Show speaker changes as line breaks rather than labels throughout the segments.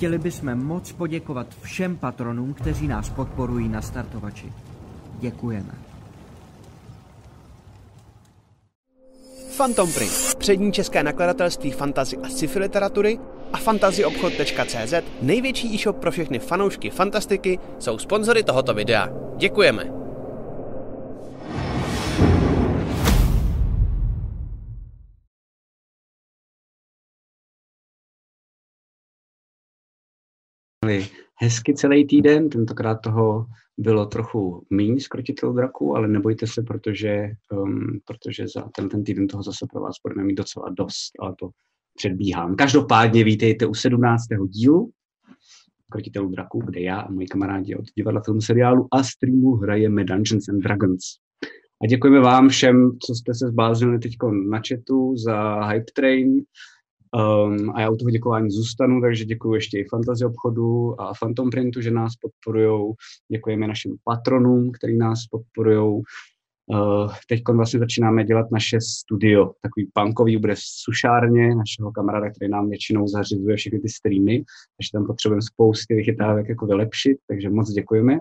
chtěli bychom moc poděkovat všem patronům, kteří nás podporují na startovači. Děkujeme.
Phantom Print, přední české nakladatelství fantazy a sci-fi literatury a fantazyobchod.cz, největší e-shop pro všechny fanoušky fantastiky, jsou sponzory tohoto videa. Děkujeme!
Hezky celý týden, tentokrát toho bylo trochu méně skrotitel draků, ale nebojte se, protože, um, protože za ten, ten týden toho zase pro vás budeme mít docela dost, ale to předbíhám. Každopádně vítejte u 17. dílu Krotitelů draků, kde já a moji kamarádi od divadla filmu seriálu a streamu hrajeme Dungeons and Dragons. A děkujeme vám všem, co jste se zbláznili teď na chatu za Hype Train, Um, a já u toho děkování zůstanu, takže děkuji ještě i Fantasy obchodu a Phantom Printu, že nás podporují. Děkujeme našim patronům, který nás podporují. Uh, teď vlastně začínáme dělat naše studio, takový punkový, bude sušárně našeho kamaráda, který nám většinou zařizuje všechny ty streamy, takže tam potřebujeme spousty vychytávek jako vylepšit, takže moc děkujeme.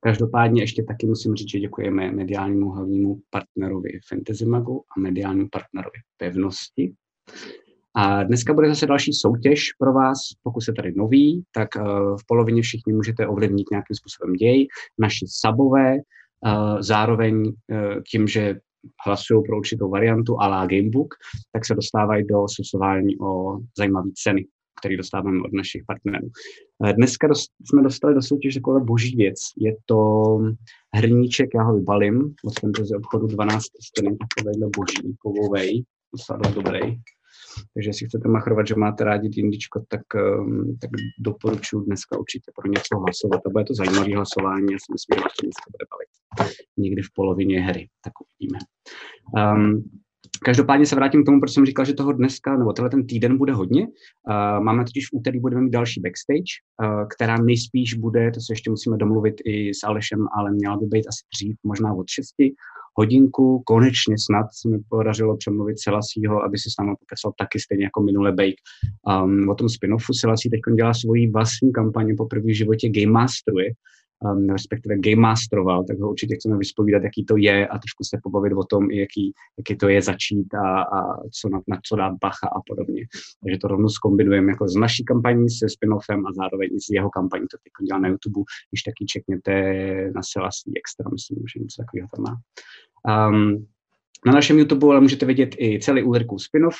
Každopádně ještě taky musím říct, že děkujeme mediálnímu hlavnímu partnerovi Fantasy Magu a mediálnímu partnerovi Pevnosti. A dneska bude zase další soutěž pro vás. Pokud jste tady noví, tak uh, v polovině všichni můžete ovlivnit nějakým způsobem děj. Naši sabové, uh, zároveň uh, tím, že hlasují pro určitou variantu a la Gamebook, tak se dostávají do sosování o zajímavé ceny, které dostáváme od našich partnerů. Dneska jsme dostali do soutěže takové boží věc. Je to hrníček, já ho vybalím, od z obchodu 12 stěny, takovýhle boží, kovovej, docela dobrý. Takže jestli chcete machrovat, že máte rádi dindičko, tak, um, tak doporučuji dneska určitě pro něco hlasovat. A bude to zajímavé hlasování, já si myslím, že vás to dneska bude bavit. Někdy v polovině hry, tak uvidíme. Um, Každopádně se vrátím k tomu, proč jsem říkal, že toho dneska, nebo tenhle ten týden bude hodně. Uh, máme totiž v úterý, budeme mít další backstage, uh, která nejspíš bude, to se ještě musíme domluvit i s Alešem, ale měla by být asi dřív, možná od 6 hodinku. Konečně snad se mi podařilo přemluvit Selasího, aby si s námi pokecal taky stejně jako minule Bake. Um, o tom spin-offu Selasí teď dělá svoji vlastní kampaně po první životě Game Masteruje, um, respektive Game Masteroval, tak ho určitě chceme vyspovídat, jaký to je a trošku se pobavit o tom, jaký, jaký to je začít a, a co na, na co dát bacha a podobně. Takže to rovnou zkombinujeme jako s naší kampaní se spin-offem a zároveň s jeho kampaní, to teď dělá na YouTube, když taky čekněte na Selasí Extra, myslím, že něco takového tam má. Um, na našem YouTube ale můžete vidět i celý Ulrikův spin-off,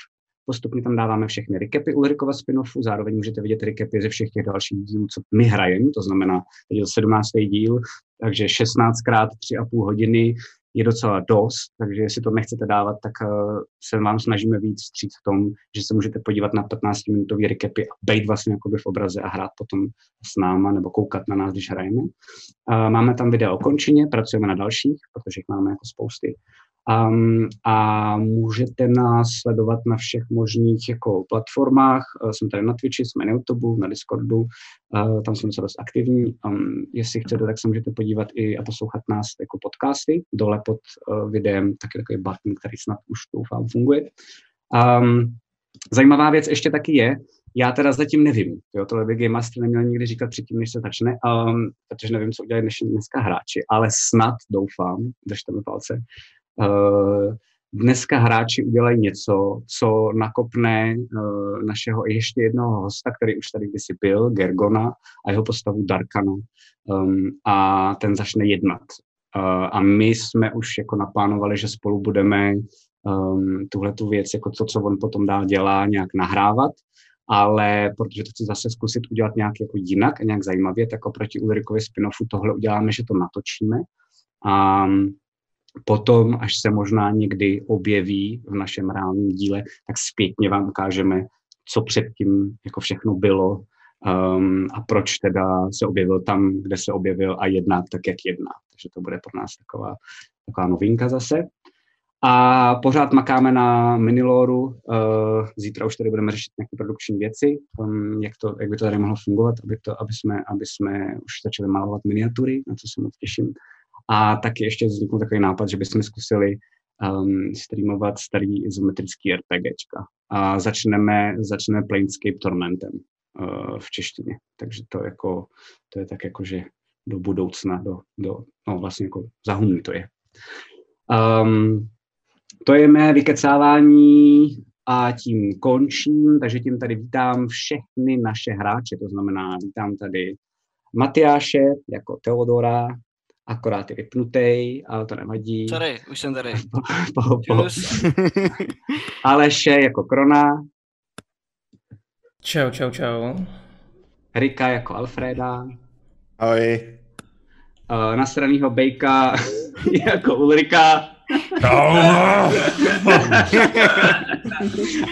Postupně tam dáváme všechny recapy Ulrikova spin-offu, zároveň můžete vidět recapy ze všech těch dalších dílů, co my hrajeme, to znamená, teď je to 17. díl, takže 16 krát 3,5 hodiny je docela dost, takže jestli to nechcete dávat, tak uh, se vám snažíme víc vstříc v tom, že se můžete podívat na 15-minutový recapy a být vlastně jakoby v obraze a hrát potom s náma nebo koukat na nás, když hrajeme. Uh, máme tam video o končině, pracujeme na dalších, protože jich máme jako spousty. Um, a můžete nás sledovat na všech možných jako platformách. Uh, jsme tady na Twitchi, jsme na YouTube, na Discordu, uh, tam jsme docela dost aktivní. Um, jestli chcete, tak se můžete podívat i a poslouchat nás jako podcasty. Dole pod uh, videem taky takový button, který snad už doufám funguje. Um, zajímavá věc ještě taky je, já teda zatím nevím, jo, tohle by Game Master neměl nikdy říkat předtím, než se začne, um, protože nevím, co udělají dneska hráči, ale snad doufám, držte mi palce, Eh, dneska hráči udělají něco, co nakopne uh, našeho ještě jednoho hosta, který už tady kdysi byl, Gergona, a jeho postavu Darkana. Um, a ten začne jednat. Uh, a my jsme už jako naplánovali, že spolu budeme um, tuhle tu věc, jako to, co on potom dál dělá, nějak nahrávat, ale protože to chci zase zkusit udělat nějak jako jinak a nějak zajímavě, tak oproti Ulrikovi spin-offu tohle uděláme, že to natočíme. A Potom, až se možná někdy objeví v našem reálném díle, tak zpětně vám ukážeme, co předtím jako všechno bylo um, a proč teda se objevil tam, kde se objevil a jedná tak, jak jedná. Takže to bude pro nás taková, taková novinka zase. A pořád makáme na Miniloru. Uh, zítra už tady budeme řešit nějaké produkční věci, um, jak, to, jak by to tady mohlo fungovat, aby, to, aby, jsme, aby jsme už začali malovat miniatury, na co se moc těším. A taky ještě vznikl takový nápad, že bychom zkusili um, streamovat starý izometrický RPGčka. A začneme, začneme Planescape Tormentem. uh, v češtině. Takže to, jako, to je tak jako, že do budoucna, do, do no vlastně jako za to je. Um, to je mé vykecávání a tím končím, takže tím tady vítám všechny naše hráče, to znamená vítám tady Matyáše jako Teodora, akorát je vypnutý, ale to nevadí.
Sorry, už jsem tady.
po, po, po. Aleše jako Krona.
Čau, čau, čau.
Rika jako Alfreda.
Ahoj.
Uh, nasranýho Bejka jako Ulrika.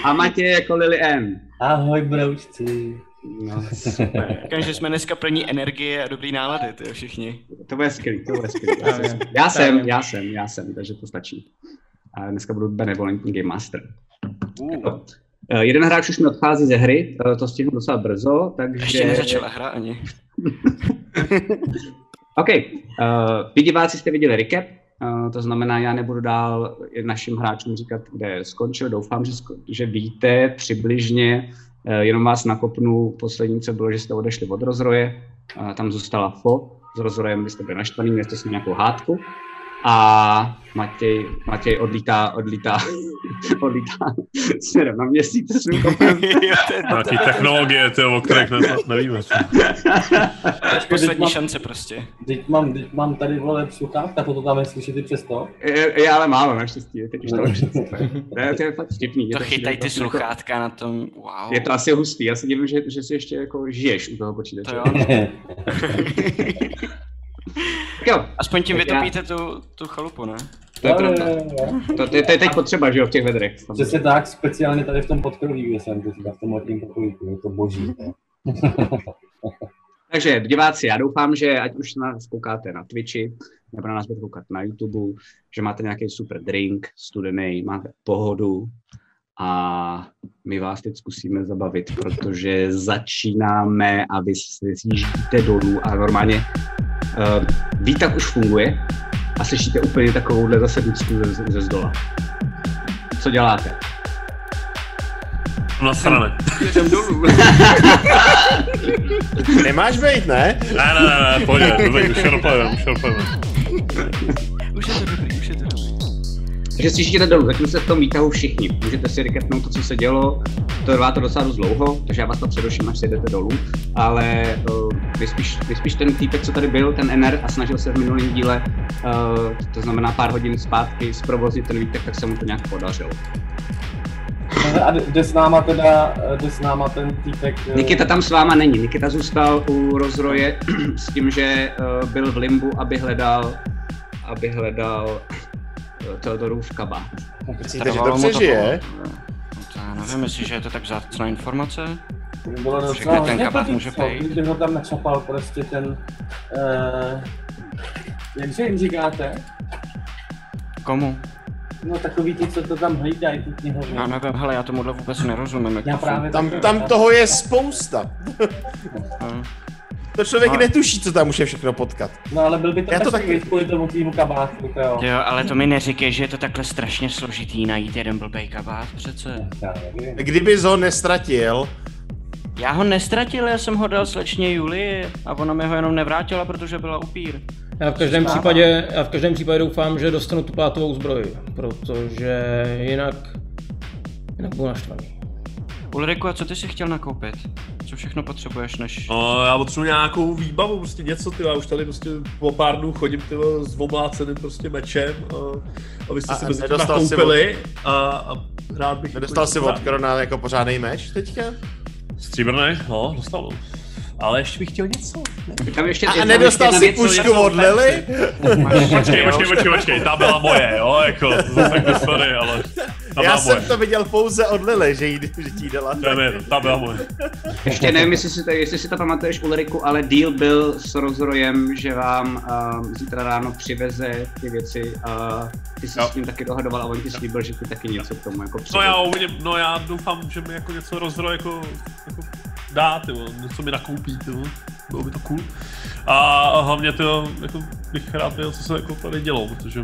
A Matěj jako Lily N.
Ahoj, broučci.
No, super.
Říkám, že jsme dneska plní energie a dobrý nálady, ty všichni.
To bude skvělý, to bude skvělý. Já, jsem, já jsem, já jsem, já jsem, takže to stačí. A dneska budu benevolentní Game Master.
Uh.
Uh, jeden hráč už mi odchází ze hry, uh, to stihnu docela brzo, takže...
Ještě nezačala hra ani.
OK, uh, vy diváci jste viděli recap, uh, to znamená, já nebudu dál našim hráčům říkat, kde skončil. Doufám, že, sko- že víte přibližně, uh, jenom vás nakopnu, poslední, co bylo, že jste odešli od rozroje, uh, tam zůstala FO, s rozrojem byste byli naštvaný, měli jste s nějakou hádku a Matěj, Matěj odlítá, odlítá, odlítá směrem na měsíc s svým kopem.
Nějaký technologie, ty, o kterých ne, nevíme.
Poslední šance prostě.
Teď mám, teď mám tady vole sluchátka, to tam je slyšet i přesto.
Je ale málo naštěstí, teď už to lepší. To je, to je fakt vtipný.
To
je
chytaj ty sluchátka na tom, wow.
Je to asi hustý, já se divím, že, že si ještě jako žiješ u toho počítače.
To jo.
jo,
Aspoň tím vytopíte tu, tu chalupu, ne?
to je pravda. To, to, je- to je teď potřeba, že jo, v těch vedrech.
Přesně tak, speciálně tady v tom podkroví, kde jsem teďka v tom letním pokojíku, je to boží. ne?
Takže diváci, já doufám, že ať už nás koukáte na Twitchi, nebo na nás budete koukat na YouTube, že máte nějaký super drink, studený, máte pohodu a my vás teď zkusíme zabavit, protože začínáme a vy se zjíždíte dolů a normálně uh, výtah už funguje a slyšíte úplně takovouhle zase ducku ze, ze zdola. Co děláte?
Na straně.
Jdem dolů.
Nemáš být, ne?
Ne, ne, ne, ne, pojď, dobrý, už je dopojedeme, už je
Takže si jdete dolů, zatím se v tom výtahu všichni. Můžete si reketnout to, co se dělo. To trvá to docela dost dlouho, takže já vás to přeruším, až si jdete dolů. Ale uh, vy, spíš, vy spíš ten týpek, co tady byl, ten NR, a snažil se v minulém díle, uh, to znamená pár hodin zpátky, zprovoznit ten výtek, tak se mu to nějak podařilo.
A jde- s náma teda, jde s náma ten týpek... eh,
Nikita tam s váma není. Nikita zůstal u rozroje s tím, že byl v limbu, aby hledal, aby hledal Teodorův kabát.
Myslíte, že to přežije?
No to já nevím, jestli že je to tak vzácná informace.
To bylo docela
ten kabát
to
může pejt.
Kdyby ho tam načapal prostě ten... Uh, jakže jim říkáte?
Komu?
No takový ty, co to tam hlídají, ty knihovny.
Já nevím, hele, já tomuhle vůbec nerozumím.
Já právě
Tam, tam toho je spousta. To člověk
No.
netuší, co tam může všechno potkat.
No ale byl by to,
Já to taky-
kvůli tomu týmu kabátku, to jo.
Jo, ale to mi neříkej, že je to takhle strašně složitý najít jeden blbej kabát přece.
Kdyby ho nestratil,
Já ho nestratil, já jsem ho dal slečně Julii a ona mi ho jenom nevrátila, protože byla upír.
Já v každém
Stává.
případě, já v každém případě doufám, že dostanu tu plátovou zbroj, protože jinak, jinak budu naštvaný.
Ulriku, a co ty si chtěl nakoupit? Co všechno potřebuješ, než...
No, já potřebuji nějakou výbavu, prostě něco, ty, já už tady prostě po pár dnů chodím, ty, s omláceným prostě mečem a, a vy jste
A-
si
a
mezi tím
nedostal jsi
nakoupili a, a rád bych...
nedostal si od Krona jako pořádný meč teďka?
Stříbrný? No, dostal. No. Ale ještě bych chtěl něco.
Tam ještě,
A, nedostal si pušku
je-
od Lily?
Počkej, počkej, počkej, počkej, ta byla moje, jo, jako, sorry, ale ta
Já jsem
moje.
to viděl pouze od Lily, že, jí, že ti jí dala.
To je mi jedno, ta byla moje.
Ještě nevím, jestli si to, jestli si to pamatuješ Ulriku, ale deal byl s rozrojem, že vám um, zítra ráno přiveze ty věci a ty jsi
Jo.
s tím taky dohadoval a on ti slíbil, že ti taky něco k tomu jako
No
přiveze.
já uvidím, no já doufám, že mi jako něco rozro jako, jako dá, ty vole, něco mi nakoupí, ty vole. bylo by to cool. A hlavně to, jako bych rád věděl, co se jako tady dělo, protože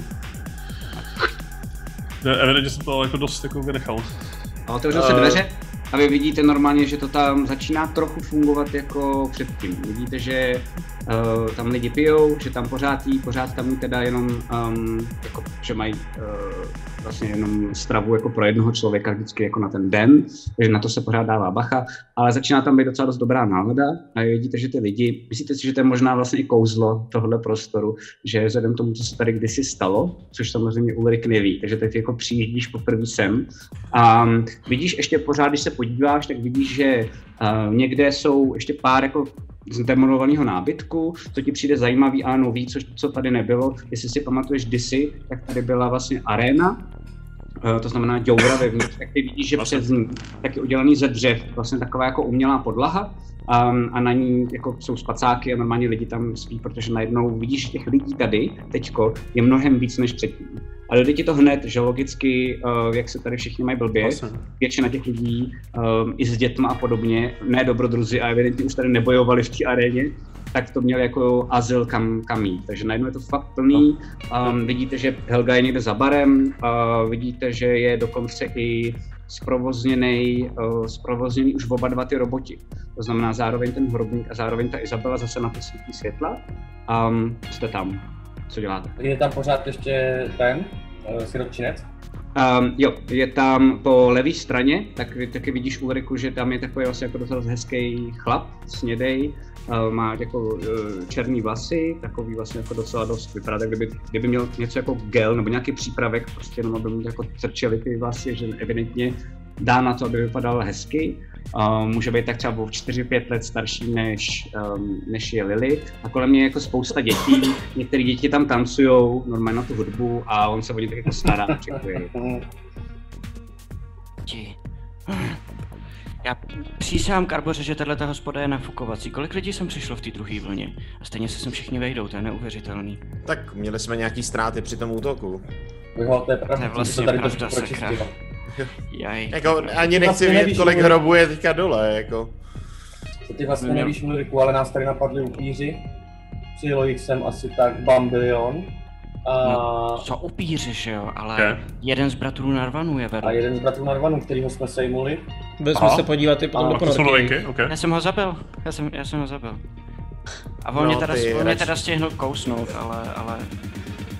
ne, evidentně jsem to jako dost jako vynechal.
A otevřel se
Eh,
dveře a vy vidíte normálně, že to tam začíná trochu fungovat jako předtím. Vidíte, že uh, tam lidi pijou, že tam pořád jí, pořád tam jí teda jenom, um, jako, že mají uh, vlastně jenom stravu jako pro jednoho člověka vždycky jako na ten den, takže na to se pořád dává bacha, ale začíná tam být docela dost dobrá nálada a vidíte, že ty lidi, myslíte si, že to je možná vlastně i kouzlo tohohle prostoru, že vzhledem tomu, co se tady kdysi stalo, což samozřejmě Ulrik neví, takže teď jako přijíždíš poprvé sem. A vidíš ještě pořád, když se podíváš, tak vidíš, že uh, někde jsou ještě pár jako zdemolovaného nábytku, to ti přijde zajímavý a nový, což, co tady nebylo. Jestli si pamatuješ kdysi, tak tady byla vlastně aréna, eh, to znamená děura vevnitř, tak ty vidíš, že přes ní taky udělaný ze dřev, vlastně taková jako umělá podlaha um, a na ní jako jsou spacáky a normálně lidi tam spí, protože najednou vidíš, těch lidí tady teďko je mnohem víc než předtím. A dojde ti to hned, že logicky, uh, jak se tady všichni mají blbě,
Vlastně.
většina těch lidí um, i s dětma a podobně, ne dobrodruzi a evidentně už tady nebojovali v té aréně, tak to měli jako azyl kam, kam jít. Takže najednou je to fakt plný. Um, vidíte, že Helga je někde za barem, uh, vidíte, že je dokonce i zprovozněný, uh, zprovozněný už oba dva ty roboti. To znamená zároveň ten hrobník a zároveň ta Izabela zase na to svítí světla. Um, jste tam. Co děláte?
Je tam pořád ještě ten uh, sirotčinec?
Um, jo, je tam po levé straně, tak taky vidíš Ulriku, že tam je takový vlastně jako docela hezký chlap, snědej, uh, má jako uh, černý vlasy, takový vlastně jako docela dost vypadá, tak kdyby, kdyby měl něco jako gel nebo nějaký přípravek, prostě jenom aby mu jako trčely ty vlasy, že evidentně dá na to, aby vypadal hezky. Uh, může být tak třeba o 4-5 let starší než, um, než je Lily. A kolem mě je jako spousta dětí. Některé děti tam tancují normálně na tu hudbu a on se o ně tak jako stará.
Já přísám Karboře, že tahle hospoda je nafukovací. Kolik lidí jsem přišlo v té druhé vlně? A stejně se sem všichni vejdou, to je neuvěřitelný.
Tak měli jsme nějaký ztráty při tom útoku.
Jo, to je
To
pravda,
je
ty
vlastně
to tady
pravda,
pročistil.
Jaj.
Jako ani nechci
vlastně
vědět,
nevíš,
kolik hrobů je teďka dole, jako.
To ty vlastně nevíš, Ulriku, ale nás tady napadli upíři. Přijelo jich sem asi tak bambilion. A,
No, co upíři, že jo, ale
Okay.
jeden z bratrů Narvanů je vedle.
a jeden z bratrů Narvanu, kterýho jsme sejmuli.
Byli jsme se podívat i potom do ponorky.
novinky, OK.
Já jsem ho zabil, já jsem, já jsem ho zabil. A on
No,
mě teda, on mě teda stihnul kousnout, ale, ale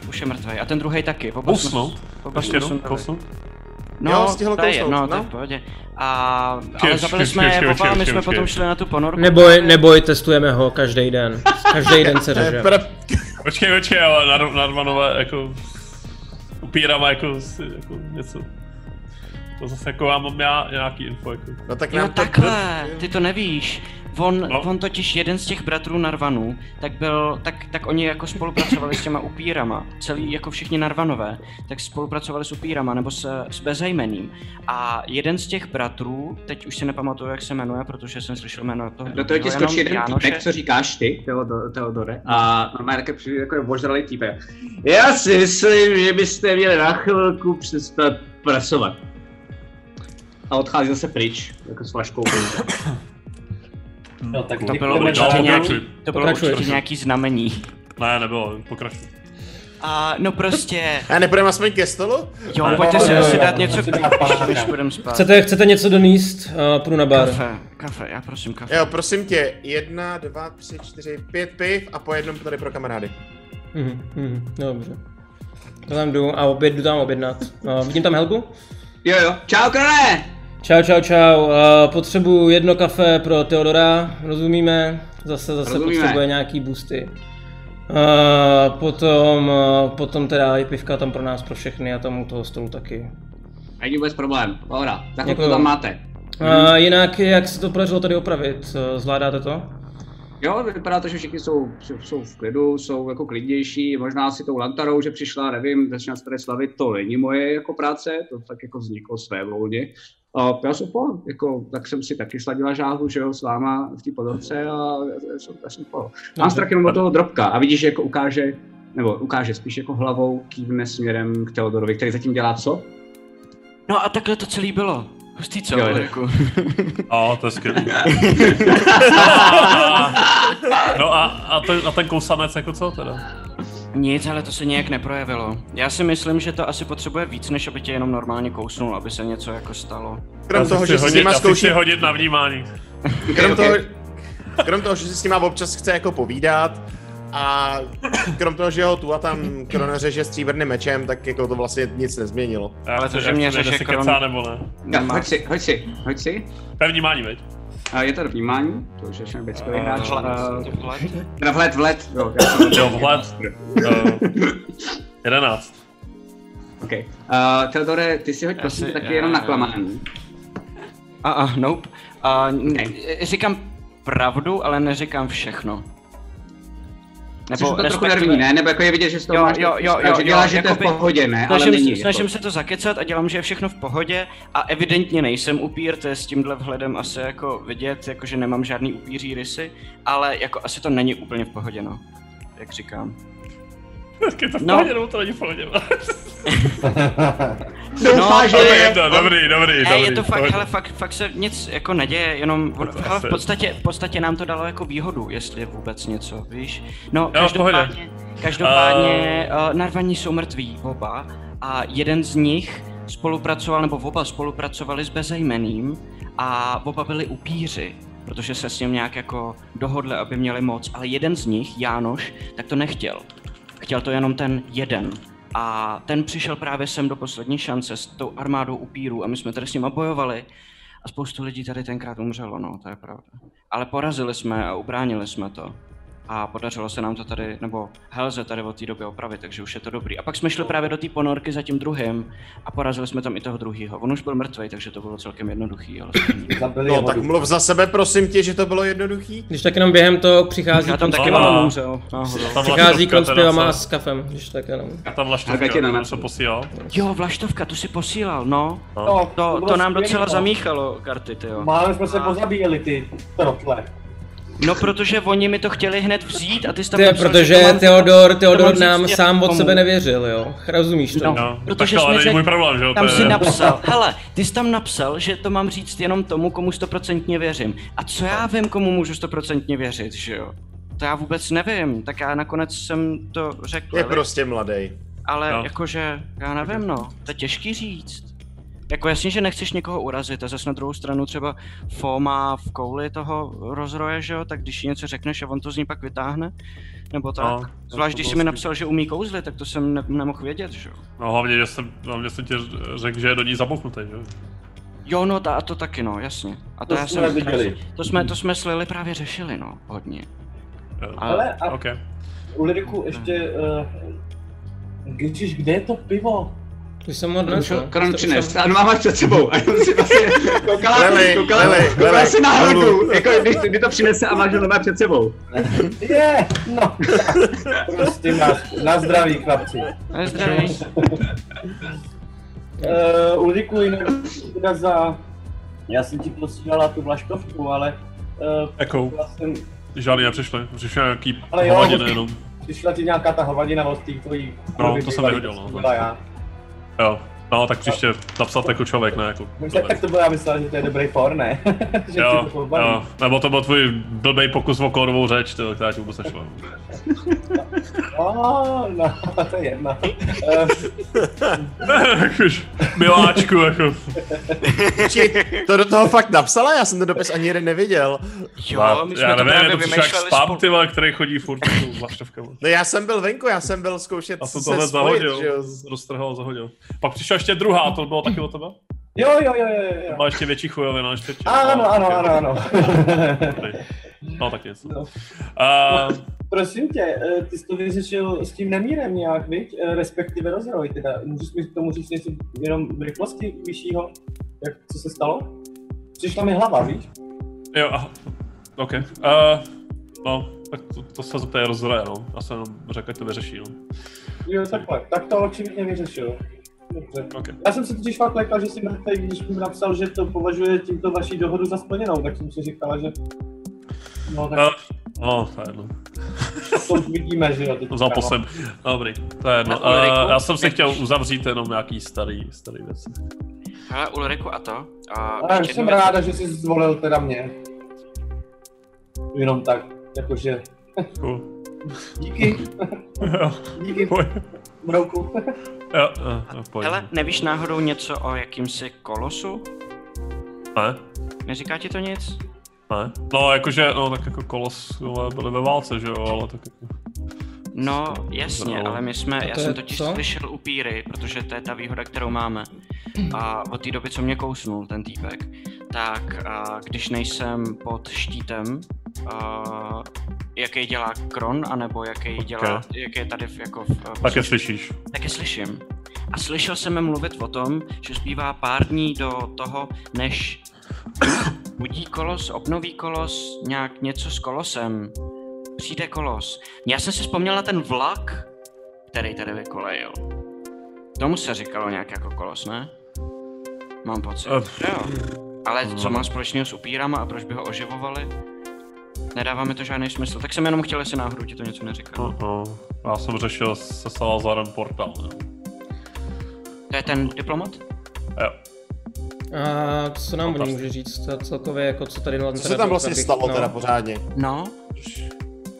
už je mrtvý. A ten druhý taky. Oba jsme-
Kousnout?
oba
Ještě jednou, kousnout?
No,
Jo, stihl
to je
kousnout,
jedno, to je
no.
v pohodě. A, ale zabili jsme je
počkej,
oba, my jsme potom šli na tu ponorku.
Neboj, neboj, testujeme ho každý den. Každý den se řeže.
Počkej, počkej, ale Nar- Narvanové jako... Upírama jako, jako něco. To zase jako já mám já nějaký info jako.
No tak
Jo, takhle, ty to nevíš. On,
No.
no. on totiž jeden z těch bratrů Narvanů, tak byl, tak, tak oni jako spolupracovali s těma upírama, celý jako všichni Narvanové, tak spolupracovali s upírama nebo s, s bezejmeným. A jeden z těch bratrů, teď už si nepamatuju, jak se jmenuje, protože jsem slyšel jméno toho.
Do toho ti
jenom
skočí jeden týpek, co říkáš ty, Teodore, Teodore, a normálně také přijde jako je ožralý týpek. Já si myslím, že byste měli na chvilku přestat pracovat. A odchází zase pryč, jako s flaškou.
No, tak
To bylo
No,
určitě nějaký, to bylo určitě nějaký znamení.
Ne, nebylo, pokračuj.
A no prostě,
A nepůjdeme aspoň ke stolu?
jo,
Ale-
pojďte si asi dát něco, než budeme spát.
Chcete, chcete něco doníst? Uh, půjdu na bar.
Kafe, kafe, já prosím kafe.
Jo, prosím tě, jedna, dva, tři, čtyři, pět piv a po jednom tady pro kamarády.
Mhm, mhm, dobře. To tam jdu a oběd, jdu tam objednat. Uh, vidím tam Helgu?
Jo jo, čau krone!
Čau, čau, čau. Uh, potřebuju jedno kafe pro Teodora, rozumíme? Zase, zase
Rozumíme.
potřebuje nějaký boosty. Uh, potom, uh, potom teda i pivka tam pro nás, pro všechny a tam u toho stolu taky.
Není vůbec problém, pohoda, tak to tam máte.
Uh, jinak, jak se to podařilo tady opravit? Zvládáte to?
Jo, vypadá to, že všichni jsou, jsou v klidu, jsou jako klidnější, možná si tou lantarou, že přišla, nevím, začíná se tady slavit, to není moje jako práce, to tak jako vzniklo své volně. A já jsem po, jako, tak jsem si taky sladila žáhu, že jo, s váma v té podorce a já jsem, já jsem po. Mám
Dobře.
strach jenom od toho drobka a vidíš, že jako ukáže, nebo ukáže spíš jako hlavou, kývne směrem k Teodorovi, který zatím dělá co?
No a takhle to celý bylo. Hustý co,
Jo.
Ulriku?
A to je skvělý. no a, a, ten, a ten kousanec jako co teda?
Nic, ale to se nějak neprojevilo. Já si myslím, že to asi potřebuje víc, než aby tě jenom normálně kousnul, aby se něco jako stalo.
Krom toho, že si s
hodit,
nima
si
zkouší,
hodit na vnímání.
krom toho, krom toho, že si s nima občas chce jako povídat, a krom toho, že ho tu a tam Krono řeže stříbrným mečem, tak jako to vlastně nic nezměnilo.
Ale to, že mě
jestli
Kron-
kecá nebo ne.
Hoď si, hoď si, hoď si.
To je vnímání, veď?
A je to do vnímání, to už je šambeckový
A-
hráč.
Vhled,
Uh,
vhled.
teda vhled, vhled, jo.
Jo, vhled. Uh, 11.
OK. Uh, Teodore, ty si hoď prosím taky
já-
jenom na klamání.
A, a, nope. A,
Ne.
říkám pravdu, ale neříkám všechno.
Nebo to trochu nervní, ne? Nebo jako je vidět, že z toho
Jo,
máš,
jo, jo,
že
jo,
děláš,
jo,
že to je v pohodě, ne? Ale
Snažím,
není.
se, snažím
jako.
se to zakecat a dělám, že je všechno v pohodě a evidentně nejsem upír, to je s tímhle vhledem asi jako vidět, jako že nemám žádný upíří rysy, ale jako asi to není úplně v pohodě, no. Jak říkám.
Je to v
No.
pohodě, nebo to není v pohodě?
Doufám, že
No, to je
je.
jedno, dobrý, dobrý,
Ne,
dobrý.
je to fakt,
dobrý.
hele, fakt, fakt se nic jako neděje, jenom,
To
hele,
asi-
v podstatě, v podstatě nám to dalo jako výhodu, jestli je vůbec něco, víš? No,
Jo,
každopádně, každopádně uh, narvaní jsou mrtví oba a jeden z nich spolupracoval, nebo oba spolupracovali s bezejmeným a oba byli upíři, protože se s ním nějak jako dohodli, aby měli moc, ale jeden z nich, Jánoš, tak to nechtěl. Chtěl to jenom ten jeden. A ten přišel právě sem do poslední šance s tou armádou upírů a my jsme tady s nima bojovali. A spoustu lidí tady tenkrát umřelo, no, to je pravda. Ale porazili jsme a ubránili jsme to. A podařilo se nám to tady, nebo Helze tady od té doby opravit, takže už je to dobrý. A pak jsme šli právě do té ponorky za tím druhým a porazili jsme tam i toho druhého. On už byl mrtvý, takže to bylo celkem jednoduchý, ale
No tak mluv za sebe, prosím tě, že to bylo jednoduchý.
Když tak jenom během toho přichází
já tam taky mám.
Tam
Přichází kluk s pivama a
co?
s kafem, když tak jenom.
A tam vlaštovka, to se posílal.
Jo, vlaštovka, tu si posílal, no.
No,
To,
bylo
to nám docela
no.
zamíchalo karty, ty jo.
Máme jsme se pozabíjeli ty trotle.
No, protože oni mi to chtěli hned vzít a ty jsi tam
Ty,
napsal, že
protože
to mám-
Teodor,
to
Teodor nám sám od sebe nevěřil, jo. Rozumíš to?
No.
No,
Protože
tak ale
jsme
není
řek-
můj problém, že jo?
Tam
to
si
je...
napsal, hele, ty jsi tam napsal, že to mám říct jenom tomu, komu stoprocentně věřím. A co já vím, komu můžu stoprocentně věřit, že jo? To já vůbec nevím, tak já nakonec jsem to řekl,
Je
ale-
prostě mladý.
ale
No.
jakože, já nevím no, to je těžký říct. Jako jasně, že nechceš někoho urazit a zase na druhou stranu třeba Fo má v kouli toho rozroje, že jo, tak když jí něco řekneš a on to z ní pak vytáhne, nebo tak.
No,
Zvlášť
to
když jsi mi napsal, že umí kouzly, tak to jsem ne- nemohl vědět, že jo.
No hlavně, že jsem, hlavně jsem ti řekl, že je do ní zabouchnutý, že jo?
Jo, no ta, a to taky, no, jasně. A to,
To
já
jsme viděli.
To jsme, to jsme s Lily právě řešili, no, hodně.
Jo.
Ale a
OK.
Ulriku ještě... Uh, Ježiš, kde je to pivo?
Už jsem ho odnesl.
Kron
Už
přines.
jsem-
A máš před sebou. A jenom si vlastně koukala,
Lely,
koukala,
Lely,
koukala
Lely,
si na hlavu, jako když, když to přinese a máš ho doma před sebou.
Je, no. Prostě na, na zdraví, chlapci.
Ale zdraví.
Uh, Ulriku, jinak teda za... Já jsem ti posílala tu vlaštovku, ale... Uh,
Jakou?
já jsem,
Žádný nepřišli. Přišel nějaký
Ale jo,
hovadiny
počkej.
jenom.
přišla ti nějaká ta hovadina od té tvojí...
No, to jsem neviděl, no.
to byla já.
Jo. No, tak příště napsat jako člověk, ne jako
No, tak, tak to bylo, já myslel, že to je dobrý for, ne? že
Jo,
to
jo, nebo to byl tvůj blbej pokus o kódovou řeč, to, která ti vůbec nešla.
Oh, no, to je jedno.
Jakož, miláčku, jako.
Či, to do toho fakt napsala? Já jsem ten dopis ani jeden neviděl.
Jo, my jsme
já
to
nevím, je
právě
to přišel jak
vymýšleli
spam,
spolu.
ty vole, který chodí furt.
No já jsem byl venku, já jsem byl zkoušet
A
se
tohle
spojit,
zahodil,
že jo.
roztrhal a zahodil. Pak přišla ještě druhá, to bylo taky od tebe?
jo, jo, jo, jo, jo.
Byla ještě větší chujovina, ještě tě.
Ano, ano, ano, ano.
No tak něco.
No.
Uh,
Prosím tě, eh, ty jsi to vyřešil s tím nemírem nějak, viď? Eh, Respektive rozroj, teda. Můžeš mi k tomu říct něco jenom v rychlosti vyššího? Jak, co se stalo? Přišla mi hlava, víš?
jo, aha. OK. Uh, no, tak to, to se zeptají rozhraje, no. Já jsem jenom řekl, to vyřeší, no.
Jo, takhle. Tak to očividně vyřešil. Dobře.
OK.
Já jsem se totiž fakt lekal, že si mrtvej, když mi napsal, že to považuje tímto vaší dohodu za splněnou, tak jsem si říkala, že... No, tak
Uh, no, to je jedno.
to už vidíme, že jo. no.
po sem. Dobrý, to je jedno.
A?
Uh, já jsem si chtěl uzavřít jenom nějaký starý, starý věci.
Hele, Ulriku a to? A
Ale
ještě
jsem
věc.
ráda, že jsi zvolil teda mě. Jenom tak, jakože...
Cool.
Díky, díky. Brouku.
Jo, jo, jo, pojď.
Hele, nevíš náhodou něco o jakýmsi kolosu?
Ne,
Neříká ti to nic?
ne. No, jakože, no, tak jako kolos byli ve válce, že jo, ale tak jako...
No, jasně,
No.
ale my jsme, já jsem totiž
co?
slyšel upíry, protože to je ta výhoda, kterou máme. A od té doby, co mě kousnul ten týpek, tak a, když nejsem pod štítem, a, jaký dělá Kron, anebo jaký dělá, jaký je tady v, jako v,
Tak je slyšíš.
tak je slyším. A slyšel jsem mluvit o tom, že zbývá pár dní do toho, než budí kolos, obnoví kolos, nějak něco s kolosem. Přijde kolos. Já jsem si vzpomněl na ten vlak, který tady vykolejil. Tomu se říkalo nějak jako kolos, ne? Mám pocit.
Eh,
jo. Ale co má společného s upírama a proč by ho oživovali? Nedává mi to žádný smysl. Tak jsem jenom chtěl, jestli náhodou ti to něco neříkal.
No, já jsem řešil se Salazarem portál, ne?
To je ten diplomat?
Jo.
A co nám o může říct? To celkově, jako co tady
Co se tam vlastně stalo teda pořádně?
No,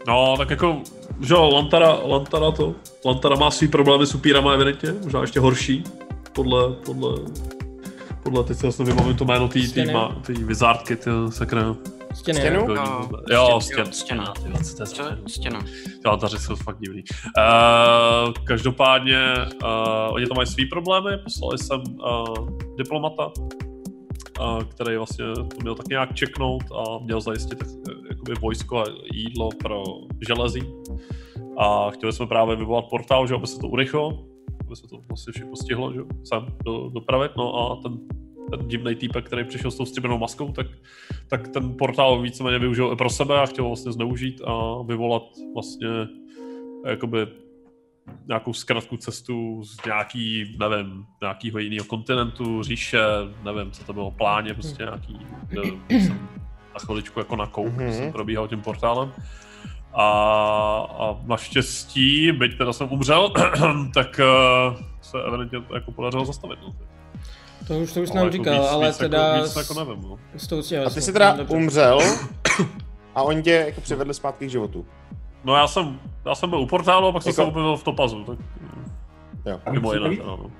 No, tak jako, že jo, Lantara, Lantara to, Lantara má svý problémy s upírama evidentně, možná ještě horší, podle, podle, podle, teď se vlastně vybavím to jméno tý, tý,
Stěny.
má, tý vizardky, ty sakra.
Stěny,
Stěnu?
jo?
No,
jo,
stěn-
stěn,
jo, stěna.
To je stěna?
Stěna.
Ty Lantaři jsou fakt divný. Uh, každopádně, uh, oni tam mají svý problémy, poslali jsem uh, diplomata, uh, který vlastně to měl tak nějak čeknout a měl zajistit eh, jakoby vojsko a jídlo pro železí. A chtěli jsme právě vyvolat portál, že aby se to urychlilo, aby se to vlastně všechno stihlo, že jo, sem do, dopravit. No a ten, ten divný týpek, který přišel s tou stříbrnou maskou, tak, tak ten portál víceméně využil i pro sebe a chtěl vlastně zneužít a vyvolat vlastně jakoby nějakou zkratku cestu z nějaký, nevím, nějakýho jiného kontinentu, říše, nevím, co to bylo, pláně, prostě nějaký, nevím, jsem na chviličku jako na
Mhm.
mm-hmm. jsem probíhal tím portálem. A, a naštěstí, byť teda jsem umřel, tak uh, se evidentně to jako podařilo zastavit. No.
To už, to už
Ale
nám
jako
říkal,
víc-
ale
víc
teda
Jako, víc
s,
jako nevím, no.
s tou
A ty jsi teda umřel a oni tě jako přivedli zpátky k životu.
No já jsem, já jsem byl u portálu a pak jsem
Jako-
se objevil v topazu, tak
Jo.
mimo jiné.
Víc?
teda, No.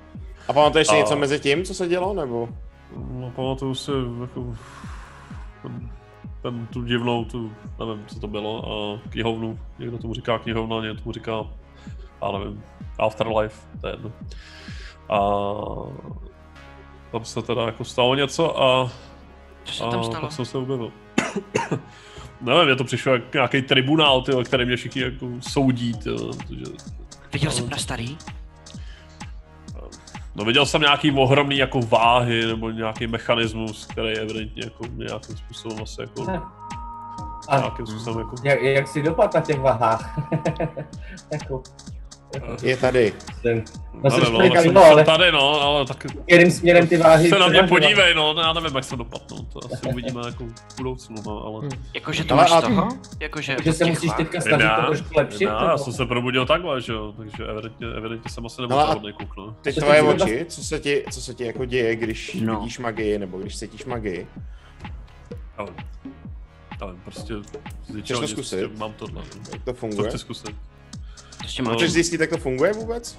A pamatuješ si
A-
něco mezi tím, co se dělo, nebo?
No, pamatuju si jako ten, ten, tu divnou, tu, nevím, co to bylo, a knihovnu, někdo tomu říká knihovna, někdo tomu říká, já nevím, Afterlife, to je jedno. A tam se teda jako stalo něco a,
Co se
a
tam stalo?
pak jsem se objevil. nevím, mě to přišlo jak nějaký tribunál, tyjo, který mě všichni jako soudí, tyjo, protože
Viděl jsi prastarý?
No viděl jsem nějaký ohromný jako váhy nebo nějaký mechanismus, který evidentně jako nějakým způsobem asi jako
A
nějakým způsobem jako
jak, jak jsi dopadl na těch vahách? jako,
Je tady.
no
no, jsem,
no,
jsem
ale
tady, no, ale tak
kterým směrem ty váhy
se na mě podívej, no, já nevím, jak se dopadnou, to asi uvidíme jako v budoucnu, no, ale...
Hmm.
Jakože to máš toho? Jakože
že se musíš teďka snažit to trošku lepšit?
já, já jsem se probudil takhle, že jo, takže evidentně, evidentně jsem asi nebyl
Ale a-
závodný kuk, no.
Ty
Co
tvoje oči, co se ti, co se ti jako děje, když
No.
no. vidíš magii, nebo když cítíš magii?
Ale, ale prostě
Chceš to zkusit?
prostě mám tohle, no.
Jak to
To
funguje?
chci zkusit. No.
Chceš
očima.
zjistit, jak to funguje vůbec?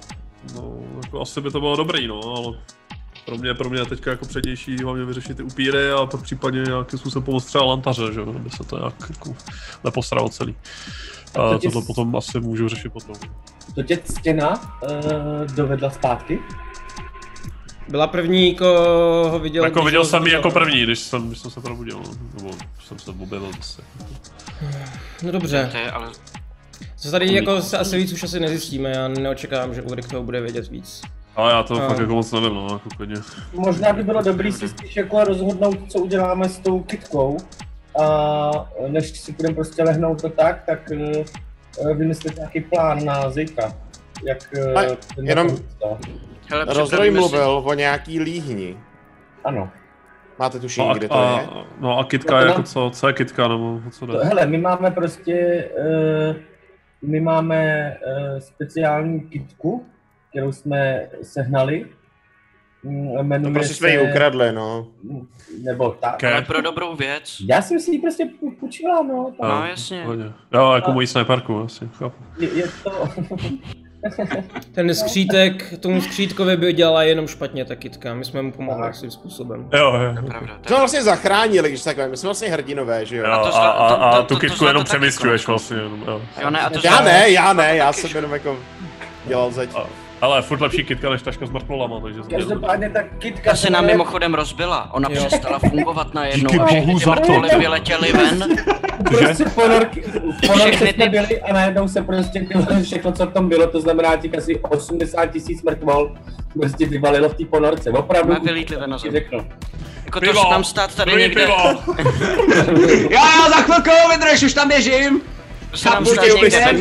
No, jako asi by to bylo dobrý, no, ale pro mě, pro mě je teďka jako přednější hlavně vyřešit ty upíry a pak případně nějakým způsobem pomoct třeba lantaře, že jo, aby se to nějak jako neposralo celý.
A
A
to
tohle
s-
potom asi můžu řešit potom.
To tě stěna uh, dovedla zpátky?
Byla první, koho viděl.
jako viděl jsem ji jako první, když jsem, když jsem se probudil, no. nebo jsem se objevil zase.
No dobře.
To je ale
Co tady jako se asi víc už asi nezjistíme, já neočekávám, že Ulrik toho bude vědět víc.
Ale já to fakt jako moc nevím, no, jako klidně.
Možná by bylo dobrý si spíš jako rozhodnout, co uděláme s tou kitkou. A než si budeme prostě lehnout to tak, tak uh, vymyslet nějaký plán na zítra. Jak uh,
Ale jenom-
Hele,
Rozroj
připravíme si-
mluvil o nějaký líhni.
Ano.
Máte tušení,
No
kde
a,
to je?
a, no a kitka
No
je
to
jako
nám-
co, co je kitka, nebo co
To,
jde?
hele, my máme prostě, uh, my máme uh, speciální kitku, kterou jsme sehnali Mm,
No prostě jsme ji ukradli, no.
Nebo tak.
Ale pro dobrou věc.
Já jsem si ji prostě půjčila, no. tak
No jasně.
Jo, jako mojí sniperku asi, chápu.
Je, je to...
Ten skřítek, tomu skřítkovi by dělala jenom špatně ta kitka, my jsme mu pomohli svým způsobem.
Jo,
To je
jo.
pravda.
To jsme vlastně zachránili, když takhle, my jsme vlastně hrdinové, že jo?
Jo,
A to
a, a, a
to-
tu
to-
kitku
to
jenom přemysťuješ
konec
vlastně jenom, jo.
Jo, ne, a to
Já ne, já ne, já jsem jenom jako dělal zeď.
Ale furt lepší kitka než taška s mrtvolama, takže jsem
Každopádně ta kitka
Ta se nám mimochodem rozbila. Ona
Jo.
přestala fungovat najednou
Díky
a všechny
bohu
ty
za to.
mrtvoly vyletěly ven.
Prostě ponorky, ponorky
ty-
byli a najednou se prostě všechno, co v tom bylo, to znamená těch asi 80 tisíc mrtvol, prostě vyvalilo v té ponorce. Opravdu,
Jsme vylítli ven na zem.
řeknu.
Jako to
Pivo!
se nám stát tady
Druhý
někde.
pivo!
Jo, jo, za chvilku vydrž, už tam běžím.
To se
Chápu,
stát
že
někde ve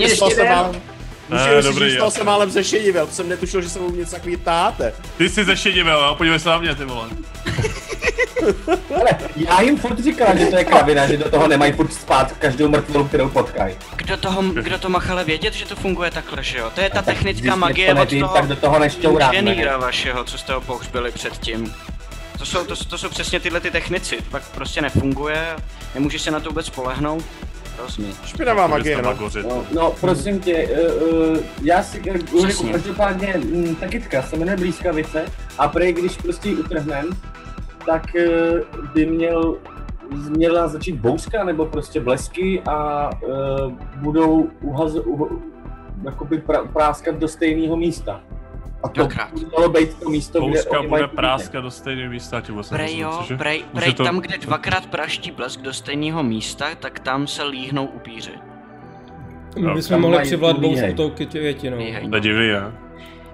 Ne,
Můžu si
dobrý,
říct, se málem zešedivil, to jsem netušil, že se mu něco takový táte.
Ty jsi zešedivil, jo? Podívej se na mě, ty vole.
Ale já jim furt říkala, že to je kravina, že do toho nemají furt spát každou mrtvolu, kterou potkají.
Kdo, toho, kdo to mohl ale vědět, že to funguje takhle, že jo? To je ta
Tak
technická magie
něco
od
nevím,
toho
tak do toho
inženýra vašeho, co jste ho pohřbili předtím. To jsou, to, to jsou přesně tyhle ty technici, pak prostě nefunguje, nemůžeš se na to vůbec spolehnout. Hrozný.
Špinavá magie, no.
Magořit.
No, no, prosím tě, uh, uh, já si, uh, Ulriku,
Přesně.
každopádně mm, ta kytka se jmenuje Blízkavice a prej, když prostě ji utrhnem, tak uh, by měl měla začít bouřka nebo prostě blesky a uh, budou uhaz, uh, jakoby pra, práskat do stejného místa. A to mělo být to místo, kde oni mají
bude práska do stejného místa, tím vůbec
Prej jo,
cože?
prej, prej
to-
tam, kde dvakrát praští blesk do stejného místa, tak tam se líhnou upíři.
My bychom
tam
mohli
líheň.
bouřku tou.
To je divný, jo?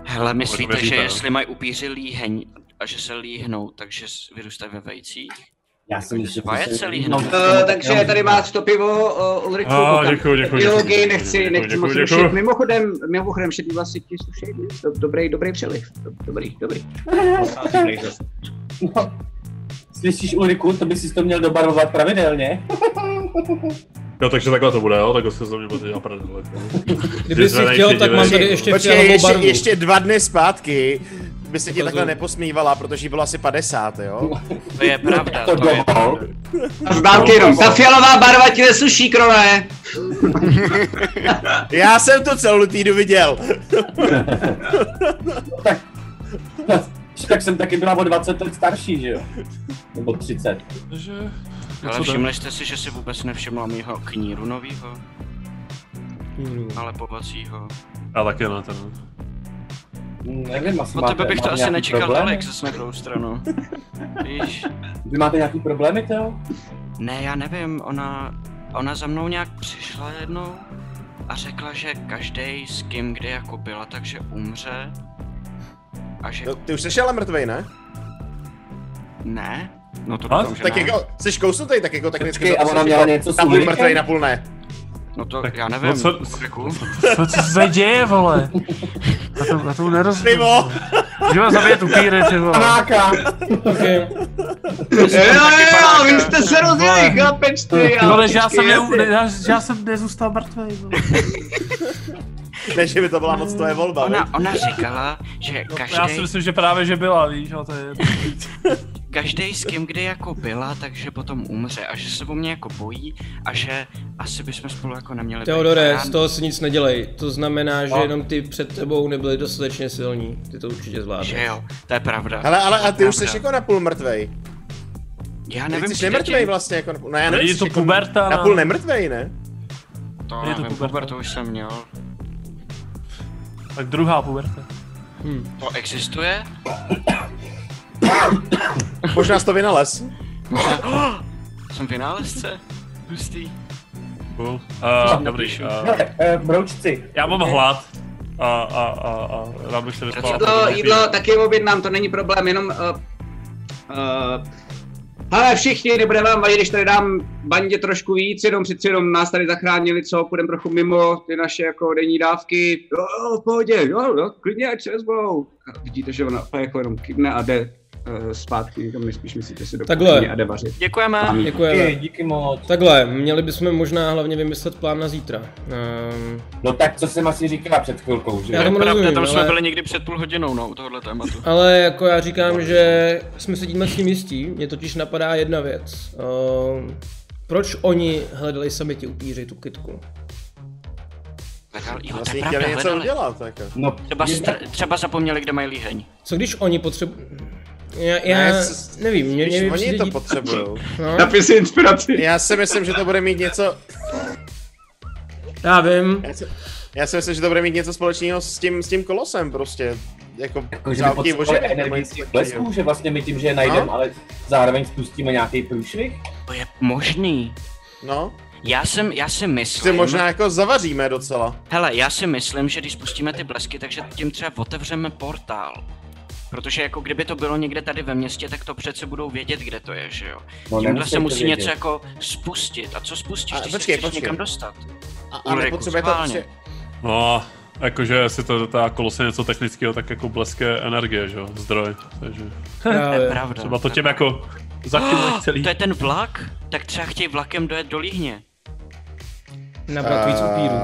Hele, myslíte, že
no?
jestli mají upíři líheň a že se líhnou, takže vyrůstají ve vejcích?
Já si myslím,
že vajec
že
se
se
líhnou.
Uh, takže tady máš to pivo, uh, Ulriku.
Ah,
koukám.
děkuju, děkuju,
Biologii nechci, nechci moc
děkuju.
rušit. Mimochodem, mimochodem, šedý vlasy ti slušej, do- dobrý, dobrý přeliv. Dobrý, dobrý.
No. Slyšíš Ulriku, to by si to měl dobarvovat pravidelně.
Jo, takže takhle to bude, jo? Takhle se za mě bude dělat.
Kdyby si chtěl, tak mám tady ještě
Počkej, ještě, ještě dva dny zpátky by se ti takhle neposmívala, protože jí bylo asi 50, jo?
To je pravda,
To
to je pravda.
Z dálky jenom. Ta fialová barva ti nesluší, krone.
Já jsem to celou týdu viděl.
tak, tak jsem taky byla o 20 let starší, že jo? Nebo 30.
Takže...
Ale
co
všimli jste si, že si vůbec nevšimla mýho kníru novýho, ale povacího.
Já taky ne, ten.
Nevím, asi máte,
tebe bych to asi nečekal
problémy?
tolik, zase na druhou stranu. Víš?
Vy máte nějaký problémy, Teo?
Ne, já nevím, ona, ona za mnou nějak přišla jednou a řekla, že každý s kým kdy jako byla, takže umře. A že
No, Ty už jsi ale mrtvej, ne?
ne? No to doufám, že
Tak
ne.
jako, jsi kousnutej, tak jako technicky
Počkej, a ona měla
jako
něco s
mrtvej, na půl ne.
No to
Tak,
já nevím.
no co-
Ulriku.
Co, co se děje, vole? Já to, já to nerozumím.
Pivo!
Můžeme zabít upíry, ty vole.
Panáka!
Okay.
Jo, jo, jo, vy jste se rozjeli, chápeš ty.
Vole, že já jsem, ne, já, že já jsem nezůstal mrtvej, vole.
Ne, že by to byla moc tvoje volba,
Ona, ona říkala, že
No, já si
každý,
myslím, že právě, že byla, víš, ale to je...
každý s kým kdy jako byla, takže potom umře a že se o mě jako bojí a že asi bychom spolu jako neměli být.
Teodore,
Já-
z toho si nic nedělej. To znamená, že
No.
jenom ty před tebou nebyli dostatečně silní. Ty to určitě
Že
zvládneš.
jo, to je pravda.
Hele, ale a ty už
Pravda.
jsi jako na půl mrtvej.
Já
Ty
nevím,
jsi
přijde
nemrtvej vlastně jako. No já nevím, jsi
to
jako
puberta,
Na
no.
půl nemrtvej, ne?
To
Je to puberta.
pubertu už jsem měl.
Tak druhá puberta.
To existuje?
Možná jsi to vynalez.
Jsem vynálezce? Hustý.
Cool. Uh, dobrý. Uh,
broučci.
já mám hlad. A, a, a, a rád bych se vyspal.
Jídlo, jídlo taky objednám, to není problém, jenom... Uh, uh, hele všichni, nebude vám vadit, když tady dám bandě trošku víc, jenom přeci jenom nás tady zachránili, co, půjdeme trochu mimo ty naše jako denní dávky. Jo, v pohodě, jo, jo, klidně, ať se vezmou. Vidíte, že ona jako jenom kydne a jde zpátky, to my spíš myslíte si do
Takhle.
a jde vařit.
Děkujeme.
Děkujeme.
Díky, díky moc.
Takhle, měli bychom možná hlavně vymyslet plán na zítra. Um,
No tak co jsem asi říkala před chvilkou, že
Já
jo?
tomu
Pravda,
rozumím,
tam jsme
ale-
byli někdy před půl hodinou, no, u tohohle tématu.
ale jako já říkám, že jsme se tímhle s tím jistí, mě totiž napadá jedna věc. Um, proč oni hledali sami ti upíři tu kytku?
Hledal, jo, to
Vlastně chtěli
pravda,
něco udělat, jako.
No,
Třeba, str- třeba zapomněli, kde mají líheň.
Co když oni potřebují... Já, já
Ne,
nevím, mě, mě
oni
přijde
to potřebují.
no,
Napis inspiraci.
Já si myslím, že to bude mít něco...
Já vím,
Já si, já si myslím, že to bude mít něco společného s tím, s tím kolosem prostě. Jako,
Jako, že by energii z těch
takového.
blesků, že vlastně my tím, že je najdeme,
No.
ale zároveň spustíme nějaký průšvih?
To je možný.
No,
Já jsem, já si myslím...
možná jako zavaříme docela.
Hele, já si myslím, že když spustíme ty blesky, takže tím třeba otevřeme portál. Protože jako kdyby to bylo někde tady ve městě, tak to přece budou vědět, kde to je, že jo?
No,
Tímhle
nemusí
se musí
vědět.
něco jako spustit. A co spustíš,
A
když
počkej,
se chceš
počkej.
někam dostat?
A, a
Ulriku,
nepotřebuje to prostě...
No, jakože jestli to ta kolose něco technického, tak jako bleské energie, že jo, zdroj, takže
To je pravda.
třeba to
pravda.
jako
Oh,
celý.
to je ten vlak? Tak třeba chtějí vlakem dojet do Líhně.
nabrat víc upírů.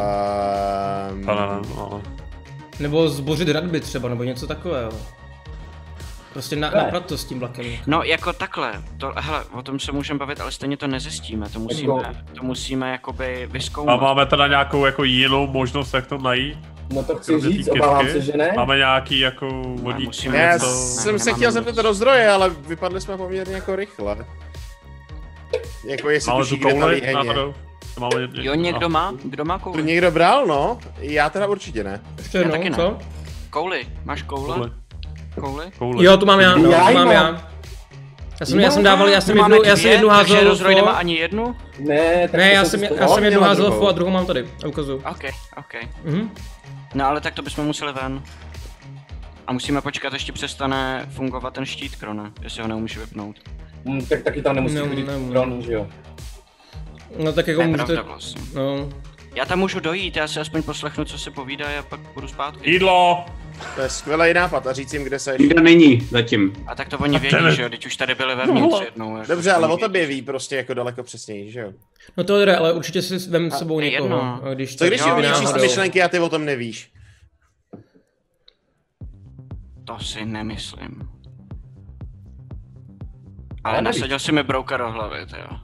Nevím, ale...
Nebo zbořit radby třeba, nebo něco takového. Prostě na,
Ne.
naprat to s tím vlakem.
No jako takhle, to, hele, o tom se můžeme bavit, ale stejně to nezjistíme, to musíme, to musíme jakoby
A
vyzkoumat.
máme teda nějakou jako jinou možnost, jak to najít?
No to chci
Kromě
říct,
té
obávám
kytky?
se, že ne.
Máme nějaký jako vodík,
musíme
Já
něco-
jsem
ne,
se chtěl zeptat do zdroje, ale vypadli jsme poměrně jako rychle. Jako jestli
Máme
tuší,
tu kouli náhodou? Máme
Jo, někdo má? Kdo má
To
kouli?
někdo bral, no? Já teda určitě ne.
Ještě
Já taky
jednou,
ne.
co?
Kouli, máš koule?
Kouli.
Kouli?
Kouli.
Jo, tu mám já,
Já
tu mám já. Já jsem, já jsem dával, já jsem jednu, já jsem
dvě,
jednu
takže
házel
rozroj nemá
fo-
ani jednu?
Ne, tak
Ne,
to
já
jsem
já jsem jednu
měla
házel
druhou.
fo a druhou mám tady. A ukazuju.
OK, OK.
Mhm.
No ale tak to bychom museli ven. A musíme počkat, ještě přestane fungovat ten štít, Krone, jestli ho neumíš vypnout.
Hm, tak taky tam nemusí
Ne,
být
ne,
dron, že jo.
No tak jako
je
můžete...
pravda vlastně.
No,
Já tam můžu dojít, já si aspoň poslechnu, co se povídají a pak budu zpátky.
Jídlo!
To je skvělý nápad a říct jim, kde seš.
Nikdo není zatím.
A tak to oni vědí, že jo, teď už tady byli vevnitř jednou. Jako
Dobře, ale o tobě
vědí.
ví prostě jako daleko přesněji, že jo?
no to jde, ale určitě si vem s sebou
to je
někoho.
jedno.
a Když
Co když umí číst myšlenky a ty o tom nevíš?
To si nemyslím.
Ale
nasadil si mi brouka do hlavy, jo.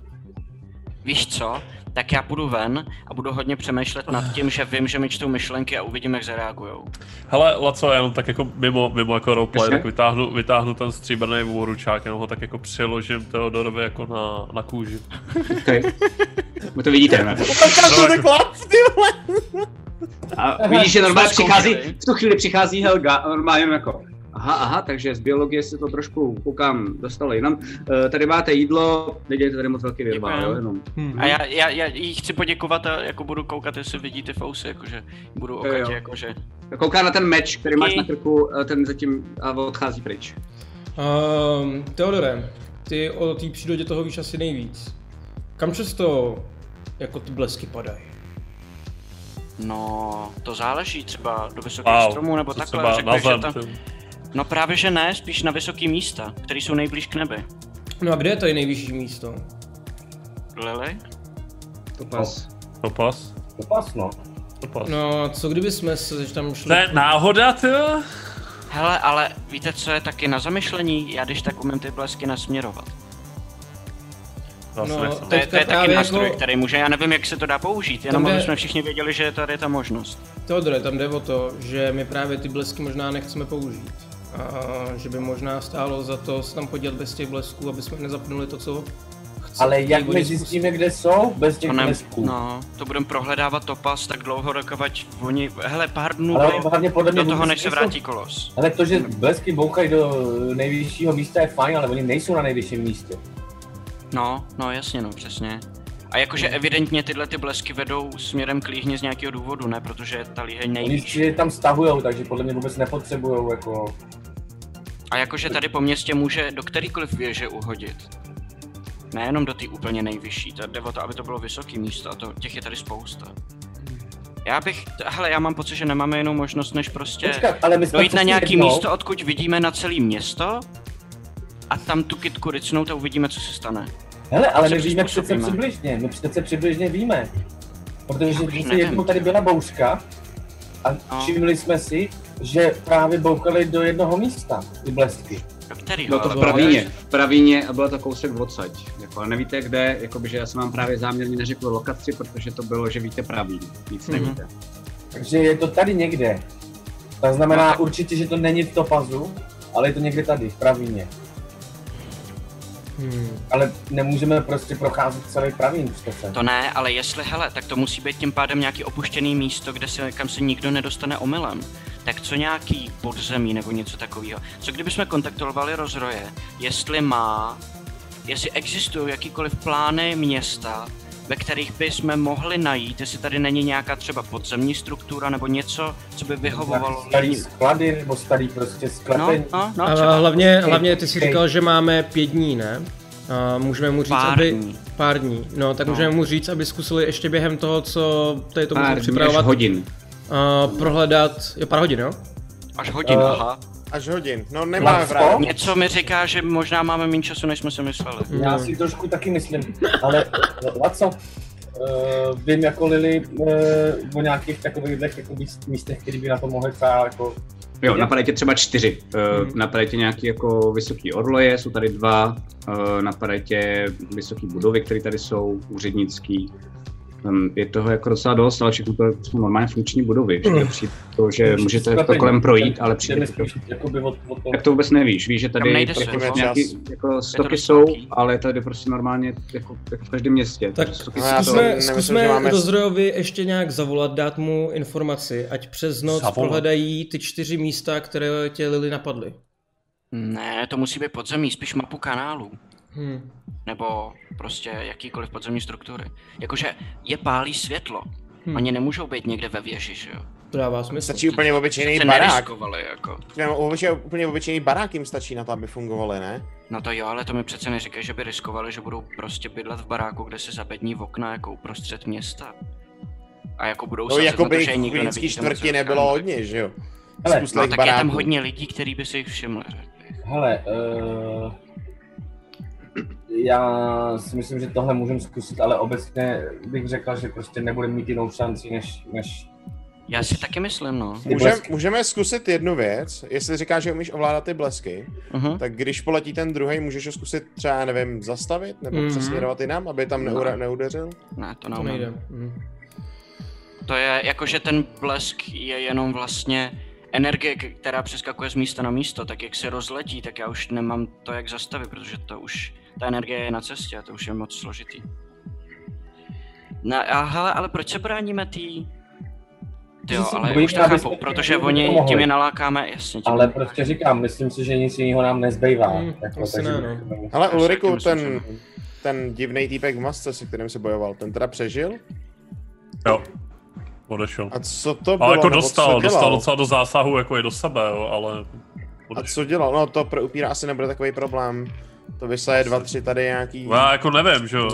Víš co? Tak já půjdu ven a budu hodně přemýšlet nad tím, že vím, že mi čtou myšlenky a uvidím, jak zareagujou.
Hele, Laco, jenom tak jako mimo, mimo jako roleplay, tak vytáhnu, vytáhnu ten stříbrný vůručák, jenom ho tak jako přeložím Teodorovi jako na, na kůži.
Okay. Vy to vidíte, ne?
Kam to chlap, ty vole?
A vidíš, že normálně přichází, v tu chvíli přichází Helga a normálně jako Aha, aha, takže z biologie se to trošku, koukám, dostalo jinam. Uh, tady máte jídlo, nedělejte tady moc velký
Děkujem.
jo, jenom.
Hm.
A já, já, já jí chci poděkovat a jako budu koukat, jestli vidí ty fousy, jakože budu
jo.
jakože.
Kouká na ten meč, který máš na krku, eh, ten zatím a odchází pryč.
Um, Teodore, ty o té přírodě toho víš asi nejvíc. Kam často jako ty blesky padají?
No, to záleží třeba do vysokých
Wow,
stromů nebo takhle. bych, že tam... No právě že ne, spíš na vysoký místa, které jsou nejblíž k nebi.
No a kde je tady nejvyšší místo?
Lily?
To pas.
To pas?
To pas, no.
To pas.
No, co kdyby jsme se tam šli...
To je náhoda, ty jo?
Hele, ale víte, co je taky na zamyšlení? Já když tak umím ty blesky nasměrovat.
No.
To je, to je taky nástroj,
jako-
který může, já nevím, jak se to dá použít, jenom
jde-
aby jsme všichni věděli, že tady je ta možnost.
Teodore, tam jde o to, že my právě ty blesky možná nechceme použít. A že by možná stálo za to se tam podívat bez těch blesků, aby jsme nezapnuli to, co chce.
Ale jak
oni
my zjistíme, kde jsou, bez těch
To ne,
blesků?
no, to budeme prohledávat topas tak dlouho, dokavať oni, hele, pár dnů
Ale
do,
hlavně podle mě
do toho, než se vrátí kolos.
Ale to, že blesky bouchají do nejvyššího místa je fajn, ale oni nejsou na nejvyšším místě.
No, no jasně, no, přesně. A jakože evidentně tyhle ty blesky vedou směrem k líhni z nějakého důvodu, ne? Protože je ta líheň
Oni
nejvíc.
si je tam stahujou, takže podle mě vůbec nepotřebujou jako...
A jakože tady po městě může do kterýkoliv věže uhodit. Nejenom do té úplně nejvyšší, to jde o to, aby to bylo vysoký místo a to, těch je tady spousta. Já bych, hele, já mám pocit, že nemáme jinou možnost, než prostě
Počkat, ale my jsme
dojít na nějaký
jednou-
místo, odkud vidíme na celé město a tam tu kitku ricnout a uvidíme, co se stane.
Hele, ale my víme přece přibližně, my přece přibližně víme. Protože
nevím.
jednou tady byla bouřka a
No.
všimli jsme si, že právě boukali do jednoho místa ty blesky.
Kterýho?
Bylo to v Pravíně, v Pravíně a bylo to kousek odsaď. Jako, ale nevíte kde, jakoby, že já jsem vám právě záměrně neřekl lokaci, protože to bylo, že víte Pravín, víc
Mhm.
nevíte.
Takže je to tady někde. To znamená
No
určitě, že to není v Topazu, ale je to někde tady, v Pravíně.
Hmm.
Ale nemůžeme prostě procházet celý Pravín přece.
To ne, ale jestli, hele, tak to musí být tím pádem nějaký opuštěný místo, kde se, kam se nikdo nedostane omylem. Tak co nějaký podzemí nebo něco takového? Co kdybychom kontaktovali rozroje, jestli má, jestli existují jakýkoliv plány města, ve kterých bychom mohli najít, jestli tady není nějaká třeba podzemní struktura nebo něco, co by vyhovovalo
Nějaký starý sklady nebo starý prostě
No,
sklepení.
no, no,
A
třeba
hlavně, hlavně ty si
Hej.
říkal, že máme pět dní, ne? A můžeme mu říct,
Pár
aby...
dní.
Pár dní. No, tak
No.
můžeme mu říct, aby zkusili ještě během toho, co tady to můžeme připravovat,
hodin.
A prohledat, jo, pár hodin, jo?
až hodin,
Eh,
aha.
Až hodin. No nemáme
Lacko?
právě.
Něco mi říká, že možná máme méně času, než jsme si mysleli.
Já
No.
si trošku taky myslím, ale Laco, uh, vím jako Lili uh, o nějakých takových jako míst- místech, které by na to mohly třeba jako...
Jo, napadají tě třeba čtyři.
Hmm.
Uh, napadají tě nějaký jako vysoký orloje, jsou tady dva. Uh, napadají tě vysoký budovy, které tady jsou, úřednický. Um, je toho jako docela dost, ale všechno to jsou normálně funkční budovy. Že přijde to, že můžete to kolem projít, ale přijde to,
od toho.
tak to vůbec nevíš. Víš, že tady
nejde
prostě nějaký, jako stoky jsou, ale tady prostě normálně jako, jako v každém městě.
Tak
stoky
No
zkusme, zkusme
máme-
ještě nějak zavolat, dát mu informaci, ať přes noc
Zavolat.
prohledají ty čtyři místa, které tě Lily napadly.
Ne, to musí být podzemí, spíš mapu kanálu.
Hm.
Nebo prostě jakýkoliv podzemní struktury. Jakože je pálí světlo.
Hmm.
Oni nemůžou být někde ve věži, že jo?
To dává smysl.
Stačí úplně obyčejný
Se
barák.
jako.
Ne, obyčej, úplně obyčejný barák jim stačí na to, aby fungovaly, ne?
No to jo, ale to mi přece neříkají, že by riskovali, že budou prostě bydlet v baráku, kde se zabední v okna jako uprostřed města. A jako budou
No, jako by v
nikdo nevidí, tam
čtvrti nebylo hodně, že jo?
Hele,
No tak je tam hodně lidí, kteří by si jich všimli. řekl bych.
Hele, uh, já si myslím, že tohle můžeme zkusit, ale obecně bych řekl, že prostě nebudeme mít jinou šanci, než, než
Já si taky myslím, no.
ty
Můžeme, zkusit jednu věc, jestli říkáš, že umíš ovládat ty blesky,
Uh-huh.
tak když poletí ten druhý, můžeš ho zkusit třeba, nevím, zastavit nebo
Mhm.
přesměrovat jinam, aby tam
No.
neura, neudeřil?
Ne, to
To
neumím.
nejde. Hm.
To je jako, že ten blesk je jenom vlastně energie, která přeskakuje z místa na místo, tak jak se rozletí, tak já už nemám to jak zastavit, protože to už, ta energie je na cestě a to už je moc složitý. No a hele, ale proč se bráníme tý... Ty jo, ale
bojíme,
už to chápu, protože oni,
pomohli.
tím je nalákáme, jasně. Tím
Ale prostě říkám, myslím si, že nic jiného nám nezbývá.
Hmm,
jako,
asi
takže
ne, no.
Ale
Já si
Ulriku, ten, ten divný týpek v masce, se kterým se bojoval, ten teda přežil?
Jo. Odešel.
A co to bylo?
Ale jako dostal,
co
dostal docela do zásahu jako i do sebe, jo, ale
A
odešel.
co dělal? No to pro upíra asi nebude takový problém. To vysaje dva, tři tady nějaký...
Já jako nevím, že jo.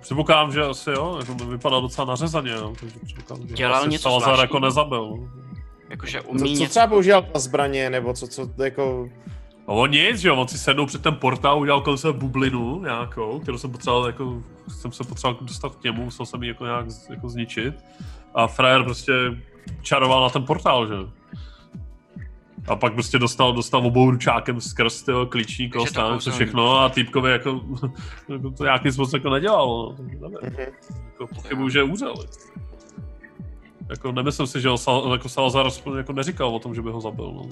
Předpokládám, že asi jo, jako to vypadá docela nařezaně, jo. Takže předpokládám, že
Dělal
asi
něco
Salazar jako nezabil. no.
Jakože
Co,
umí
co
něco...
třeba používal za zbraně, nebo co, co jako...
No on nic, že jo, on si sednul před ten portál, udělal kolem sebe bublinu nějakou, kterou jsem potřeboval, jako, jsem se potřeboval dostat k němu, musel jsem ji jako nějak jako zničit. A frajer prostě čaroval na ten portál, že jo. A pak prostě dostal, dostal obou ručákem skrz toho klíčník,
Takže to
všechno a týpkovi jako, jako to nějakým způsobem jako nedělal, no. Jako pochybuju, že umřel. Jako nemyslím si, že ho Sal, jako Salazar jako neříkal o tom, že by ho zabil, no.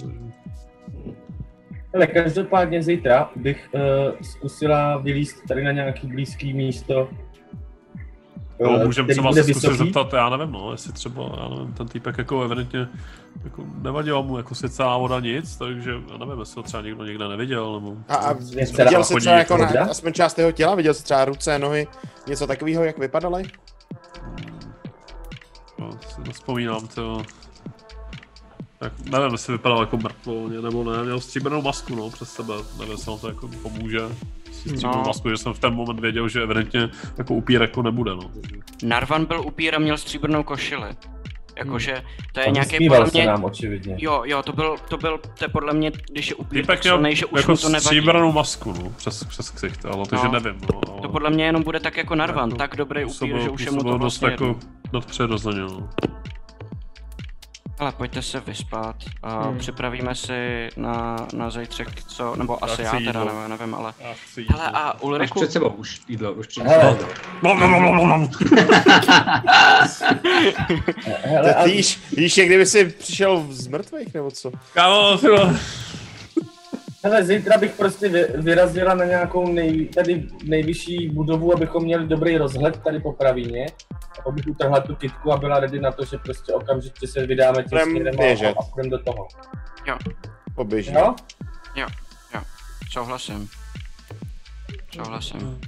Ale každopádně zítra bych uh, zkusila vylíst tady na nějaký blízký místo.
No, můžeme třeba se zkusit
vysoký.
zeptat, já nevím, no, jestli třeba, já nevím, ten týpek jako evidentně jako nevadilo mu jako svěcá voda nic, takže já nevím, jestli ho třeba někdo někde neviděl, nebo...
A, a viděl jsi
chodí
třeba jako
jako
na, aspoň část jeho těla, viděl jsi třeba ruce, nohy, něco takového, jak vypadaly?
No, si nespomínám to. Tak nevím, jestli vypadal jako mrtvolně nebo ne, měl stříbrnou masku, no, přes sebe, nevím, jestli to jako pomůže.
No.
masku, že jsem v ten moment věděl, že evidentně jako upír jako nebude, no.
Narvan byl upír a měl stříbrnou košili. Jakože to je nějaký podle mě...
nám očividně.
Jo, jo, to byl, to byl, to je podle mě, když je upír tak
měl
silnej, že už
jako
mu to nevadí.
stříbrnou masku, no, přes, přes ksicht, ale takže
No.
nevím, no. Ale
To podle mě jenom bude tak jako narvan,
jako
tak dobrý upír, že už je mu to
dost
vlastně
jako
jedno.
nadpřirozeně, no.
Ale pojďte se vyspat a
Hmm.
připravíme si na, na zítřek co, nebo asi
chci
já teda,
jídlo.
nevím, nevím, ale...
Já
Hele a Ulriku,
před sebou už jídlo, už před
Hele.
sebou.
Hele, a
Ty víš, víš, jak kdyby jsi přišel z mrtvých, nebo co?
Kámo.
Hele, zítra bych prostě vy, vyrazila na nějakou nej, tady nejvyšší budovu, abychom měli dobrý rozhled tady po pravíně. A bych utrhla tu kitku a byla ready na to, že prostě okamžitě se vydáme tím směrem
běžet.
a, a půjdeme do toho.
Poběží.
Jo?
souhlasím. Souhlasím.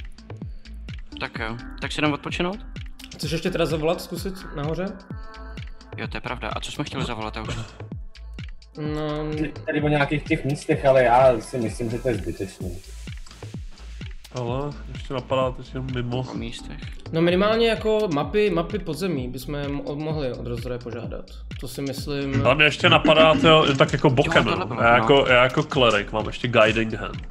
Tak jo, tak si jdem odpočinout?
Chceš ještě teda zavolat, zkusit nahoře?
Jo, to je pravda. A co jsme chtěli zavolat, já už?
No,
Tady o nějakých těch místech, ale já si myslím, že to je zbytečný.
Ale ještě napadá teď jenom mimo.
O místech.
no minimálně jako mapy, mapy podzemí bychom mo- mohli od rozdroje požádat. To si myslím...
Ale mě ještě napadá to tak jako bokem,
Jo,
no.
bylo,
já,
no.
jako, já jako klerik mám ještě guiding hand.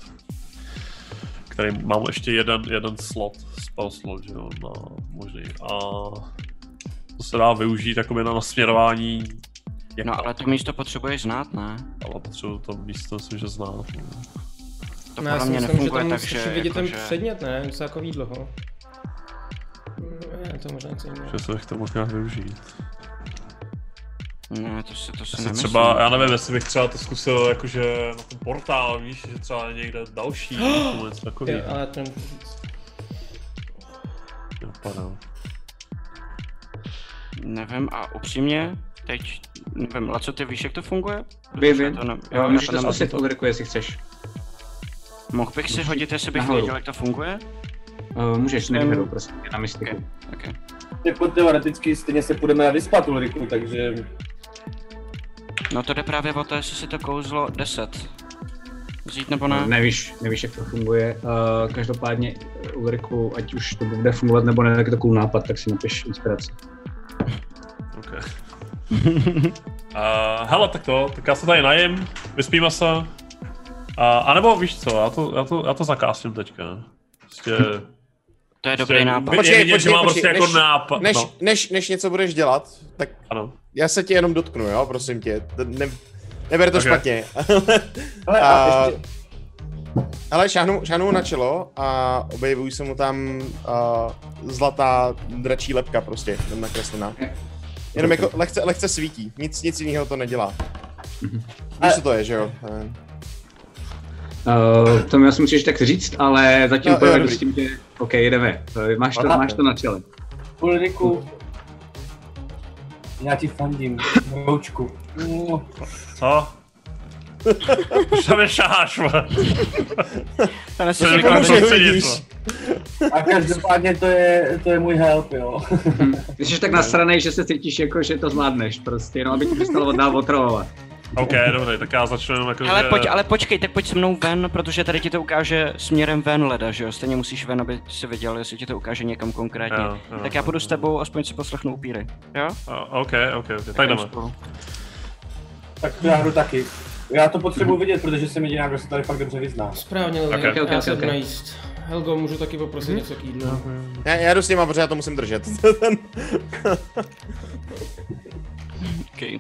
Který mám ještě jeden, jeden slot, spell slot, že jo, na možný. A to se dá využít jakoby na nasměrování jak
No ale to místo potřebuješ znát, ne?
ale potřebuji to místo, myslím, že znát. no.
To
No, já
podle
si
mě
myslím,
nefunguje
že tam
tak, že
musíš vidět ten
jakože...
předmět, ne? Něco jako dlouho. Ne, to možná něco jiného.
Že se bych to mohl nějak využít.
Ne, to si, to si nemyslím.
třeba, já nevím, jestli bych třeba to zkusil jakože na ten portál, víš, že třeba někde další, nebo něco
Jo,
takového.
ale to nemůžu říct.
Napadá.
Nevím, a upřímně, teď, nevím, Laco, ty víš, jak to funguje?
Vím, vím.
ne-
Jo,
já
můžeš
to
zkusit, Ulriku, jestli chceš.
Mohl bych si hodit, jestli bych
Nahoru.
věděl, jak to funguje?
Uh, můžeš, nevyhru, prostě, na mystiku.
Ok, ok.
Jako teoreticky stejně se půjdeme vyspat, Ulriku, takže...
No to jde právě o to, jestli si to kouzlo 10. Vzít nebo ne?
Nevíš, nevíš, jak to funguje. Uh, každopádně, Ulriku, ať už to bude fungovat nebo ne, tak je to cool nápad, tak si napiš inspiraci.
OK. uh, hele, tak to, tak já se tady najím, vyspíme se. Uh, a nebo víš co, já to, já to, já to zakásím teďka. Prostě,
To je
prostě
dobrý nápad.
Počkej,
je vidět, že
počkej,
mám
počkej,
prostě jako
než-
nápad.
Než,
No,
než, než něco budeš dělat, tak
ano.
já se tě jenom dotknu, jo, prosím tě. To Ne, neber to
Ok.
špatně.
Ale a
Ale šáhnu, šáhnu na čelo a objevují se mu tam uh, zlatá dračí lepka prostě, tam nakreslená. Jenom jako lehce, lehce svítí, nic, nic jiného to nedělá. Víš, co to je, že jo? Eh,
Uh, to mi asi musíš tak říct, ale zatím
No, jo, dobrý.
s tím, že OK, jdeme. Uh, máš, to,
Aha.
máš to na čele.
Ulriku, já ti fandím, broučku. Mm,
Co? Už tam šáháš, vole.
To
To jako
vidíš.
prostřednictvo.
A každopádně to je, to je můj help, jo.
Ty jsi tak nasranej, že se cítíš jako, že to zvládneš prostě, jenom aby ti přestalo od dál otravovat.
OK, dobrý, tak já začnu jenom jako,
Ale,
že...
pojď, ale počkej, tak pojď se mnou ven, protože tady ti to ukáže směrem ven leda, že jo? Stejně musíš ven, aby si viděl, jestli ti to ukáže někam konkrétně.
Jo, jo,
tak já půjdu
jo.
s tebou, aspoň si poslechnu upíry. Jo?
Uh, OK, OK, OK, tak jdeme.
Spolu.
Tak to já jdu taky. Já to potřebuji vidět, protože se mi dělá, kdo se tady fakt dobře vyzná.
Správně, Lili,
Ok,
ok,
já
ok,
se
ok.
jdu najíst. Helgo, můžu taky poprosit
Mhm.
něco k jídlu?
Já, já jdu s nima, protože já to musím držet.
Okay.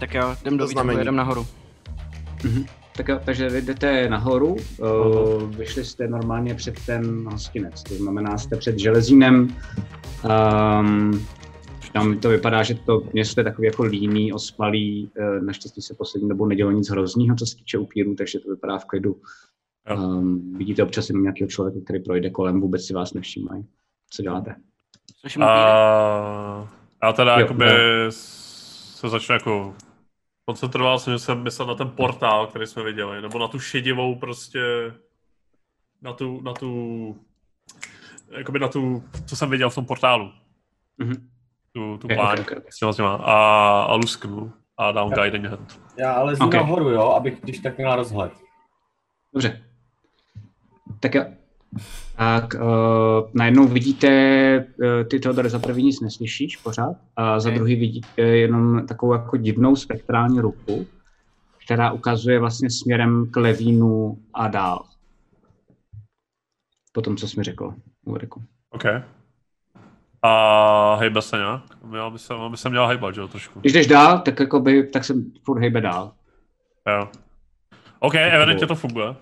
Tak jo, jdem do
To
výtahu, jedem nahoru.
Tak jo, takže vy jdete nahoru, uh, vyšli jste normálně před ten hostinec, to znamená, jste před železínem. Um, tam to vypadá, že to město je takový jako líný, ospalý, uh, naštěstí se poslední dobou nedělo nic hroznýho, co se týče upírů, takže to vypadá v klidu. Um, vidíte občas jenom nějakého člověka, který projde kolem, vůbec si vás nevšímají. Co děláte?
A já teda
Jo,
jakoby
jo.
se začnu jako koncentroval jsem, že jsem myslel na ten portál, který jsme viděli, nebo na tu šedivou prostě, na tu, na tu, jakoby na tu, co jsem viděl v tom portálu.
Mhm.
Tu, tu
Ok,
pláň
ok, ok.
s těma, s těma. A, a lusknu a dám guiding hand.
Já ale zdu
Ok.
nahoru, jo, abych když tak měla rozhled.
Dobře. Tak jo. tak uh, najednou vidíte, uh, ty Teodore za první nic neslyšíš pořád, a za
Ok.
druhý vidíte jenom takovou jako divnou spektrální ruku, která ukazuje vlastně směrem k Levínu a dál. Po tom, co jsi mi řekl, Ulriku.
OK. A hejbe se nějak? Měl by se, by se měl hejbat, že jo, trošku.
Když jdeš dál, tak, jakoby, tak se furt hejbe dál.
Jo. OK, evidentně to funguje.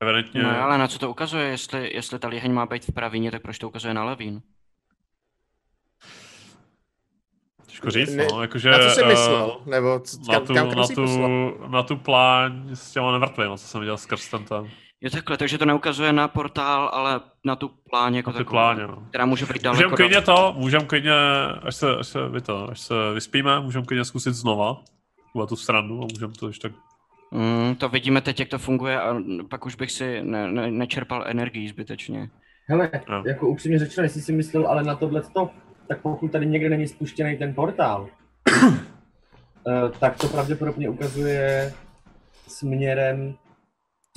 Evidentně.
No ale na co to ukazuje, jestli, jestli ta líheň má být v pravině, tak proč to ukazuje na levín?
Těžko říct,
Ne-
no, jakože...
Na co jsi
eh,
myslel? Nebo
na tu,
kam,
na,
kam
tu, na tu pláň s těma nemrtvými, co jsem viděl skrz ten ten.
Jo takhle, takže to neukazuje na portál, ale na tu pláň jako
Na
takovou,
pláně, no.
která může být daleko.
Můžeme klidně to, můžeme klidně, až se, až se, vy to, až se vyspíme, můžeme klidně zkusit znova. Tuhle tu stranu a můžeme to ještě tak...
Mm, to vidíme teď, jak to funguje a pak už bych si ne, ne, nečerpal energii zbytečně.
Hele,
No.
jako upřímně řečeno, jestli si myslel ale na tohle tak pokud tady někde není spuštěný ten portál, eh, tak to pravděpodobně ukazuje směrem,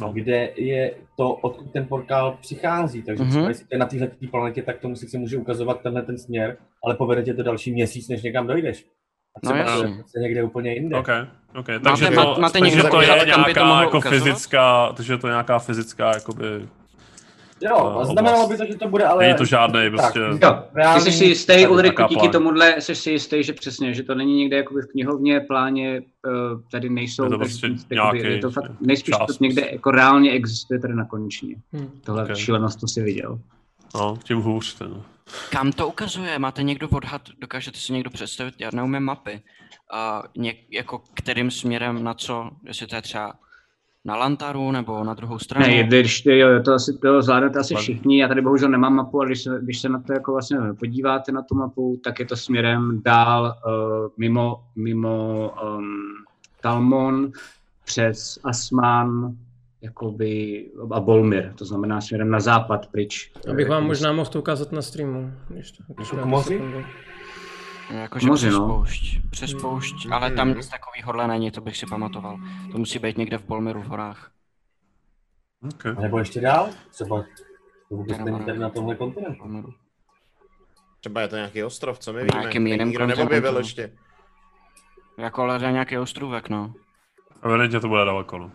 No.
kde je to, odkud ten portál přichází. Takže
Mhm.
třeba jestli je na téhle planetě, tak tomu sice může ukazovat tenhle ten směr, ale povede tě to další měsíc, než někam dojdeš. A
No
třeba je prostě někde úplně jinde.
OK, OK. Takže
Máte-
to,
má- máte
takže
někdo
to je
to
nějaká jako
ukazovat?
fyzická, takže je to nějaká fyzická, jakoby,
Jo, a znamenalo by to, že to bude ale...
není to žádný
tak,
prostě...
Jo, ty jsi si jistý,
tak,
Ulriku, díky tomuhle jsi si jistý, že přesně, že to není někde jakoby v knihovně, pláně, eh, tady nejsou,
Je to prostě
jakoby-
nějaký
je to fakt, nejspíš
čas
to někde jako reálně existuje tady na končině.
Hm.
Tohle
Ok.
šílenost, to si viděl.
No, tím hůř. Ten.
Kam to ukazuje? Máte někdo odhad? Dokážete si někdo představit? Já neumím mapy. A něk, jako kterým směrem na co? Jestli to je třeba na Lantaru nebo na druhou stranu?
Ne, když ty, jo, to asi to zvládnete asi všichni, já tady bohužel nemám mapu, ale když se, když se na to jako vlastně podíváte na tu mapu, tak je to směrem dál uh, mimo, mimo um, Talmon, přes Asman, jakoby, a Bolmir, to znamená směrem na západ pryč.
Abych vám
Jakoby
možná mohl to ukázat na streamu. Když to,
Jakože
Moři,
přes
no.
poušť. Přes poušť, ale tam
Mhm.
nic takového není, to bych si pamatoval. To musí být někde v Bolmiru v horách.
Okay.
A nebo ještě dál? Třeba to vůbec není tady na tomhle kontinentu.
Třeba je to nějaký ostrov, co my
Na
víme?
nějakým jiném
Nikdo neobjevil ještě.
Jako ale nějaký ostrůvek, no.
Evidentně to bude daleko, no.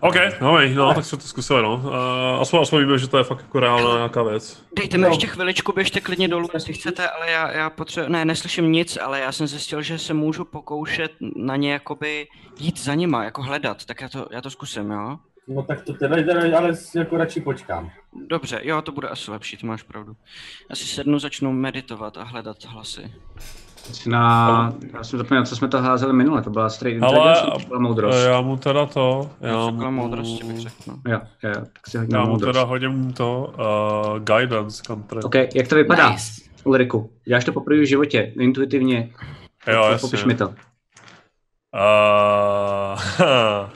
OK, no, no, tak se to zkusili, no. Uh, aspoň, aspoň víme, že to je fakt jako reálná nějaká věc.
Dejte mi ještě chviličku, běžte klidně dolů, jestli chcete, ale já, já potřebuji, ne, neslyším nic, ale já jsem zjistil, že se můžu pokoušet na ně jakoby jít za nima, jako hledat, tak já to, já to zkusím, jo?
No tak to teda, teda ale jako radši počkám.
Dobře, jo, to bude asi lepší, to máš pravdu. Já si sednu, začnu meditovat a hledat hlasy.
Na, já jsem zapomněl, co jsme to házeli minule, to byla straight
Ale
intelligence, to byla moudrost.
já mu teda to, já
Takhle
mu,
moudrosti bych řekl, no.
Jo, jo, tak si hodně
já mu
moudrost.
teda hodím to, uh, guidance country.
OK, jak to vypadá,
Nice.
Ulriku? Děláš to poprvé v životě, intuitivně.
Jo, jasně.
Popiš mi to.
Uh,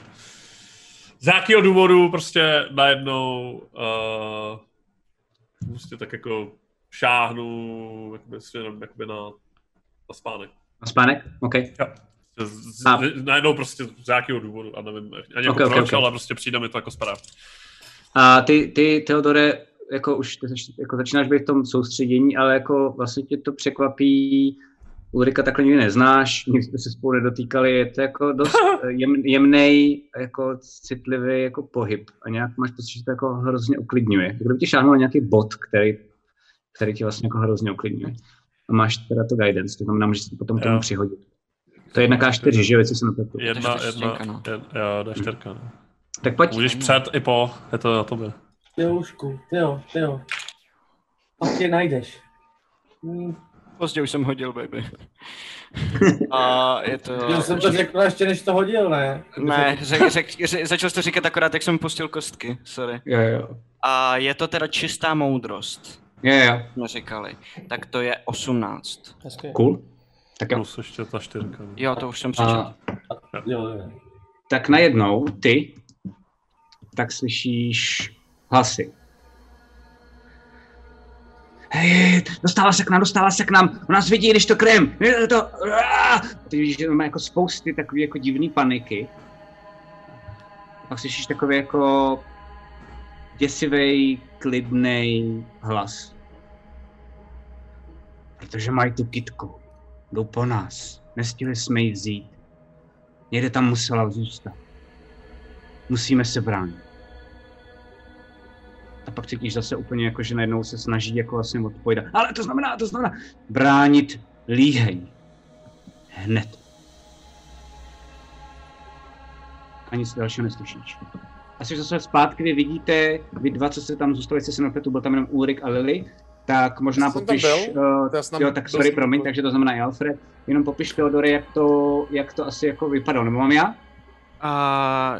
z nějakého důvodu prostě najednou uh, prostě tak jako šáhnu jakoby směrem jakoby na, na spánek.
A spánek? OK.
Jo. Z, z,
A-
najednou prostě z nějakého důvodu, a nevím ani jako
Ok, ok,
proč,
ok.
ale prostě přijde mi to jako správně.
A ty, ty Teodore, jako už ty zač- jako začínáš být v tom soustředění, ale jako vlastně tě to překvapí, Ulrika takhle nikdy neznáš, nikdy jste se spolu nedotýkali, je to jako dost jem, jemný, jako citlivý jako pohyb a nějak máš pocit, že to jako hrozně uklidňuje. Jako kdyby ti šáhnul nějaký bod, který, který ti vlastně jako hrozně uklidňuje. A máš teda to guidance, to znamená, můžeš si potom tomu přihodit. To je jedna K4, že jo, jestli se nepletu.
Jedna,
to
jedna,
štěstěnka, no.
jedna, jo, D4. No.
Tak pojď.
Můžeš před i po, je to na tobě.
Ty Lužku, ty jo, ty jo. Pak je najdeš. Hm,
Pozdě už jsem hodil, baby. A je to...
já jsem to řekl ještě, než to hodil, ne?
Ne, řek, řek, řek, začal jsi to říkat akorát, jak jsem pustil kostky, sorry.
Jo, jo.
A je to teda čistá moudrost,
Jo, jo.
jsme říkali. Tak to je 18.
Hezky.
Cool. Tak jo.
Plus ještě ta čtyřka. no.
Jo, to už jsem přečetl.
A,
Jo, jo.
tak najednou ty tak slyšíš hlasy. Hej, dostává se k nám, dostává se k nám, on nás vidí, když to krem, je to, ty vidíš, že má jako spousty takový jako divný paniky. A pak slyšíš takový jako děsivý klidný hlas. Protože mají tu kitku. Jdou po nás. Nestihli jsme ji vzít. Někde tam musela zůstat. Musíme se bránit. A pak cítíš zase úplně jako, že najednou se snaží jako vlastně odpovědat. Ale to znamená, to znamená bránit líheň. Hned. A nic dalšího neslyšíš. Asi zase zpátky vy vidíte, vy dva, co se tam zůstali, se nepletu, byl tam jenom Ulrik a Lily, tak možná popiš,
byl.
uh, jo, tak sorry, promiň, takže to znamená i Alfred, jenom popiš Teodore, jak to, jak to asi jako vypadalo, nebo mám já?
A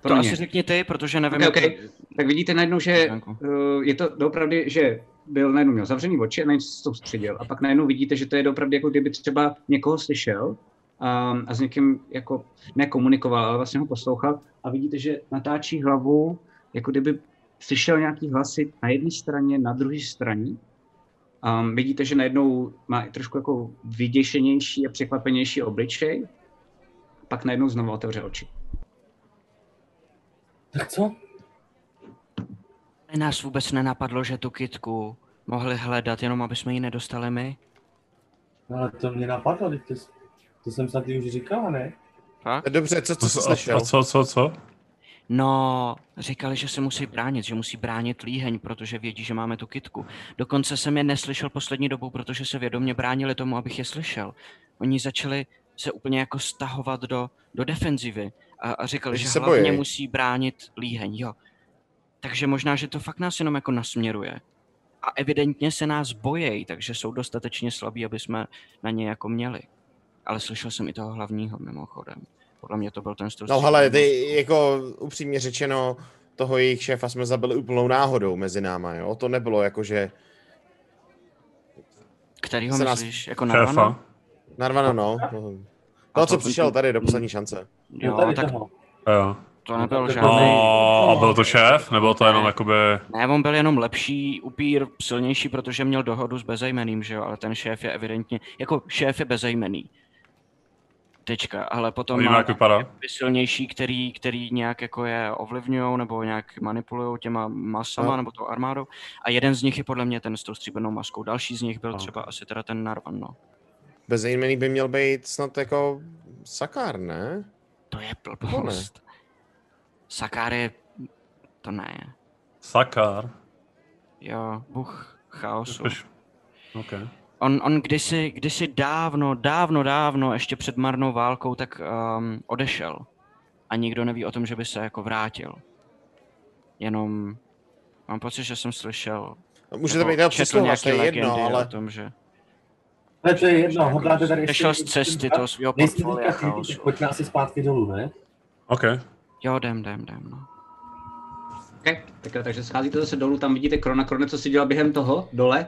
to
Pro mě.
asi řekni ty, protože nevím,
Okay, okay.
jak-
Tak vidíte najednou, že uh, je to doopravdy, že byl najednou měl zavřený oči a najednou se soustředil. A pak najednou vidíte, že to je doopravdy jako kdyby třeba někoho slyšel um, a s někým jako nekomunikoval, ale vlastně ho poslouchal a vidíte, že natáčí hlavu, jako kdyby slyšel nějaký hlasy na jedné straně, na druhé straně. Um, vidíte, že najednou má i trošku jako vyděšenější a překvapenější obličej. Pak najednou znovu otevře oči.
Tak co?
nás vůbec nenapadlo, že tu kitku mohli hledat, jenom aby jsme ji nedostali my.
No, ale to mě napadlo, to, to jsem snad už říkala, ne?
Fakt?
Dobře, co, co jsi
A,
slyšel?
a co, co, co?
No, říkali, že se musí bránit, že musí bránit líheň, protože vědí, že máme tu kitku. Dokonce jsem je neslyšel poslední dobou, protože se vědomě bránili tomu, abych je slyšel. Oni začali se úplně jako stahovat do, do defenzivy a, a říkali,
Takže
že
se
hlavně
bojí.
musí bránit líheň, jo. Takže možná, že to fakt nás jenom jako nasměruje. A evidentně se nás bojejí, takže jsou dostatečně slabí, aby jsme na ně jako měli. Ale slyšel jsem i toho hlavního mimochodem. Podle mě to byl ten stos.
No hele, ty jako upřímně řečeno, toho jejich šéfa jsme zabili úplnou náhodou mezi náma, jo? To nebylo jako, že
Kterýho
se nás-
myslíš? Jako Narvana?
Šéfa.
narvano, no. Toho, co přišel tady do poslední šance.
Jo, tady
tak.
Jo.
to nebyl
No,
žádný.
No, a byl to šéf? Nebo to jenom jakoby...
Ne, on byl jenom lepší upír, silnější, protože měl dohodu s bezejmeným, že jo, ale ten šéf je evidentně, jako šéf je bezejmený. Tečka, ale potom má silnější, který, který nějak jako je ovlivňují nebo nějak manipulují těma masama
No.
nebo tou armádou. A jeden z nich je podle mě ten s tou stříbrnou maskou. Další z nich byl
Ok.
třeba asi teda ten Narvan, no.
Bezejmený by měl být snad jako sakár, ne?
To je blbost. Sakár je... To ne.
Sakár.
Jo, bůh chaosu.
Jakož...
On, on kdysi, kdysi dávno, dávno, dávno, ještě před marnou válkou, tak um, odešel. A nikdo neví o tom, že by se jako vrátil. Jenom mám pocit, že jsem slyšel,
Může to
nebo
být
četl
přesluhač, to je jedno,
legendy
ale...
o tom, že
Ale to je jedno, hodláte tady
přešel z cesty toho svého
Nejste
portfolia chaosu.
pojďme asi zpátky dolů, ne?
OK.
Jo, jdem, jdem, jdem, no.
Okay. Tak, jo, takže scházíte zase dolů, tam vidíte Krona. Krone, co si dělal během toho, dole?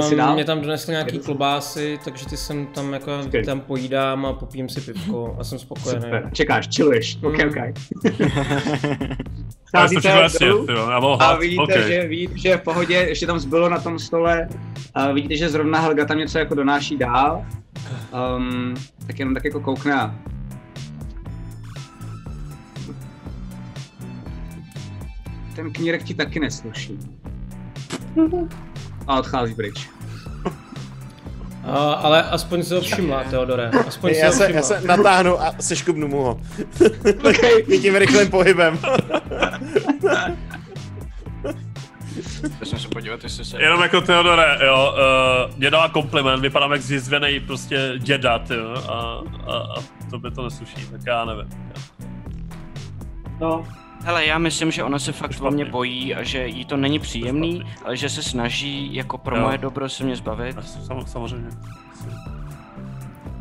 Si
Um,
dál?
mě tam donesli nějaký klobásy, takže ty jsem tam jako
Skvělý.
tam pojídám a popím si pivko a jsem spokojený.
Super, čekáš, chilluješ, ok,
Mm.
ok.
To
Scházíte
jasně,
dolů
jo, já
a vidíte,
OK.
že, vidíte, že je v pohodě, ještě tam zbylo na tom stole, a vidíte, že zrovna Helga tam něco jako donáší dál, um, tak jenom tak jako koukne a ten knírek ti taky nesluší. A odchází pryč.
Uh, ale aspoň se ho všimla, Teodore. Aspoň se
Já se,
všimla.
já se natáhnu a seškubnu mu ho.
Okay.
Tím rychlým pohybem.
Já jsem se podívat, jestli se...
Jenom jako Teodore, jo, uh, mě dala kompliment, vypadám jak zjizvený prostě děda, ty jo, a, a, a to by to nesluší, tak já nevím.
No,
Hele, já myslím, že ona se fakt o mě bojí a že jí to není příjemný, ale že se snaží jako pro
Jo.
moje dobro se mě zbavit.
Sam, samozřejmě.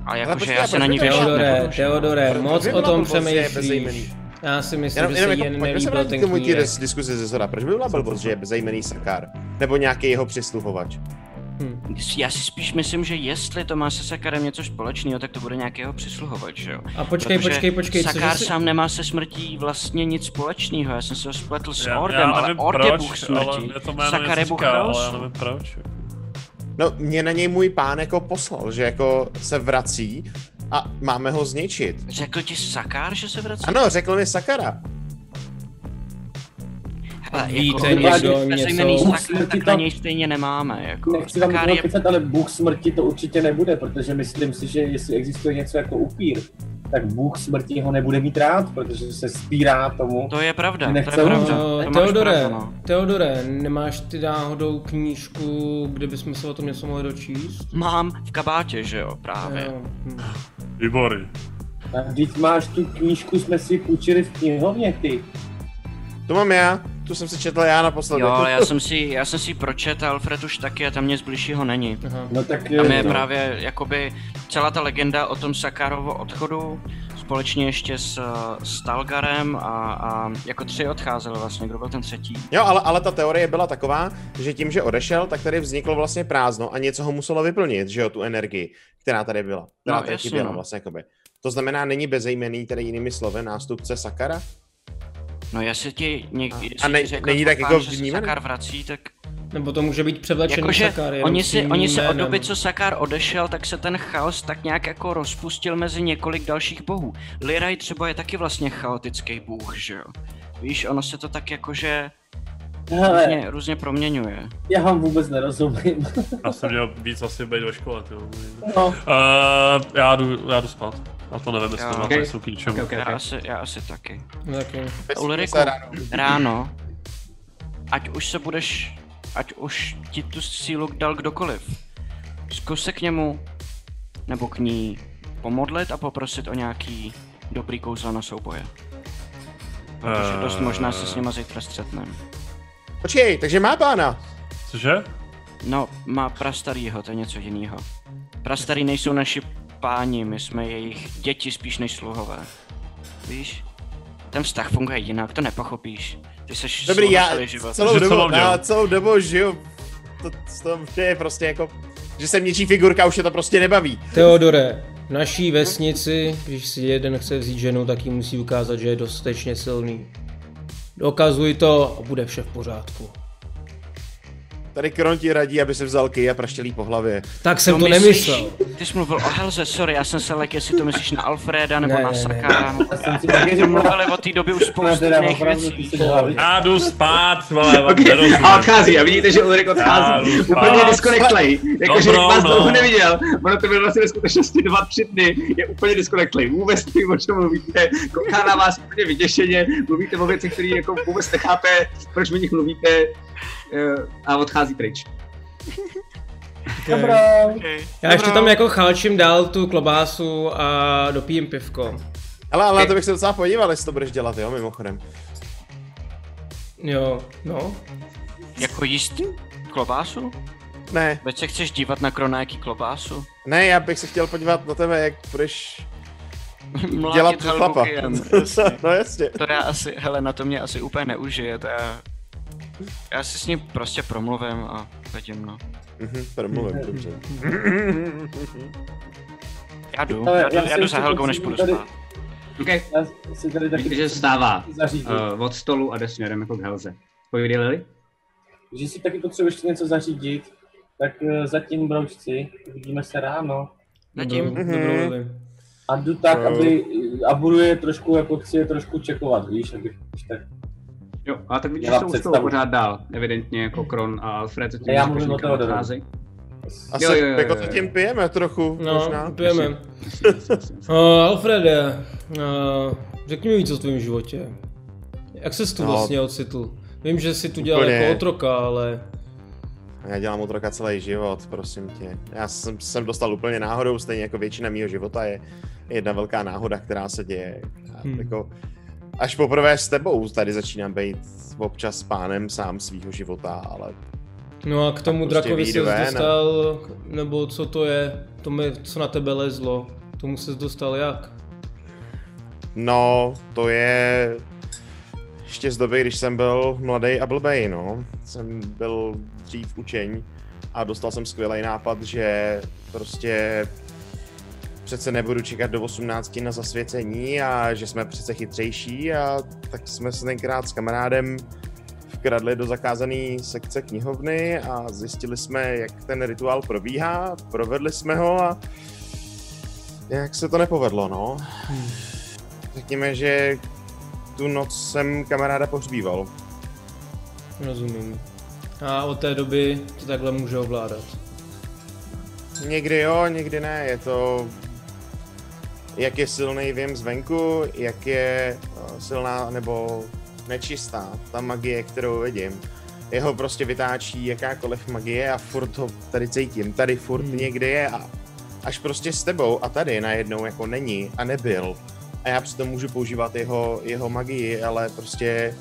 A jakože já se na ní věšet
Teodore. Teodore, moc o tom
blbost, že je
přemýšlíš. Já si myslím,
Jenom,
že
jenom
se
jako,
jen
pojďme se
nelíbil
vrátit
ten
k tomu té diskuzi ze zhora. Proč by byla blbost, že je bezejmený sakár? Nebo nějaký jeho přisluhovač?
Hm.
Já si spíš myslím, že jestli to má se Sakarem něco společného, tak to bude nějakého přisluhovač, že jo?
A počkej,
Protože
počkej, počkej, cože
Sakár
si...
sám nemá se smrtí vlastně nic společného, já jsem se ho spletl s
Já,
Ordem,
já
ale Ord je bůh smrti, Sakar je bůh
já nevím proč.
No, mě na něj můj pán jako poslal, že jako se vrací a máme ho zničit.
Řekl ti Sakár, že se vrací?
Ano, řekl mi Sakara.
Ale
Víte
jako,
někdo něco?
tak, tak, tak na něj stejně nemáme. Jako.
Nechci vám
Sakár
toho
je
kecat, ale Bůh smrti to určitě nebude, protože myslím si, že jestli existuje něco jako upír, tak Bůh smrti ho nebude mít rád, protože se spírá tomu.
To je pravda, to
Nechce
je
ho-
pravda.
Uh,
To máš
Teodore,
pravdu, no.
Teodore, nemáš ty náhodou knížku, kde bychom se o tom něco mohli dočíst?
Mám v kabátě, že jo, právě.
Jo, hm.
Výborný.
A když máš tu knížku, jsme si půjčili v knihovně, ty.
To mám já, tu jsem si četl já naposledy.
Jo, ale já jsem si, já jsem si pročetl, Alfred už taky a tam nic bližšího není.
Aha.
No tak...
Tam je
no.
právě jakoby celá ta legenda o tom Sakárovo odchodu, společně ještě s uh, Stalgarem a, a jako tři odcházeli vlastně, kdo byl ten třetí?
Jo, ale, ale ta teorie byla taková, že tím, že odešel, tak tady vzniklo vlastně prázdno a něco ho muselo vyplnit, že jo, tu energii, která tady byla. Která
No,
tady
jasně,
chyběla
no.
vlastně jakoby. To znamená, není bezejmený, tedy jinými slovy, nástupce Sakara?
No jestli ti někdy,
A ne- není tak jako vnímaný?
Sakár vrací, tak
Nebo to může být převlečený
Jakože
Sakár, jenom
oni, si, oni se od doby, co Sakár odešel, tak se ten chaos tak nějak jako rozpustil mezi několik dalších bohů. Liraj třeba je taky vlastně chaotický bůh, že jo? Víš, ono se to tak jakože
Hele,
různě, různě proměňuje.
já vám vůbec nerozumím.
Já jsem měl víc asi být ve škole, jo.
No,
Uh, já, jdu, já jdu spát. Já to nevím, jestli
Jo.
to má
Okay.
okay. k ničemu.
Okay, okay,
Já
okay.
asi, já asi taky.
No, taky.
Ulriku,
ráno.
ráno, ať už se budeš, ať už ti tu sílu dal kdokoliv, zkus se k němu nebo k ní pomodlit a poprosit o nějaký dobrý kouzla na souboje. Protože dost možná se s nima zítra střetneme.
Počkej, takže má pána.
Cože?
No, má prastarýho, to je něco jiného. Prastarý nejsou naši páni, my jsme jejich děti spíš než sluhové. Víš? Ten vztah funguje jinak, to nepochopíš. Ty seš
Dobrý, já
celý život.
celou dobu,
mám
já celou dobu žiju to, to, to je prostě jako, že jsem něčí figurka, už je to prostě nebaví.
Teodore, v naší vesnici, když si jeden chce vzít ženu, tak jí musí ukázat, že je dostatečně silný. Dokazuj to a bude vše v pořádku.
Tady Kron ti radí, aby se vzal kej a praštělí po hlavě.
Tak jsem to,
myslíš-
nemyslel.
Ty jsi mluvil o Helze, sorry, já jsem se lek, jestli to myslíš na Alfreda nebo
Ne,
na
ne, ne.
Sakára.
já jsem
mluvili od té doby už
no
spoustu jiných
ty
věcí.
Já jdu spát, vole, vám
Okay. A odchází a vidíte, že Ulrik odchází. Úplně disconnectlej. Jakože
Dobrou
vás dlouho
noc.
neviděl. Ono to bylo vlastně ve skutečnosti dva, tři dny. Je úplně disconnectlej. Vůbec nevím, o čem mluvíte. Kouká na vás úplně vyděšeně. Mluvíte o věcech, které jako vůbec nechápe, proč o nich mluvíte. Eh, A odchází pryč.
Dobrá.
Okay.
Já ještě tam jako chalčím dál tu klobásu a dopijím pivko.
Ale, ale na to bych se docela podíval, jestli to budeš dělat, jo, mimochodem.
Jo, no.
Jako jíst klobásu?
Ne,
Veď se chceš dívat na kronáky klobásu?
ne, já bych se chtěl podívat na tebe, jak budeš
Mlátit
dělat chlapa.
jasně.
no jasně.
To já asi, hele, na to mě asi úplně neužije, to já... Já si s ním prostě promluvím a vidím, no.
Mhm, promluvím, dobře.
Já jdu,
Ale
já jdu,
já
já jdu za Helgou, než půjdu
tady-
spát.
OK.
Já si tady taky
Vidíte, že vstává uh, od stolu a jde směrem jako k Helze. Povídej Lily?
Že si taky potřebuješ ještě něco zařídit, tak eh, zatím broučci, uvidíme se ráno.
Zatím.
Dobrou,
Mhm.
dobrou Lily.
A jdu tak, aby, a budu je trošku, jako chci je trošku čekovat, víš, abych když tak.
Jo, a tak vidíš, jsou
představu.
pořád dál. Evidentně jako Kron a Alfred.
Ne, já mluvím o Teodorovi.
Asi
Jo, jo, jo,
jako
jo,
to
jo.
tím pijeme trochu,
No,
možná.
pijeme. Uh, Alfrede, uh, řekni mi víc o tvém životě. Jak ses tu
No.
vlastně ocitl? Vím, že jsi tu dělal
Úplně.
jako otroka, ale...
Já dělám otroka celý život, prosím tě. Já jsem, jsem dostal úplně náhodou, stejně jako většina mýho života je jedna velká náhoda, která se děje. A
Hmm.
jako, až poprvé s tebou tady začínám být občas pánem sám svýho života, ale
No a k tomu
prostě
drakovi
a-
dostal, nebo co to je, to mi, co na tebe lezlo, tomu jsi dostal jak?
no, to je ještě z doby, když jsem byl mladý a blbej, no. Jsem byl dřív učeň a dostal jsem skvělý nápad, že prostě přece nebudu čekat do 18 na zasvěcení a že jsme přece chytřejší a tak jsme se tenkrát s kamarádem vkradli do zakázané sekce knihovny a zjistili jsme, jak ten rituál probíhá, provedli jsme ho a jak se to nepovedlo, no. Řekněme, že tu noc jsem kamaráda pohřbíval.
Rozumím. A od té doby to takhle může ovládat.
Někdy jo, někdy ne, je to jak je silný vím zvenku, jak je eh, silná nebo nečistá ta magie, kterou vidím. Jeho prostě vytáčí jakákoliv magie a furt ho tady cítím. Tady furt hmm. někde je a až prostě s tebou a tady najednou jako není a nebyl. A já přitom můžu používat jeho, jeho magii, ale prostě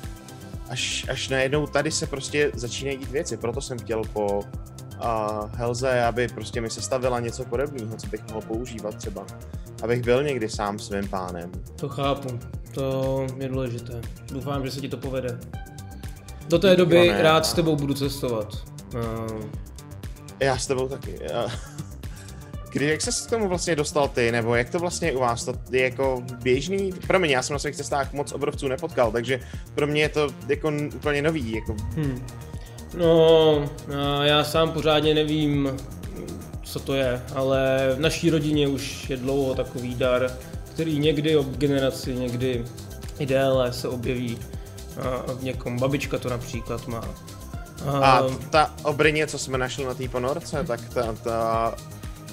až, až najednou tady se prostě začínají dít věci. Proto jsem chtěl po uh, Helze, aby prostě mi sestavila něco podobného, co bych mohl používat třeba. Abych byl někdy sám svým pánem.
To chápu. To je důležité. Doufám, že se ti to povede. Do té doby no ne, rád s tebou budu cestovat. Uh...
Já s tebou taky. Kdy, jak se k tomu vlastně dostal ty, nebo jak to vlastně u vás, to je jako běžný? Pro mě, já jsem na svých cestách moc obrovců nepotkal, takže pro mě je to jako úplně nový, jako... Hmm.
No, já sám pořádně nevím, co to je, ale v naší rodině už je dlouho takový dar, který někdy ob generaci, někdy i déle se objeví v někom. Babička to například má.
A ta obrině, co jsme našli na té ponorce, tak ta, ta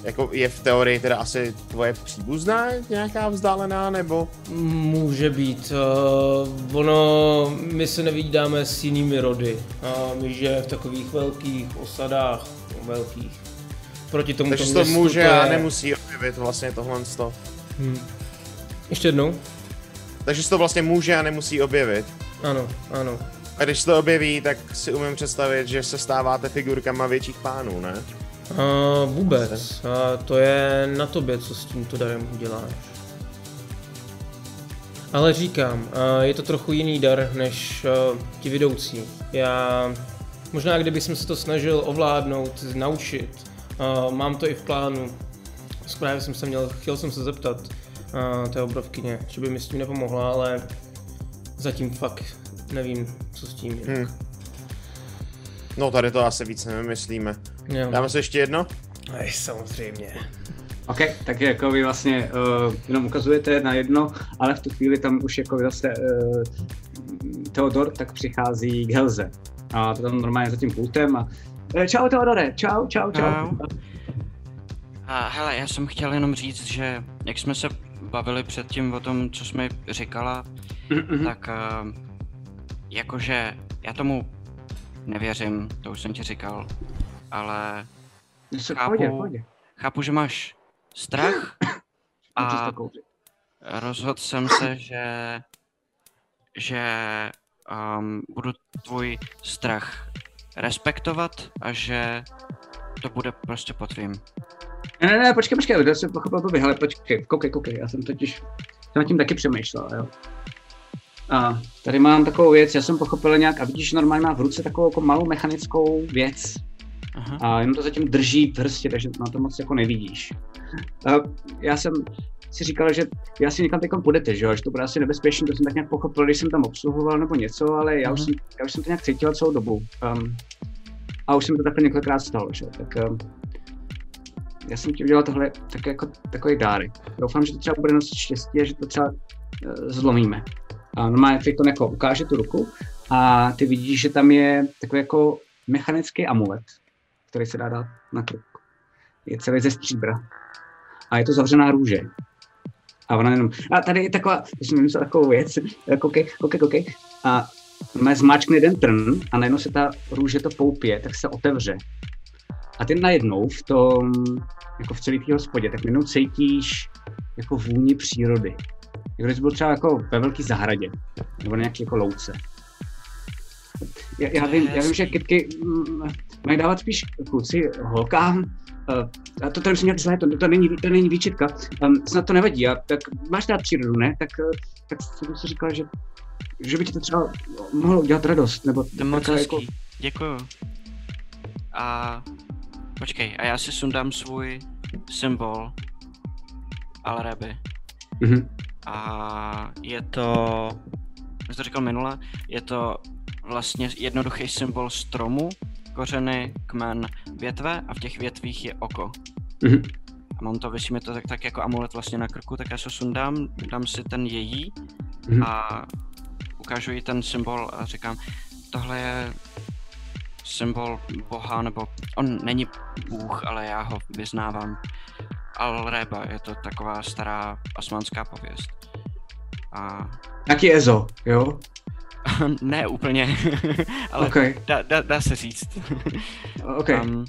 jako je v teorii teda asi tvoje příbuzná nějaká vzdálená, nebo?
Může být. Uh, ono, my se nevídáme s jinými rody. Uh, my žijeme v takových velkých osadách, velkých. Proti tomu
Takže to může to je... a nemusí objevit vlastně tohle. Hmm.
Ještě jednou.
Takže se to vlastně může a nemusí objevit.
Ano, ano.
A když se to objeví, tak si umím představit, že se stáváte figurkama větších pánů, ne?
Uh, vůbec. A to je na tobě, co s tímto darem uděláš. Ale říkám, uh, je to trochu jiný dar než uh, ti vidoucí. Já možná kdybych se to snažil ovládnout, naučit, uh, mám to i v plánu. Správně jsem se měl, chtěl jsem se zeptat uh, té obrovkyně, že by mi s tím nepomohla, ale zatím fakt nevím, co s tím. Hmm.
No tady to asi víc nevymyslíme. Jo. Dáme se ještě jedno?
Aj, samozřejmě.
OK, tak jako vy vlastně uh, jenom ukazujete na jedno, ale v tu chvíli tam už jako zase uh, Theodor tak přichází k Helze. A to tam normálně za tím pultem a uh, čau Teodore, čau, čau, čau. čau.
A hele, já jsem chtěl jenom říct, že jak jsme se bavili předtím o tom, co jsme říkala, mm-hmm. tak uh, jakože já tomu nevěřím, to už jsem ti říkal, ale chápu, pohodě, pohodě. chápu, že máš strach a rozhodl jsem se, že, že um, budu tvůj strach respektovat a že to bude prostě po tvým.
Ne, ne, ne, počkej, počkej, to jsem pochopil blbě, ale počkej, koukej, koukej, já jsem totiž jsem nad tím taky přemýšlel, jo. A tady mám takovou věc, já jsem pochopil nějak, a vidíš, normálně má v ruce takovou jako malou mechanickou věc. Aha. A jenom to zatím drží prstě, takže na to moc jako nevidíš. A já jsem si říkal, že já si někam teď půjdete, že, jo? že to bude asi nebezpečné, to jsem tak nějak pochopil, když jsem tam obsluhoval nebo něco, ale já, už, jsem, já už jsem to nějak cítil celou dobu. Um, a už jsem to takhle několikrát stalo, že? tak um, já jsem ti udělal tohle tak jako takový dárek. Doufám, že to třeba bude nosit štěstí a že to třeba uh, zlomíme. A normálně Triton jako ukáže tu ruku a ty vidíš, že tam je takový jako mechanický amulet, který se dá dát na krk. Je celý ze stříbra. A je to zavřená růže. A ona jenom, a tady je taková, když jsem takovou věc, koukej, koukej, koukej. A má zmáčkne jeden trn a najednou se ta růže to poupě, tak se otevře. A ty najednou v tom, jako v celé té hospodě, tak najednou cítíš jako vůni přírody. Jako když byl třeba jako ve velké zahradě, nebo na nějaké jako louce. Já, já, vím, já vím, že kytky mm, mají dávat spíš kluci holkám, Uh, a to, myslím nějak zlé, to, to, není, to není výčitka, um, snad to nevadí, a tak máš rád přírodu, ne? Tak, uh, tak jsem si říkal, že, že by ti to třeba mohlo udělat radost, nebo
to moc jako... děkuju. A počkej, a já si sundám svůj symbol Alreby. Mm-hmm. A je to, jak to říkal minule, je to vlastně jednoduchý symbol stromu, kořeny, kmen, větve a v těch větvích je oko. Mm-hmm. A mám to, vysíme to tak, tak jako amulet vlastně na krku, tak já se sundám, dám si ten její mm-hmm. a ukážu jí ten symbol a říkám, tohle je symbol boha, nebo on není bůh, ale já ho vyznávám. Al-Reba, je to taková stará osmanská pověst. A
Taky Ezo, jo?
ne úplně, ale
Okay.
dá, dá, dá se říct.
OK.
Um,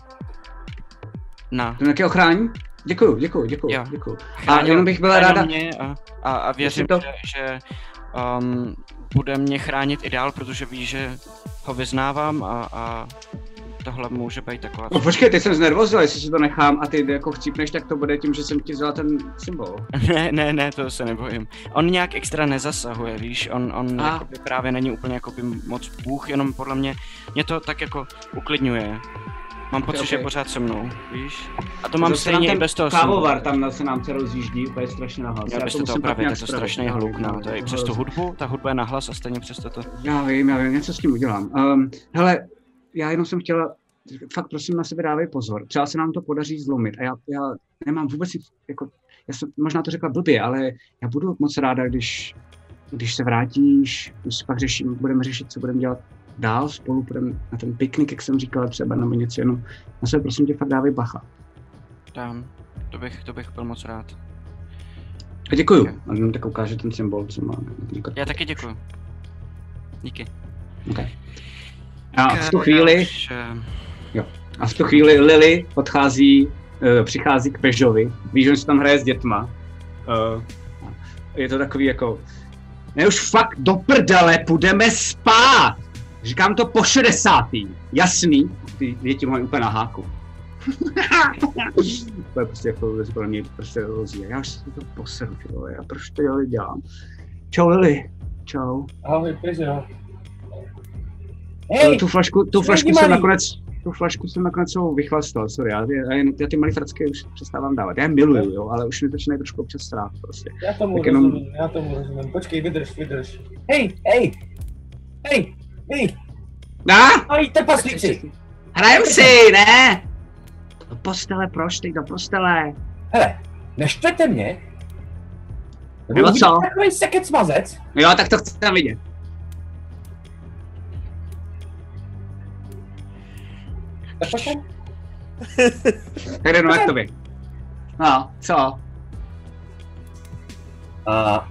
na,
To nějaké ochrání? Děkuju, děkuju, děkuju,
Jo.
děkuju. A jenom bych byla ráda,
Mě a, a, a věřím,
to-
že, že um, bude mě chránit i dál, protože ví, že ho vyznávám a, a tohle může být taková...
No počkej, teď jsem znervozil, jestli si to nechám a ty jako chcípneš, tak to bude tím, že jsem ti vzal ten symbol.
Ne, ne, ne, to se nebojím. On nějak extra nezasahuje, víš, on, on
A.
právě není úplně jakoby moc bůh, jenom podle mě, mě to tak jako uklidňuje. Mám pocit, že je pořád se mnou, víš? A to mám
Zase
stejně i
ten
bez toho.
Kávovar tam se nám se rozjíždí úplně strašně nahlas.
Měl
Já
byste to opravit, je to strašný hluk, no, to je i přes tu hudbu, ta hudba je nahlas a stejně přesto to...
Já vím, já vím, něco s tím udělám. Um, hele, já jenom jsem chtěla, fakt prosím na sebe dávej pozor. Třeba se nám to podaří zlomit a já, já nemám vůbec, jako, já jsem možná to řekla blbě, ale já budu moc ráda, když, když se vrátíš, když si pak řeším, budeme řešit, co budeme dělat dál spolu, budeme na ten piknik, jak jsem říkala třeba, nebo něco jenom. Na sebe prosím tě fakt dávej bacha.
Dám. To bych, to bych byl moc rád.
A děkuju.
Ok.
A jenom tak ukáže ten symbol, co má.
Já taky děkuji. Díky.
Okay. A v tu chvíli,
Už, eh,
A v tu chvíli Lily odchází, uh, přichází k Pežovi, ví, že on se tam hraje s dětma. Uh, je to takový jako, ne už fakt do prdele, půjdeme spát. Říkám to po 60. Jasný, ty děti mají úplně na háku. to je prostě jako podle mě prostě rozje. Já už si to poseru, ty vole, já proč to dělali dělám. Čau Lily. Čau.
Ahoj, Peře, jo.
Hej, tu flašku, tu flašku jsem nakonec, tu flašku jsem nakonec celou vychlastal, sorry, já, já, já ty malé fracky už přestávám dávat, já je miluju, jo, ale už mi začínají trošku občas strát prostě.
já tomu
tak jenom-
rozumím, já tomu rozumím. Počkej, vydrž, vydrž. Hej, hej, hej, hej,
Dá?
malí trpaslíci.
Hrajem si, ne? Do postele, proč ty, do postele.
Hele, neštvěte mě.
Nebo co?
Takový sekec mazec.
Jo, tak to chcem vidět. Jde no, jak to by. No, co?
A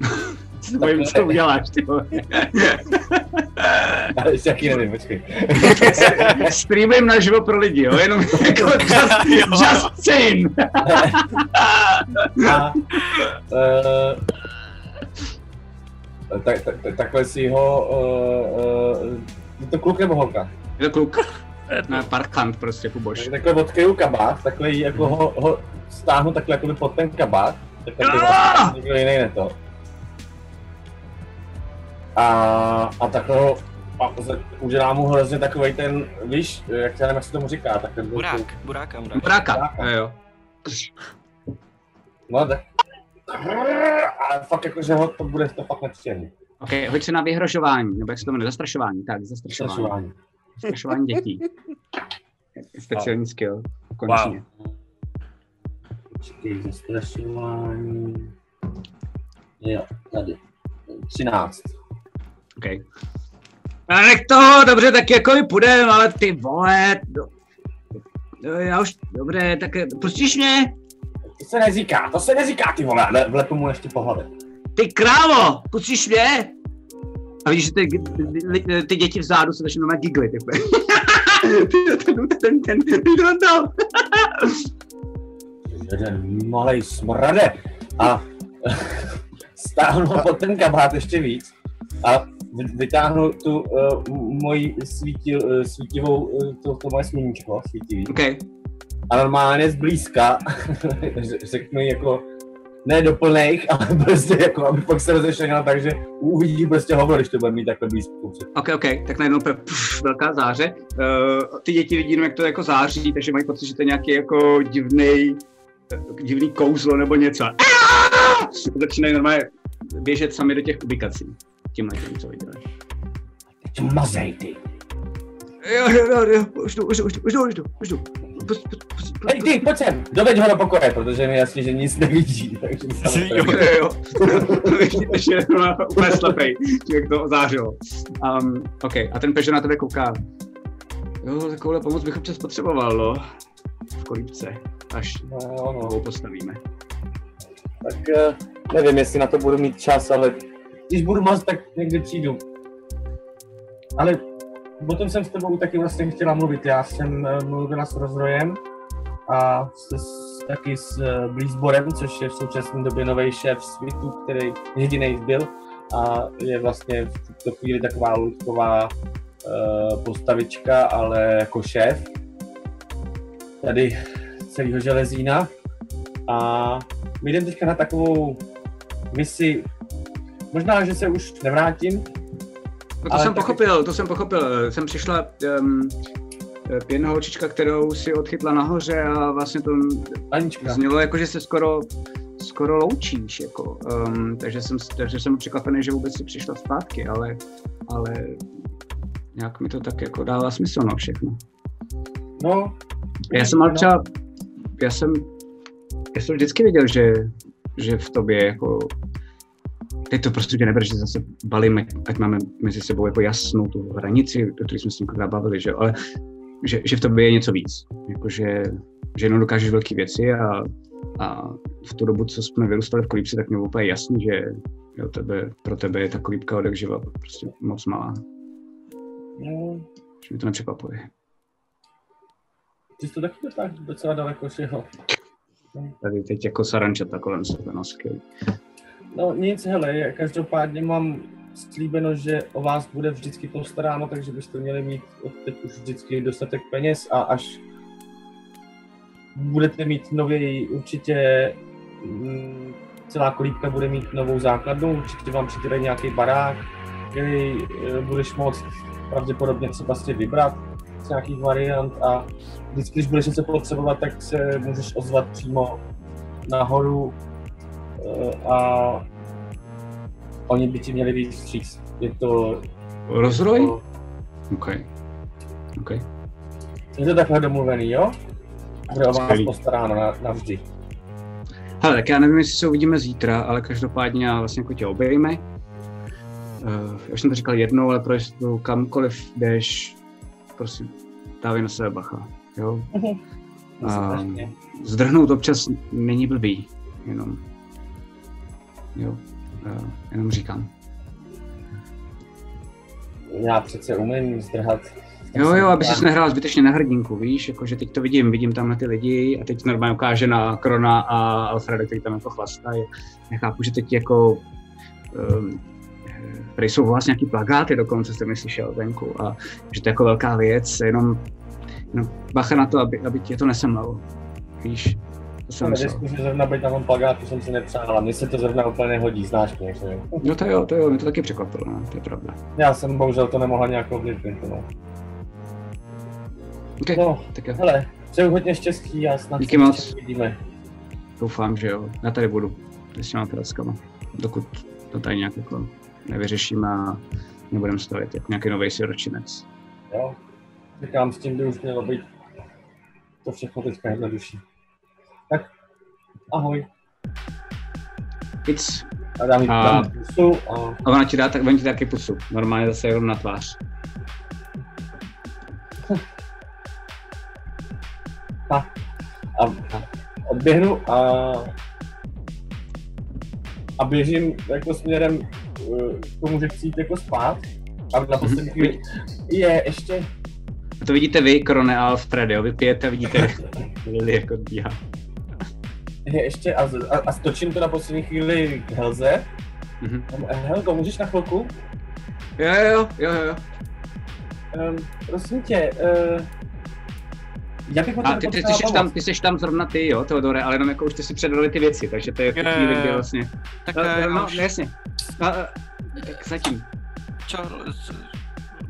Co bojím, co uděláš, ty vole.
já ještě jaký nevím, počkej.
Streamujeme naživo pro lidi, jo, jenom jako just, just saying.
A, uh, tak, tak, tak, takhle si ho, uh, uh, je to kluk nebo holka?
Je to kluk. Ne, parkant prostě, kuboš.
Tak, takhle odkryju kabát, takhle jí jako ho, ho stáhnu takhle jakoby pod ten kabát, tak tam
Ah!
někdo jiný ne to. A, a takhle ho, a udělám mu hrozně takovej ten, víš, jak já nevím, jak se tomu říká, tak ten
Burák, buráka, buráka.
Bráka, jo, jo.
No tak. A fakt jako, že ho to bude to fakt nepříjemný.
Ok, hoď se na vyhrožování, nebo jak se to jmenuje, zastrašování, tak, zastrašování.
Strašování.
Dětí. Speciální skill, konečně.
Počkej, zastrašování. Jo, tady. 13.
Ok. A nech to, dobře, tak jako i půjdem, ale ty vole, do, do, já už, dobře, tak eh, pustíš mě?
To se neříká, to se neříká, ty vole, ale vlepu mu ještě po hlavě.
Ty krávo, pustíš mě? A vidíš, že ty, ty, ty děti vzadu se začnou na gigly, ty vole. ten, ten, ten, ten, ten, tam.
Jeden malej smrade. A stáhnu ho pod ten kabát ještě víc a vy- vytáhnu tu uh, moji svítil, uh, svítivou, uh, to, to moje sluníčko, svítivý.
Ok,
A normálně zblízka řeknu jako, ne do plných, ale prostě jako, aby pak se rozešel takže uvidí prostě hovno, když to bude mít takhle blízko.
ok, ok, tak najednou úplně puf, velká záře. Uh, ty děti vidí jak to jako září, takže mají pocit, že to je nějaký jako divný, divný kouzlo nebo něco. Aaaa! Začínají normálně běžet sami do těch ubikací. Tímhle tím, co viděli.
Teď mazej ty.
Jo, jo, jo, jo, už jdu, už jdu, už jdu, už jdu, už jdu, pust, pust,
Hej, ty, pojď sem, doveď ho do pokoje, protože mi jasně, že nic nevidí. Takže
Jo.
Jo, jo. Vidíte, že je úplně slepej, jak to ozářilo. Um, OK, a ten Peugeot na tebe kouká. Jo, takovouhle pomoc bych občas potřeboval, no. V kolípce, až
No, jo, no.
ho postavíme.
Tak eh, nevím, jestli na to budu mít čas, ale když budu moc, tak někdy přijdu. Ale o tom jsem s tebou taky vlastně chtěla mluvit. Já jsem eh, mluvila s Rozrojem a s, s, taky s eh, Blízborem, což je v současné době nový šéf svitu, který jediný byl a je vlastně v tuto chvíli taková loutková uh, postavička, ale jako šéf tady celého železína. A my jdeme teďka na takovou misi, možná, že se už nevrátím,
No to
Ale
jsem
taky-
pochopil, to jsem pochopil. Jsem přišla um, jedna holčička, kterou si odchytla nahoře a vlastně to
Anička.
znělo jako, že se skoro, skoro loučíš, jako. Um, takže, jsem, takže jsem překvapený, že vůbec si přišla zpátky, ale, ale nějak mi to tak jako dává smysl, no, všechno.
No,
Já jsem ale třeba, já jsem, já jsem vždycky věděl, že, že v tobě jako, teď to prostě neber, že zase balíme, ať máme mezi sebou jako jasnou tu hranici, do které jsme se několikrát bavili, že, jo, ale že, že v tobě je něco víc, jako že, že jenom dokážeš velké věci a, a v tu dobu, co jsme vyrůstali v kolípci, tak mě úplně jasný, že jo, tebe, pro tebe je ta kolípka od jak živa prostě moc malá,
no,
že mi to nepřekvapuje.
ty jsi to taky dotáhl docela daleko všeho.
Tady teď jako sarančata kolem sebe, no skvělý.
No nic, hele, každopádně mám slíbeno, že o vás bude vždycky postaráno, takže byste měli mít od teď už vždycky dostatek peněz a až budete mít nový určitě mm, celá kolíbka bude mít novou základnu, určitě vám přidělají nějaký barák, který eh, budeš moct pravděpodobně třeba si vybrat z nějakých variant a vždycky, když budeš něco potřebovat, tak se můžeš ozvat přímo nahoru a oni by ti měli víc vstříc. Je to,
Rozroj?
to,
OK. OK.
je to takhle domluvený, jo? Bude o vás postaráno na, navždy.
Hele, tak já nevím, jestli se uvidíme zítra, ale každopádně já vlastně jako tě objevíme. Uh, já už jsem to říkal jednou, ale pro jistotu kamkoliv jdeš, prosím, dávej na sebe bacha, jo? A
strašně-
zdrhnout občas není blbý, jenom, jo, jenom říkám.
Já přece umím zdrhat.
Jo, jo, aby ses nehrál zbytečně na hrdinku, víš, jakože teď to vidím, vidím tam ty lidi a teď normálně ukáže na Krona a Alfreda, který tam jako chlastají. Já chápu, že teď jako um, tady jsou vlastně nějaký plagáty dokonce, jste mi slyšel venku a že to je jako velká věc, jenom, jenom bacha na to, aby, aby tě to nesemlelo, víš, to jsem myslel.
Nedisku, že zrovna být na tom plagátu jsem si nepřál a mně se to zrovna úplně nehodí, znáš mě, že?
No to jo, to jo, mě to taky překvapilo, no, to je pravda.
Já jsem bohužel to nemohla nějak ovlivnit, no.
Okay,
No,
tak jo,
hele, přeju hodně štěstí a snad
Díky
se
moc.
ještě uvidíme.
doufám, že jo, já tady budu s těma pirackama, dokud to tady nějak jako nevyřešíme a nebudeme stavit jako nějaký nový siročinec.
Jo? Říkám, s tím by už mělo být to všechno teďka jednodušší. Ahoj.
Nic.
A dám jí
A-
dám pusu a
A ona ti dá, tak ti dá taky pusu. Normálně zase jenom na tvář.
a odběhnu a, a běžím jako směrem eh, k tomu, že chci jít jako spát. A na poslední chvíli je ještě,
A to vidíte vy, Krone a Alfred, jo? Vy pijete a vidíte Lily jako bíhá.
Je ještě a, z- a, a stočím to na poslední chvíli k Helze.
Mhm.
A, Helgo, můžeš na chvilku?
Jo, jo, jo, jo, jo.
Um, prosím tě, uh, já bych
A ty, ty, ty, jsi tam, ty jsi tam zrovna ty, jo, Teodore, ale jenom jako už ty si předali ty věci, takže to je v chvíli, kdy vlastně.
Tak
No,
eh,
no,
už-
jasně. No, eh, tak zatím.
čo,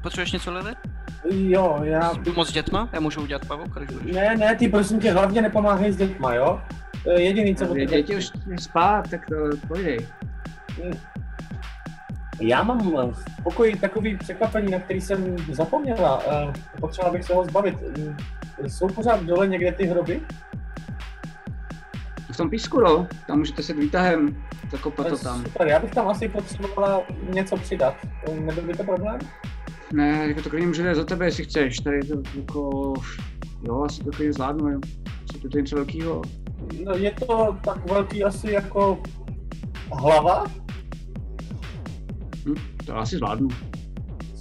potřebuješ něco, Lily?
Jo, já bych...
Pomoc s dětma? Já můžu udělat pavouk, když budeš.
Ne, ne, ty prosím tě, hlavně nepomáhej s dětma, jo? To je jediný, co
Dě- Děti už spát, tak to pojď.
Já mám v pokoji takový překvapení, na který jsem zapomněla. Eh, Potřebovala bych se ho zbavit. Mm, Jsou pořád dole někde ty hroby?
v tom písku, no. Tam můžete se výtahem zakopat to tam.
Super, já bych tam asi potřebovala něco přidat. Nebyl by to problém?
Ne, jako to klidně můžete za tebe, jestli chceš. Tady to jako, jo, asi to klidně zvládnu. Co to je něco velkýho?
No, je to tak velký asi jako hlava?
Hm, to asi zvládnu.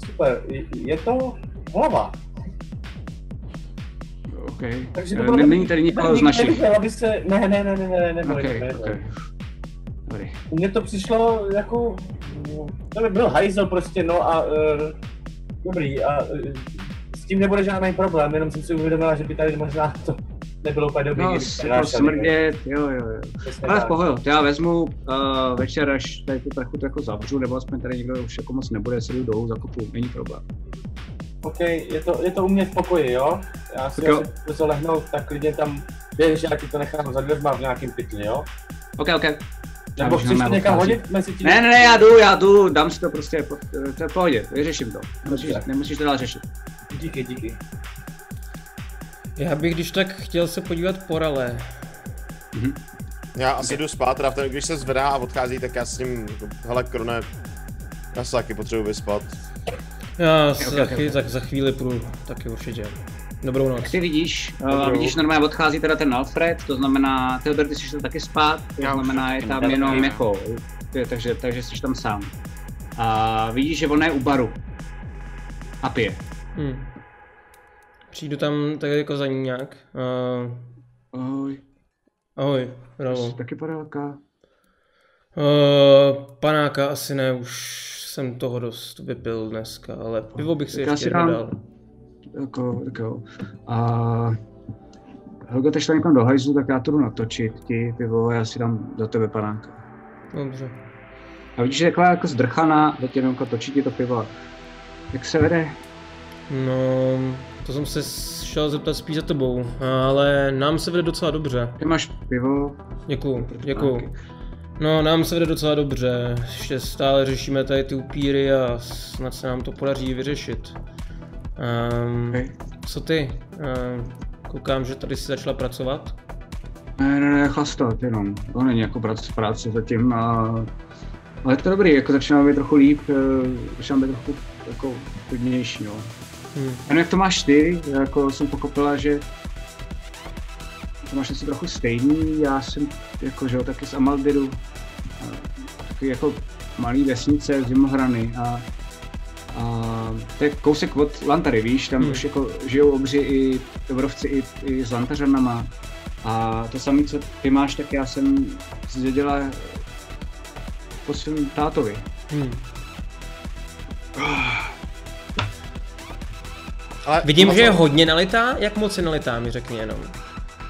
Super, je- to hlava.
OK.
Takže
Eh,
to bylo
ne- Není tady nikoho z našich.
Neviděl, aby se, ne, ne, ne, ne, ne, ne,
OK,
ne, ne,
OK. Dobrý.
Mně to přišlo jako, to by byl hajzel prostě, no a uh, dobrý, a uh, s tím nebude žádný problém, jenom jsem si uvědomila, že by tady možná to nebylo úplně dobrý,
No,
nášeli,
smrdět, jo, jo, jo.
Přesně
Ale v pohodě, to já vezmu uh, večer, až tady tu plechu to jako zavřu, nebo aspoň tady někdo už jako moc nebude, si jdu dolů, zakopu, není problém.
OK, je to, je to u mě v pokoji, jo? Já si
jo.
asi lehnout, tak klidně tam běž, já ti to nechám za dveřma v nějakým pytli, jo?
OK, OK.
Nebo chceš to někam hodit mezi tím?
Ne, ne, ne, já jdu, já jdu, dám si to prostě, pod, to je v pohodě, vyřeším to. Nemusíš, nemusíš to dál řešit.
Díky, díky.
Já bych když tak chtěl se podívat po rale.
Já asi jdu spát, teda v ten, když se zvedá a odchází, tak já s ním, jako, hele Krone, já se taky potřebuji vyspat.
Já se
ok,
za,
ok,
chvíli,
ok.
tak za chvíli půjdu taky určitě. Dobrou noc.
Ty vidíš, uh,
Dobrou.
vidíš normálně odchází teda ten Alfred, to znamená, Theodor, ty jsi šel taky spát, to znamená, je tam jenom jako, takže, takže jsi tam sám. A vidíš, že on je u baru. A pije.
Hm. Přijdu tam tak jako za ní nějak. Uh,
Ahoj,
ahoj, Ralo.
jsi taky padelka.
Uh, panáka asi ne, už jsem toho dost vypil dneska, ale pivo bych si
Tak
ještě
dám-
dal.
Jako, tak jo. A Helga, ty šla někam do hajzlu, tak já to jdu natočit ti pivo a já si dám za tebe panánka.
Dobře.
A vidíš, že je taková jako zdrchaná, teď jenom jako točí ti to pivo. Jak se vede?
No, to jsem se šel zeptat spíš za tebou, ale nám se vede docela dobře.
Ty máš pivo?
Děkuju, děkuju. No, nám se vede docela dobře. Ještě stále řešíme tady ty upíry a snad se nám to podaří vyřešit. Um,
Okay.
co ty? Um, koukám, že tady si začala pracovat.
Ne, ne, ne, chlastat jenom. To není jako práce, práce zatím. A... Ale je to dobrý, jako začíná být trochu líp, eh, začíná být trochu jako klidnější, no.
Hm.
Jenom jak to máš ty, jako jsem pochopila, že to máš asi trochu stejný, já jsem jako, že jo, taky z Amaldiru, taky jako malý vesnice z Zimohrany a, a to je kousek od Lantary, víš, tam
Hmm.
už jako žijou obři i dobrovci i, i s Lantařanama a to samé, co ty máš, tak já jsem zdědila po svém tátovi.
Hm.
Ale
Vidím, že je hodně nalitá, jak moc je nalitá, mi řekni jenom.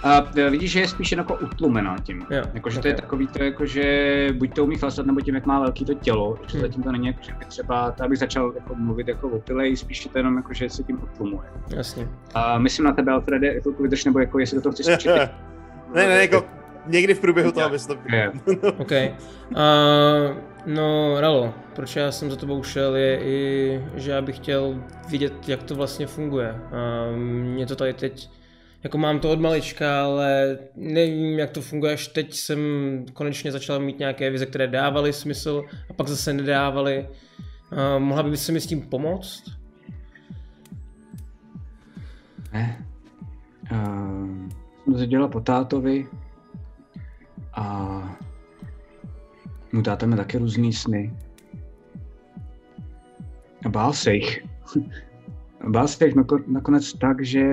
A e, vidíš, že je spíš jen jako utlumená tím.
Jo,
Jakože to je takový to, jako, že buď to umí chlastat, nebo tím, jak má velký to tělo, že
Hmm.
zatím to není jako, že by třeba, to abych začal jako mluvit jako opilej, spíš je to jenom jako, že se tím utlumuje.
Jasně.
A myslím na tebe, Alfrede, chvilku vydrž, nebo jako jestli do toho chceš skočit.
ne, ne, ne, jako někdy v průběhu toho to...
Je.
OK. Uh, no, Ralo, proč já jsem za tebou šel, je i, že já bych chtěl vidět, jak to vlastně funguje. Uh, mě to tady teď, jako mám to od malička, ale nevím, jak to funguje, až teď jsem konečně začal mít nějaké vize, které dávaly smysl a pak zase nedávaly. Uh, mohla by se mi s tím pomoct?
Ne. Uh, jsem to dělal po tátovi a můj táta měl taky různý sny. A bál se jich. A bál se jich nako- nakonec tak, že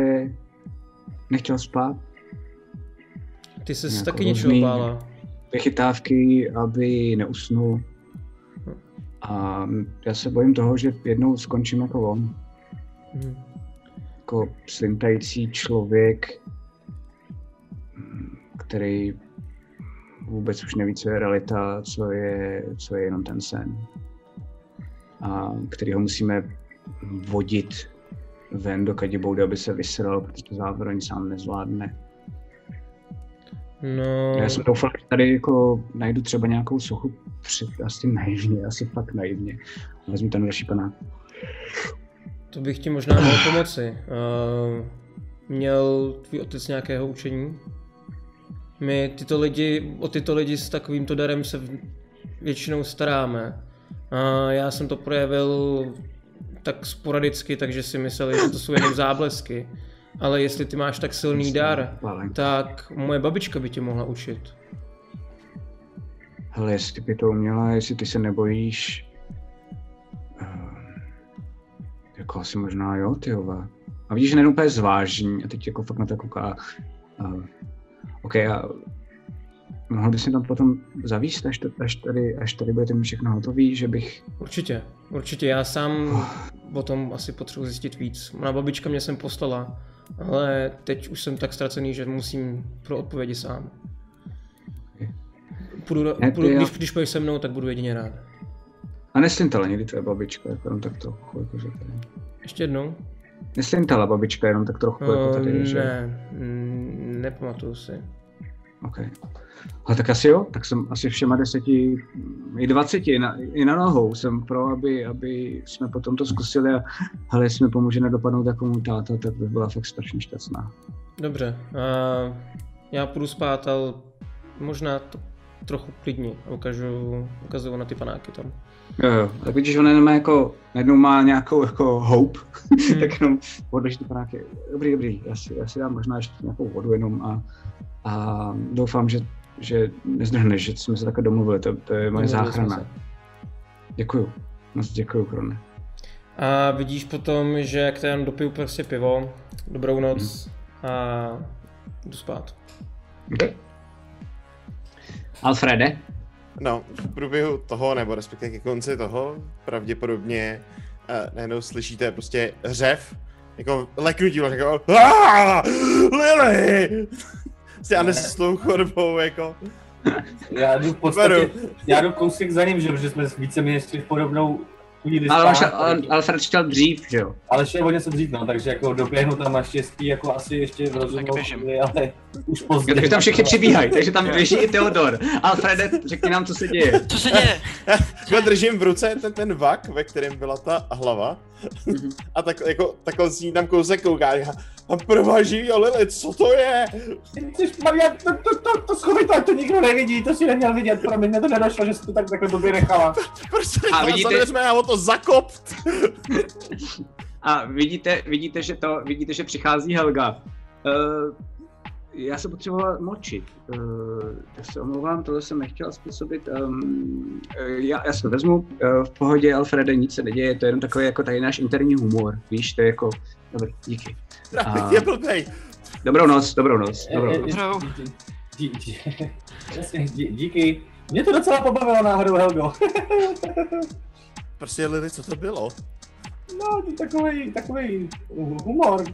nechtěl spát.
Ty jsi
Jako
taky něčeho bála.
Vychytávky, aby neusnul. A já se bojím toho, že jednou skončím jako on.
Hm.
jako slintající člověk, který vůbec už neví, co je realita, co je, co je jenom ten sen. A který ho musíme vodit ven do kadiboudy, aby se vysral, protože to zároveň sám nezvládne.
No,
Já jsem doufal, že tady jako najdu třeba nějakou sochu před, asi naivně, asi fakt naivně. Vezmu ten další panák.
to bych ti možná mohl pomoci. Uh, měl tvůj otec nějakého učení? My tyto lidi, o tyto lidi s takovýmto darem se většinou staráme. A já jsem to projevil tak sporadicky, takže si mysleli, že to jsou jenom záblesky. Ale jestli ty máš tak silný dar, tak moje babička by tě mohla učit.
Hele, jestli by to uměla, jestli ty se nebojíš... Uh, jako asi možná jo, ty. A vidíš, že není úplně zvážní a teď jako fakt na to kouká. Uh, OK, a mohl by si tam potom zavíst, až, to, až, tady, až tady budete mít všechno hotový, že bych...
Určitě, určitě. Já sám o tom asi potřebuji zjistit víc. Moja babička mě sem poslala, ale teď už jsem tak ztracený, že musím pro odpovědi sám. Půjdu,
Ne,
půjdu,
já-
když, když půjdeš se mnou, tak budu jedině rád.
A neslintala někdy tvoje babička, jako tak trochu, jakože tady.
Ještě jednou?
Neslintala babička jenom tak trochu, jako
Uh,
tady, že...
ne, mm, nepamatuju si.
OK. Ale tak asi jo, tak jsem asi všema deseti, i dvaceti, na, i na nohou jsem pro, aby, aby jsme potom to zkusili a hele, jestli mi pomůže nedopadnout jako můj táta, tak bych byla fakt strašně šťastná.
Dobře, a já půjdu spát, ale možná to trochu klidně ukážu, ukazuju na ty panáky tam.
Jo, jo, tak vidíš, on jenom má jako, najednou má nějakou jako hope, tak jenom odloží ty panáky. Dobrý, dobrý, já si, já si dám možná ještě nějakou vodu jenom a, a doufám, že, že nezdrhneš, že jsme se takhle domluvili, to, to je moje záchrana. Děkuju, moc děkuju, Krone.
A vidíš potom, že jak ten dopiju prostě pivo, dobrou noc a jdu spát.
Okay. Alfrede?
No, v průběhu toho, nebo respektive ke konci toho, pravděpodobně uh, najednou slyšíte prostě řev, jako leknutí, jako "Aaa! Lily! Prostě a neslou chodbou, jako.
Já jdu v podstatě, já jdu kousek za ním, že protože jsme víceméně šli v podobnou
Ale on
spát,
šel, Al- Alfred šel dřív, že jo?
ale šel o něco dřív, no, takže jako doběhnu tam naštěstí jako asi ještě v rozumnou ale už pozdě.
Takže tam všichni přibíhají, takže tam běží i Theodor. Alfrede, řekni nám, co se děje.
Co se děje?
Já držím v ruce ten, ten vak, ve kterém byla ta hlava. A tak, jako, takhle s ní tam kousek kouká. a Tam provaží a Lily, co to je?
Maria, to, to, to, to schovej to, to nikdo nevidí, to si neměl vidět, pro mě to nedošlo, že jsi to tak takhle blbě nechala.
Prostě
A vidíte-
vidíte... a o to zakopt.
A vidíte, vidíte, že to, vidíte, že přichází Helga. Uh, já se potřeboval močit. Uh, já se omlouvám, tohle jsem nechtěl způsobit. Um, já, já si to vezmu. Uh, v pohodě, Alfrede, nic se neděje, to je jenom takový jako tady náš interní humor. Víš, to je jako... Dobrý, díky.
Trafik je blbej.
Dobrou noc, dobrou noc, dobrou
Eh,
noc.
Dobrou.
Dí, dí, jasně, dí, díky. Mě to docela pobavilo náhodou, Helgo.
Prostě Lily, co to bylo?
No, to takový, takový humor,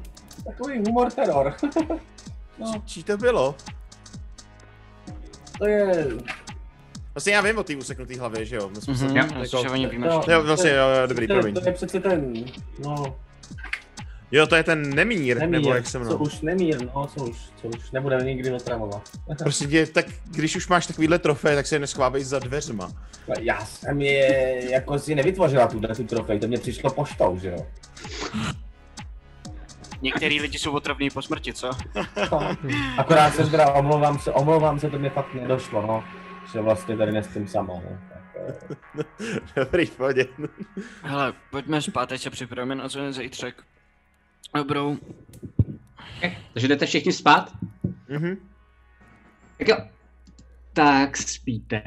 takový humor teror. No,
Čí to bylo?
to je,
Vlastně já vím o té useknutý hlavě, že jo? My jsme se-
Mhm,
jako-
takže oni víme,
No.
že-
Jo, vlastně, jo, jo, dobrý,
to, je,
promiň.
to je přece ten, no,
Jo, to je ten nemír,
nemír,
nebo jak se
co
mnou.
už nemír, no, co už, co už nebudeme nikdy otravovat.
Prostě tě, tak když už máš takovýhle trofej, tak se je neschvávej za dveřma.
Já jsem je, jako si nevytvořila tuhle tu trofej, to mě přišlo poštou, že jo.
Některý lidi jsou otravní po smrti, co?
Akorát jsem teda, omlouvám se, omlouvám se, to mě fakt nedošlo, no. Že vlastně tady nestím sama, no. Tak,
Dobrý, pohodě.
Hele, pojďme spát, se připravíme na ten zítřek. Dobrou.
Takže jdete všichni spát?
Mhm.
Tak jo. Tak spíte.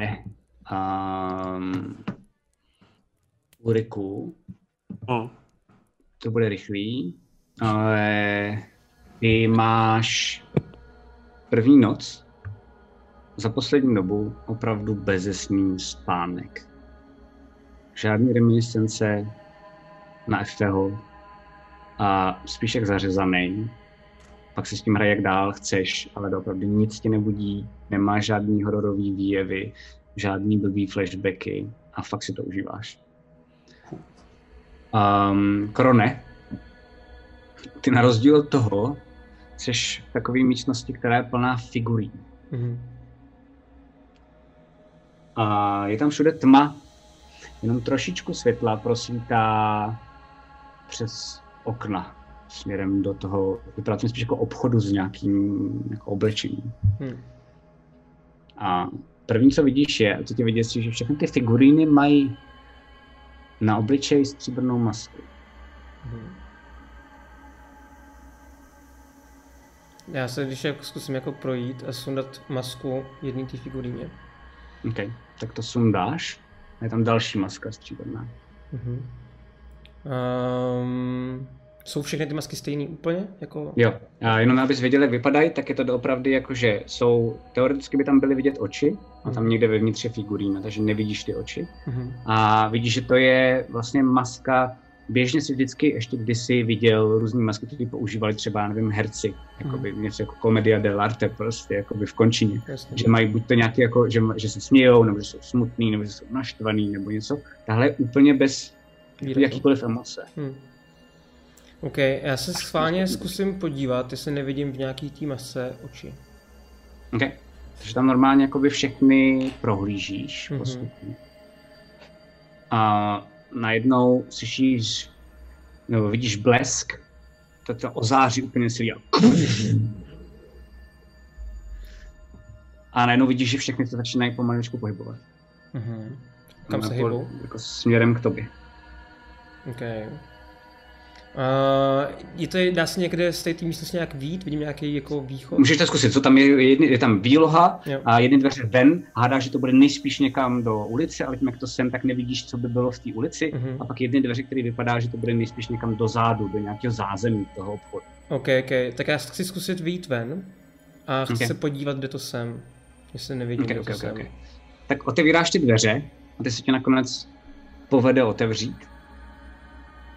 Um, Ulriku,
No.
to bude rychlý, ale ty máš první noc za poslední dobu opravdu bezesný spánek. Žádný reminiscence na FTH a spíš jak zařezaný. Pak se s tím hraje jak dál chceš, ale opravdu nic tě nebudí, nemáš žádný hororový výjevy, žádný blbý flashbacky a fakt si to užíváš. Um, Krone, ty na rozdíl od toho jsi v takové místnosti, která je plná figurín.
Mhm.
A je tam všude tma, jenom trošičku světla prosvítá přes okna směrem do toho, vypadá to spíš jako obchodu s nějakým jako oblečením.
Hm.
A první, co vidíš je, co tě vidíš, že všechny ty figuríny mají na obličeji stříbrnou masku.
Já se když jako zkusím jako projít a sundat masku jedné té figuríně.
OK, tak to sundáš. A je tam další maska stříbrná.
Mhm. Um, jsou všechny ty masky stejný úplně? Jako...
Jo, a jenom abys věděl, jak vypadají, tak je to doopravdy jako, že jsou, teoreticky by tam byly vidět oči, a tam někde vevnitř je figurína, takže nevidíš ty oči.
Mhm.
A vidíš, že to je vlastně maska, běžně si vždycky ještě kdysi viděl různý masky, které používali třeba, nevím, herci, jakoby něco jako komedia dell'arte prostě, jakoby v končině.
Jasně.
Že mají buď to nějaký jako, že, že se smějou, nebo že jsou smutný, nebo že jsou naštvaný, nebo něco. Tahle je úplně bez
Výrazu.
jakýkoliv emoce.
Hm. OK, já se schválně zkusím podívat, jestli nevidím v nějaký té masce oči.
Okay. Takže tam normálně jakoby všechny prohlížíš
Mhm.
postupně. A najednou slyšíš, nebo vidíš blesk, to to ozáří úplně silý. a- A najednou vidíš, že všechny se začínají pomaličku pohybovat.
Mhm. Kam se hýbou?
Jako směrem k tobě.
OK. Uh, je to, dá se někde z té místnosti nějak vít? Vidím nějaký jako východ?
Můžeš to zkusit, co tam je, jedny, je tam výloha
Jo.
a jedny dveře ven, hádáš, že to bude nejspíš někam do ulice, ale tím jak to sem, tak nevidíš, co by bylo v té ulici.
Mhm.
A pak jedny dveře, které vypadá, že to bude nejspíš někam do zádu, do nějakého zázemí toho obchodu.
OK, OK. Tak já chci zkusit vyjít ven a chci
Ok.
se podívat, kde to jsem. Jestli nevidím,
Ok,
kde
ok,
to
ok,
jsem.
ok. Tak otevíráš ty dveře a ty se ti nakonec povede otevřít.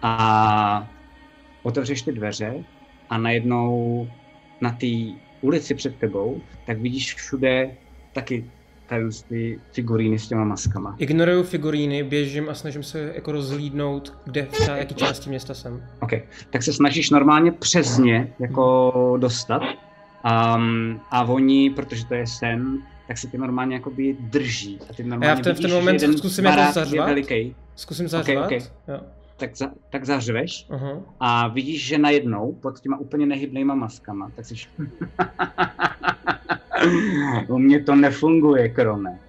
A otevřeš ty dveře a najednou na té ulici před tebou, tak vidíš všude taky tady ty figuríny s těma maskama.
Ignoruju figuríny, běžím a snažím se jako rozhlídnout, kde v třeba jaký části města jsem.
OK, tak se snažíš normálně přes ně jako dostat. Um, a oni, protože to je sen, tak se ty normálně jakoby drží. A ty normálně
já v ten- v ten
vidíš,
moment zkusím jako zařvat. Zkusím zařvat.
ok.
Jo.
Tak, za, tak zařveš
Aha.
a vidíš, že najednou pod těma úplně nehybnýma maskama, tak jsi... U mě to nefunguje, krone.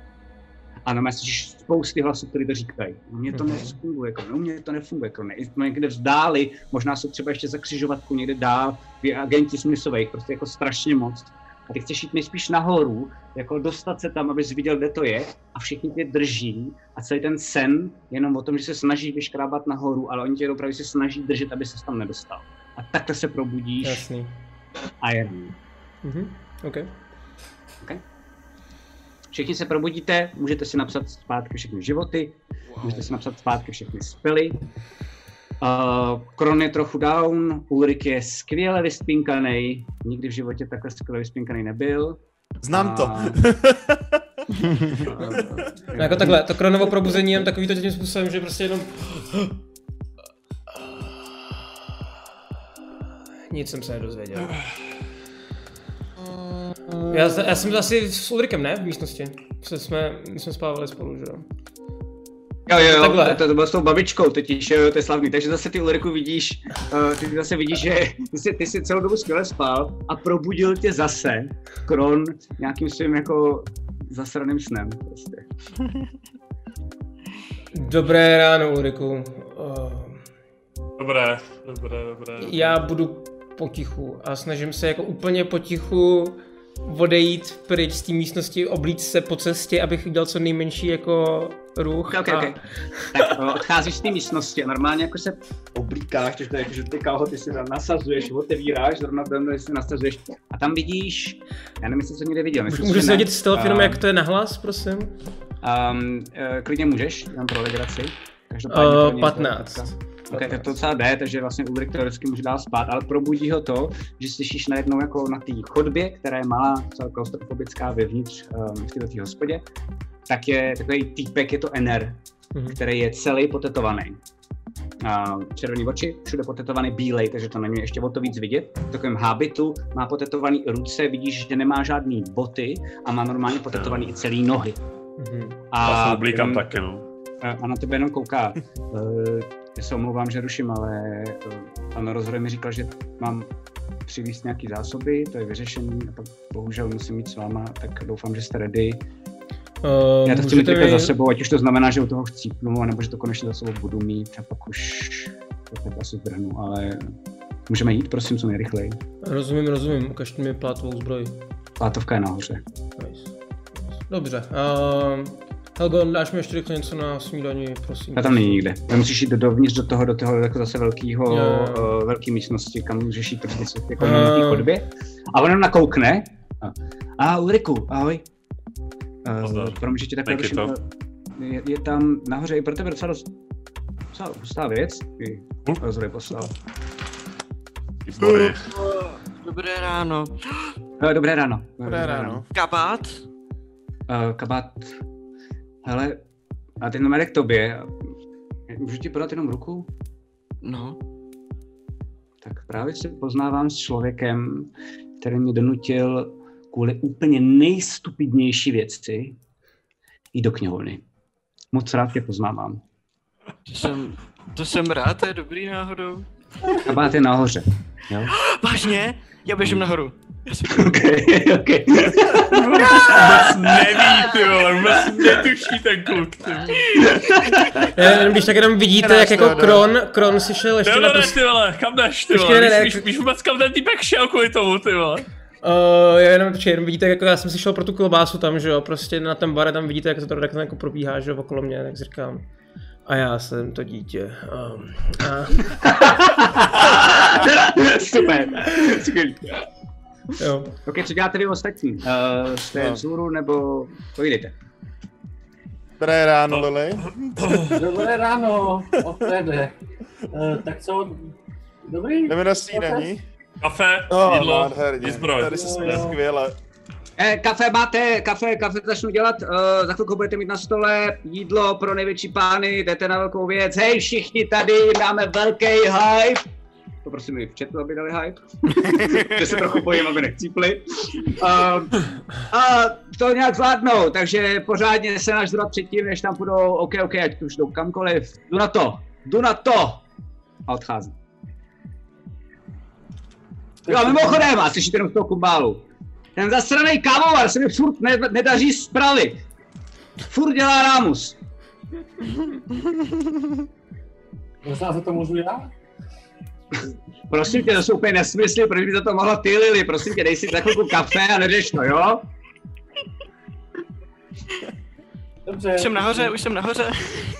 Ano, máš spousty hlasů, které to říkají. U mě to
Mhm.
nefunguje, krone. U mě to nefunguje, krone. I jsme někde vzdáli, možná jsou třeba ještě za křižovatku někde dál, agenti smyslových, prostě jako strašně moc. A ty chceš jít nejspíš nahoru, jako dostat se tam, abys viděl, kde to je, a všichni tě drží a celý ten sen jenom o tom, že se snaží vyškrábat nahoru, ale oni tě opravdu se snaží držet, aby se tam nedostal. A takhle se probudíš
Jasný.
a jen.
Mhm. OK.
Všichni se probudíte, můžete si napsat zpátky všechny životy, můžete si napsat zpátky všechny spely. Uh, Kron je trochu down, Ulrik je skvěle vyspinkaný, nikdy v životě takhle skvěle vyspinkaný nebyl.
Znám to.
A-
No jako takhle, to kronovo probuzení je takový to tím způsobem, že prostě jenom... Nic jsem se nedozvěděl. Já, já jsem asi s Ulrikem, ne? V místnosti. Jsme, jsme, my jsme spávali spolu, že jo?
Jo, jo, jo,
Takhle.
to, to, bylo s tou babičkou totiž, jo, jo, to je slavný. Takže zase ty Ulriku vidíš, uh, ty zase vidíš, že ty jsi, ty jsi celou dobu skvěle spal a probudil tě zase Kron nějakým svým jako zasraným snem. Prostě.
Dobré ráno, Ulriku. Uh,
Dobré, dobré, dobré.
já budu potichu a snažím se jako úplně potichu odejít pryč z té místnosti, oblíct se po cestě, abych udělal co nejmenší jako ruch.
Ok, ok,
a...
ok. Tak uh, odcházíš z té místnosti a normálně jako se oblíkáš, takže to je jako, že ty kalhoty si tam nasazuješ, otevíráš, zrovna ten si nasazuješ a tam vidíš, já nevím, jestli jsi to někde viděl. myslím,
Můžu
že
si
ne.
hodit stealth jenom,
A,
jak to je nahlas, prosím?
Um, uh, klidně můžeš, jenom pro legraci. Každopádně
Uh,
to není
15.
to Ok, tak to docela jde, takže vlastně Ulrik teoreticky může dál spát, ale probudí ho to, že slyšíš najednou jako na té chodbě, která je malá, celá klaustrofobická vevnitř um, v této hospodě, tak je takový týpek, je to Ener,
Mhm.
který je celý potetovaný. Uh, červený oči, všude potetovaný bílej, takže to není ještě o to víc vidět. V takovém hábitu má potetovaný ruce, vidíš, že nemá žádný boty a má normálně potetovaný i celý nohy.
Mhm.
Já se
A
oblíkám
jenom-
taky, no.
a, a na tebe jenom kouká. Uh, já se omlouvám, že ruším, ale uh, pan rozhodně mi říkal, že mám přivízt nějaký zásoby, to je vyřešení, a pak bohužel musím mít s váma, tak doufám, že jste ready.
Uh,
Já to chci mít takhle
mi-
za sebou, ať už to znamená, že u toho chcípnu, nebo že to konečně za sebou budu mít a pak už to tak asi vrhnu, ale můžeme jít, prosím, co nejrychleji.
Rozumím, rozumím, ukažte mi plátovou zbroj.
Plátovka je nahoře.
Nice. Dobře. Uh, Helgo, dáš mi ještě rychle něco na snídani, prosím.
Ta tam není nikde. Tam musíš jít do, dovnitř do toho, do toho jako zase velkého,
Jo.
uh, velké místnosti, kam můžeš jít prostě jako
Eh.
na té chodbě. A on jenom nakoukne. A, a Ulriku, ahoj. Promiň, že tě
to.
ale Je, je, tam nahoře i pro tebe docela, dost, docela hustá věc. I rozhodně poslal.
Výborně.
Dobré ráno.
Dobré ráno.
Dobré ráno.
Kabát?
Uh, kabát. Hele, a ten jde k tobě. Můžu ti podat jenom ruku?
No.
Tak právě se poznávám s člověkem, který mě donutil kvůli úplně nejstupidnější věci jít do knihovny. Moc rád tě poznávám.
To jsem, to jsem rád, to je dobrý náhodou.
Kabát je nahoře. Jo?
Vážně? Já běžím nahoru.
okay, okay.
Vůbec neví, ty vole, vůbec netuší ten kluk, ty vole.
Eh, Jenom když tak jenom vidíte, jak jako
Teodore.
Kron, Kron si šel ještě na
Teodore,
pos...
ty vole, kam jdeš, ty vole,
ne, ne,
víš, víš, víš vůbec kam ten týpek šel kvůli tomu, ty vole.
Uh, já jenom, počkej, jenom vidíte, jako já jsem si šel pro tu klobásu tam, že jo, prostě na ten bar, tam vidíte, jak to tak jako probíhá, že jo, okolo mě, tak si říkám. A já jsem to dítě. Um, a,
Super. Skvělý.
jo.
Ok, co děláte vy ostatní? Uh, jste
No.
vzhůru nebo povídejte?
Dobré ráno, Lily.
Dobré ráno, Alfrede. Uh, tak co, dobrý?
Jdeme na snídaní.
Kafe,
No,
jídlo,
nádherně.
výzbroj.
Tady se jsme skvěle.
Eh, kafe máte, kafe, kafe začnu dělat, uh, za chvilku budete mít na stole jídlo pro největší pány, jdete na velkou věc, hej všichni tady, dáme velký hype. Poprosím i v chatu, aby dali hype. že se trochu bojím, aby nechcípli. Um, a to nějak zvládnou, takže pořádně se nažrat předtím, než tam půjdou, OK, OK, ať už jdou kamkoliv. Jdu na to, jdu na to. A odchází. Jo, a mimochodem, a slyšíte jenom z toho kumbálu. Ten zasraný kávovar se mi furt ne- nedaří spravit. Furt dělá rámus.
Možná za to můžu já?
Prosím tě, to jsou úplně nesmysly, proč by za to mohla ty Lily, prosím tě, dej si za chvilku kafe a neřeš to, jo?
Dobře.
Už jsem nahoře, už jsem nahoře.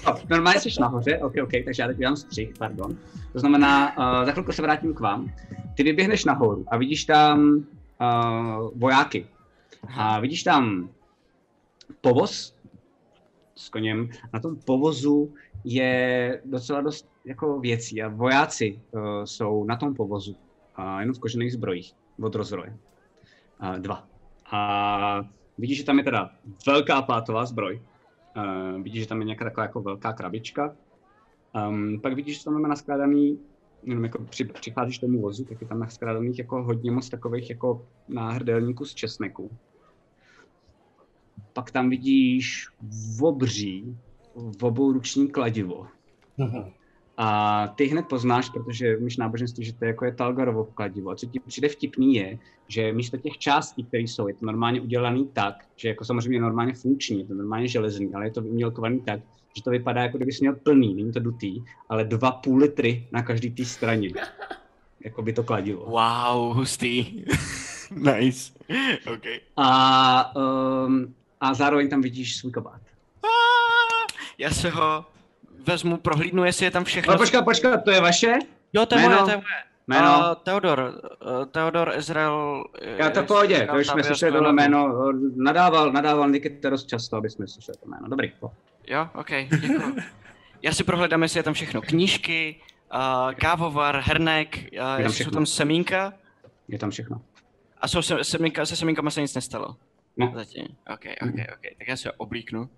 No, normálně jsi nahoře, ok, ok, takže já teď udělám střih, pardon. To znamená, uh, za chvilku se vrátím k vám. Ty vyběhneš nahoru a vidíš tam uh, vojáky. A vidíš tam povoz s koněm. Na tom povozu je docela dost jako věcí a vojáci uh, jsou na tom povozu. Uh, jenom v kožených zbrojích od rozroje. Uh, dva. A vidíš, že tam je teda velká plátová zbroj. Uh, vidíš, že tam je nějaká taková jako velká krabička. Um, pak vidíš, že tam máme naskládaný, jenom jako při, přicházíš tomu vozu, tak je tam naskládaných jako hodně moc takových jako náhrdelníků z česneku. Pak tam vidíš obří, v obou ruční kladivo. A ty hned poznáš, protože umíš náboženství, že to je jako je Talgarovo kladivo. A co ti přijde vtipný je, že místo těch částí, které jsou, je to normálně udělaný tak, že jako samozřejmě normálně funkční, je to normálně železný, ale je to umělkovaný tak, že to vypadá jako kdybys měl plný, není to dutý, ale dva půl litry na každý té straně. Jako by to kladivo.
Wow, hustý. nice. OK.
A, um, a zároveň tam vidíš svůj kabát.
Já se ho vezmu, prohlídnu, jestli je tam všechno.
Ale počkat, počkat, to je vaše?
Jo, to je moje, to je moje.
Jméno?
Uh, Teodor, uh, Teodor Izrael.
Já to v pohodě, to už jsme slyšeli tohle jméno. Nadával, nadával Nikita dost často, aby jsme slyšeli to jméno. Dobrý, po.
Jo, OK, děkuji. Já si prohledám, jestli je tam všechno. Knížky, uh, kávovar, hernek, uh, jestli jsou
všechno.
tam semínka.
Je tam všechno.
A jsou se, semínka, se semínkama se nic nestalo.
No.
Zatím. OK, OK, OK. Tak já se oblíknu.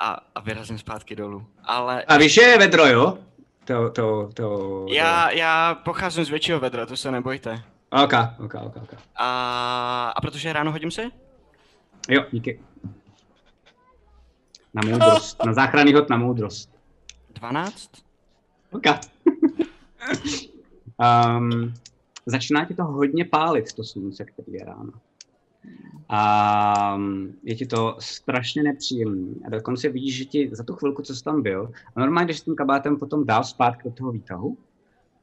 A, a vyrazím zpátky dolů. Ale
A víš, je vedro, jo? To, to, to...
já, já pocházím z většího vedra, to se nebojte.
Ok, ok, ok, ok.
A, a protože ráno, hodím si?
Jo, díky. Na moudrost. Na záchranný hod na moudrost.
12?
Ok. Um, začíná ti to hodně pálit, to slunce, který je ráno. A je ti to strašně nepříjemný. A dokonce vidíš, že ti za tu chvilku, co jsi tam byl, a normálně, když s tím kabátem potom dál zpátky do toho výtahu,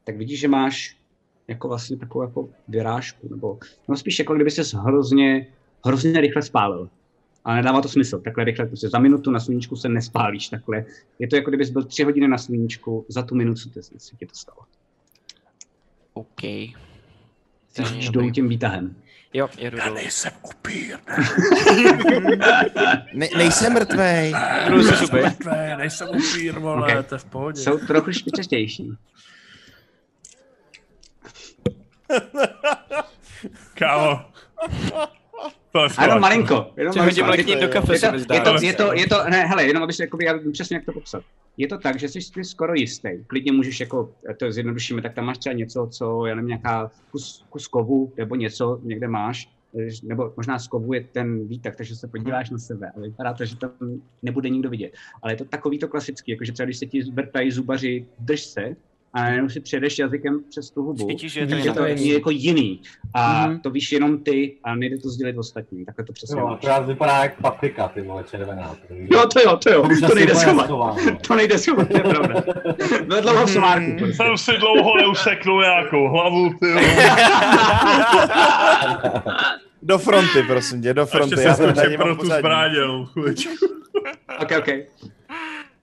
tak vidíš, že máš jako vlastně takovou jako vyrážku, nebo no spíš jako kdyby se hrozně, hrozně rychle spálil. Ale nedává to smysl, takhle rychle, prostě za minutu na sluníčku se nespálíš takhle. Je to jako kdybys byl tři hodiny na sluníčku, za tu minutu se ti to stalo.
OK.
Jsi jdou tím výtahem.
Jo, jedu dolů.
nejsem upír, ne. ne nejsem mrtvej.
Si zuby.
Mrtvé, nejsem upír, vole,
Okay.
to je v pohodě.
Jsou trochu špičastější.
Kámo.
A jenom
pohodě.
malinko. Jenom
hodím
malinko.
do kafe,
je
se
to, je, to, je, to, je to, ne, hele, jenom abys, jakoby, já vím přesně, jak to popsat. Je to tak, že jsi si skoro jistý. Klidně můžeš, jako, to zjednodušíme, tak tam máš třeba něco, co, já nevím, nějaká kus, kus kovu, nebo něco někde máš, nebo možná z kovu je ten výtah, takže se podíváš na sebe, ale vypadá to, že tam nebude nikdo vidět. Ale je to takový to klasický, jakože třeba když se ti zvrtají zubaři, drž se, a jenom si přejdeš jazykem přes tu hubu.
Cítíš, že je to
Víš, že to je jako jiný. A
Mhm.
to víš jenom ty a nejde to sdělit ostatním. Takhle to přesně
No,
máš.
akorát vypadá jak paprika, ty vole, červená.
Jo, to jo, to jo,
už
to nejde schovat.
no.
To nejde schovat, to je pravda. Ve dlouho v somárku. prostě.
Jsem si dlouho neuseknul nějakou hlavu, ty.
Do fronty, prosím tě, do
A
fronty.
ještě
Já
se skočím pro tu jenom chviličku.
Ok, ok.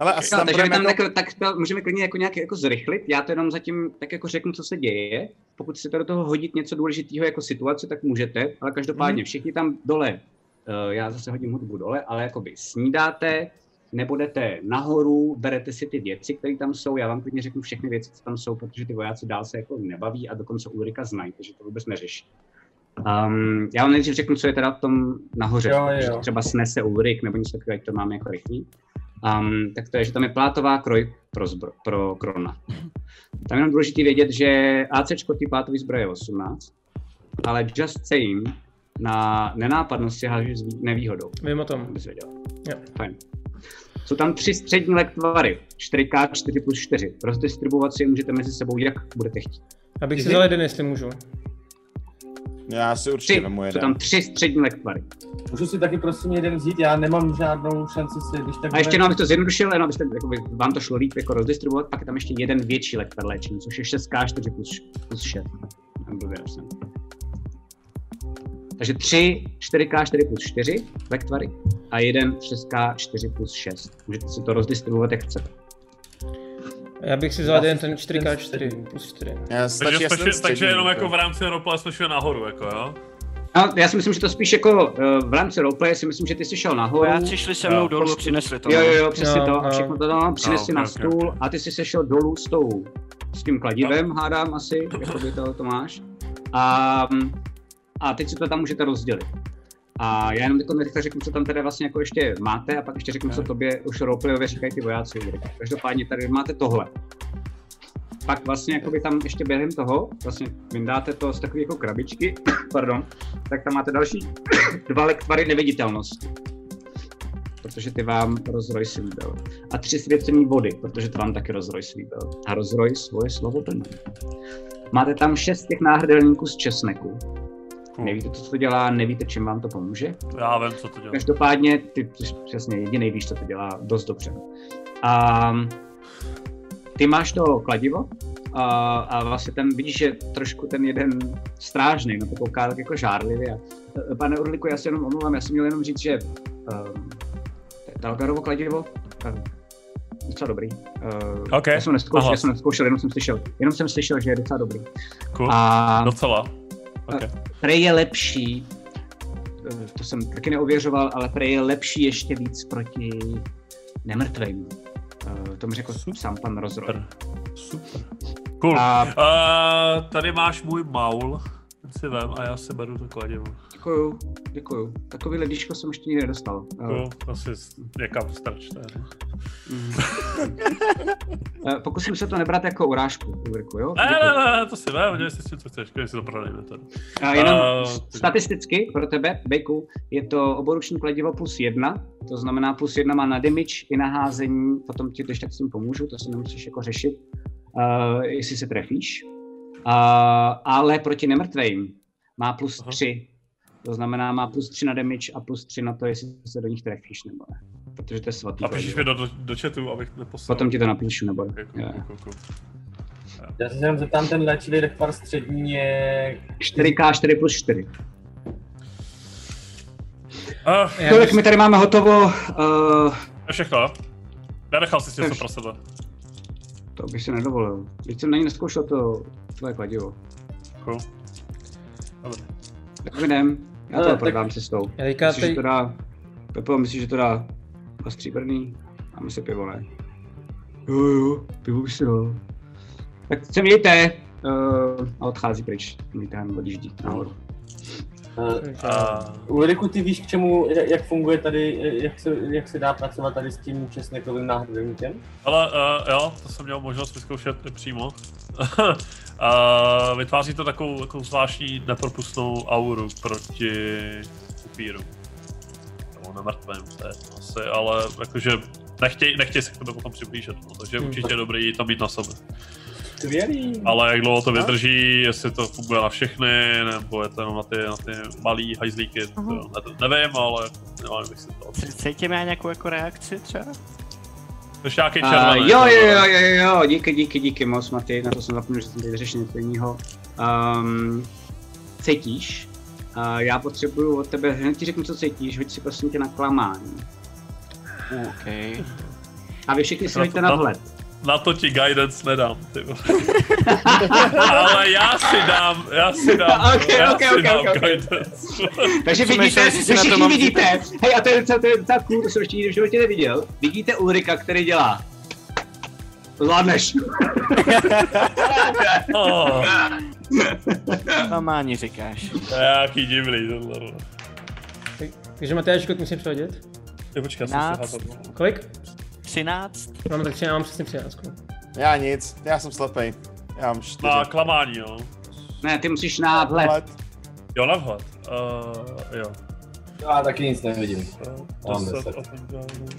Ale asi
No,
tam
takže tam
jako...
jako, tak to můžeme klidně jako nějak jako zrychlit. Já to jenom zatím tak jako řeknu, co se děje. Pokud chcete do toho hodit něco důležitého jako situaci, tak můžete, ale každopádně všichni tam dole, uh, já zase hodím hudbu dole, ale jakoby snídáte, nebudete nahoru, berete si ty věci, které tam jsou. Já vám klidně řeknu všechny věci, co tam jsou, protože ty vojáci dál se jako nebaví a dokonce Ulrika znají, takže to vůbec neřeší. Um, já vám nejdřív řeknu, co je teda v tom nahoře.
Jo, jo.
Třeba snese Ulrik nebo něco takového, to máme jako rychlý. Um, tak to je, že tam je plátová kroj pro, zbro, pro Krona. Tam je jenom důležité vědět, že AC ty plátový zbroje je 18, ale just saying, na nenápadnost si hážeš s vý- nevýhodou,
Vím o tom.
abys věděl.
Jo.
Fajn. Jsou tam tři střední lektvary, 4K, 4 plus 4. Rozdistribuovat si je můžete mezi sebou, jak budete chtít.
Abych si
Mhm.
vzal jeden, jestli můžu.
Já si určitě
Tři,
vemu
jsou
jeden.
tam tři střední lektvary.
Můžu si taky prosím jeden vzít, já nemám žádnou šanci si, když tak...
A ještě jenom, abych to zjednodušil, jenom abyste, jakoby, vám to šlo líp jako rozdistribuovat, pak je tam ještě jeden větší lektvar léčení, což je 6K 4 plus, plus 6. Blbě napsané. Takže 3 4K 4 plus 4 lektvary a jeden 6K 4 plus 6. Můžete si to rozdistribuovat, jak chcete.
Já bych si vzal jeden ten 4x4 plus 4.
Já stačí,
Takže,
já
stačí, takže jenom
jako.
jako v rámci roleplay jsme šli nahoru, jako jo?
No, já si myslím, že to spíš jako uh, v rámci roleplay si myslím, že ty jsi šel nahoru.
Vojáci šli se mnou
Jo.
dolů, přinesli to.
Jo,
no.
jo, jo, přesně
No,
to. A
no.
všechno to no, přinesi
No,
na
ok, ok,
stůl a ty jsi se šel dolů s tou, s tím kladivem, hádám asi, jakoby to, to máš. A, a teď si to tam můžete rozdělit. A já jenom jako rychle řeknu, co tam teda vlastně jako ještě máte a pak ještě řeknu, co tobě už roleplayově říkají ty vojáci. Každopádně tady máte tohle. Pak vlastně jakoby tam ještě během toho, vlastně vyndáte to z takové jako krabičky, pardon, tak tam máte další dva lektvary neviditelnosti protože ty vám rozroj slíbil. A tři svěcený vody, protože to vám taky rozroj slíbil. A rozroj svoje slovo plní. Máte tam šest těch náhrdelníků z česneku.
Cool.
Nevíte, co to dělá, nevíte, čím vám to pomůže.
Já vím, co to dělá.
Každopádně ty přesně jediný víš, co to dělá dost dobře. A ty máš to kladivo a, a vlastně ten vidíš, že trošku ten jeden strážný, no to kouká tak jako žárlivě. Pane Urliku, já se jenom omlouvám, já jsem měl jenom říct, že um, Dalgarovo kladivo, uh, docela dobrý. Uh,
OK,
Já jsem neskoušel,
aha.
já jsem neskoušel, jenom jsem slyšel, jenom jsem slyšel, že je docela dobrý.
Cool.
A
Docela. Ok.
prej je lepší, eh, to jsem taky neověřoval, ale prej je lepší ještě víc proti nemrtvým. Eh, To mi řekl sám pan Rozroj.
Super. Super. Cool.
A
Uh, tady máš můj maul. Si vem a já si beru to kladivo.
děkuju, děkuju. Takový ledíčko jsem ještě nikdy nedostal.
Cool. Asi někam strčte. no.
mm. Pokusím se to nebrat jako urážku, Ulriku, jo?
Ne, ne, ne, to si vem, dělej si s tím, co chceš, když si to prodejme tady.
A jenom
Eh,
statisticky pro tebe, Bejku, je to oboruční kladivo plus jedna, to znamená plus jedna má na damage i na házení, potom ti když tak s tím pomůžu, to si nemusíš jako řešit, uh, jestli se trefíš. Ale proti nemrtvým má plus 3. To znamená, má plus 3 na damage a plus 3 na to, jestli se do nich trefíš nebo ne. Protože to je svatý.
Napíšeš mi do, do, do chatu, abych neposlal.
Potom ti to napíšu, nebo
Okay, cool,
jo.
cool, cool.
Já se jenom zeptám, ten léčivý dechpar střední je...
4K, 4 plus 4.
Uh,
Kolik my tady máme hotovo? Uh,
všechno. Nenechal jsi si něco pro sebe.
To bych si nedovolil. Teď jsem na ní neskoušel to tvoje kladivo.
Cool.
Tak jdem. Já to
tak-
prodám cestou.
Já teďka
Myslíš, že
teď-
to dá... Pepo, myslíš, že to dá a stříbrný? Dáme si pivo, ne? Jo, jo, pivo bych si dal. Tak se mějte. Uh, a odchází pryč. Mějte tam odjíždí nahoru.
Uh,
Ulriku, ty víš, k čemu, jak jak funguje tady, jak se, jak se dá pracovat tady s tím česnekovým náhrdelníkem?
ale uh, jo, to jsem měl možnost vyzkoušet přímo. uh, vytváří to takovou, takovou zvláštní nepropustnou auru proti upíru. Nebo nemrtvým, to je asi, ale jakože nechtěj, nechtěj se k tebe potom přiblížit, no, takže
Hmm.
určitě je dobrý to mít na sobě.
Skvělý.
Ale jak dlouho to vydrží, jestli to funguje na všechny, nebo je to jenom na ty, na ty malý hajzlíky, to ne, nevím, ale nemám bych si to.
Cítím já nějakou jako reakci třeba?
Ještě nějaký
Uh,
červený.
jo,
to
jo,
bylo.
jo, jo, jo, díky, díky, díky moc, Maty, na to jsem zapomněl, že jsem tady řešil něco jiného. Um, cítíš? Uh, já potřebuju od tebe, hned ti řeknu, co cítíš, hoď si prosím tě na klamání.
OK.
A vy všichni si
Na
hoďte
to-
na
na-
vhled.
Na to ti guidance nedám, ty. Ale já si dám, já si dám,
Ok,
já
ok,
si
ok,
dám
ok, ok.
guidance.
Takže vidíte,
že to
všichni
mám
vidíte, hej, a to je docela, to je docela cool, to jsem ještě nikdy v životě neviděl. Vidíte Ulrika, který dělá. Zvládneš.
Oh,
Normálně říkáš.
to je nějaký divný tohle. vole.
Takže Matyáško, musím přehodit.
Ty počkej, já jsem si hádat.
Kolik?
13.
Mám tak tři, já mám přesně 13.
Já nic, já jsem slepej. Já mám čtyři.
Na klamání, jo.
Ne, ty musíš na vhled.
Jo, na vhled. Uh, jo.
Já taky nic nevidím. Mám
10
deset.
a ten guidance.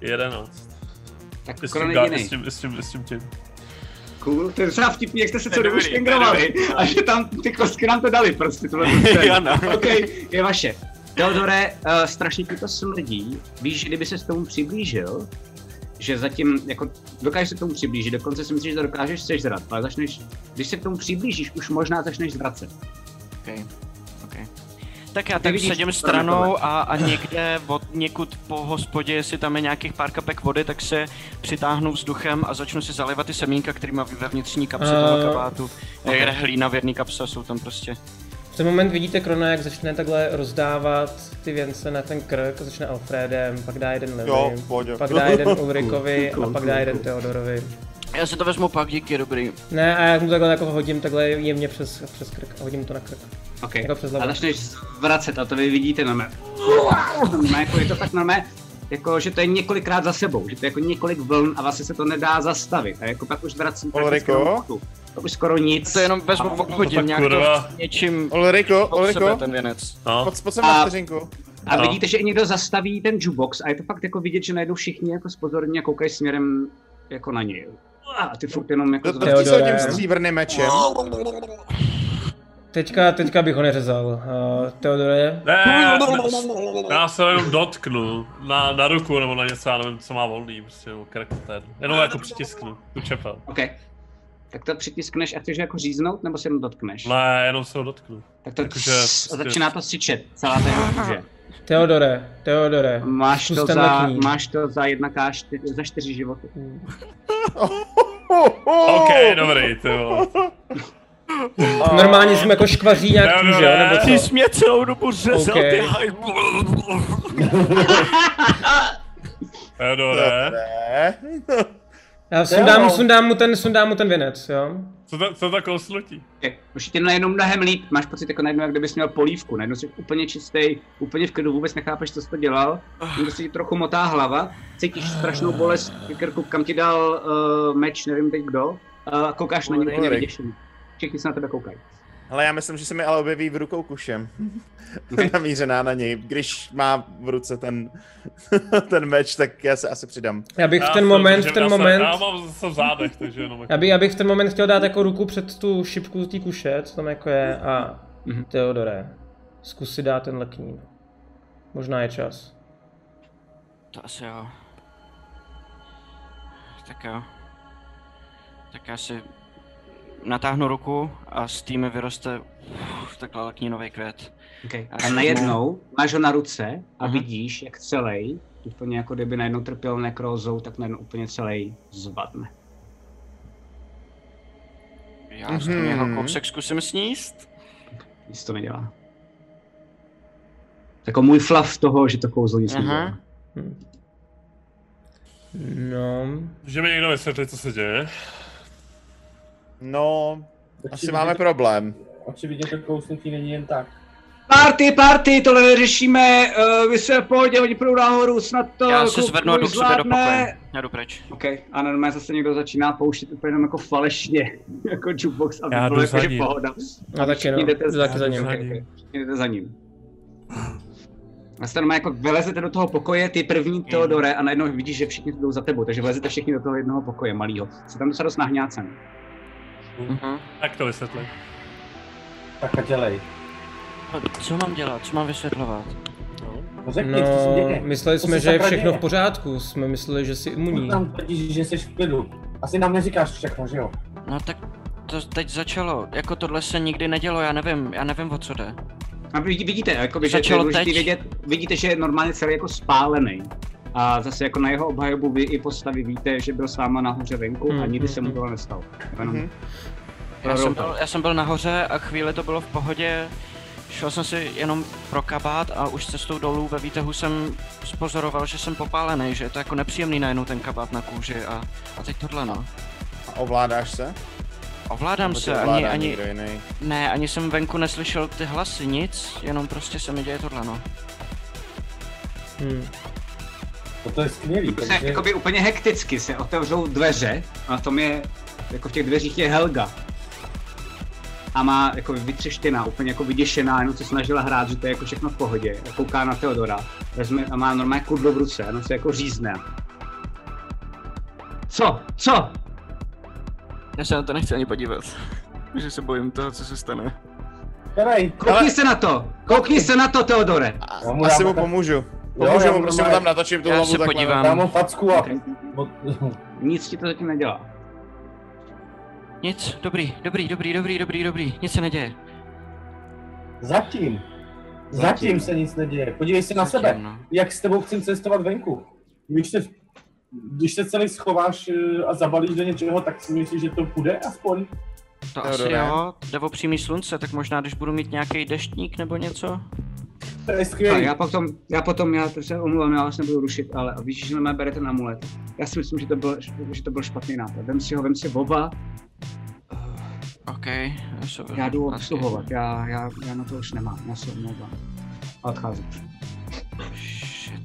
11.
Tak
tím, ga- i s tím, s tím, s tím tím.
Cool, to je docela vtipný, jak jste se
To
co dobu
to je
a že tam ty kostky nám to dali prostě, tohle to
no.
OK, je vaše. Teodore, uh, strašně ti to smrdí. Víš, že kdyby se s tomu přiblížil, že zatím, jako, dokážeš se k tomu přiblížit, dokonce si myslíš, že to dokážeš sežrat, ale začneš, když se k tomu přiblížíš, už možná začneš zvracet.
OK. OK. Tak já tak sedím stranou a, a někde od někud po hospodě, jestli tam je nějakých pár kapek vody, tak se přitáhnu vzduchem a začnu si zalévat ty semínka, který má ve vnitřní kapse
Eh,
toho kabátu. Je hlína v jedné kapse, jsou tam prostě.
V ten moment vidíte Krona, jak začne takhle rozdávat ty věnce na ten krk, začne Alfredem, pak dá jeden
Jo, pohodě.
pak dá jeden Ulrikovi a pak dá jeden. Teodorovi.
Já si to vezmu pak, díky, dobrý.
Ne, a já mu takhle jako hodím takhle jemně přes, přes krk a hodím to na krk.
OK.
Jako přes
A začneš zvracet a to vy vidíte na mé. Jako je to tak na mé, jako, že to je několikrát za sebou, že to je jako několik vln a vlastně se to nedá zastavit. A jako pak už vracím prakticky
Ulriko?
Už skoro nic.
To jenom vezmu, hodím
tak
nějak
kurva.
to něčím
Ulriko,
sebe
Ulriko,
ten věnec.
No.
sem
A-
na vteřinku.
A
No.
vidíte, že i někdo zastaví ten jukebox a je to fakt jako vidět, že najednou všichni jako spozorní a koukají směrem jako na něj. A ty furt jenom jako
Do,
zvrací.
do s tím stříbrným mečem.
Teďka, teďka bych ho neřezal. Uh, Teodore,
Ne, já, já se jenom dotknu na, na ruku nebo na něco, já nevím, co má volný, prostě, krk, jedno. Jenom jako přitisknu, tu čepel.
OK. Tak to přitiskneš a chceš jako říznout, nebo se jenom dotkneš?
Ne, jenom se ho dotknu.
Tak to
Jakože
a
prostě-
začíná to syčet, celá ta jeho kůže.
Teodore, Teodore.
Máš to, za, máš to za jedna k čtyři, za čtyři životy.
OK, dobrý, ty vole.
Normálně jsem jako škvaří nějak
Ne,
kůže,
ne,
jo, nebo
ne.
co?
Ty jsi mě celou dobu řezal,
OK.
ty haj...
Teodore.
Já sundám, sundám, mu ten, sundám mu ten věnec, jo?
co to, co to kousnutí?
Už ti najednou mnohem líp, máš pocit jako najednou, jak kdybys měl polívku, najednou jsi úplně čistý, úplně v klidu, vůbec nechápeš, co jsi to dělal, někdo se ti trochu motá hlava, cítíš strašnou bolest v krku, kam ti dal uh, meč, nevím teď kdo, a koukáš na ně úplně vyděšený. Všichni se na tebe koukají.
Ale já myslím, že se mi ale objeví v rukou kušem. Namířená na něj. Když má v ruce ten, ten meč, tak já se asi přidám.
Já bych v ten moment, v ten
já
moment,
Já mám zase v zádech, takže jenom jako...
já bych, já bych v ten moment chtěl dát jako ruku před tu šipku té kuše, co tam jako je, a Teodore, zkus si dát ten leknín. Možná je čas.
To asi jo. Tak jo. Tak já si natáhnu ruku a z té mi vyroste uf, takhle leknínový květ.
Okay.
A
A najednou máš ho na ruce a
Aha.
vidíš, jak celý, úplně jako kdyby najednou trpěl nekrózou, tak najednou úplně celý zvadne.
Já z toho
Mhm.
jeho kousek zkusím sníst.
Nic to nedělá. Jako můj flav toho, že to kouzlo nic nedělá.
No,
Může mi někdo vysvětlit, co se děje?
No, asi máme problém.
Očividně to kousnutí není jen tak.
Party, party, tohle neřešíme, uh, vy se v pohodě, oni půjdou nahoru, snad to
Já se zvednu a jdu
tvůj
k sobě do pokoje. Já jdu pryč.
OK, a normálně zase někdo začíná pouštět úplně jenom jako falešně, jako jukebox, aby
Já
bylo jako že pohoda.
a taky no,
jdete
taky za ním.
za
Okay,
ním.
okay. Všichni jdete za ním. A jste jako vylezete do toho pokoje, ty první Teodore, a najednou vidíš, že všichni jdou za tebou, takže vlezete všichni do toho jednoho pokoje malého. Jste tam docela dost nahňácen.
Mhm.
Jak to vysvětlit?
Tak a dělej.
No, Co mám dělat? Co mám vysvětlovat?
No řekni, co se
No,
děje.
mysleli jsme, že je všechno
děje?
v pořádku, jsme mysleli, že jsi imunní.
Tam tvrdíš, že jsi v klidu. Asi nám neříkáš všechno, že jo?
No tak to teď začalo. Jako tohle se nikdy nedělo, já nevím, já nevím o co jde.
A vy vidíte, jako že je
Začalo
vědět, vidíte, že je normálně celý jako spálený. A zase jako na jeho obhajobu vy i postavy víte, že byl s váma nahoře venku a
Hmm,
nikdy se mu
hmm,
tohle nestalo. Jenom
Mhm.
Já jsem, byl, já jsem byl nahoře a chvíli to bylo v pohodě. Šel jsem si jenom pro kabát a už cestou dolů ve výtahu jsem spozoroval, že jsem popálený, že je to jako nepříjemný najednou ten kabát na kůži a, a teď tohle no.
A ovládáš se?
Ovládám
Nebo
se, ani,
ovládá
ani, ne, ani jsem venku neslyšel ty hlasy, nic, jenom prostě se mi děje tohle no.
Hmm.
No to je skvělý,
se,
takže...
jakoby úplně hekticky se otevřou dveře a na tom je, jako v těch dveřích je Helga. A má jako vytřeštěná, úplně jako vyděšená, jenom se snažila hrát, že to je jako všechno v pohodě. A kouká na Teodora. Vezme a má normálně kudlo v ruce, jenom se jako řízne. Co? Co?
Já se na to nechci ani podívat, že se bojím toho, co se stane.
Koukni
Ale-
se na to! Koukni se na to, Teodore!
A, asi mu pomůžu.
Jo,
Pomůžu mu,
mu
prostě mu tam natočím tu
Já
hlavu
se
takhle.
podívám.
Dám mu facku a...
Okay. Nic ti to zatím nedělá.
Nic, dobrý, dobrý, dobrý, dobrý, dobrý, dobrý, nic se neděje.
Zatím. Zatím se nic neděje. Podívej se na
Zatím,
sebe.
no.
Jak s tebou chci cestovat venku. Když se, když se celý schováš eh, a zabalíš do něčeho, tak si myslíš, že to půjde aspoň?
To asi
Teodore.
jo, jde o přímý slunce, tak možná když budu mít nějaký deštník nebo něco.
To je
já potom, já potom, já to se omlouvám, já vás nebudu rušit, ale víš, že na mě bere ten amulet. Já si myslím, že to byl, že to byl špatný nápad. Vem si ho, vem si oba,
OK, já
jdu obsluhovat, já, já, já na to už nemám, já se omlouvám. A odcházím.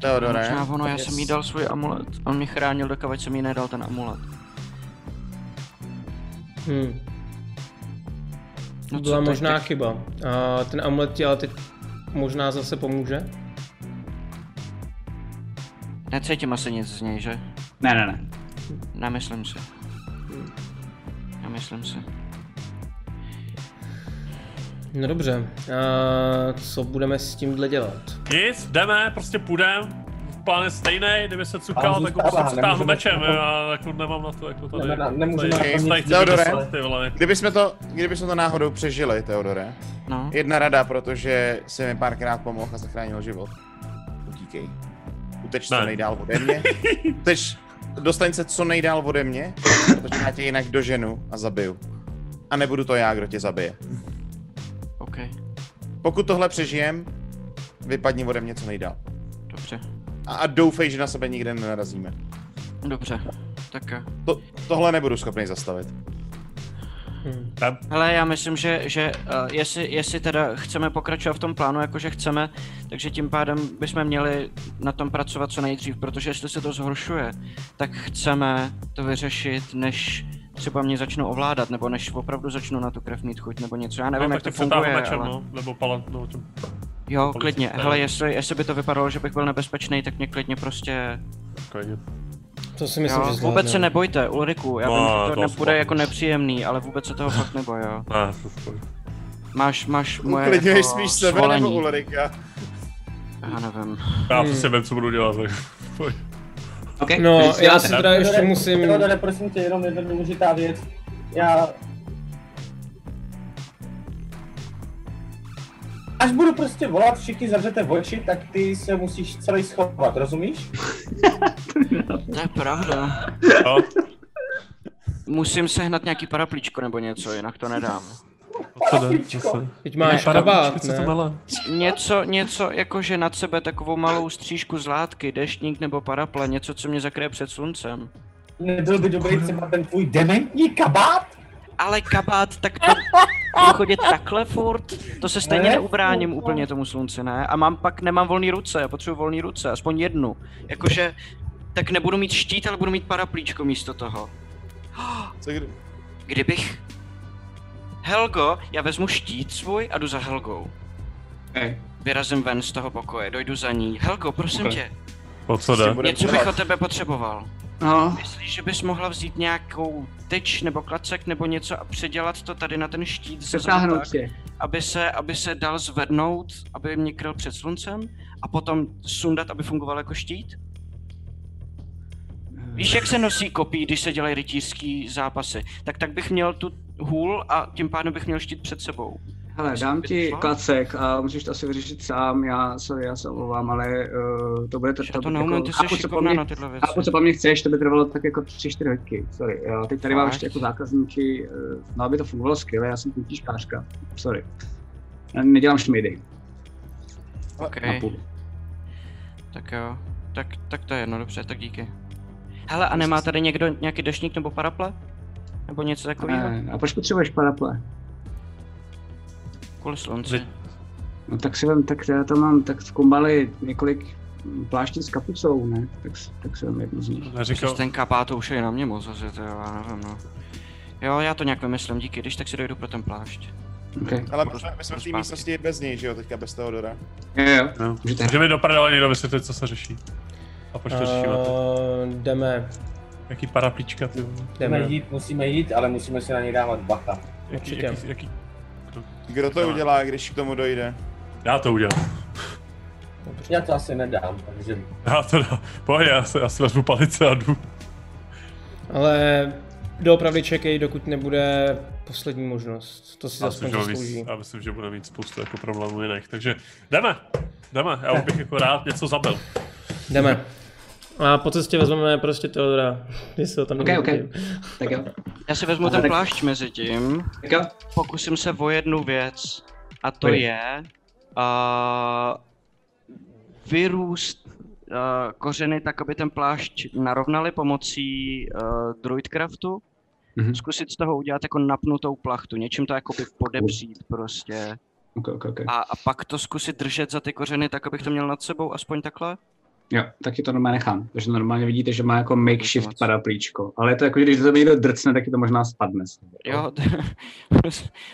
Teodore,
Možná ono, já
yes.
jsem jí dal svůj amulet. On mi chránil, dokud jsem jí nedal ten amulet.
Hmm.
No
Byla
co teď?
možná chyba. A ten amulet ti ale teď možná zase pomůže?
Necítím asi nic z něj, že?
Ne, ne, ne.
Nemyslím si. Nemyslím si.
No dobře, a co budeme s tímhle dělat?
Nic, jdeme, prostě půjdem. Plán je stejný, kdyby se cukal, tak ho prostě přitáhnu
nemůžeme
mečem,
na to-
já jako nemám na to jako tady.
Ne, ne, nemůžeme
tady,
Teodore.
vole.
Kdybychom to, kdybychom to náhodou přežili, Teodore,
No.
jedna rada, protože jsi mi párkrát pomohl a zachránil život. Utíkej. Uteč co
Ne.
nejdál ode mě. Uteč, dostaň se co nejdál ode mě, protože já tě jinak doženu a zabiju. A nebudu to já, kdo tě zabije.
OK,
Pokud tohle přežijem, vypadni ode mě co nejdál.
dobře.
A, a doufej, že na sebe nikde nenarazíme.
Dobře, tak jo.
To, tohle nebudu schopný zastavit.
Hmm.
Tam.
Hele, já myslím, že, že uh, jestli, jestli teda chceme pokračovat v tom plánu, jakože chceme, takže tím pádem bychom měli na tom pracovat co nejdřív, protože jestli se to zhoršuje, tak chceme to vyřešit, než třeba mě začnou ovládat, nebo než opravdu začnu na tu krev mít chuť, nebo něco, já nevím,
no,
jak to funguje, ale...
no, nebo palant, no, tím.
Jo, klidně, hele, jestli, jestli by to vypadalo, že bych byl nebezpečný, tak mě klidně prostě...
Klidně.
To si myslím,
jo,
že
vůbec
zvládne.
se nebojte, Ulriku, já
No,
vím, že
to
to nebude jako nepříjemný, ale vůbec se toho fakt neboj, jo.
Ne, to spoj.
Máš, máš moje
Uklidňuješ
jako
spíš sebe nebo Ulrika?
Já nevím.
Já
Hmm.
přesně vím, co budu dělat, tak pojď.
Okay,
No, já si teda ještě musím...
Teodore, prosím tě, jenom jedna důležitá věc. Já... Až budu prostě volat, všichni zavřete oči, tak ty se musíš celý schovat, rozumíš?
To je pravda.
Jo,
Musím sehnat nějaký paraplíčko nebo něco, jinak to nedám.
zase.
Teď máš
Ne,
kabát,
to
ne?
mele?
Něco, něco jakože nad sebe takovou malou střížku z látky, deštník nebo paraple, něco, co mě zakryje před sluncem.
Nebyl by dobrý třeba ten tvůj dementní kabát?
Ale kabát, tak to budu chodit takhle furt, to se stejně
Ne,
neubráním úplně tomu slunci, ne? A mám pak, nemám volný ruce, já potřebuji volný ruce, aspoň jednu. Jakože, tak nebudu mít štít, ale budu mít paraplíčko místo toho.
Co kdy?
Kdybych... Helgo, já vezmu štít svůj a jdu za Helgou.
Okay.
Vyrazím ven z toho pokoje, dojdu za ní. Helgo, prosím
Ok.
tě,
O co jde?
něco bych od tebe potřeboval.
No,
Myslíš, že bys mohla vzít nějakou tyč nebo klacek nebo něco a předělat to tady na ten štít
přetáhnout
tak, aby se, aby se dal zvednout, aby mě kryl před sluncem a potom sundat, aby fungoval jako štít? Víš, jak se nosí kopí, když se dělají rytířský zápasy? Tak tak bych měl tu hůl a tím pádem bych měl štít před sebou.
Hele, dám ti klacek a můžeš to asi vyřešit sám, já, sorry, já se omlouvám, ale uh, to bude
Já to neumím, ty jsi
co po mně-
na tyhle věci.
chápu, co po mně chceš, to by trvalo tak jako 3-4 hodky, sorry. Já teď tady mám
Fakt?
ještě jako zákazníky, uh, no aby to fungovalo skvěle, já jsem kultíškářka, sorry. Já nedělám šmejdy,
OK, tak jo. Tak, tak to je jedno, dobře, tak díky. Hele, a nemá tady někdo nějaký deštník nebo paraple? Nebo něco takového?
Ne, a proč potřebuješ paraple?
Kvůli slunci.
No tak si vem, tak já tam mám tak v kumbali několik pláští s kapucou, ne? Tak, tak si vem jednu z nich.
Neříkal,
ten kapát to už je na mě moc, asi to jo, já nevím, no. Jo, já to nějak vymyslím, díky, když tak si dojdu pro ten plášť.
Okay.
Ale my jsme, my jsme v té místnosti bez něj, že jo, teďka bez toho Dora.
Jo, jo,
no.
můžete.
Může mi do prdele někdo vysvětlit, co se řeší. A proč to řešíme?
Uh, jdeme,
Jaký paraplíčka, ty
jdeme.
jít, musíme jít, ale musíme si na něj dávat bacha.
Jaký,
Určitě.
jaký, jaký,
Kdo to udělá, když k tomu dojde?
já to udělám.
Dobře.
Já to asi nedám, takže
Já to dám. Pojď, já si, já si vezmu palice a jdu.
Ale doopravdy čekej, dokud nebude poslední možnost. To si
bude
zaslouží.
já myslím, že bude mít spoustu jako problémů jiných. Takže jdeme, jdeme. Já už bych jako rád něco zabil.
Jdeme. A po cestě vezmeme prostě Teodora, jestli ho tam
Ok, ok.
nevidím.
Tak jo,
Já si vezmu ten plášť mezi tím,
tak jo.
pokusím se o jednu věc, a to
Pojď.
je uh, vyrůst uh, kořeny tak, aby ten plášť narovnali pomocí uh, druidcraftu.
Mhm.
Zkusit z toho udělat jako napnutou plachtu, něčím to jakoby podepřít prostě.
Ok, ok, ok.
A, a pak to zkusit držet za ty kořeny tak, abych to měl nad sebou, aspoň takhle.
Jo, tak ti to normálně nechám. Takže normálně vidíte, že má jako makeshift paraplíčko. Ale je to jako, že když to někdo drcne, tak ti to možná spadne.
Jo,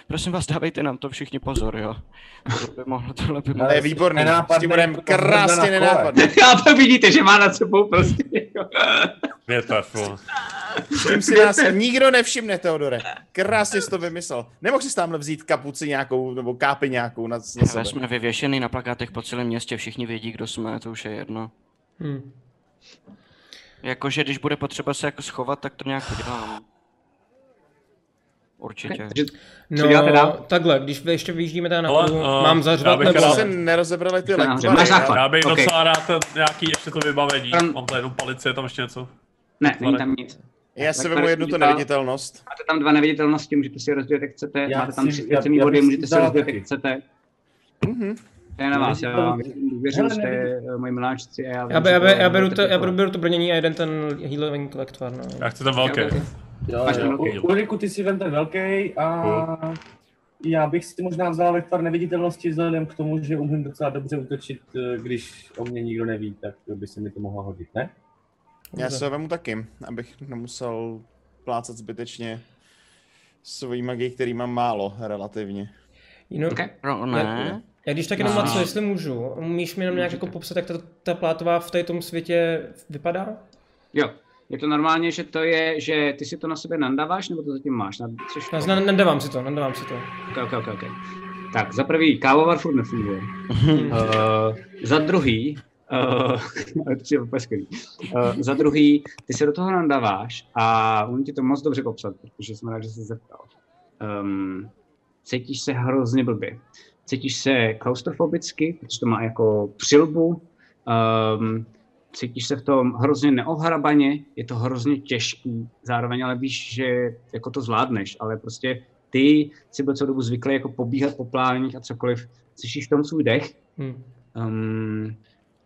prosím, vás, dávejte nám to všichni pozor, jo. Tohle by mohlo, tohle by
To
mohlo.
je výborný, s
Nenápadný,
tím budeme
jako
krásně nenápadný.
Já to vidíte, že má nad sebou prostě.
Větev, vole.
S tím si nás nikdo nevšimne, Teodore. Krásně jsi to vymyslel. Nemohl jsi tamhle vzít kapuci nějakou, nebo kápi nějakou na, na sebe.
jsme vyvěšený na plakátech po celém městě, všichni vědí, kdo jsme, to už je jedno.
Hm.
Jakože když bude potřeba se jako schovat, tak to nějak udělám. Určitě.
Takže
No,
děláte dál?
takhle, když vy ještě vyjíždíme teda
Ale,
nahoru,
uh,
mám
já
zařvat
bych
nebo
rád-
se
ne?
nerozebrali ty
Máš
lektvary. já-
bych
Ok.
docela rád nějaký ještě to vybavení.
Tam-
Mám tady jenom palici, je tam ještě něco.
ne, není tam nic.
Já si
Tak
vemu jednu tu neviditelnost.
Máte tam dva neviditelnosti, můžete si je rozdělit, jak chcete.
Já
Máte tam tři
já
body, můžete si rozdělit, jak chcete.
Mhm.
To je na vás, já
Hele,
jste eh, moji miláčci a já...
Já, be, já, be, já, beru to, já beru, beru to brnění a jeden ten healing lektvar, no.
Já chci ten velký.
Jo, jo. Ulriku, ty si vem ten velký a já bych si možná vzal vektvar neviditelnosti vzhledem k tomu, že umím docela dobře útočit, eh, když o mě nikdo neví, tak by se mi to mohlo hodit, ne?
Já se ho vemu taky, abych nemusel plácat zbytečně svojí magii, který mám málo relativně.
Jenom,
Okay.
No, ne.
Já když tak jenom
No.
na co, jestli můžu, umíš mi jenom nějak jako popsat, jak ta, ta plátová v tady tom světě vypadá?
Jo, je to normálně, že to je, že ty si to na sebe nandáváš, nebo to zatím máš? Na, což,
Já zna- nadávám si to, nadávám si to.
Ok, ok, ok, ok. Tak, za prvý, kávovar furt nefunguje. uh, za druhý, uh. Uh, za druhý, ty se do toho nandáváš a on ti to moc dobře popsat, protože jsem rád, že jsi se zeptal. Um, cítíš se hrozně blbě. Cítíš se klaustrofobicky, protože to má jako přilbu. Um, cítíš se v tom hrozně neohrabaně, je to hrozně těžký, zároveň ale víš, že jako to zvládneš, ale prostě ty si byl celou dobu zvyklý jako pobíhat po pláních a cokoliv, slyšíš v tom svůj dech
Hm.
um,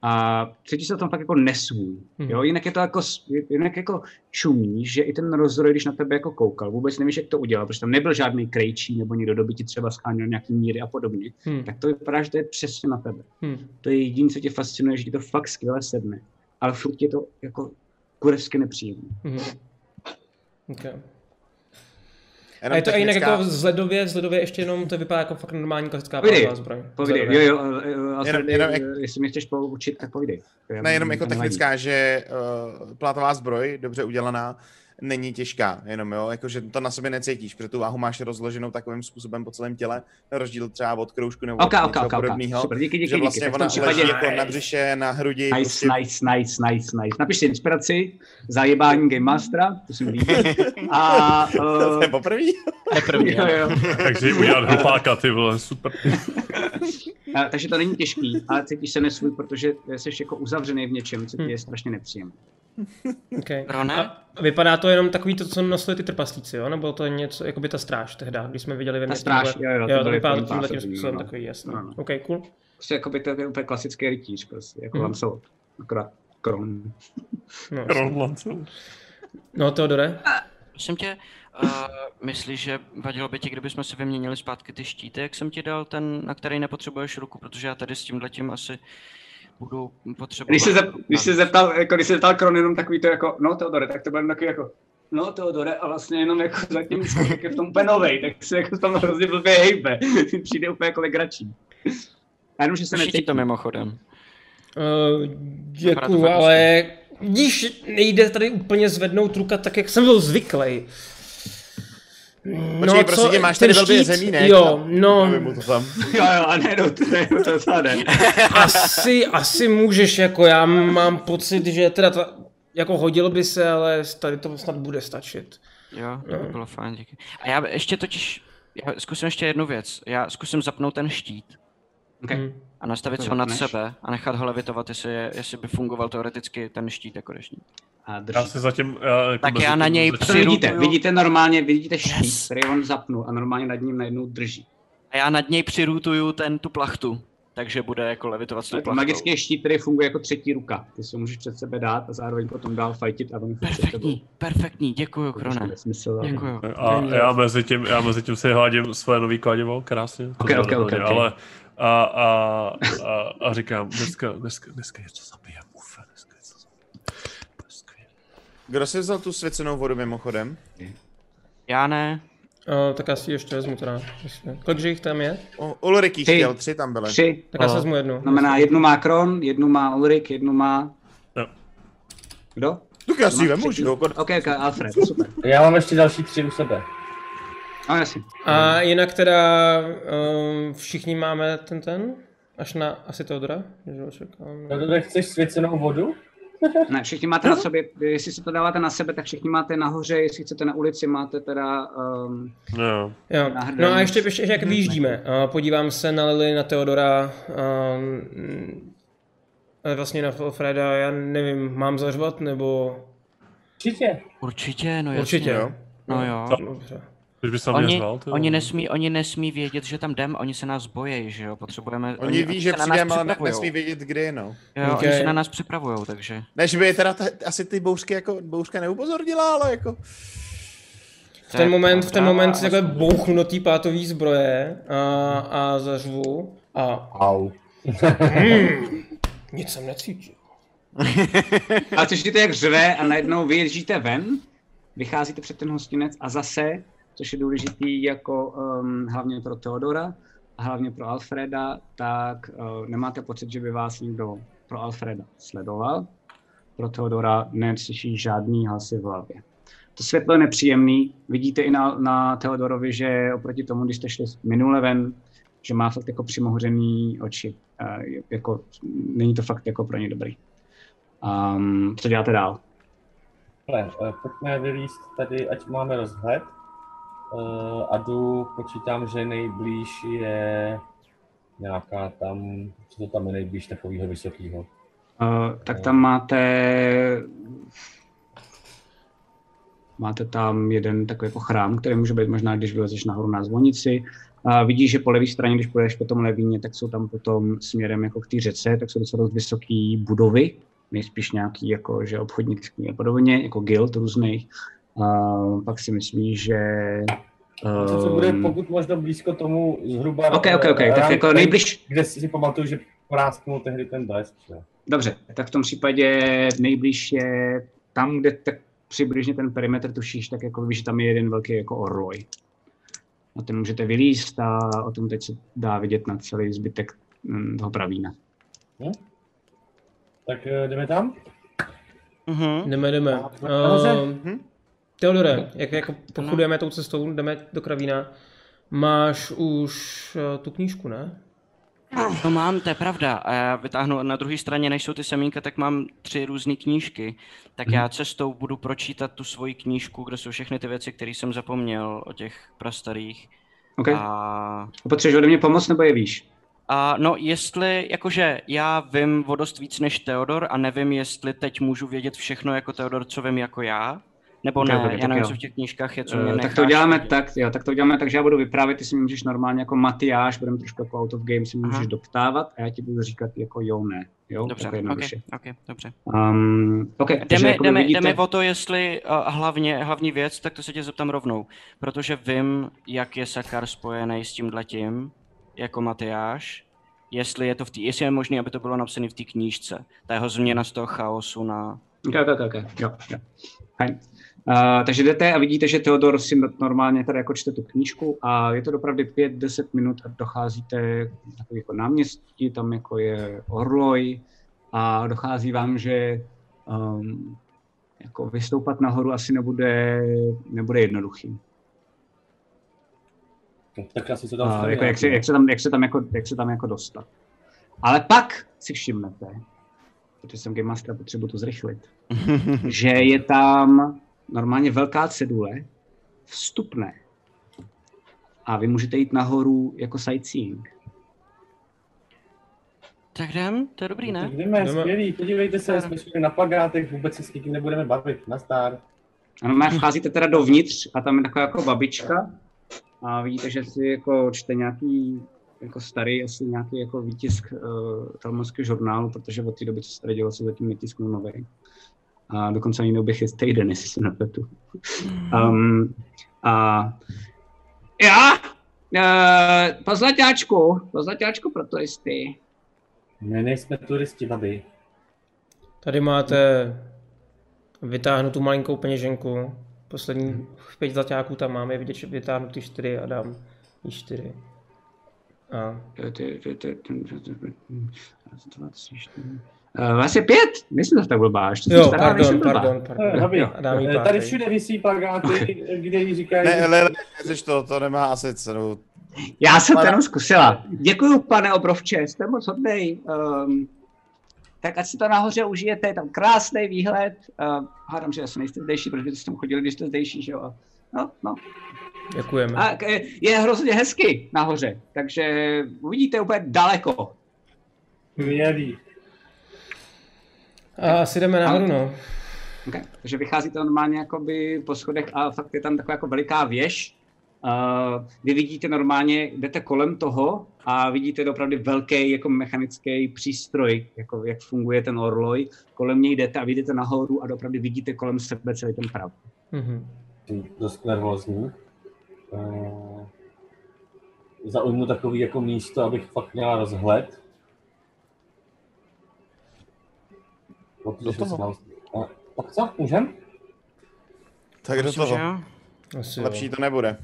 a cítíš se v tom fakt jako nesvůj.
Mhm.
Jo? Jinak je to jako, jinak jako čumí, že i ten rozroj, když na tebe jako koukal, vůbec nevíš, jak to udělal, protože tam nebyl žádný krejčí nebo někdo, kdo by ti třeba scháněl nějaký míry a podobně.
Hm.
Tak to vypadá, že to je přesně na tebe.
Hm.
To je jediné, co tě fascinuje, že ti to fakt skvěle sedne. Ale furt je to jako kurevsky nepříjemné.
Hm. Okay.
Jenom
A je to i jinak
technická-
jako vzhledově, vzhledově ještě jenom to vypadá jako fakt normální klasická plátová zbroj.
Povídej, jo, jo, Alfred,
Jenom- jenom jak-
jestli mě chceš poučit, tak povídej.
Ne, jenom jako technická, že uh, plátová zbroj, dobře udělaná, není těžká, jenom jo, jakože to na sobě necítíš, protože tu váhu máš rozloženou takovým způsobem po celém těle, rozdíl třeba od kroužku nebo
Ok,
od
ok,
něčeho
ok, ok.
podobného,
Super, díky, díky,
že
díky.
vlastně
v
ona
případě...
leží jako na břiše, na hrudi,
Nice,
prostě
nice, nice, nice, nice. Napiš si inspiraci, zajebání Game Mastera, to si mi líbí. A,
to
uh,
je poprvé.
Neprvní,
jo, jo.
Takže udělat hlupáka, ty vole, super.
A, takže to není těžký, ale cítíš se nesvůj, protože jsi jako uzavřený v něčem, co ti je strašně nepříjemné.
Okay.
Rone?
A vypadá to jenom takový to, co nosili ty trpaslíci, jo? Nebo to je něco, jako by ta stráž tehda, když jsme viděli ve
Ta
městě.
stráž,
tohle-
jo, jo, to
jo, to vypadá
plný
tímhle tím způsobem
no.
takový, jasný.
No, no.
OK, cool.
Prostě jako by to je úplně klasický rytíř, prostě, jako
Hm.
Lancelot. Akorát kron.
No,
Ronlancel.
no Teodore?
Prosím tě, uh, myslíš, že vadilo by ti, kdybychom si vyměnili zpátky ty štíty, jak jsem ti dal ten, na který nepotřebuješ ruku, protože já tady s tímhletím asi budu potřebovat.
Když se, zep, když se zeptal, jako když se zeptal Kron jenom takový to jako, no Teodore, tak to byl takový jako, no Teodore, a vlastně jenom jako zatím je v tom úplně novej, tak se jako v tom hrozně blbě hejbe. Přijde úplně jako legrační. A jenom, že se necítí.
to mimochodem.
Uh, děkuju, ale když nejde tady úplně zvednout ruka tak, jak jsem byl zvyklý.
Počkej, prosím tě, máš tady velbě zemínek.
Jo, no,
mu to tam.
Jo, jo, a ne, no, to je to záde.
asi, asi můžeš, jako já mám pocit, že teda ta, jako hodil by se, ale tady to snad bude stačit.
Jo, to by bylo fajn, díky. A já ještě totiž, já zkusím ještě jednu věc. Já zkusím zapnout ten štít
Okay.
Hm.
A nastavit ho nad sebe a nechat ho levitovat, jestli, je, jestli by fungoval teoreticky ten štít jako deštník.
A
Já
drží.
si zatím... Já, jako
Tak já na něj
To vidíte, vidíte normálně, vidíte štít,
Yes.
který on zapnul a normálně nad ním najednou drží.
A já nad něj přirutuju ten, tu plachtu, takže bude jako levitovat s tou plachtou.
magický štít, který funguje jako třetí ruka. Ty si ho můžeš před sebe dát a zároveň potom dál fightit a on.
Perfektní, perfektní, děkuju,
To
Krone. Děkuju.
A já mezi tím, já mezi tím si hladím svoje nový kladivo, krásně. to
Ok,
bylo
ok,
dobrý,
ok, ok.
Ale a, a, a, a, říkám, dneska, dneska, dneska něco zabijem, ufe, dneska něco zabijem.
Kdo si vzal tu svěcenou vodu mimochodem?
Já ne.
Uh, tak asi ještě vezmu teda. Kolik jich tam je?
O, Ulriký
Tři.
chtěl, tři tam byly.
Tři.
Tak já si
Aha.
vezmu jednu.
Znamená, jednu má Kron, jednu má Ulrik, jednu má...
Jo.
Kdo?
Tak já si ji vemu, že jo?
Ok, ok, Alfred, super.
Já mám ještě další tři u sebe.
No jasně.
A jinak teda um, všichni máme ten ten? Až na asi Teodora?
No to tak chceš svěcenou vodu?
Ne, všichni máte na sobě, jestli si to dáváte na sebe, tak všichni máte nahoře, jestli chcete na ulici, máte teda... Um,
No,
Jo.
Na.
No a ještě, ještě jak vyjíždíme. A podívám se na Lily, na Teodora, um, ale vlastně na Freda, já nevím, mám zařvat nebo...
Určitě.
Určitě, no jasně.
Určitě.
jo.
No jo.
Dobře.
Když bys na mě
Oni,
řval, ty
oni, nesmí, oni nesmí vědět, že tam jdem, oni se nás bojejí, že jo, potřebujeme...
Oni ví, že
se na nás
přijdeme, ale nesmí vědět, kdy, no.
Jo,
Okay.
oni se na nás připravujou, takže...
Ne, že by je teda ta, asi ty bouřky jako, bouřka neupozornila, ale jako...
V ten moment, v ten moment si takhle bouchnu do té pátový zbroje a, a zařvu a
Au.
hmm, nic jsem necítil.
a slyšíte, jak řve a najednou vyježdíte ven, vycházíte před ten hostinec a zase, což je důležitý jako um, hlavně pro Teodora a hlavně pro Alfreda, tak uh, nemáte pocit, že by vás někdo pro Alfreda sledoval. Pro Teodora neslyší žádný hlasy v hlavě. To světlo je nepříjemný. Vidíte i na, na Teodorovi, že oproti tomu, když jste šli minule ven, že má fakt jako přimohořený oči. Uh, jako, není to fakt jako pro ně dobrý. Um, co děláte dál?
Ale eh, pojďme vylíst tady, ať máme rozhled. Uh, a jdu, počítám, že nejblíž je nějaká tam, co to tam je nejblíž takového vysokého.
Uh, tak tam máte máte tam jeden takový jako chrám, který může být možná, když vylezeš nahoru na zvonici. A vidíš, že po levé straně, když půjdeš po tom levíně, tak jsou tam potom směrem jako k té řece, tak jsou docela dost vysoké budovy, nejspíš nějaký jako, že obchodnický a podobně, jako guild různých. A pak si myslíš, že
Co se bude pokud možno blízko tomu zhruba...
Ok, ok, ok, tak
rám-
jako nejbliž,
Kde si pamatuju, že prásknul tehdy ten blesk. že?
Dobře, tak v tom případě nejblíž je tam, kde tak přibližně ten perimetr tušíš, tak jako víš, že tam je jeden velký jako orloj. A ten můžete vylíst a o tom teď se dá vidět na celý zbytek mm, toho pravína.
Tak eh, jdeme tam?
Mhm.
Jdeme, jdeme. Uh, Teodore, jak jako pochodujeme tou cestou, jdeme do Kravína, máš už uh, tu knížku, ne?
No mám, to je pravda. A já vytáhnu na druhé straně, než jsou ty semínka, tak mám tři různé knížky. Tak já cestou budu pročítat tu svoji knížku, kde jsou všechny ty věci, které jsem zapomněl o těch prastarých.
OK?
A,
A potřebuješ ode mě pomoc nebo je víš?
a no, jestli, jakože já vím o dost víc než Teodor a nevím, jestli teď můžu vědět všechno jako Teodor, co vím jako já, nebo ne,
ok,
já nevím, co v těch knížkách je, co mě
Uh, tak to uděláme
vědět.
tak, jo, tak to uděláme tak, že já budu vyprávět, ty si můžeš normálně jako Matyáš, budeme trošku jako out of game, si mě
Aha.
můžeš doptávat a já ti budu říkat jako jo, ne. Jo,
Dobře,
jako
ok,
jednoduše.
ok, dobře.
Um, okay,
Jde
takže
mi,
jakoby
jde, mi, jde
vidíte-
mi o to, jestli uh, hlavně, hlavní věc, tak to se tě zeptám rovnou, protože vím, jak je Sakar spojený s tímhletím, jako Matyáš, jestli je to v tý, jestli je možné, aby to bylo napsané v té knížce, ta jeho změna z toho chaosu na...
Ok, ok, ok, ok, jo, jo. Fajn. Uh, takže jdete a vidíte, že Theodor si no- normálně tady jako čte tu knížku a je to opravdu 5-10 minut a docházíte takový jako náměstí, tam jako je Orloj a dochází vám, že um, jako vystoupat nahoru asi nebude, nebude jednoduchý.
No, Tak asi se tam
jako, jak, se, jak, se tam, jak, se tam jako, jak se tam jako dostat. Ale pak si všimnete, protože jsem Game Master a potřebuji to zrychlit, že je tam normálně velká cedule, vstupné. A vy můžete jít nahoru jako sightseeing.
Tak jdem, to je dobrý,
Tak
ne?
jdeme,
Jdeme.
skvělý, podívejte se, jsme šli na plagátech, vůbec se s nikým nebudeme bavit, na star.
A normálně vcházíte teda dovnitř a tam je taková jako babička a vidíte, že si jako čte nějaký jako starý asi nějaký jako výtisk uh, talmonského žurnálu, protože od té doby, co se tady dělo, se zatím netisknul nový. A dokonce ani neoběh je týden, jestli se nepletu. Um, a já, uh, po zlaťáčku, po zlaťáčku pro turisty.
My nejsme turisti, babi.
Tady máte vytáhnu tu malinkou peněženku. Poslední pět zlaťáků tam máme, vidět, že vytáhnu ty čtyři a dám jí čtyři. A
Uh, vlastně pět, myslím, že tak blbá, ještě jsem
jo,
stará,
pardon,
blbá.
pardon, pardon.
Babi,
A dám jí
eh, tady všude visí plagáty, kde říkají,
Ne, Lele, neřeš to, to nemá asi cenu.
Já jsem to jenom zkusila. Děkuju, pane obrovče, jste moc hodnej. Um, tak ať si to nahoře užijete, je tam krásný výhled. Uh, hádám, že asi nejste zdejší, protože jste tam chodili, když jste zdejší, že jo. No, no.
Děkujeme.
A je hrozně hezky nahoře, takže uvidíte úplně daleko.
Mělý.
A asi jdeme nahoru, no.
Okay. Takže vycházíte normálně jakoby po schodech a fakt je tam taková jako veliká věž. Uh, vy vidíte normálně, jdete kolem toho a vidíte opravdu velký jako mechanický přístroj, jako jak funguje ten orloj. Kolem něj jdete a vidíte nahoru a opravdu vidíte kolem sebe celý ten prav.
Mhm.
Jsem dost nervózní. Uh, zaujmu takový jako místo, abych fakt měla rozhled.
Do toho.
A, tak co, můžem?
Tak do toho.
jo.
Asi jo.
Lepší to nebude.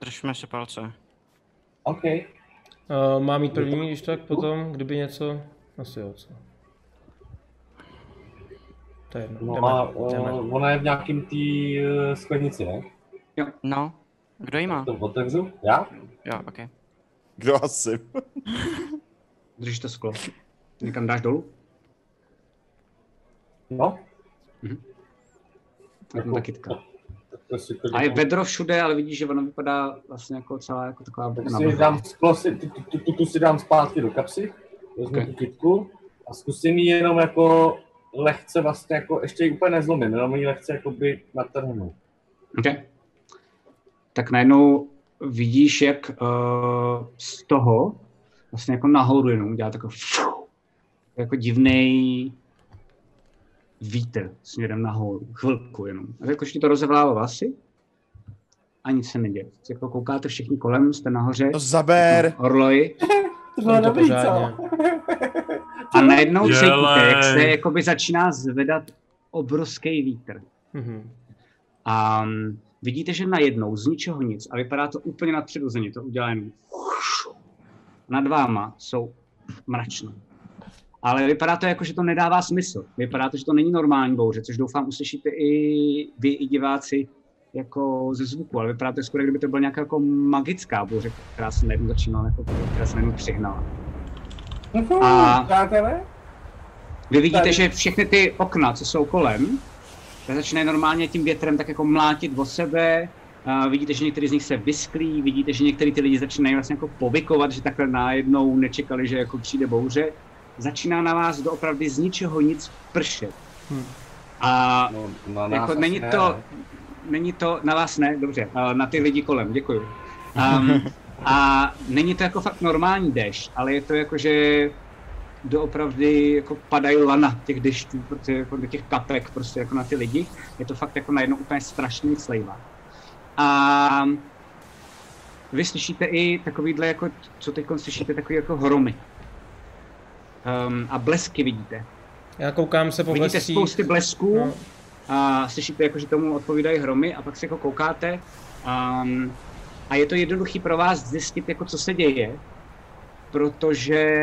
Držme si palce.
OK.
Uh, mám mít první, když tak potom, kdyby něco? Asi jo, co? To je jedno.
No
jdeme,
a
jdeme.
uh, ona je v nějakým tý uh, sklenici, ne?
No, kdo jí má?
To otevřu? Já?
Jo, ok.
Kdo asi?
Držíš to sklo. Někam dáš dolů?
No.
Tam ta kytka. A je vedro všude, ale vidíš, že ono vypadá vlastně jako celá jako taková
Tak
na
si dám si, tu, tu, tu, si dám zpátky do kapsy, vezmu
Ok.
tu kytku a zkusím ji jenom jako lehce vlastně jako, ještě ji úplně nezlomím, jenom ji lehce jako by natrhnu.
Okay. Tak najednou vidíš, jak uh, z toho vlastně jako nahoru jenom dělá takový jako divný vítr směrem nahoru, chvilku jenom. A jakož ti to rozevlává vlasy a nic se neděje. Jako koukáte všichni kolem, jste nahoře,
No zaber!
orloji,
To bylo
to
dobrý, co?
a najednou cítíte, jak se jakoby začíná zvedat obrovský vítr.
Mhm.
A um, vidíte, že najednou z ničeho nic a vypadá to úplně nadpřirozeně, to udělá jenom nad váma jsou mračno. Ale vypadá to jako, že to nedává smysl. Vypadá to, že to není normální bouře, což doufám uslyšíte i vy, i diváci jako ze zvuku, ale vypadá to skoro, kdyby to byla nějaká jako magická bouře, která se najednou začínala, jako, která se najednou přihnala. A-
Přátelé?
Vy vidíte, že všechny ty okna, co jsou kolem, začínají normálně tím větrem tak jako mlátit o sebe. A vidíte, že některý z nich se vysklí, vidíte, že některý ty lidi začínají vlastně jako povykovat, že takhle najednou nečekali, že jako přijde bouře. Začíná na vás doopravdy z ničeho nic pršet.
Hm.
A
No, na nás
jako není
ne,
to,
ne?
není to, na vás ne, dobře, na ty lidi kolem, děkuju. Um, a není to jako fakt normální déšť, ale je to jako, že doopravdy jako padají lana těch dešťů, protože jako do těch kapek prostě jako na ty lidi. Je to fakt jako najednou úplně strašný slejva. A vy slyšíte i takovýhle jako, co teď slyšíte, takový jako hromy. Um, a blesky vidíte.
Já koukám se po
Vidíte
blescích.
spousty blesků
No.
a slyšíte, jako, že tomu odpovídají hromy a pak se jako koukáte. Um, a je to jednoduchý pro vás zjistit, jako, co se děje, protože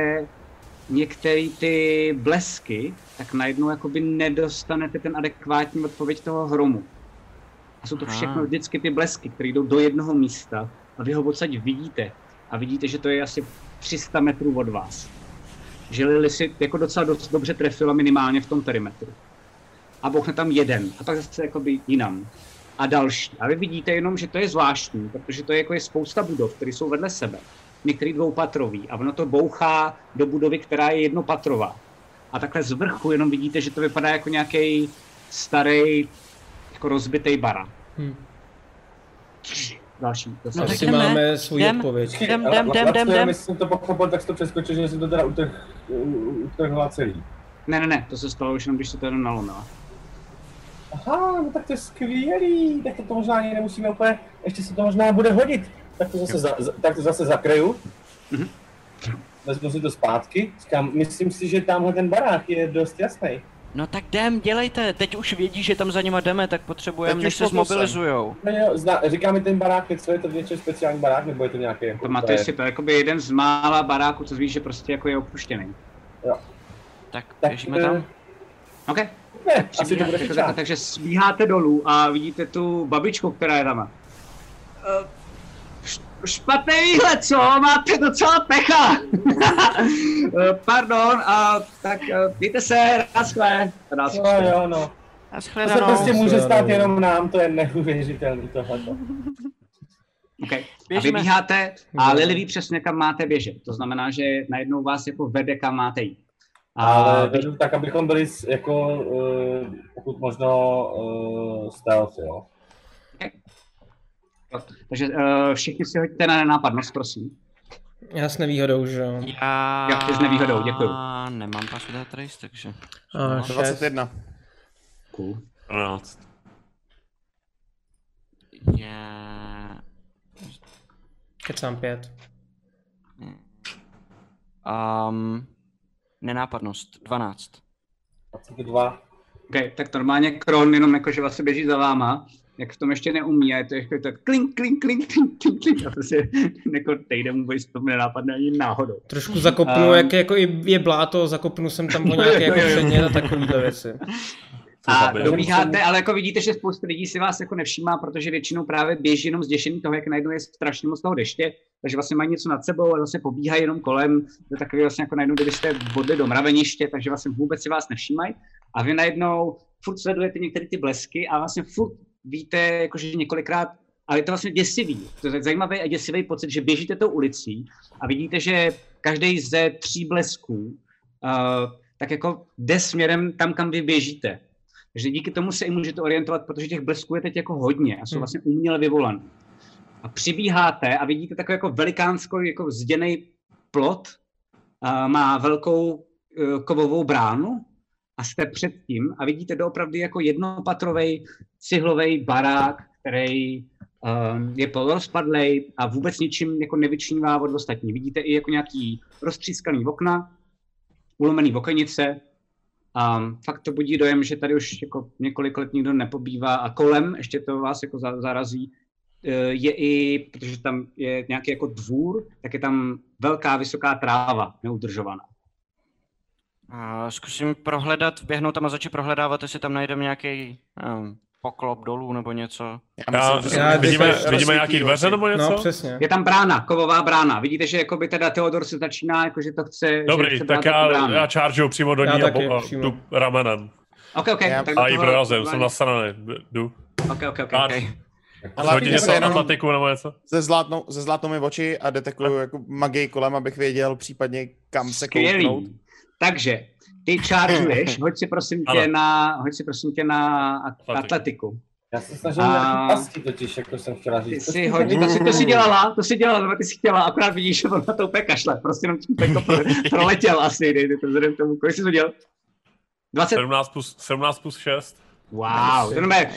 některé ty blesky, tak najednou jakoby nedostanete ten adekvátní odpověď toho hromu. A jsou to
Aha.
všechno vždycky ty blesky, které jdou do jednoho místa a vy ho odsaď vidíte. A vidíte, že to je asi 300 metrů od vás. Že Lily si jako docela dost dobře trefila minimálně v tom perimetru. A bouchne tam jeden, a pak zase jakoby jinam. A další. A vy vidíte jenom, že to je zvláštní, protože to je jako je spousta budov, které jsou vedle sebe. Některý dvoupatrový. A ono to bouchá do budovy, která je jednopatrová. A takhle z vrchu jenom vidíte, že to vypadá jako nějaký starý, jako rozbitý barák.
Hm.
Další. To
No tak
Asi
jdeme.
máme svůj
Jdem.
odpověď.
Jdem, jdem, jdem, jdem,
já
jdem.
myslím, to pochopil, tak jsi to přeskočil, že jsi to teda utrh, utrhla celý.
Ne, ne, ne, to se stalo už jenom, když se to jenom nalomila.
Aha, no tak to je skvělý, tak to, to možná ani nemusíme úplně, ještě se to možná bude hodit. Tak to zase, za, za, tak to zase zakryju.
Mhm.
Vezmu si to zpátky. Říkám, myslím si, že tamhle ten barák je dost jasný.
No tak jdem, dělejte, teď už vědí, že tam za nima jdeme, tak potřebujeme, než se zmobilizujou.
No jo, zna, říká mi ten barák, co je to něčem speciální barák, nebo je to nějaký jako...
Pamatuješ si to, jakoby jeden z mála baráků, co víš, že prostě jako je opuštěný.
Tak
Tak,
běžíme tam.
OK.
Ne, asi to bude
Jako
fičák.
takže sbíháte dolů a vidíte tu babičku, která je tam. Eh, š- Špatný výhled, co? Máte docela pecha. Eh, Pardon, a tak eh, mějte se, naschle.
No jo, no. To se prostě může stát jenom nám, to je neuvěřitelný tohleto.
Okay. A
Běžíme.
vybíháte a
Jo.
Lily ví přesně, kam máte běžet. To znamená, že najednou vás jako vede, kam máte jít. A
Ale
vy-
vedu tak, abychom byli jako, uh, pokud možno, uh, stealth, jo.
Takže uh, všichni si hoďte na nenápadnost, prosím.
Já s nevýhodou, že jo.
Já...
Jak ty s nevýhodou, děkuju.
Nemám password trace, takže...
A šest.
21.
Cool.
12.
Je...
Kecám pět.
Um, nenápadnost, 12.
22.
Okay, tak normálně Kron jenom jakože vlastně běží za váma, jak v tom ještě neumí, a je to ještě tak klink, klink, klink, klink, klink, klink, a prostě jako týden vůbec to nenápadne ani náhodou.
Trošku zakopnu,
Um,
jak jako i je bláto, zakopnu jsem tam o nějaké jako
Jo, jo, jo.
předmět a takovýhle věci.
A dobíháte, ale jako vidíte, že spousta lidí si vás jako nevšímá, protože většinou právě běží jenom zděšený toho, jak najednou je strašně moc toho deště, takže vlastně mají něco nad sebou a zase pobíhají jenom kolem, to je takový vlastně jako najednou, kdybyste bodli do mraveniště, takže vlastně vůbec si vás nevšímají a vy najednou furt sledujete některé ty blesky a vlastně furt víte, jakože několikrát, ale je to vlastně děsivý. To je zajímavý a děsivý pocit, že běžíte tou ulicí a vidíte, že každý ze tří blesků uh, tak jako jde směrem tam, kam vy běžíte. Takže díky tomu se i můžete orientovat, protože těch blesků je teď jako hodně a jsou
Hmm.
vlastně uměle vyvolaný. A přibíháte a vidíte takový jako velikánskou jako zděný plot, a má velkou eh, kovovou bránu a jste před tím a vidíte doopravdy jako jednopatrový cihlový barák, který um, je polorozpadlej a vůbec ničím jako nevyčnívá od ostatní. Vidíte i jako nějaký roztřískaný okna, ulomený okenice, a fakt to budí dojem, že tady už jako několik let nikdo nepobývá a kolem, ještě to vás jako za- zarazí, eh, je i, protože tam je nějaký jako dvůr, tak je tam velká vysoká tráva neudržovaná.
A zkusím prohledat, běhnout tam a začít prohledávat, jestli tam najdeme nějaký um, poklop dolů nebo něco.
Já,
myslím, že-
já-
vidíme, vidíme nějaký dveře nebo něco?
No, přesně.
Je tam brána, kovová brána. Vidíte, že jako by teda Theodor se začíná, jako že to chce... že
Dobrý,
chce
tak já,
bránu.
já chargeu přímo do
Já
ní a,
taky,
bo, a jdu ramenem.
Ok, ok.
Já-
tak
A
toho-
prorazím, jsem nasraný. Jdu.
Ok, ok, ok.
A
okay.
Ale
hodí
já
něco
se jenom
atletiku nebo něco?
ze zlátnou, ze zlátnou mi oči a detekuju jako magii kolem, abych věděl případně kam se kouknout.
Takže, ty chargeuješ, hoď si prosím tě na, hoď si prosím tě na at-
Atletiku.
atletiku.
Já se snažím
A-
nějaký pasti totiž, jako jsem chtěla
Ty
říct.
si hodí, to si, to si dělala, to si dělala, nebo ty si chtěla, akorát vidíš, že on na to úplně kašle, prostě jenom tím jako pro, proletěl asi, dejte to vzhledem k tomu, kolik jsi to dělal? 20?
17 plus, 17 plus 6.
Wow, to jenom je,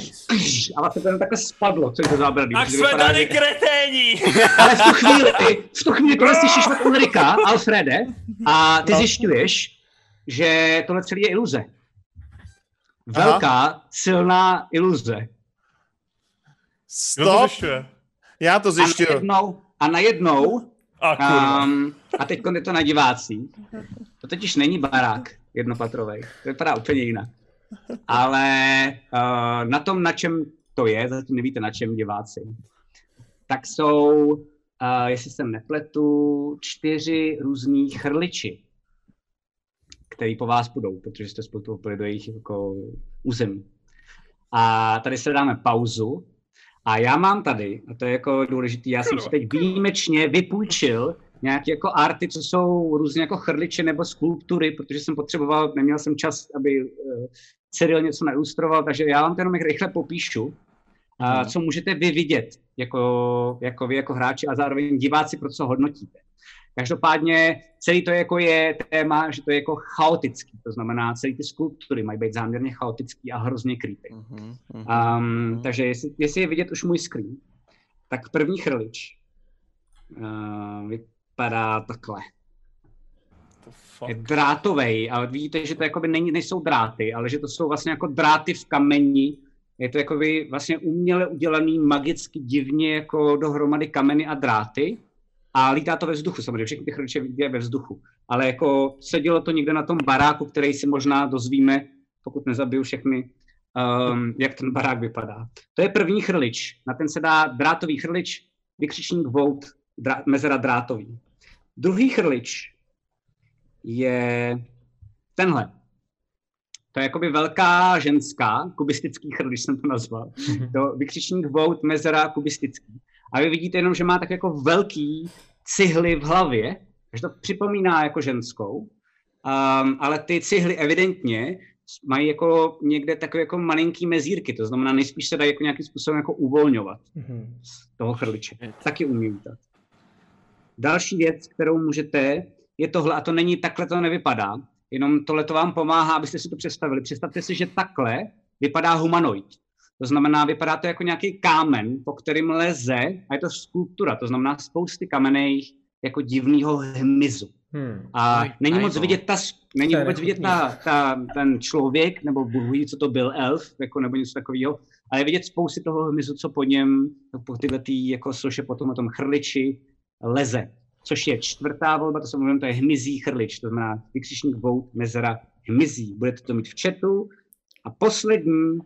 a vlastně to takhle spadlo, co je to zábradlý. protože vypadá, že-
kreténi!
Ale v tu chvíli, v tu chvíli tohle slyšíš od Ulrika, Alfrede, a ty
No.
zjišťuješ, že tohle celé je iluze. Velká, silná iluze.
Stop! Já to
A
zjišťuju.
najednou, a najednou
A
um, a teď je to na divácích. To totiž není barák jednopatrový. To vypadá úplně jinak. Ale uh, na tom, na čem to je, zatím nevíte na čem diváci, tak jsou, uh, jestli se nepletu, čtyři různý chrliči, který po vás budou, protože jste spolu do jejich jako území. A tady se dáme pauzu. A já mám tady, a to je jako důležitý, já jsem si teď výjimečně vypůjčil nějaké jako arty, co jsou různě jako chrliče nebo skulptury, protože jsem potřeboval, neměl jsem čas, aby Cyril něco nailustroval, takže já vám to jenom rychle popíšu, uh, co můžete vy vidět jako, jako vy jako hráči a zároveň diváci, pro co hodnotíte. Každopádně celý to jako je téma, že to je jako chaotický, to znamená, celý ty skulptury mají být záměrně chaotický a hrozně creepy.
Mhm, mhm.
Um, takže jestli, jestli je vidět už můj screen, tak první chrlič uh, vypadá takhle. Je drátovej, ale vidíte, že to jakoby není, nejsou dráty, ale že to jsou vlastně jako dráty v kameni. Je to jakoby vlastně uměle udělaný magicky divně jako dohromady kameny a dráty. A lítá to ve vzduchu, samozřejmě všechny ty chrliče vidíte ve vzduchu. Ale jako sedělo to někde na tom baráku, který si možná dozvíme, pokud nezabiju všechny, um, jak ten barák vypadá. To je první chrlič. Na ten se dá drátový chrlič, vykřičník vout, drá, mezera drátový. Druhý chrlič je tenhle. To je jakoby velká ženská, kubistický chrlič jsem to nazval. To vykřičník vout, mezera, kubistický. A vy vidíte jenom, že má tak jako velký cihly v hlavě, takže to připomíná jako ženskou, um, ale ty cihly evidentně mají jako někde takové jako malinký mezírky, to znamená nejspíš se dají jako nějakým způsobem jako uvolňovat
Mhm.
z toho chrliče. Taky umí lítat. Další věc, kterou můžete, je tohle, a to není, takhle to nevypadá, jenom tohle to vám pomáhá, abyste si to představili. Představte si, že takhle vypadá humanoid. To znamená, vypadá to jako nějaký kámen, po kterým leze, a je to skulptura, to znamená spousty kamenných jako divného hmyzu.
Hmm.
A není moc
ajbo.
vidět ta, není vůbec vidět ta, ta, ten člověk, nebo Bůh co to byl elf, jako, nebo něco takového, ale je vidět spousty toho hmyzu, co po něm, po tyhle tý, jako slože potom na tom chrliči leze. Což je čtvrtá volba, to jsem mluvím, to je hmyzí chrlič, to znamená vykřičník vout, mezera, hmyzí. Budete to mít v chatu. A poslední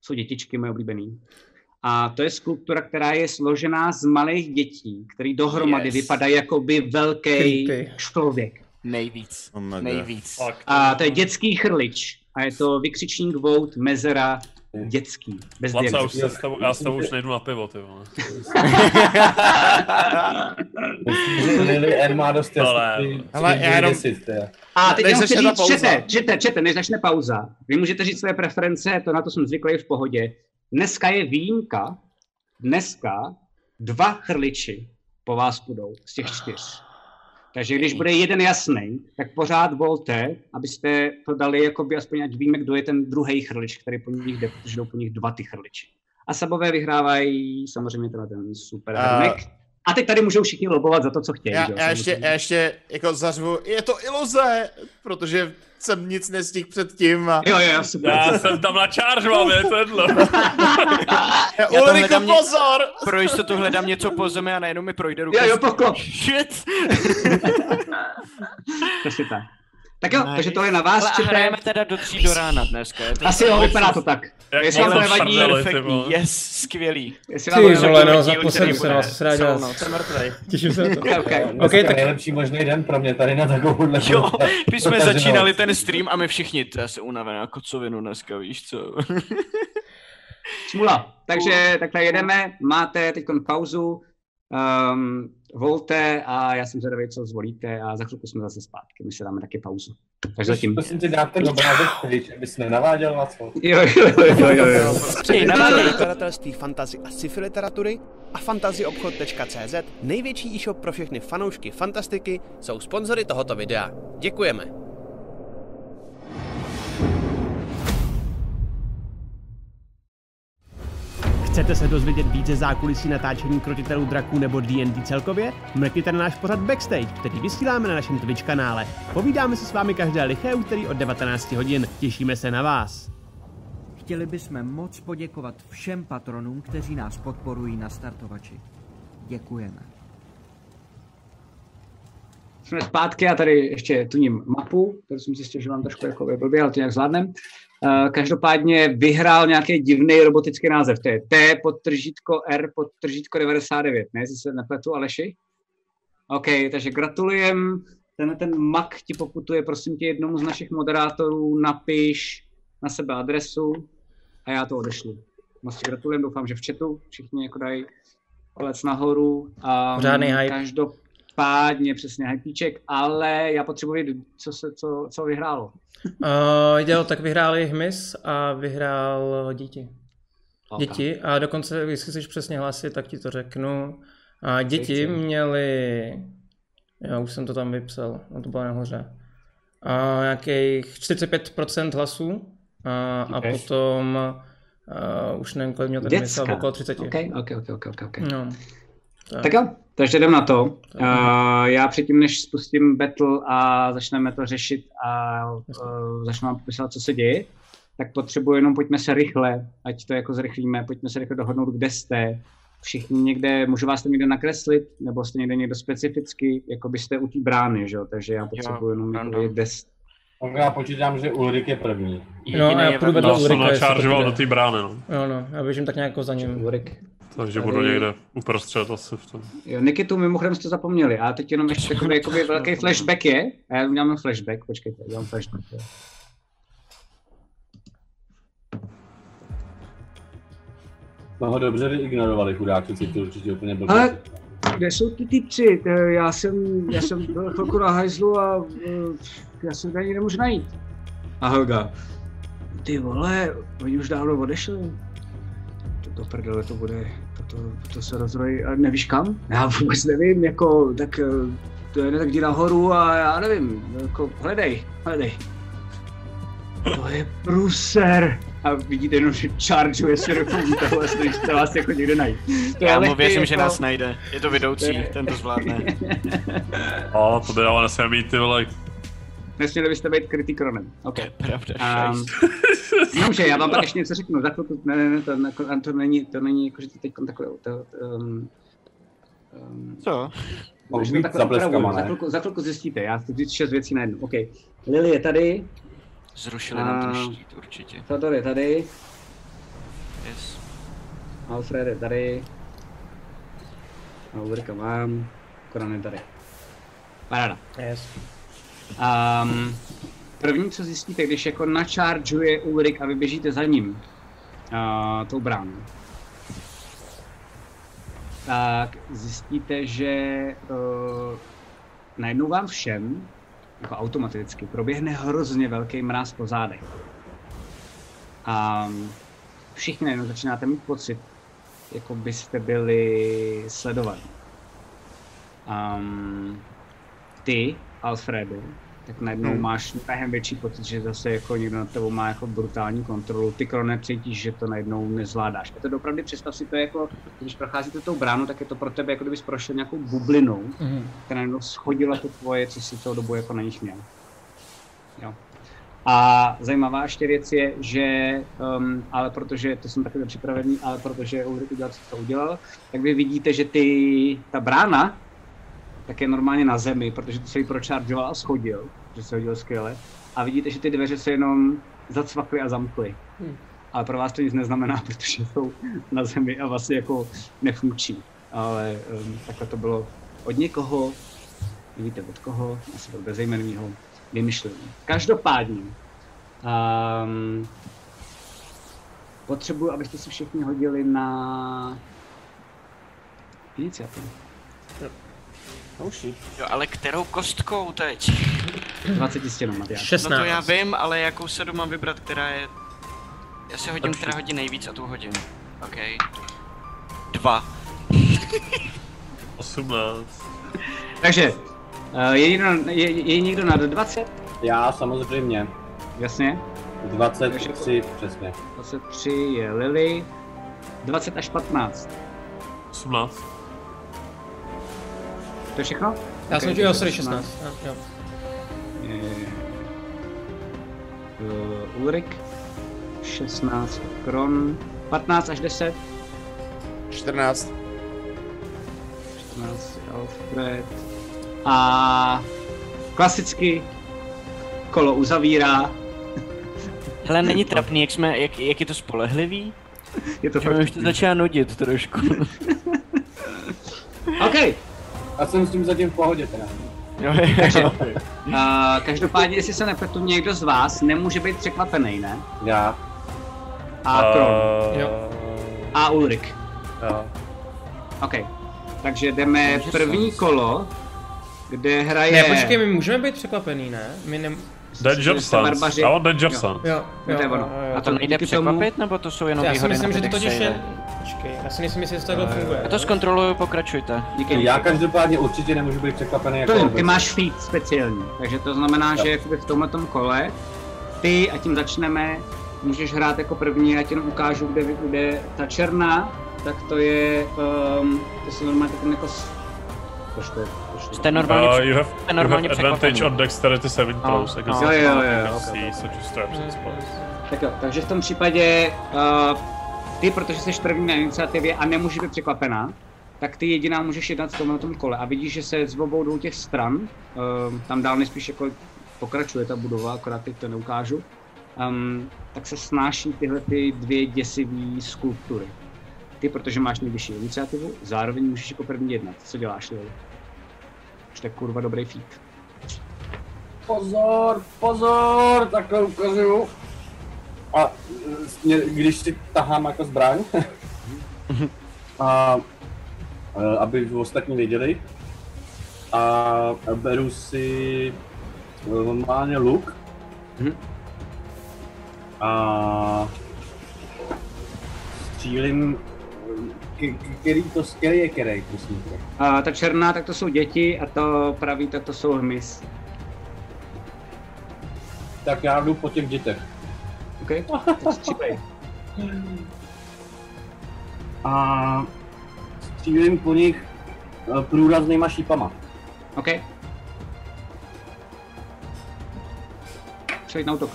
jsou dětičky moje oblíbený. A to je skulptura, která je složená z malých dětí, který dohromady
Yes.
vypadají jako by velký člověk.
Nejvíc.
Oh.
Nejvíc.
A to je dětský chrlič. A je to vykřičník vout, mezera, dětský. Bez
Laca,
diagnózy.
už se s tebou, já s tebou už nejdu na pivo, ty vole.
Lily N má dost jasný.
Já jenom-.
A teď
Než
jenom chci říct,
pauza.
čete, čete, čete, než začne pauza. Vy můžete říct své preference, to na to jsem zvyklý v pohodě. Dneska je výjimka, dneska dva chrliči po vás půjdou z těch čtyř. Takže když bude jeden jasný, tak pořád volte, abyste to dali, jakoby aspoň ať víme, kdo je ten druhý chrlič, který po nich jde, protože jdou po nich dva ty chrliči. A sabové vyhrávají samozřejmě tenhle ten super
A-
hrnek. A teď tady můžou všichni lobovat za to, co chtějí.
Já,
jo,
já, ještě, já ještě jako zařvu, je to iluze, protože jsem nic nestihl předtím a...
Jo, jo, super.
Já jsem tam na charge, mám, je sedlo.
Já,
to
Ulriku,
hledám ně-
pozor!
Pro jistotu hledám něco po zemi a najednou mi projde ruka.
Jo, jo, poklop.
Shit!
Přesně tak. Tak jo,
Nice.
takže to je na vás, čete.
hrajeme teda do tří do rána dneska. Je to
Asi jo, vypadá to tak.
Jak
Jestli vám to nevadí,
perfektní. Yes, skvělý.
Jestli
Ty
vám to
vole, no, se
bude.
na vás rád
Jsou,
dělat.
no, jsem mrtvej.
Těším se na to.
Okay, okay.
Dneska
Ok,
je
tak-
nejlepší možný den pro mě tady na takovouhle
Jo, my jsme
protaženou.
začínali ten stream a my všichni, to jsem unavený na kocovinu dneska, víš co?
Smula. Takže takhle jedeme, máte teď pauzu, um, volte a já jsem zvědavý, co zvolíte a za chvilku jsme zase zpátky, my si dáme taky pauzu. Takže zatím.
Prosím tě, dát ten obrázek pryč, abys nenaváděl na co.
Jo, jo, jo, jo, jo, jo.
Ej, naváděj.
nakladatelství fantasy a sci-fi literatury a fantazyobchod.cz, největší e-shop pro všechny fanoušky fantastiky, jsou sponzory tohoto videa. Děkujeme.
Chcete se dozvědět více zákulisí natáčení krotitelů draků nebo D&D celkově? Mrkněte na náš pořad Backstage, který vysíláme na našem Twitch kanále. Povídáme si s vámi každé liché úterý od 19 hodin. Těšíme se na vás.
Chtěli bychom moc poděkovat všem patronům, kteří nás podporují na startovači. Děkujeme.
Jsme zpátky, já tady ještě tuním mapu, kterou jsem zjistil, že mám trošku jako blbě, ale to nějak zvládnem. Uh, každopádně vyhrál nějaký divný robotický název. To je T podtržítko R podtržítko 99, ne? Jestli se nepletu, Aleši? OK, takže gratulujem. Ten, ten mak ti poputuje, prosím tě, jednomu z našich moderátorů, napiš na sebe adresu a já to odešlu. Moc ti gratulujem, doufám, že v chatu všichni jako dají palec nahoru. A
Pořádný hype.
Každopádně přesně hypíček, ale já potřebuji vědět, co, se, co, co vyhrálo.
Uh, jo, tak vyhráli hmyz a vyhrál děti. Děti a dokonce, jestli chceš přesně hlasit, tak ti to řeknu. A děti měly, já už jsem to tam vypsal, no to bylo nahoře, a nějakých 45% hlasů a, a potom a už nevím, kolik měl ten hmyz, okolo 30.
OK, OK, OK, OK, OK. okay.
No. Tak.
Tak jo, takže jdem na to. Uh, já předtím, než spustím battle a začneme to řešit a uh, začnu vám popisovat, co se děje, tak potřebuji jenom, pojďme se rychle, ať to jako zrychlíme, pojďme se rychle dohodnout, kde jste. Všichni někde, můžu vás tam někde nakreslit, nebo jste někde někdo specificky, jako byste u té brány, že jo? Takže já potřebuji jenom jako vědět, kde jste.
Tak já počítám, že Ulrik je první.
No, já půjdu vedle
Já jsem
Ulrika, jestli to
načaržoval do té brány, no.
Jo, no, já běžím tak nějak jako za ním.
Ulrik.
Takže
Tady-
budu někde uprostřed asi v tom.
Jo, Nikitu mimochodem jste zapomněli, a teď jenom ještě takový jakoby velký flashback je, a já udělám flashback, počkejte, udělám flashback. Jo.
Jsme ho dobře vyignorovali, chudáčku, si to určitě úplně blbě.
Ale kde jsou ty typci? To Já jsem, já jsem byl chvilku na hajzlu a eh, já jsem tady nemůžu najít. A Helga, ty vole, oni už dávno odešli. To, to prdele to bude, to, to, to se rozrojí, a nevíš kam? Já vůbec nevím, jako, tak eh, to je tak jdi nahoru a já nevím, jako, hledej, hledej. To je pruser. A vidíte jenom, že chargeuje se do toho, snaží se vás jako někde najít. To
Já mu věřím, že
jako-
nás najde. Je to
je-
ten to zvládne.
A to by ale nesmí mít ty vole.
Nesměli byste být krytý kronem. OK.
Pravda,
Um, Jenomže já vám pak ještě něco řeknu, za chvilku, ne, ne, ne, to, ne, to není, to není jako, že to teď takové, to, um, um,
Co?
Za
chvilku, za chvilku zjistíte, já chci říct šest věcí najednou. OK. Lily je tady,
Zrušili nám ten štít určitě.
Theodor je tady,
Yes.
Alfred je tady, a Ulrika mám, Koran je tady. Paráda.
Yes.
Um, první, co zjistíte, když jako načaržuje Ulrik a vy běžíte za ním, uh, tou bránou, tak zjistíte, že uh, najednou vám všem, jako automaticky, proběhne hrozně velký mráz po zádech. A všichni najednou začínáte mít pocit, jako byste byli sledovaní. Um, ty, Alfredu, tak najednou
Hmm.
hmm. máš mnohem větší pocit, že zase jako někdo nad tebou má jako brutální kontrolu. Ty krone cítíš, že to najednou nezvládáš. A to opravdu představ si to jako, když procházíte tou bránu, tak je to pro tebe, jako kdybys prošel nějakou bublinou,
Mhm.
která najednou schodila to tvoje, co si toho dobu jako na nich měl. Jo. A zajímavá ještě věc je, že, um, ale protože, to jsem taky připravený, ale protože Ulrik udělal, co to udělal, tak vy vidíte, že ty, ta brána, tak je normálně na zemi, protože to se jí prochargeoval a schodil, že se hodil skvěle. A vidíte, že ty dveře se jenom zacvakly a zamkly.
Hmm.
Ale pro vás to nic neznamená, protože jsou na zemi a vlastně jako nefunkční. Ale um, takhle to bylo od někoho, nevíte od koho, asi od bezejmenného vymyšlení. Každopádně, um, potřebuji, abyste si všichni hodili na iniciativu.
Jo, ale kterou kostkou teď?
20 stěnou, Matyáš.
16.
No to já vím, ale jakou se mám vybrat, která je... Já si hodím, která hodí nejvíc a tu hodím. OK. Dva.
18.
Takže, uh, je, někdo, je, je někdo nad 20?
Já samozřejmě.
Jasně.
23 přesně.
23 je Lily. 20 až 15.
18.
To je všechno?
Já
Ok,
jsem jo, sorry,
16.
16. Jo,
Uh, Ulrik. 16 kron. 15 až 10.
14.
14 je Alfred. A klasicky kolo uzavírá.
Hele, není trapný, jak jsme, jak, jak je to spolehlivý?
Je to fakt
už to začíná nudit trošku.
OK.
Já jsem s tím zatím v pohodě teda.
Jo,
Takže,
jo.
uh, každopádně, jestli se nepletu, někdo z vás nemůže být překvapený, ne?
Já.
A Kron.
Uh,
Jo.
A Ulrik.
Jo.
OK. Takže jdeme
Takže
první
jsem-
kolo, kde hraje...
Ne, počkej, my můžeme být překvapený, ne? My ne...
Danger
Jste barbaři.
Sense. Já mám Danger
Jo.
Jo, jo, jo, jo,
A
jo.
To nejde překvapit, nebo to jsou jenom
Já si myslím, že to totiž je... Počkej, já si nejsem jistý, jestli to takhle funguje.
Já to zkontroluju, pokračujte.
Díky,
Já každopádně určitě nemůžu být překvapený jako
ty
obecně.
máš feed speciální, takže to znamená, že jakoby v tomhle kole ty, a tím začneme, můžeš hrát jako první, já ti jenom ukážu, kde, kde ta černá, tak to je, um, to se normálně takový jako, proč to
Jste
je?
normálně,
Uh, you have,
jste
you
normálně
have advantage on dexterity saving
No,
throws against
jo, jo, jo,
you
jo,
can
ok,
see,
ok.
such as traps and spells.
Tak jo, takže v tom případě uh, ty, protože jsi první na iniciativě a nemůžeš být překvapená, tak ty jediná můžeš jednat v tomhle tom kole. A vidíš, že se z obou dvou těch stran, uh, tam dál nejspíš jako pokračuje ta budova, akorát teď to neukážu, um, tak se snáší tyhle ty dvě děsivé skulptury. Ty, protože máš nejvyšší iniciativu, zároveň můžeš jako první jednat. Co děláš, Lily? Už to je kurva dobrý feat.
Pozor, pozor, takhle ukazuju. A mě, když si tahám jako zbraň, a e, aby ostatní věděli, a beru si e, normálně luk
Mhm.
a střílím, který to, který je který, prosím tě.
A ta černá, tak to jsou děti a to pravý, tak to jsou hmyz.
Tak já jdu po těch dětech.
OK? Střílej.
A střílím po nich eh, průraznýma šípama.
OK. Přejď na útok.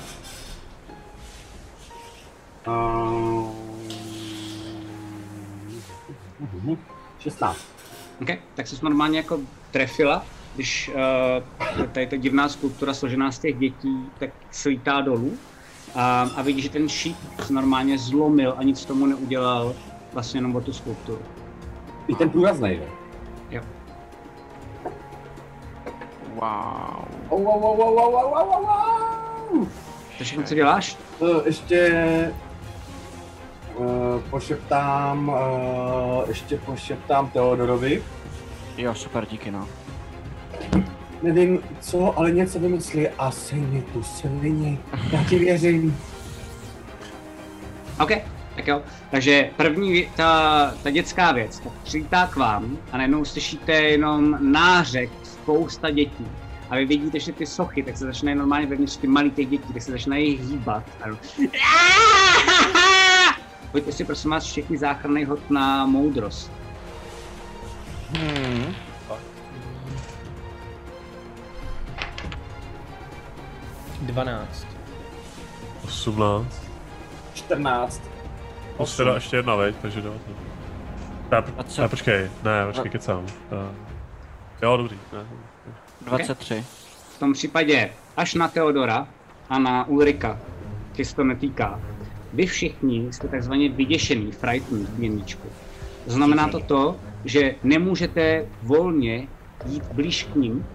A... 16.
OK, tak jsi normálně jako trefila, když uh, tady ta divná skulptura složená z těch dětí, tak slítá dolů a, a vidíš, že ten šíp se normálně zlomil a nic tomu neudělal vlastně jenom o tu skulpturu.
I ten průraznej, jo?
Jo.
Wow.
Wow, wow, wow, wow, wow, wow, wow, wow.
To všechno, co děláš?
Uh, ještě uh, pošeptám, uh, ještě pošeptám Teodorovi.
Jo, super, díky no.
Nevím co, ale něco vymyslí a sejmi tu svině. Já ti věřím.
OK, tak jo. Takže první, vě- ta, ta dětská věc, tak přijítá k vám a najednou slyšíte jenom nářek spousta dětí. A vy vidíte, že ty sochy, tak se začínají normálně vevnitř ty malý těch dětí, tak se začínají hýbat. A Pojďte si prosím vás všichni záchranný hod na moudrost.
Hmm.
12.
18.
14.
Plus teda ještě jedna, veď, takže do. Ne,
A co?
ne, počkej, ne, počkej, kecám. Uh, jo, dobrý, ne.
23.
V tom případě až na Teodora a na Ulrika, ty se to netýká, vy všichni jste takzvaně vyděšený, frightened v měníčku. Znamená to to, že nemůžete volně jít blíž k ním,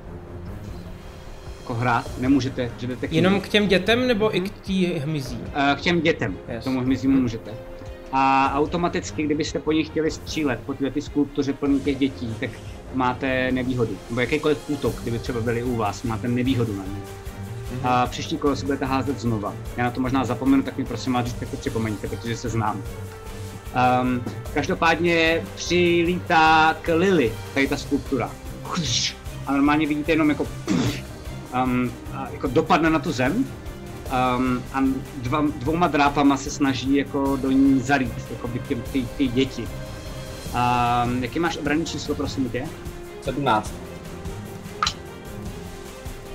jako hrát, nemůžete, že jdete k
Jenom k těm dětem nebo i k té hmyzí?
Eh, K těm dětem,
Yes.
k tomu hmyzímu můžete. A automaticky, kdybyste po nich chtěli střílet, po tyhle ty skulptuře plný těch dětí, tak máte nevýhodu. Nebo jakýkoliv útok, kdyby třeba byli u vás, máte nevýhodu na ně. A příští kolo si budete házet znova. Já na to možná zapomenu, tak mi prosím vás, tak to připomeňte, protože se znám. Um, každopádně přilítá k Lily, tady ta skulptura. A normálně vidíte jenom jako, um, jako dopadne na tu zem um, a dva, dvouma drápama se snaží jako do ní zalít, jako by ty, ty, ty děti. Um, jaký máš obranný číslo, prosím tě?
17.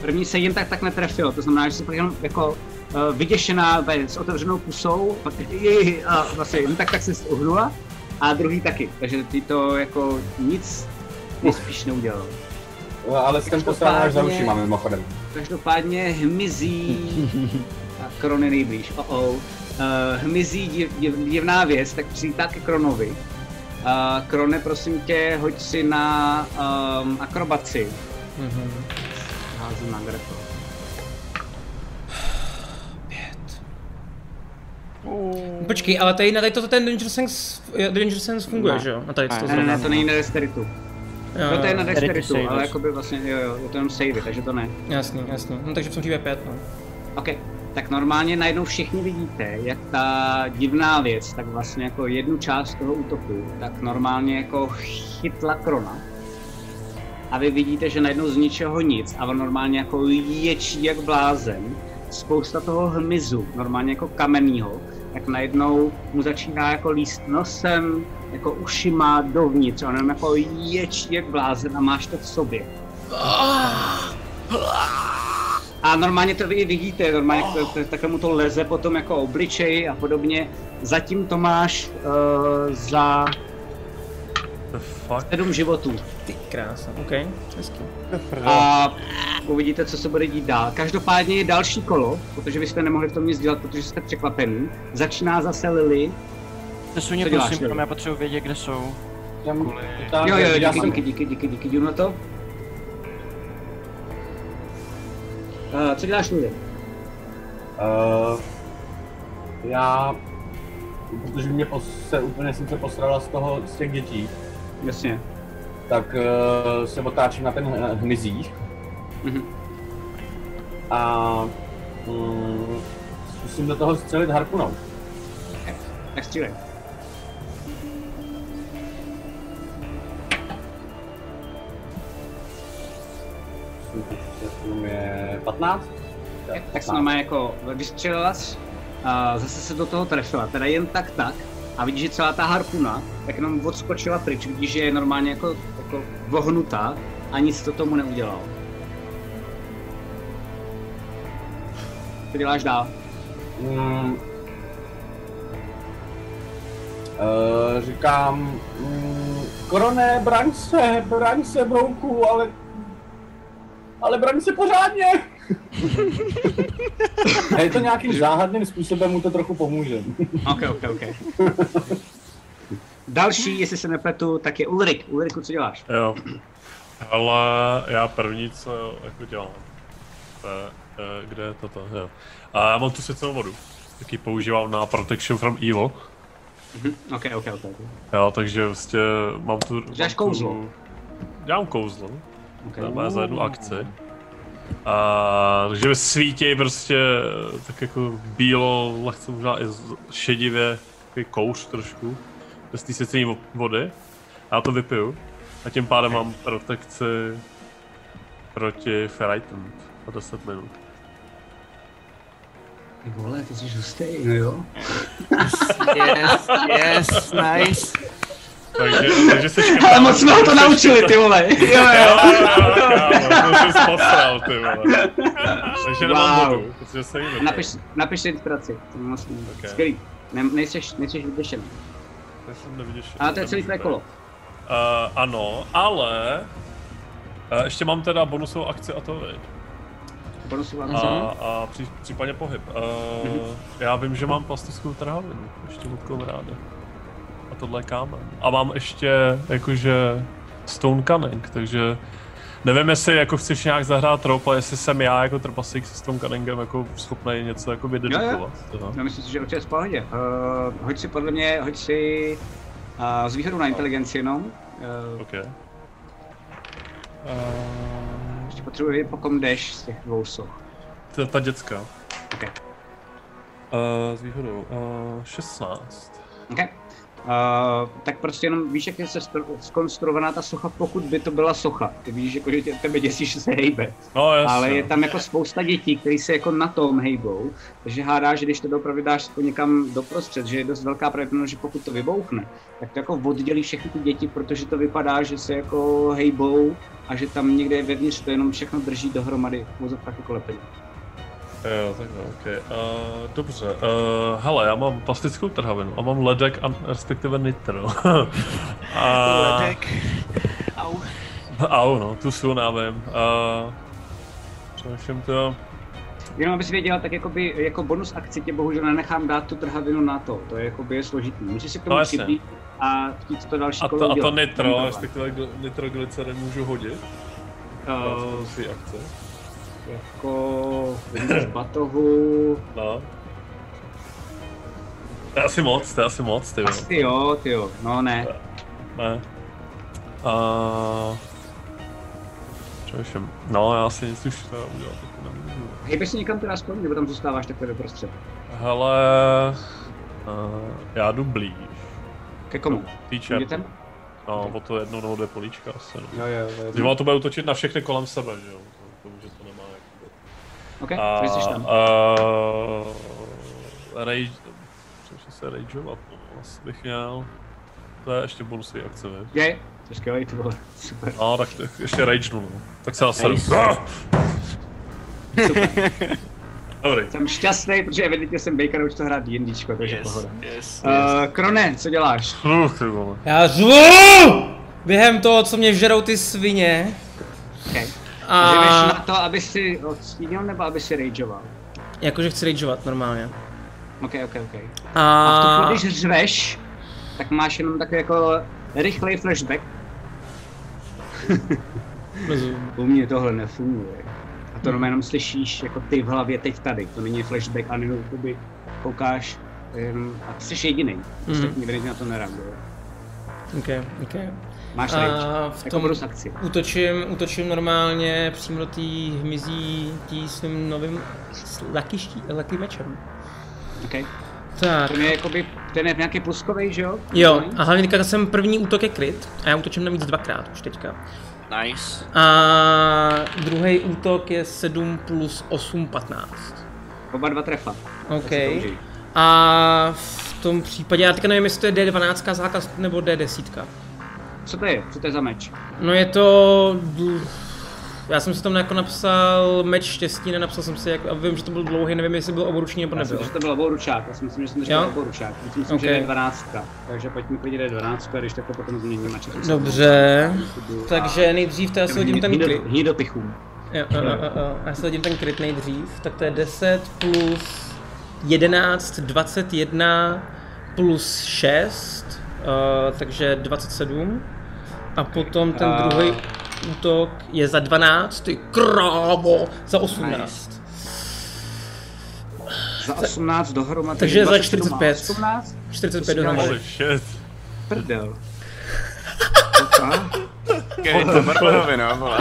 První se jen tak tak netrefilo, to znamená, že jsi pak jenom jako uh, vyděšená s otevřenou pusou, pak i, a vlastně jen tak tak se uhnula a druhý taky, takže ty to jako nic nejspíš neudělal.
No, ale jsem poslána až za ušima mimochodem.
Každopádně hmyzí a Krony nejblíž, oh oh. Uh, hmyzí div, div, divná věc, tak přijítá ke Kronovi. Uh, Krone, prosím tě, hoď si na um, akrobaci.
Mhm.
Házím na grapple.
Počkej, ale tady na tady to ten Danger Sense, Danger Sense funguje,
Ne.
že jo? A tady to
Ne, ne, ne, to není na dexteritu.
Jo,
No to je na dexteritu, ale jakoby vlastně, jo, jo, je to jenom savey, takže to ne.
Jasný, jasný. No takže v tom případě 5, no.
OK, tak normálně najednou všichni vidíte, jak ta divná věc, tak vlastně jako jednu část toho útoku, tak normálně jako chytla krona. A vy vidíte, že najednou z ničeho nic a on normálně jako ječí jak blázen. Spousta toho hmyzu, normálně jako kamennýho, tak najednou mu začíná jako líst nosem, jako ušima dovnitř. A on jenom jako ječí jak blázen a máš to v sobě. A normálně to vy vidíte, normálně to, to, takhle mu to leze potom jako obličej a podobně. Zatím to máš uh, za
The fuck?
sedm životů.
Ty krása, OK, hezký.
A uvidíte, co se bude dít dál. Každopádně je další kolo, protože vy jste nemohli v tom nic dělat, protože jste překvapený. Začíná zase Lily. Co děláš,
prosím, tam já potřebuji vědět, kde jsou.
Tam,
Kvůli-
tam,
Jo, jo,
já
díky,
jsem,
díky, díky, díky, díky, jdu na to. Uh, co děláš, Lily?
Uh, já, protože mě pos, se úplně jsem se posrala z toho, z těch dětí,
Jasně.
tak uh, se otáčím na ten hm- hmyzích
Mhm.
a um, zkusím do toho střelit harpunou.
Tak střílej.
Je 15?
Tak se normálně jako vystřelila a zase se do toho trefila, teda jen tak tak. A vidíš, že celá ta harpuna tak jenom odskočila pryč, vidíš, že je normálně jako, jako vohnutá a nic to tomu neudělalo. Co děláš dál?
Mm, uh, říkám, mm, Korone, braň se, braň se, brouku, ale... Ale braň se pořádně! A je to nějakým záhadným způsobem, mu to trochu pomůže.
Ok, ok, ok. Další, jestli se nepletu, tak je Ulrik. Ulriku, co děláš?
Jo. Ale já první, co jako dělám, to je, eh, kde je toto, jo. A já mám tu svěcenou vodu, taky používám na Protection from Evil.
Mhm, ok, ok, ok. ok.
Jo, takže prostě mám tu...
Děláš kouzlo?
Tu, dělám kouzlo.
Ok.
Okay. Má za jednu akci. A, takže svítí prostě tak jako bílo, lehce možná i šedivě, takový kouř trošku, bez té svěcení vo- vody. A já to vypiju. A tím pádem mám protekci proti Frightened o 10 minut.
Ty vole, ty jsi hustý, no jo.
Yes, yes, nice.
Takže, takže se
Ale moc jsme ho to naučili, ty vole. Jo, jo.
Kámo, to jsem posral, ty vole. Takže nemám
Wow.
vodu, protože se jim
Napiš, napiš si inspiraci. To je vlastně
Ok.
skvělý. Ne, nejseš, nejseš vyděšený.
Já jsem nevyděšený.
Ale to je celý tvé kolo.
Uh, ano, ale uh, ještě mám teda bonusovou akci a to viď?
Bonusová
A,
akce.
a při, případně pohyb. Uh, já vím, že mám plastickou trhavinu, ještě od kamaráda. A tohle je kámen. A mám ještě jakože stone cunning, takže nevím, jestli jako chceš nějak zahrát trop, a jestli jsem já jako trpaslík se stone cunningem jako schopný něco jako vydedikovat. Jo,
No, myslím si, že určitě v pohodě. Uh, hoď si podle mě, hoď si uh, s výhodou na inteligenci jenom. Uh,
OK. Uh,
ještě potřebuji vědět, po kom jdeš z těch dvou soch.
to je ta dětská.
OK.
Uh, s výhodou. Uh, 16.
OK. Uh, tak prostě jenom víš, jak je se skonstruovaná ta socha, pokud by to byla socha. Ty víš, jako, že tě, tebe děsí, že se hejbe.
No.
Ale je tam jako spousta dětí, které se jako na tom hejbou, takže hádá, že když to opravdu dáš jako někam doprostřed, že je dost velká pravděpodobnost, že pokud to vybouchne, tak to jako oddělí všechny ty děti, protože to vypadá, že se jako hejbou a že tam někde vevnitř to jenom všechno drží dohromady, tak jako lepidlo.
Jo, takhle, ok. Uh, dobře, uh, hele, já mám plastickou trhavinu a mám ledek a respektive nitro. a...
Ledek. Au.
Au, no, tu jsou návím. Uh, Přemýšlím to.
Jenom abys věděla, tak jakoby, jako bonus akci tě bohužel nenechám dát tu trhavinu na to, to je jakoby je složitý. Můžeš si k tomu
No,
přibít a chtít to další
A
kolo
to, a to nitro, respektive gl- nitroglycerin můžu hodit?
Eh,
Uh, akce.
Jako z batohu,
No. To je asi moc, to je asi moc, ty jo.
asi jo, ty jo, no ne.
Ne. Uh, Přemýšlím. No, já si nic už teda udělat nemůžu.
Hejbeš se někam teda aspoň, nebo tam zůstáváš takhle doprostřed?
Hele, uh, já jdu blíž.
Ke komu?
Tý černý.
Dětem?
No, o to jedno nebo dvě políčka asi. No.
Jo, jo, jo.
Když ono to bude útočit na všechny kolem sebe, že jo? To, to, že to.
OK, a, jsi tam.
Uh, rage... Přemýšlím se rageovat, no, asi bych měl... To je ještě bonusový akce, víš?
Je, to je skvělý, to bylo super.
No, tak to ještě ragenu, no. Tak se zase...
Nice.
Ah! Dobrý.
Jsem šťastný, protože evidentně jsem Baker už to hrát D&Dčko, takže
Yes,
pohoda.
yes,
Uh, Krone, co děláš?
Uh, ty vole.
Já řvu! Během toho, co mě žerou ty svině.
Okay.
A
Živeš na to, aby si odstínil, nebo aby si rageoval?
jakože chci rageovat normálně.
OK, OK, OK.
A,
A v tu když řveš, tak máš jenom takový jako rychlej flashback. U mě tohle nefunguje. A to jenom jenom slyšíš jako ty v hlavě teď tady. To není flashback, ale jenom jakoby koukáš jenom, a ty jsi jediný. Ostatní evidentně na to nereaguje.
Ok, ok.
Máš
A
rage.
v
Jako
tom
bonus akci.
útočím, útočím normálně přímo do té hmyzí tí svým novým lucky, ští, lucky mečem.
Okay.
Tak,
Ten je jakoby, ten je nějaký pluskový, že jo?
jo, a hlavně teďka jsem první útok je kryt a já útočím navíc dvakrát už teďka.
Nice.
A druhý útok je 7 plus 8, 15.
Oba dva trefa.
OK. A v tom případě, já teďka nevím, jestli to je D12 základ nebo D10.
Co to je? Co to je za meč?
No je to... Já jsem si tam jako napsal meč štěstí, nenapsal jsem si, jak, a vím, že to byl dlouhý, nevím, jestli byl oboruční nebo
Já
nebyl.
myslím, že to byl oboručák, já si myslím, že jsem to říkal oboručák. Já si myslím,
Ok.
že je 12. Takže pojď mi klidně 12, a když tak to potom změním a čekám.
Dobře, takže nejdřív to já si hodím ten kryt.
Hní do pichů.
Jo, jo, jo, jo. Já si hodím ten kryt nejdřív, tak to je 10 plus 11, 21 plus 6, uh, takže 27. A potom ten
A-
druhý útok je za 12, ty krávo, za 18.
Za 18 dohromady.
Takže za
27 a
45.
18?
45
To si
dohromady.
Prdel.
Kevin to Barbarovi, no, vole.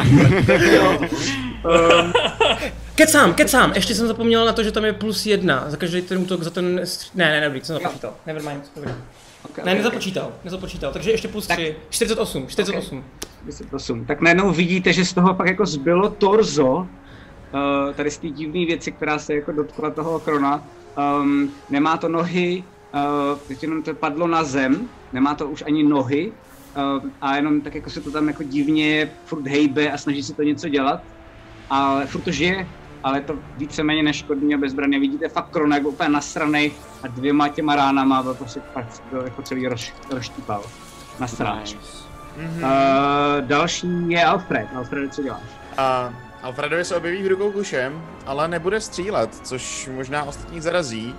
Kecám, kecám, ještě jsem zapomněl na to, že tam je plus jedna za každý ten útok, za ten... Ne, ne, dobrý, jsem započítal, nevermind, dobrý.
Okay,
Ne, nezapočítal, nezapočítal, takže ještě plus 3, 48, 48.
48. Tak najednou vidíte, že z toho pak jako zbylo torzo, uh, tady z té divné věci, která se jako dotkla toho krona. Um, nemá to nohy, uh, teď jenom to padlo na zem, nemá to už ani nohy uh, a jenom tak jako se to tam jako divně furt hejbe a snaží se to něco dělat. Ale furt to žije, ale je to víceméně neškodný a bezbraně. Vidíte fakt krona jako úplně nasranej a dvěma těma ránama byl prostě fakt byl jako celý roz, rozštípal. Na stráž.
Mhm.
Uh, další je Alfred. Alfred, co děláš?
A Alfredovi se objeví v rukou kušem, ale nebude střílet, což možná ostatní zarazí.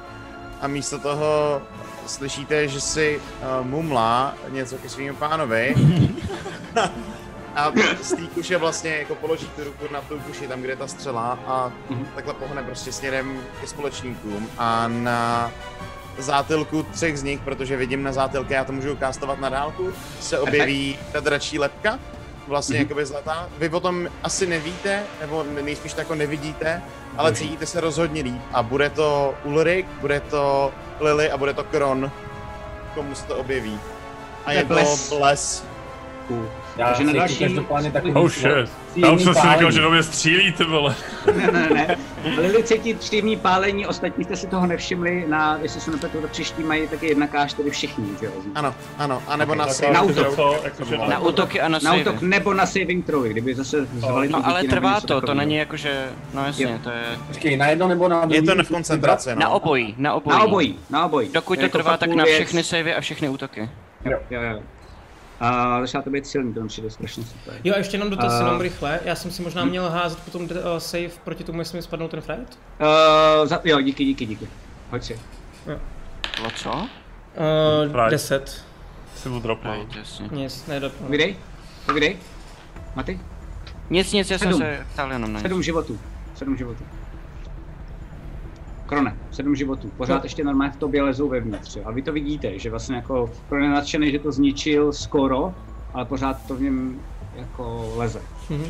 A místo toho slyšíte, že si uh, mumlá něco ke svým pánovi. a z té kuše vlastně jako položí tu ruku na tu kuši, tam, kde je ta střela a takhle pohne prostě směrem ke společníkům. A na zátilku třech z nich, protože vidím na zátilce, já to můžu kastovat na dálku, se objeví ta dračí lepka, vlastně
Mhm.
jakoby zlatá. Vy o tom asi nevíte, nebo ne- nejspíš to jako nevidíte, ale cítíte se rozhodně líp. A bude to Ulrik, bude to Lily a bude to Kron, komu se to objeví. A je to
Bles.
Bles.
Cool.
Já
Takže na další-
každopádně takový
Oh shit. Já už jsem si říkal, že do mě střílí, ty vole.
Ne, ne, ne. Lily cítí čtyřní pálení, ostatní jste si toho nevšimli, na, jestli se nepletu, to příští mají taky jedna k všichni, že jo?
Ano, ano, a nebo
Ok,
na saving
na útok.
Co? Jakože
Na útoky a na
Na útok nebo na saving throw, kdyby zase zvali
No
ty
ale trvá to, to není jako, že, no jasně,
Jo.
to je
Počkej, na jedno nebo na druhý?
Je to v koncentraci, no.
na obojí, na obojí.
Na obojí, na obojí.
Dokud to
Jako
trvá, tak na všechny savey a všechny útoky.
Jo, jo, jo. A začala to být silný, to mi přijde strašně super.
Jo, a ještě jenom dotaz,
A-
jenom rychle. Já jsem si možná měl házet potom uh, save proti tomu, jestli mi spadnou ten fright?
Uh, za, jo, díky, díky, díky. Hoď si.
Bylo co?
Uh,
Fright.
10.
Si mu dropnul.
Nic, nedopnu.
Vydej, vydej. Maty?
Nic, nic, já jsem
Sedm.
se ptal jenom na
Sedm
něco.
životů. Sedm životů. Krone, sedm životů. Pořád ještě normálně v tobě lezou vevnitř. jo. A vy to vidíte, že vlastně jako Krone je nadšený, že to zničil skoro, ale pořád to v něm jako leze.
Mhm.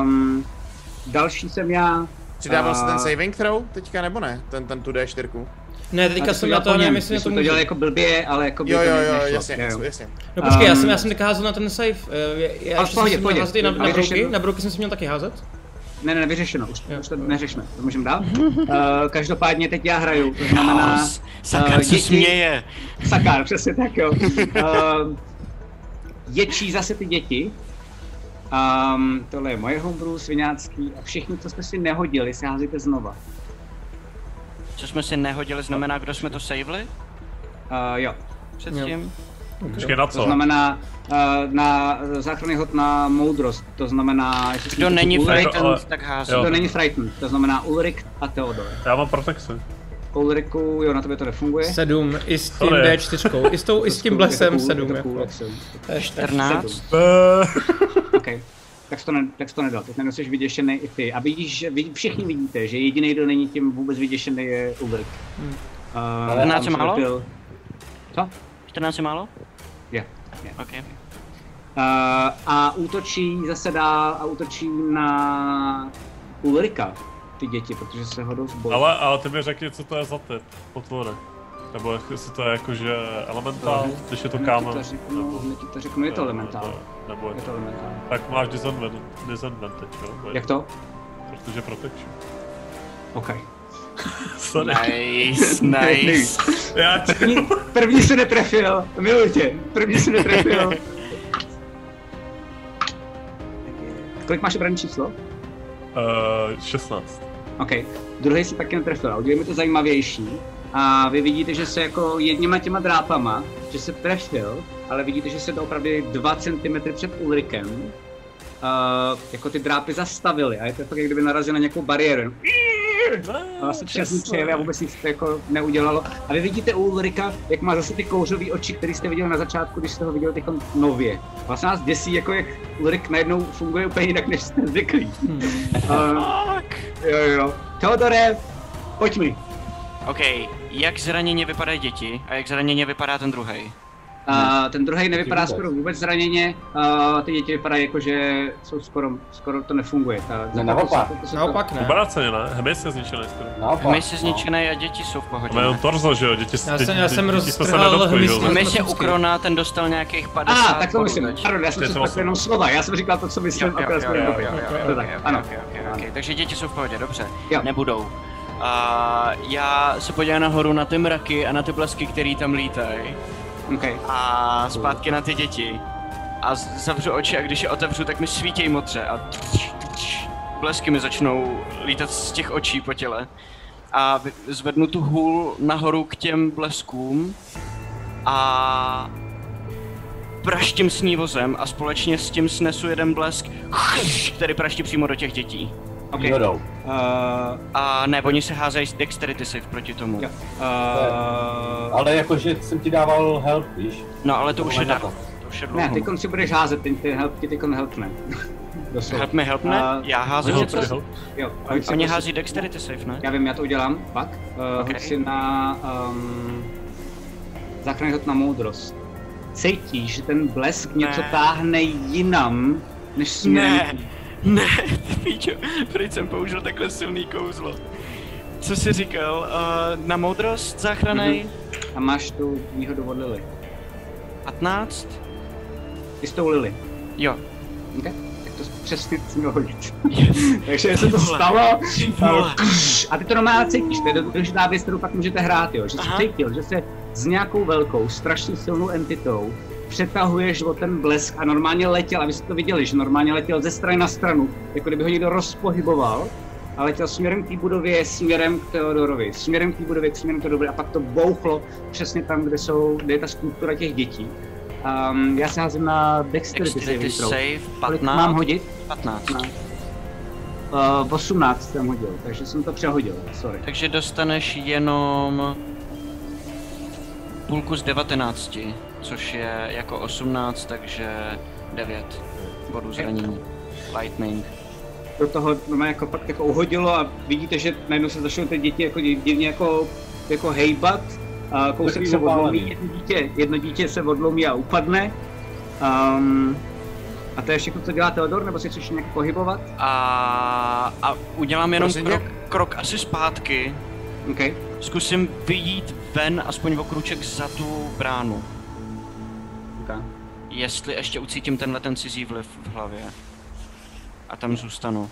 Um, další jsem já.
Přidával se
A-
ten saving throw teďka nebo ne? Ten, ten tu D4.
Ne, teďka jsem na to, nevím, jestli
Ty
na
jsi
to
to
můžu.
dělal jako blbě, ale jako by
Jo,
to
jo, jo,
nešlo.
jasně,
Jo, jo.
jasně.
No počkej, já jsem,
Um,
já jsem teďka házel na ten save. uh, Já ještě jsem si měl
pohodě.
házet i na, na
Vyřešeno.
brouky, na brouky jsem si měl taky házet.
Ne, ne, ne, vyřešeno, už,
Jo.
už to neřešme, to můžeme dál. Uh, každopádně teď já hraju, to znamená...
Chaos. Sakar
eh,
se
děti-
směje.
Sakár, přesně tak jo. Uh, ječí zase ty děti. Um, tohle je moje homebrew, svinácký a všichni, co jste si nehodili, si házíte znova.
Co jsme si nehodili, znamená, kdo jsme to saveli
Uh, jo,
předtím?
Počkej, na
to
co?
znamená uh, na záchranný hod na moudrost, to znamená... jestli
Kdo není
Ulrik-
frightened,
ale-
tak hází.
Kdo není frightened, to znamená Ulrik a Theodor.
Já mám protekci.
Ulriku, jo, na tobě to nefunguje.
7, i s tím
Sorry.
D4, i s, tou, i s tím blesem 7. Jako. To je
14.
OK. Tak jsi to, ne, tak jsi to nedal, teď nemusíš vyděšený i ty. A vidíš, že vy všichni vidíte, že jediný, kdo není tím vůbec vyděšený, je Ulrik.
Hmm.
Uh,
Ale
tam
14 je
se
málo?
Byl, co?
14 je málo?
Je. je.
OK.
Uh, a útočí zase dál a útočí na Ulrika, ty děti, protože se hodou v boji.
Ale, ale ty mi řekni, co to je za typ potvora. Nebo jestli to je jakože elementál, když je to kámen.
to hned ti to řeknu, je to elementál.
Nebo je
to
to.
elementál.
Tak máš disadvantage, disadvantage jo?
Jak to?
Protože protection.
OK.
Sorry.
Nice, nice.
Já tě...
První, první se netrefil, miluji tě, první se netrefil. Kolik máš obrany číslo?
Uh, 16.
OK. Druhý se taky netrefil. A udělejme to zajímavější. A vy vidíte, že se jako jedněma těma drápama, že se trefil, ale vidíte, že se to opravdu 2 cm před Ulrikem. Uh, jako ty drápy zastavily a je to fakt, jak kdyby narazil na nějakou bariéru. A vlastně přesně přejeli a vůbec nic to jako neudělalo. A vy vidíte u Ulrika, jak má zase ty kouřové oči, které jste viděli na začátku, když jste ho viděli teď nově. Vlastně nás děsí, jako jak Ulrik najednou funguje úplně jinak, než jste zvyklí. Uh, jo, jo. Teodore, pojď mi.
OK, jak zraněně vypadají děti a jak zraněně vypadá ten druhý?
A ten druhý nevypadá
vůbec.
skoro vůbec zraněně, a ty děti vypadají jako, že jsou skoro, skoro to nefunguje. Ta,
Ne, naopak.
to- to se to-
Naopak ne.
Obráceně, ne? Hmyz je zničený skoro.
Hmyz je zničený a děti jsou v pohodě. Ne?
torzo, že jo? Děti,
Já jsem- já jsem
se
roztrhal hmyz
je u Krona, ten dostal nějakých 50
A, tak to myslím. Pardon, já jsem si jenom slova, já jsem říkal to, co myslím, akorát jsme ano.
Takže děti jsou v pohodě, dobře. Nebudou. A já se podívám nahoru na ty mraky a na ty blesky, které tam lítají.
Okay.
A zpátky na ty děti. A zavřu oči a když je otevřu, tak mi svítějí modře a blesky mi začnou lítat z těch očí po těle. A zvednu tu hůl nahoru k těm bleskům a praštím s ní vozem a společně s tím snesu jeden blesk, který praští přímo do těch dětí.
Ok.
Výhodou.
Uh,
A ne, oni se házejí dexterity save proti tomu.
Jo. uh,
Ale jakože jsem ti dával help, víš?
No ale to už je. To už je
ne,
dlouho.
ty si budeš házet, ten, ten help ti teď helpne. Doslova.
Help me, help me?
A-
Já házu
Help,
něco?
help. Jo,
Oni,
prosím-
hází dexterity save, ne?
Já vím, já to udělám, pak. Uh,
Ok.
Hoď si na um, záchranný hod na moudrost. Cítíš, že ten blesk něco táhne jinam, než směrem.
Ne, ty píčo, proč jsem použil takhle silný kouzlo? Co jsi říkal? Uh, na moudrost záchranej?
A máš tu výhodu od Lily.
15?
Ty s tou Lily.
Jo.
Okay. Tak to přesně jsi měl hodit.
Yes.
Takže se to
vole.
stalo. A kš, A ty to normálně cítíš, to je důležitá věc, kterou pak můžete hrát, jo. Že jsi
Aha.
cítil, že se s nějakou velkou, strašně silnou entitou přetahuješ o ten blesk a normálně letěl, a vy jste to viděli, že normálně letěl ze strany na stranu, jako kdyby ho někdo rozpohyboval a letěl směrem k té budově, směrem k Teodorovi, směrem k té budově, směrem k Teodorovi a pak to bouchlo přesně tam, kde, jsou, kde je ta skulptura těch dětí. Um, já se házím na Dexterity,
Dexterity save,
Kolik
15.
Mám hodit?
15.
Uh, 18 jsem hodil, takže jsem to přehodil, sorry.
Takže dostaneš jenom půlku z 19, což je jako 18, takže 9 bodů zranění. Lightning.
do toho normálně jako fakt jako uhodilo a vidíte, že najednou se začnou ty děti jako div- divně jako, jako hejbat. A kousek se odlomí, jedno dítě, jedno dítě se odlomí a upadne. Um, a to je všechno, co dělá Teodor, nebo si chceš nějak pohybovat?
A, a udělám jenom
Prosím
krok, krok asi zpátky.
Okay.
Zkusím vyjít ven aspoň o kruček za tu bránu. Jestli ještě ucítím tenhle ten cizí vliv v hlavě. A tam zůstanu.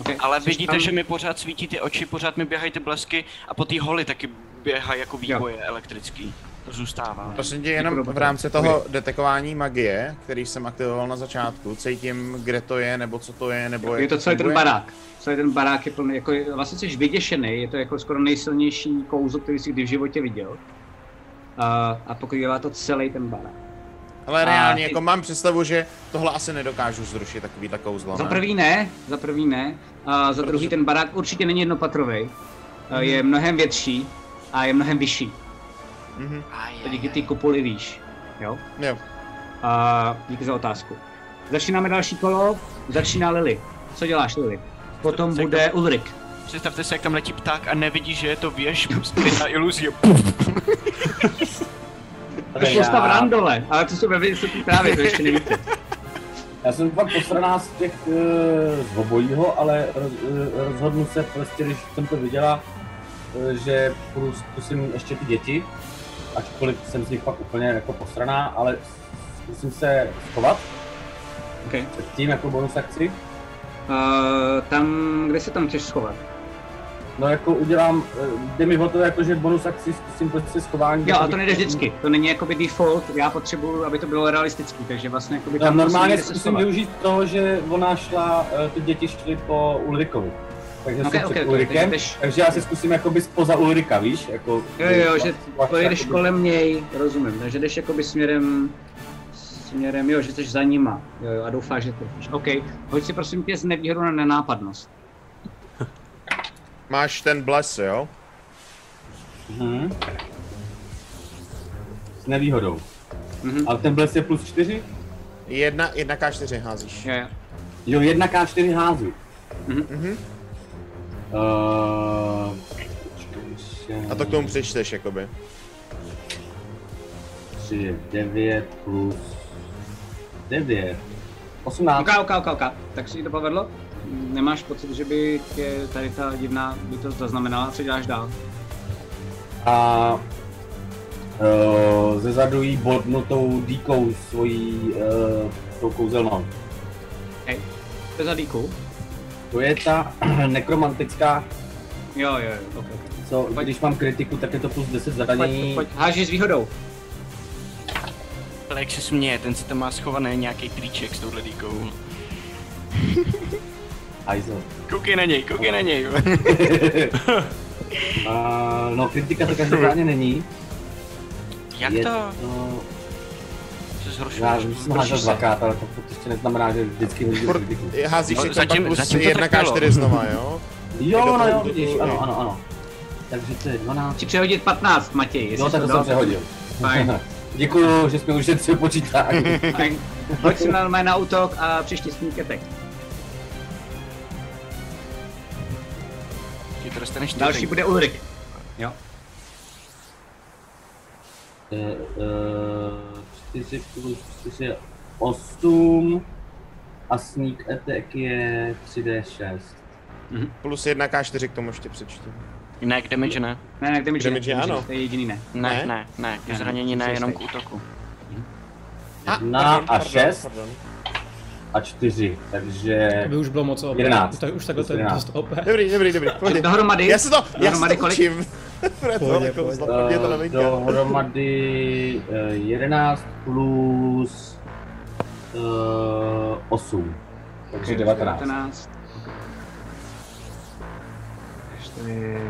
Okay.
Ale
Jsi
vidíte,
tam-
že mi pořád svítí ty oči, pořád mi běhají ty blesky a po té holi taky běhají jako výboje elektrický. To zůstává.
Prosím tě, jenom v rámci toho detekování magie, který jsem aktivoval na začátku, cítím, kde to je, nebo co to je, nebo
Je
jak
to celý ten barák. Celý ten barák je plný, jako, vlastně jsi vyděšený, je to jako skoro nejsilnější kouzlo, který jsi kdy v životě viděl. A, a pokrývá to celý ten barák.
Ale
A
reálně,
ty-
jako mám představu, že tohle asi nedokážu zrušit takovýhle kouzlo,
Za
ne?
prvý ne, za prvý ne. A za druhý ten barák určitě není jednopatrový.
Mhm.
Je mnohem větší a je mnohem vyšší.
Mhm.
To díky té kupoli výš. Jo?
Jo.
A díky za otázku. Začínáme další kolo, začíná Lily. Co děláš Lily? Potom bude Ulrik.
Představte si, jak tam letí pták a nevidí, že je to věž na iluzí.
To je postav randole, ale to jsou ve vysoký právě, to ještě nevíte.
Já jsem fakt posraná z těch uh, z obojího, ale roz, uh, rozhodnu se prostě, když jsem to viděla, uh, že půjdu, zkusím ještě ty děti, ačkoliv jsem z nich fakt úplně jako posraná, ale zkusím se schovat.
Okay.
Před tím jako bonus akci.
Uh, tam, kde se tam chceš schovat?
No jako udělám, eh, jde mi o to jako, že bonus akci zkusím prostě schování.
Jo, a to nejde vždycky. To není jakoby default, já potřebuju, aby to bylo realistický, takže vlastně jakoby
No,
tam
normálně
někde se
zkusím využít toho, že ona šla, eh, ty děti šly po Ulrikovi. Takže
Ok,
jsem
ok,
před
ok,
Ulrikem,
takže jdeš-
takže já si zkusím jakoby spoza Ulrika, víš? Jako,
Jo, jo, jo, že
vlastně
pojedeš
jakoby-
kolem něj, rozumím, takže jdeš jakoby směrem, směrem, jo, že jsi za nima, jo, jo, a doufáš, že trefíš. OK, hoď si prosím tě z nevýhodu na nenápadnost.
Máš ten bles, jo?
Mhm. S nevýhodou.
Mhm.
Ale ten bles je plus 4?
Jedna, jedna K4 házíš.
Jo, jo.
Jo, 1K4 házu.
Mhm.
Uh,
A to k tomu přečteš, jakoby.
3 je 9 plus 9. 18.
Ok, ok, ok, ok. Tak si to povedlo? Nemáš pocit, že by tě tady ta divná by to zaznamenala, co děláš dál?
A uh, ze zadu jí bodnu tou díkou svojí uh, tou kouzelnou.
Hej, to je za díku.
To je ta nekromantická,
Jo, jo, jo, ok,
co když mám kritiku, tak je to plus 10
Pojď,
zadanění.
pojď, háži s výhodou.
Ale jak se směje, ten si tam má schovaný nějaký triček s touhle díkou.
Hajzel.
Koukej na něj, koukej na něj.
Uh, no, kritika to každopádně není.
Jak
Je
to?
No,
Se zhoršuje.
já už jsem házel dvakrát, ale to, to ještě neznamená, že vždycky
Furt
kritiku.
házíš
No,
si
zatím-
plus
zatím to tak bylo.
K4 znova, jo?
Jo, no jo, vidíš, ano, ano, ano. Takže to je 12.
Chci přehodit 15, Matěj. jestli
Jo, tak to jsem přehodil.
Fajn.
Děkuju, že jsme ušetřili počítání.
Fajn. Hoď si normálně na útok a příště sneak
to dostaneš
Další
čtyři.
bude Ulrik. Jo.
Eh, eh, 4 plus 4 je 8 a sneak attack je 3d6.
Plus jedna K4 k tomu ještě přečtu.
Ne, k damage ne.
Ne, ne, damage,
Damage
ne,
ano.
To je jediný ne.
Ne,
Ne?
ne, ne, k zranění ne, jenom k útoku.
Jedna a
pardon,
6
pardon.
A 4, takže
To by už bylo moc OP.
11.
Tak už takhle to je
11.
dost OP.
Dobrý, dobrý, dobrý. Pojď.
Dohromady?
Já se to, já se
Dohromady
to
kolik?
učím. To
Pohodě,
jako
pohodě.
to
uh, dohromady eh, 11 plus uh, 8. Takže 19.
19. Takže to je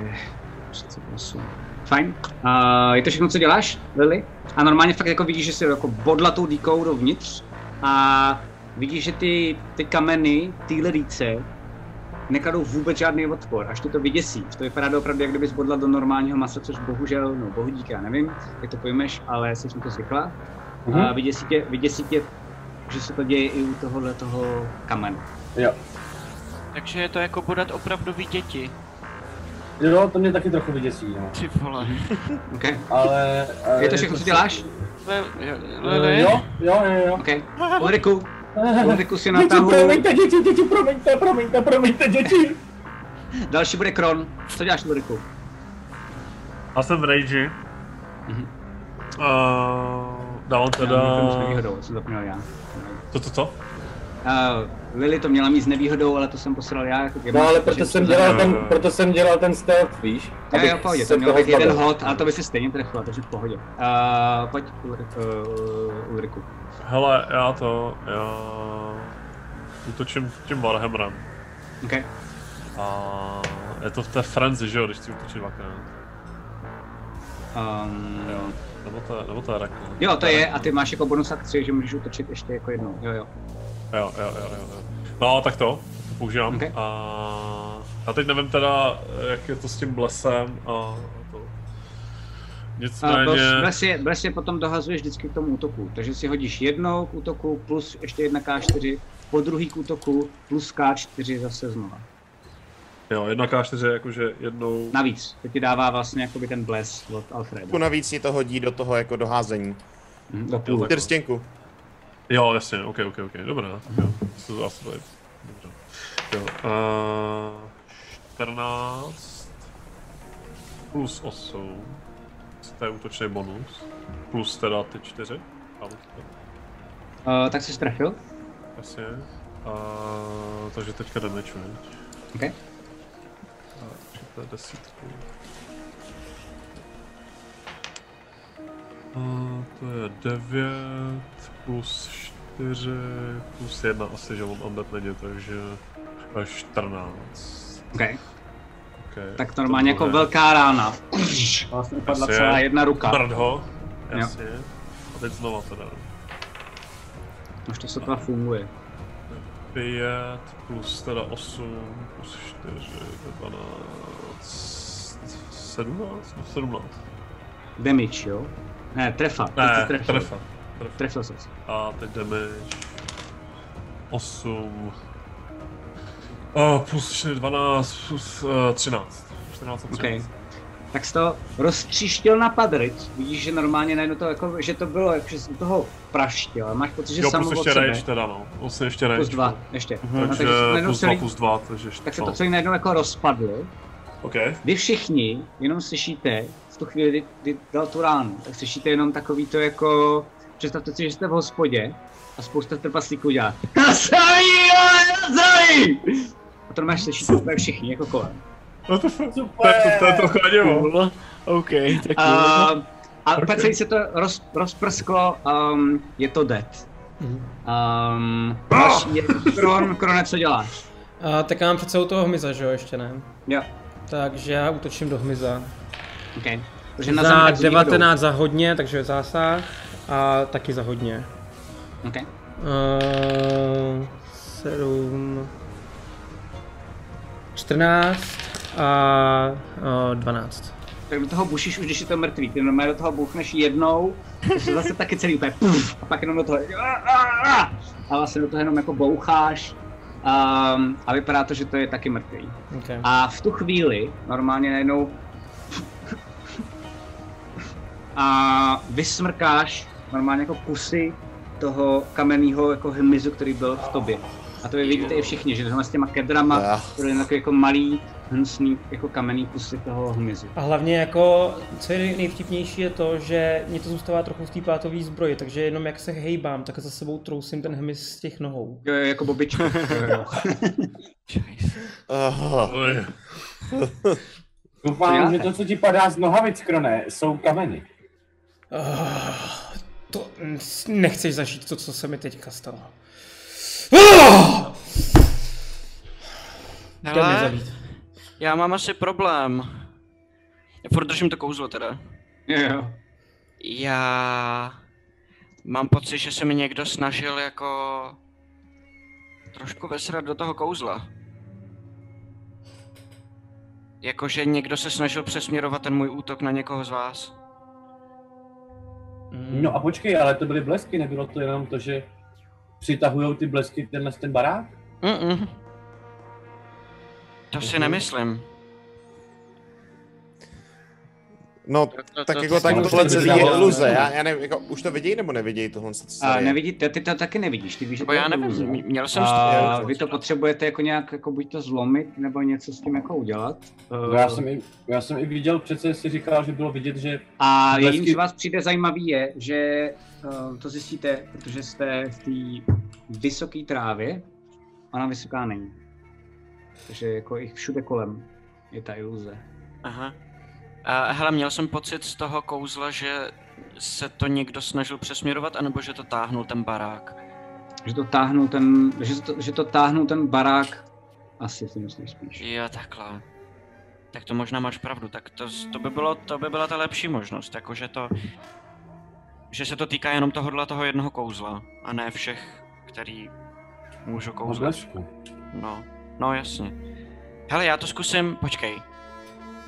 38. Fajn. Uh, je to všechno, co děláš, Lily? A normálně fakt jako vidíš, že si jako bodla tou díkou dovnitř a vidíš, že ty, ty kameny, ty ledíce nekladou vůbec žádný odpor, až ty to vyděsí. To vypadá opravdu, jak kdyby bodla do normálního masa, což bohužel, no bohu díky, já nevím, jak to pojmeš, ale jsi na to zvykla.
Mhm.
A vyděsí tě, vyděsí tě, že se to děje i u tohohle toho kamenu.
Jo.
Takže je to jako bodat opravdový děti.
Jo, to mě taky trochu vyděsí, no.
Ty vole.
Okay.
Ale... eh,
Je to všechno, co děláš?
Le, le,
Eh,
le,
Jo, jo, jo, jo.
OK. Ulriku, Ulriku si na
Děti, promiňte, děti, děti, promiňte, promiňte, promiňte, děti.
Další bude Kron. Co děláš, Ulriku?
Já jsem v rage.
Mhm.
Uh, dávám teda...
Já jsem zapomněl já.
To, to, to?
Lily to měla mít s nevýhodou, ale to jsem posral já jako
No ale proto jsem dělal ten, proto jsem dělal ten stealth, víš? Abych
jo, pohodě, to měl být jeden hod, ale to by se stejně trefila, takže v pohodě. Uh, pojď, uh, Ulriku.
Hele, já to, já útočím tím Warhammerem.
OK.
A je to v té frenzy, že jo, když ti útočí dvakrát.
Um,
Jo, nebo to, je- nebo to je rak, no.
jo, to je, a ty máš jako bonus akci, že můžeš útočit ještě jako jednou, jo, jo.
Jo, jo, jo, jo. jo. No, tak to, to používám.
Ok.
A, a teď nevím teda, jak je to s tím blesem a to.
A
Nicméně,
Bles je, bles je potom dohazuješ vždycky k tomu útoku, takže si hodíš jednou k útoku plus ještě jedna K4, po druhý k útoku plus K4 zase znova.
No.
jo, jedna K4 je jakože jednou,
Navíc, to ti dává vlastně jakoby ten bles od Alfreda.
Navíc si to hodí do toho jako doházení.
Mhm, do půl.
Trstěnku.
Jo, jasně, ok, ok, ok, dobré, tak jo, to asi je, dobře. Jo, uh, 14 plus 8, to je útočný bonus, plus teda ty 4, ale to,
Uh, tak jsi strefil?
jasně, uh, takže teďka damage, viď?
OK.
Je desítku. A to je 9 plus 4 plus 1 asi, že on undead není, takže až 14.
Okay.
Okay,
Tak normálně jako velká rána. Vlastně upadla
Jasně.
celá jedna ruka.
Brd ho,
Jo.
A teď znova teda.
Už to sotva funguje.
5 plus teda 8 plus 4, 12, 17? No 17.
Damage, jo? Ne, trefa.
Ne, trefa. trefa.
Trefil jsi.
A teď damage. 8. Oh, plus 4, 12, plus uh, 13. 14 a 13.
Okay. Tak jsi to roztříštil na padric. Vidíš, že normálně najednou to jako, že to bylo, jako, že jsem toho praštil. A máš pocit, že
jo,
samo
plus ještě rage teda no. Vlastně ještě rage.
Plus dva, ještě.
Mhm.
No,
Takže plus
celý-
2 plus 2, takže
Tak se to
14.
celé najednou jako rozpadlo.
OK.
Vy všichni jenom slyšíte, v tu chvíli, kdy, kdy dal tu ránu, tak slyšíte jenom takový to jako, představte si, že jste v hospodě a spousta trpaslíků dělá Kasají, Kasají! A to máš slyšíte úplně všichni, jako kolem.
No to, to, to, to je trochu anivo.
OK, tak
A, a okay. celý se to roz, rozprsklo, um, je to dead. Um, máš, je, kron, krone, co děláš?
A tak já mám před sebou toho hmyza, že jo, ještě ne?
Jo.
Takže já útočím do hmyza.
Okay. Takže na
za
zem tak s
19 za hodně, takže zásah. A taky za hodně.
Okay.
Uh, 7, 14 a uh, 12.
tak do toho bušíš už, když je to mrtvý. Ty normálně do toho bouchneš jednou, to se zase taky celý úplně puf, a pak jenom do toho a vlastně do toho jenom jako boucháš um, a vypadá to, že to je taky mrtvý.
Okay.
A v tu chvíli normálně najednou a vysmrkáš normálně jako kusy toho kamenného jako hmyzu, který byl v tobě. A to vy vidíte i všichni, že tohle s těma kedrama, to je takový jako malý, hnusný, jako kamenný kusy toho hmyzu.
A hlavně jako, co je nej- nejvtipnější je to, že mě to zůstává trochu v té plátové zbroji, takže jenom jak se hejbám, tak za sebou trousím ten hmyz z těch nohou.
Jo, jo, jako bobička. Jo, jo.
Aha.
Doufám, že to, co ti padá z nohavic, Krone, jsou kameny.
Uh, to nechceš zažít to, co se mi teďka stalo.
Hele,
zabít.
já mám asi problém. Já furt držím to kouzlo teda.
Jo, jo.
Já mám pocit, že se mi někdo snažil jako trošku vesrat do toho kouzla. Jakože někdo se snažil přesměrovat ten můj útok na někoho z vás.
No a počkej, ale to byly blesky, nebylo to jenom to, že přitahujou ty blesky tenhle ten barák?
Mm-mm. To si nemyslím.
No,
to-
tak
to-
jako
to-
tak
to-
tohle
to-
celý
to-
je
to-
iluze. Já, já nevím, jako, už to vidějí nebo nevidějí tohle?
A nevidí, ty, ty to taky nevidíš, ty víš, že
Nebo
to
já nevím, měl jsem
A vy to potřebujete jako nějak jako buď to zlomit, nebo něco s tím jako udělat.
No, já, jsem i, já jsem i viděl, přece si říkal, že bylo vidět, že
A
blesky-
jediné, co vás přijde zajímavý je, že uh, to zjistíte, protože jste v té vysoké trávě, ona vysoká není. Takže jako i všude kolem je ta iluze.
Aha. A hele, měl jsem pocit z toho kouzla, že se to někdo snažil přesměrovat, anebo že to táhnul ten barák.
Že to táhnul ten, že to, že to táhnul ten barák, asi si myslíš spíš.
Jo, takhle. Tak to možná máš pravdu, tak to, to, by, bylo, to by byla ta lepší možnost, jakože to, že se to týká jenom tohohle toho jednoho kouzla, a ne všech, který můžu
blesku.
No, no jasně. Hele, já to zkusím, počkej.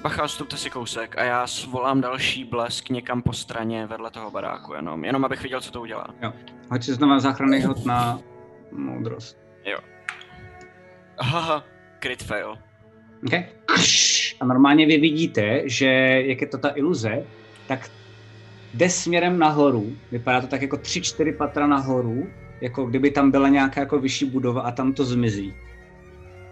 Bacha, odstupte si kousek a já svolám další blesk někam po straně vedle toho baráku, jenom, jenom abych viděl, co to udělá.
Jo. Hoď si znova záchranný hod na moudrost.
Jo. Haha, crit fail.
Okay. A normálně vy vidíte, že jak je to ta iluze, tak jde směrem nahoru, vypadá to tak jako tři, čtyři patra nahoru, jako kdyby tam byla nějaká jako vyšší budova a tam to zmizí.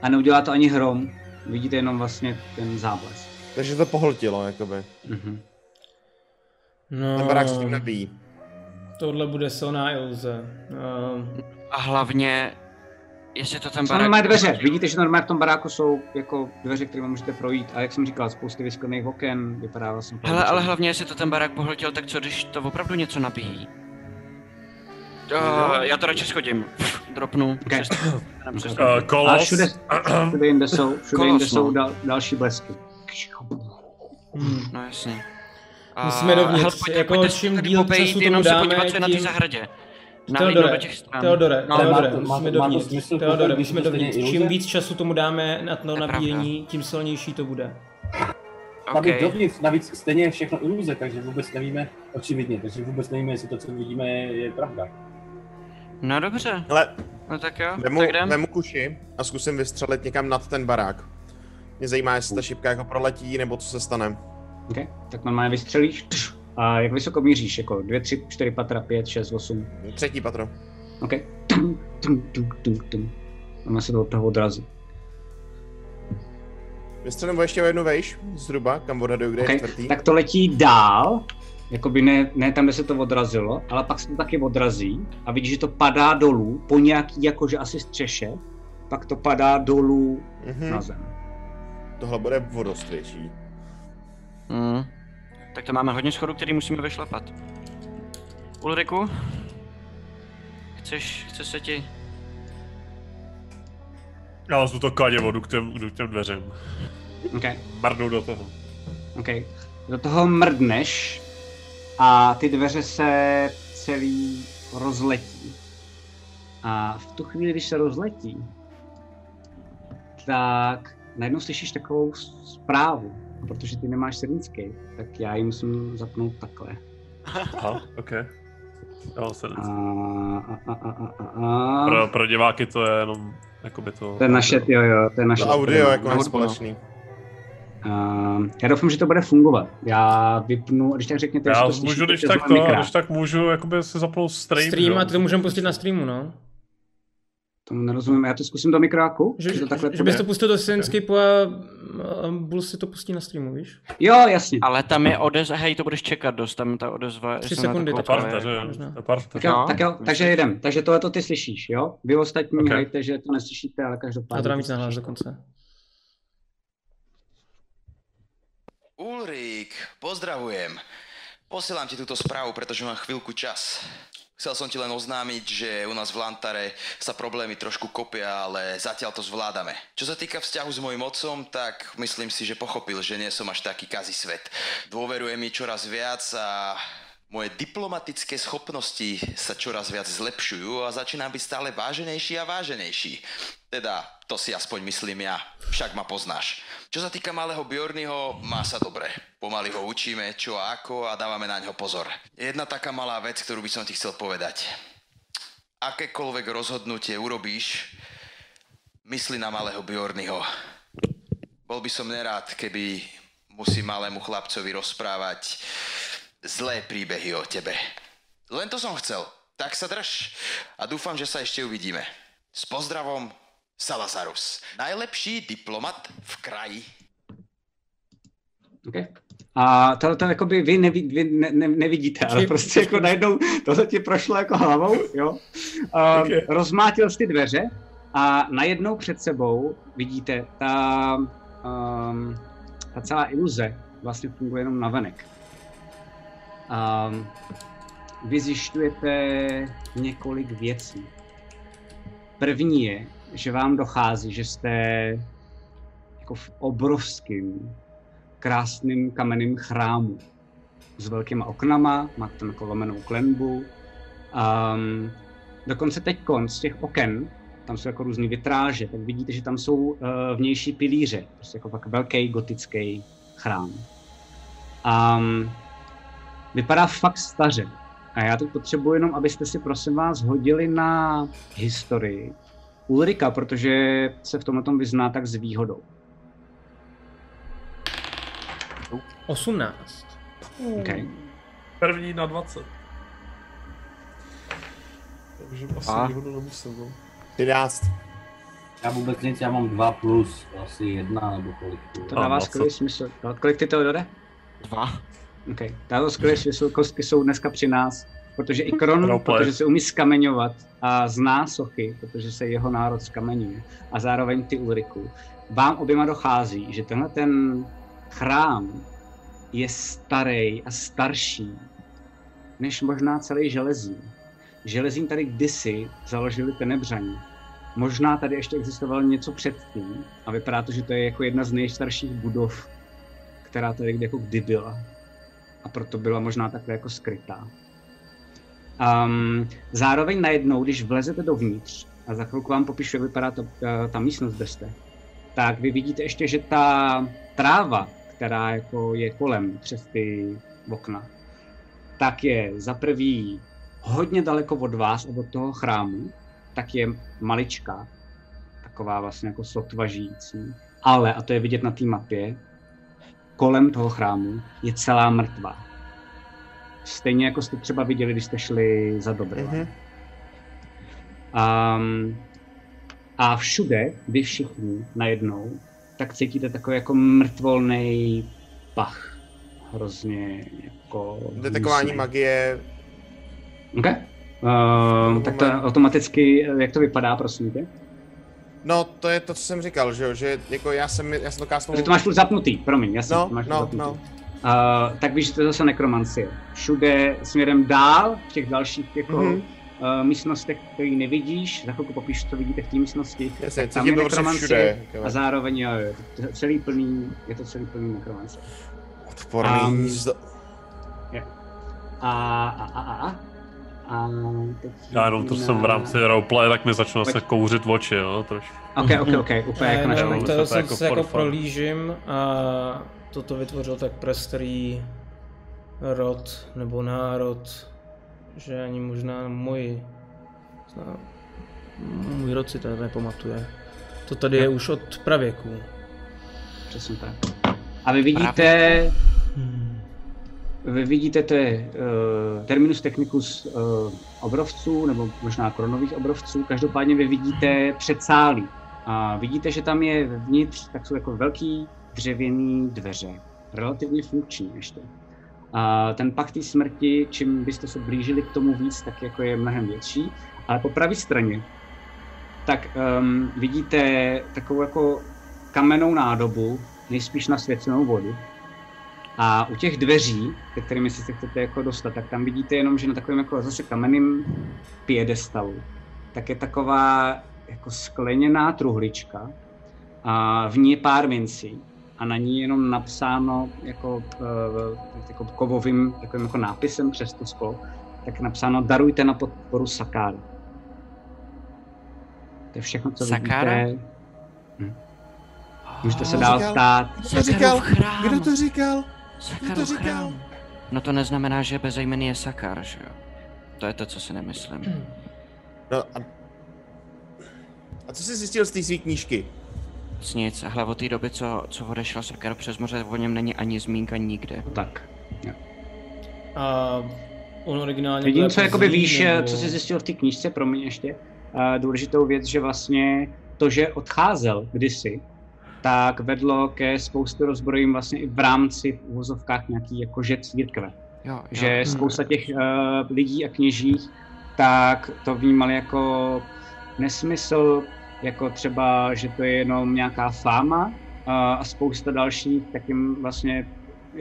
A neudělá to ani hrom, vidíte jenom vlastně ten záblesk.
Takže to pohltilo, jakoby.
Mhm.
No,
Ten barák se s tím nabíjí.
Tohle bude silná iluze. Uh,
A hlavně Jestli to ten barák...
normálně dveře. Vidíte, že normálně v tom baráku jsou jako dveře, kterými můžete projít. A jak jsem říkal, spousty vysklených oken, vypadá vlastně...
Hele, ale hlavně, jestli to ten barák pohltil, tak co když to opravdu něco nabíjí? Uh, já to radši schodím. Dropnu.
Okay.
Přes,
Uh,
A
kolos.
všude, všude jinde jsou, všude jinde
Kolos, no.
jsou dal, další blesky.
No jasně.
Musíme dovnitř,
hele, pojďte,
jako
pojďte
čím díl času tomu
jenom se
dáme,
podívat, co je na té
tím-
zahradě.
Teodore. Teodore,
No,
Teodore, musíme dovnitř.
smysl,
Teodore, musíme dovnitř. Čím víc času tomu dáme na to
To je
nabíjení, tím silnější to bude.
Navíc
Okay.
dovnitř, navíc stejně je všechno iluze, takže vůbec nevíme, očividně, takže vůbec nevíme, jestli to, co vidíme, je, je pravda.
No dobře.
Hele,
No tak jo,
vemu,
tak jdem.
vemu kuši a zkusím vystřelit někam nad ten barák. Mě zajímá, jestli ta šipka jako proletí, nebo co se stane.
Okay. Tak normálně vystřelíš. tš, A jak vysoko míříš? Jako 2, 3, 4 patra, 5, 6, 8.
Třetí patro.
OK. Tum, tum, tum, tum, tum. Ono se to od toho odrazí.
Vystřelím ještě o jednu vejš, zhruba, kam odhaduju, kde je
Okay.
čtvrtý.
Tak to letí dál, jakoby ne, ne tam, kde se to odrazilo, ale pak se to taky odrazí a vidíš, že to padá dolů po nějaký jakože asi střeše, pak to padá dolů
Mhm.
na zem.
Tohle bude o dost větší.
Mm. Tak to máme hodně schodů, který musíme vyšlapat. Ulriku? Chceš, chce se ti...
Já vezmu to kaně vodu k těm, k těm dveřím.
Okay.
Mrdnu do toho.
OK. Do toho mrdneš a ty dveře se celý rozletí. A v tu chvíli, když se rozletí, tak najednou slyšíš takovou zprávu. A protože ty nemáš sedmický, tak já ji musím zapnout takhle.
Aha, ok. Jo, se
A, a, a, a, a, a.
pro, pro diváky to je jenom, jakoby to...
To je naše, jo, jo, to je naše.
To audio jako
na-
nespolečný.
Uh, já doufám, že to bude fungovat. Já vypnu, když tak řekněte,
Já
jestli to
můžu,
slyšíte
když
přes
tak to, když tak můžu jakoby si zapnout stream,
Stream a ty to můžeme pustit na streamu, no.
Tomu nerozumím, já to zkusím do mikráku.
Že,
to takhle
že bys to pustil do Senscape a, a Bull si to pustí na streamu, víš?
Jo, jasně.
Ale tam je odezva, hej, to budeš čekat dost, tam ta odezva...
Tři sekundy,
Parta, že. To parta.
Tak jo,
No,
tak jo, takže jedem. Takže tohle to ty slyšíš, jo? Vy ostatní
Ok.
okay. hejte, že to neslyšíte, ale každopádně.
A to dám víc nahlas dokonce.
Ulrík, pozdravujem. Posielam ti túto správu, pretože mám chvíľku čas. Chcel som ti len oznámiť, že u nás v Lantare sa problémy trošku kopia, ale zatiaľ to zvládame. Čo sa týka vzťahu s mojim otcom, tak myslím si, že pochopil, že nie som až taký kazí svet. Dôveruje mi čoraz viac a moje diplomatické schopnosti sa čoraz viac zlepšujú a začínam byť stále váženejší a váženejší. Teda, to si aspoň myslím ja, však ma poznáš. Čo sa týka malého Bjornyho, má sa dobre. Pomaly ho učíme, čo a ako a dávame na ňo pozor. Jedna taká malá vec, ktorú by som ti chcel povedať. Akékoľvek rozhodnutie urobíš, mysli na malého Bjornyho. Bol by som nerád, keby musí malému chlapcovi rozprávať zlé príbehy o tebe. Len to som chcel. Tak sa drž a dúfam, že sa ešte uvidíme. S pozdravom, Salazarus. Najlepší diplomat v kraji.
Okay. A tohle to jakoby vy, neví, vy ne, ne, nevidíte, ale prostě jako najednou tohle ti prošlo jako hlavou, jo. A
Okay.
rozmátil jsi ty dveře a najednou před sebou vidíte ta, um, ta celá iluze vlastně funguje jenom navenek. Um, vy zjišťujete několik věcí. První je, že vám dochází, že jste jako v obrovském krásným kamenným chrámu s velkýma oknama, máte tam jako lomenou klenbu. Um, dokonce teď z těch oken, tam jsou jako různé vitráže, tak vidíte, že tam jsou uh, vnější pilíře, prostě jako fakt velký gotický chrám. Um, vypadá fakt staře. A já teď potřebuji jenom, abyste si prosím vás hodili na historii Ulrika, protože se v tomhle tom vyzná tak s výhodou.
18.
Okay.
První na 20. Takže asi
A?
výhodu nemusím, no.
11.
Já vůbec nic, já mám 2 plus, asi jedna nebo kolik.
To dává
20.
skvělý smysl. Kolik ty to dode?
Dva.
OK. Dává skvělý smysl, kostky jsou dneska při nás. Protože i Kron, protože se umí skamenovat a zná sochy, protože se jeho národ skamenuje. A zároveň ty Ulriku. Vám oběma dochází, že tenhle ten chrám je starý a starší než možná celý železín. Železín tady kdysi založili tenebřani. Možná tady ještě existovalo něco předtím a vypadá to, že to je jako jedna z nejstarších budov, která tady jako kdy byla. A proto byla možná takhle jako skrytá. Um, zároveň najednou, když vlezete dovnitř, a za chvilku vám popíšu, jak vypadá ta, ta, ta místnost, kde jste, tak vy vidíte ještě, že ta tráva, která jako je kolem přes ty okna, tak je za prvý hodně daleko od vás od toho chrámu, tak je maličká, taková vlastně jako sotva žijící. Ale, a to je vidět na té mapě, kolem toho chrámu je celá mrtvá. Stejně jako jste třeba viděli, když jste šli za dobré.
Mhm.
Um, a všude, vy všichni najednou, tak cítíte takový jako mrtvolný pach. Hrozně jako...
Detekování
hnusný.
magie.
OK. Uh, tak to automaticky, jak to vypadá, prosím tě?
No, to je to, co jsem říkal, že jo, že jako já jsem, já jsem to kásnul...
Že to máš furt zapnutý, promiň, jasně,
No,
to máš
no,
zapnutý.
no.
Uh, tak víš, že to je zase nekromancie. Všude směrem dál, v těch dalších jako
Mhm.
mm-hmm. uh, místnostech, který nevidíš, za chvilku popíš, co vidíte v té místnosti,
Jasně,
tak tam je
to
nekromancie
všude, jako.
a zároveň jo, jo, to je celý plný, je to celý plný nekromancie.
Odporný
Um. Jo. A, a, a, a, a, a teď
Já jenom to
na-
jsem v rámci roleplay, tak mi začalo se kouřit oči, jo, trošku.
Ok, ok, ok, úplně jako
Já
na
to
to
jsem
jako
jako
fun.
prolížím a toto vytvořil tak prastarý rod nebo národ, že ani možná můj, můj rod si to nepamatuje. To tady je už od pravěků.
Přesně tak. A vy vidíte, vy vidíte, to je uh, terminus technicus uh, obrovců, nebo možná kronových obrovců, každopádně vy vidíte předsálí. A vidíte, že tam je vevnitř, tak jsou jako velký dřevěný dveře, relativně funkční ještě. A ten pak té smrti, čím byste se blížili k tomu víc, tak jako je mnohem větší. Ale po pravé straně, tak um, vidíte takovou jako kamennou nádobu, nejspíš na svěcenou vodu. A u těch dveří, ke kterými si se chcete jako dostat, tak tam vidíte jenom, že na takovém jako zase kamenném piedestalu, tak je taková jako skleněná truhlička a v ní je pár mincí a na ní je jenom napsáno jako, uh, jako kovovým takovým jako nápisem přes to sklo, tak napsáno darujte na podporu Sakára. To je všechno, co
Sakára?
vidíte. Hm. Můžete se dál
říkal?
stát.
Kdo to říkal? Kdo to říkal? Kdo to říkal?
No to neznamená, že bezejmený je Sakar, že jo? To je to, co si nemyslím.
No a... A co jsi zjistil z té své knížky?
Nic, nic. Hle, od té doby, co, co odešel Sakar přes moře, o něm není ani zmínka nikde.
Tak.
A on originálně
Jediné,
byl
co
jako
jakoby
zlý,
víš,
nebo...
co jsi zjistil v té knížce, pro mě ještě, uh, důležitou věc, že vlastně to, že odcházel kdysi, tak vedlo ke spoustu rozbrojím vlastně i v rámci v uvozovkách nějaký jakože církve.
Jo, jo.
Že spousta těch uh, lidí a kněží tak to vnímali jako nesmysl, jako třeba, že to je jenom nějaká fáma a spousta dalších tak jim vlastně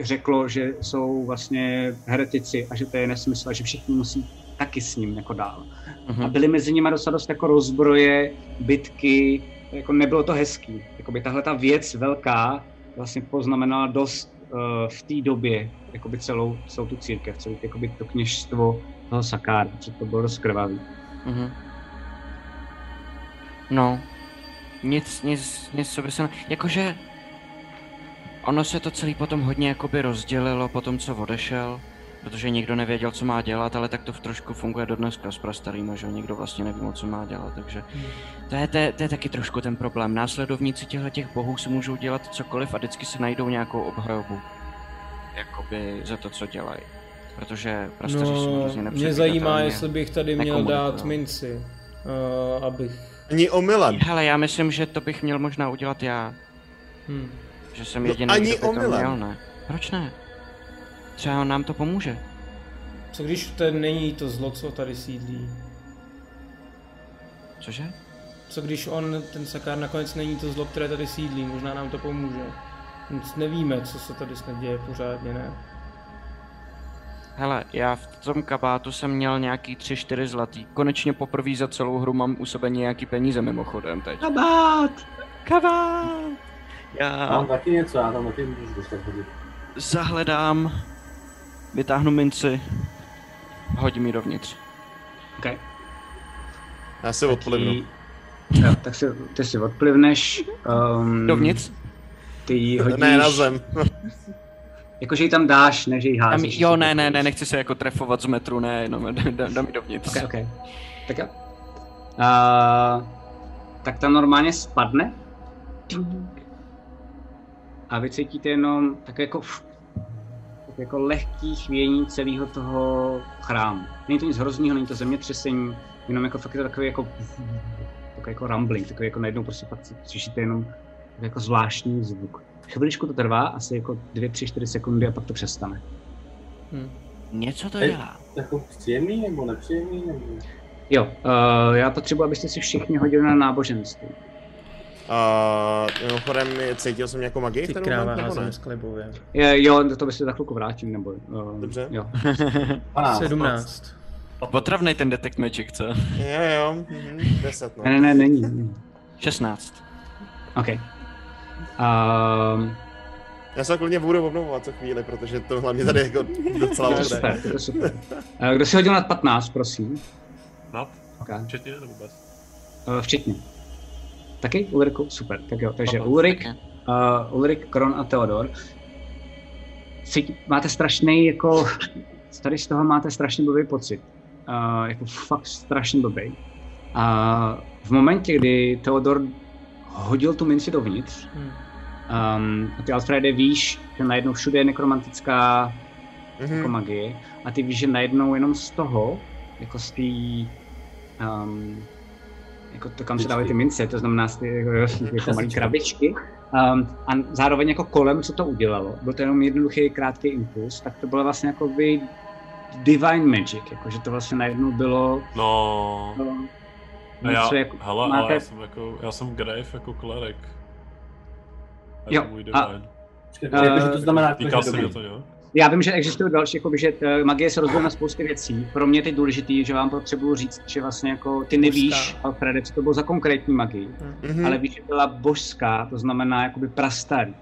řeklo, že jsou vlastně heretici a že to je nesmysl a že všichni musí taky s ním jako dál.
Mhm.
A byly mezi nimi docela dost jako rozbroje, bitky, jako nebylo to hezký. Jakoby tahle ta věc velká vlastně poznamenala dost uh, v té době jakoby celou, celou tu církev, celou jakoby to kněžstvo toho Sakára, že to bylo dost krvavý.
Mhm. No, nic, nic, nic, co by se... Jakože... Ono se to celý potom hodně jakoby rozdělilo po tom, co odešel, protože nikdo nevěděl, co má dělat, ale tak to v trošku funguje do dneska s prastarýma, že nikdo vlastně neví, co má dělat, takže to je, to, je, to je taky trošku ten problém. Následovníci těchto těch bohů si můžou dělat cokoliv a vždycky si najdou nějakou obhajobu. Jakoby za to, co dělají. Protože prastaři jsou
No,
hrozně
mě zajímá, jestli bych tady měl dát minci, uh, abych...
Ani omylem.
Hele, já myslím, že to bych měl možná udělat já.
Hm.
Že jsem
No,
jediný,
ani
kdo by to měl, ne? Proč ne? Třeba nám to pomůže.
Co když to není to zlo, co tady sídlí?
Cože?
Co když on, ten Sakár, nakonec není to zlo, které tady sídlí? Možná nám to pomůže. Nic nevíme, co se tady snad děje pořádně, ne?
Hele, já v tom kabátu jsem měl nějaký 3-4 zlatý. Konečně poprvé za celou hru mám u sebe nějaký peníze mimochodem teď.
Kabát!
Kabát! Já
Mám taky něco, já tam taky můžu dostat hodit.
zahledám, vytáhnu minci, hodím ji dovnitř.
Okay.
Já se odplivnu.
Jo, tak si, ty si odplivneš. Um,
Dovnitř?
Ty ji hodíš.
Ne, na zem.
Jakože ji tam dáš, ne, že ji házíš.
jo, ne, ne, ne, nechci se jako trefovat z metru, ne, jenom dám, dám ji dovnitř.
Ok, ok. Tak jo. Uh, tak tam normálně spadne. A vy cítíte jenom tak jako, tak jako lehký chvění celého toho chrámu. Není to nic hroznýho, není to zemětřesení, jenom jako fakt je to takový jako, takový jako rumbling, takový jako najednou prostě fakt slyšíte jenom jako zvláštní zvuk. Chviličku to trvá, asi jako 2, 3, 4 sekundy a pak to přestane.
Hm.
Něco to
Ej,
dělá.
Jako příjemný nebo nepříjemný? Nebo...
Jo, uh, já potřebuji, abyste si všichni hodili na náboženství.
Uh, mimochodem, cítil jsem nějakou magii
Ty
ten
kráva
moment, nebo ne?
z klibově.
Je, jo, to by se za chvilku vrátím, nebo... Uh,
Dobře.
Jo.
17.
Potravnej ten detect magic, co?
Jo, jo, mhm, 10 no.
Ne, ne, ne, není. není.
16.
OK. Um,
Já se klidně budu obnovovat co chvíli, protože to hlavně tady jako docela
to je
bude.
super, to je super. Uh, kdo si hodil nad 15, prosím?
Nad?
Okay.
Včetně nebo bez?
Uh, včetně. Taky? Ulriku? Super, tak jo. Takže Ulrik, uh, Ulrik, Kron a Theodor. Cítí, máte strašný jako... Tady z toho máte strašně blbý pocit. Uh, jako fakt strašně blbý. A v momentě, kdy Theodor hodil tu minci dovnitř,
Hm.
Um, a ty Alfrede víš, že najednou všude je nekromantická
Mhm.
jako magie a ty víš, že najednou jenom z toho, jako z té, um, jako to, kam se dávají ty mince, to znamená z ty jako, jako malé krabičky, um, a zároveň jako kolem, co to udělalo, byl to jenom jednoduchý krátký impuls, tak to bylo vlastně jako by divine magic, jako, že to vlastně najednou bylo
No.
um,
A já,
něco jako,
hele,
máte-
ale já jsem jako, já jsem Grave jako klerik. Je
Jo,
to můj
a-
divine.
Počkej, jakože to znamená, jako,
Týká
že
se mě
dobrý.
to, jo?
Já vím, že existují další, jako, že eh, magie se rozdělí na spousty věcí. Pro mě je teď důležitý, že vám potřebuji říct, že vlastně jako ty nevíš, Alfrede, co to bylo za konkrétní magii,
Mhm.
ale víš, že byla božská, to znamená jakoby prastarý.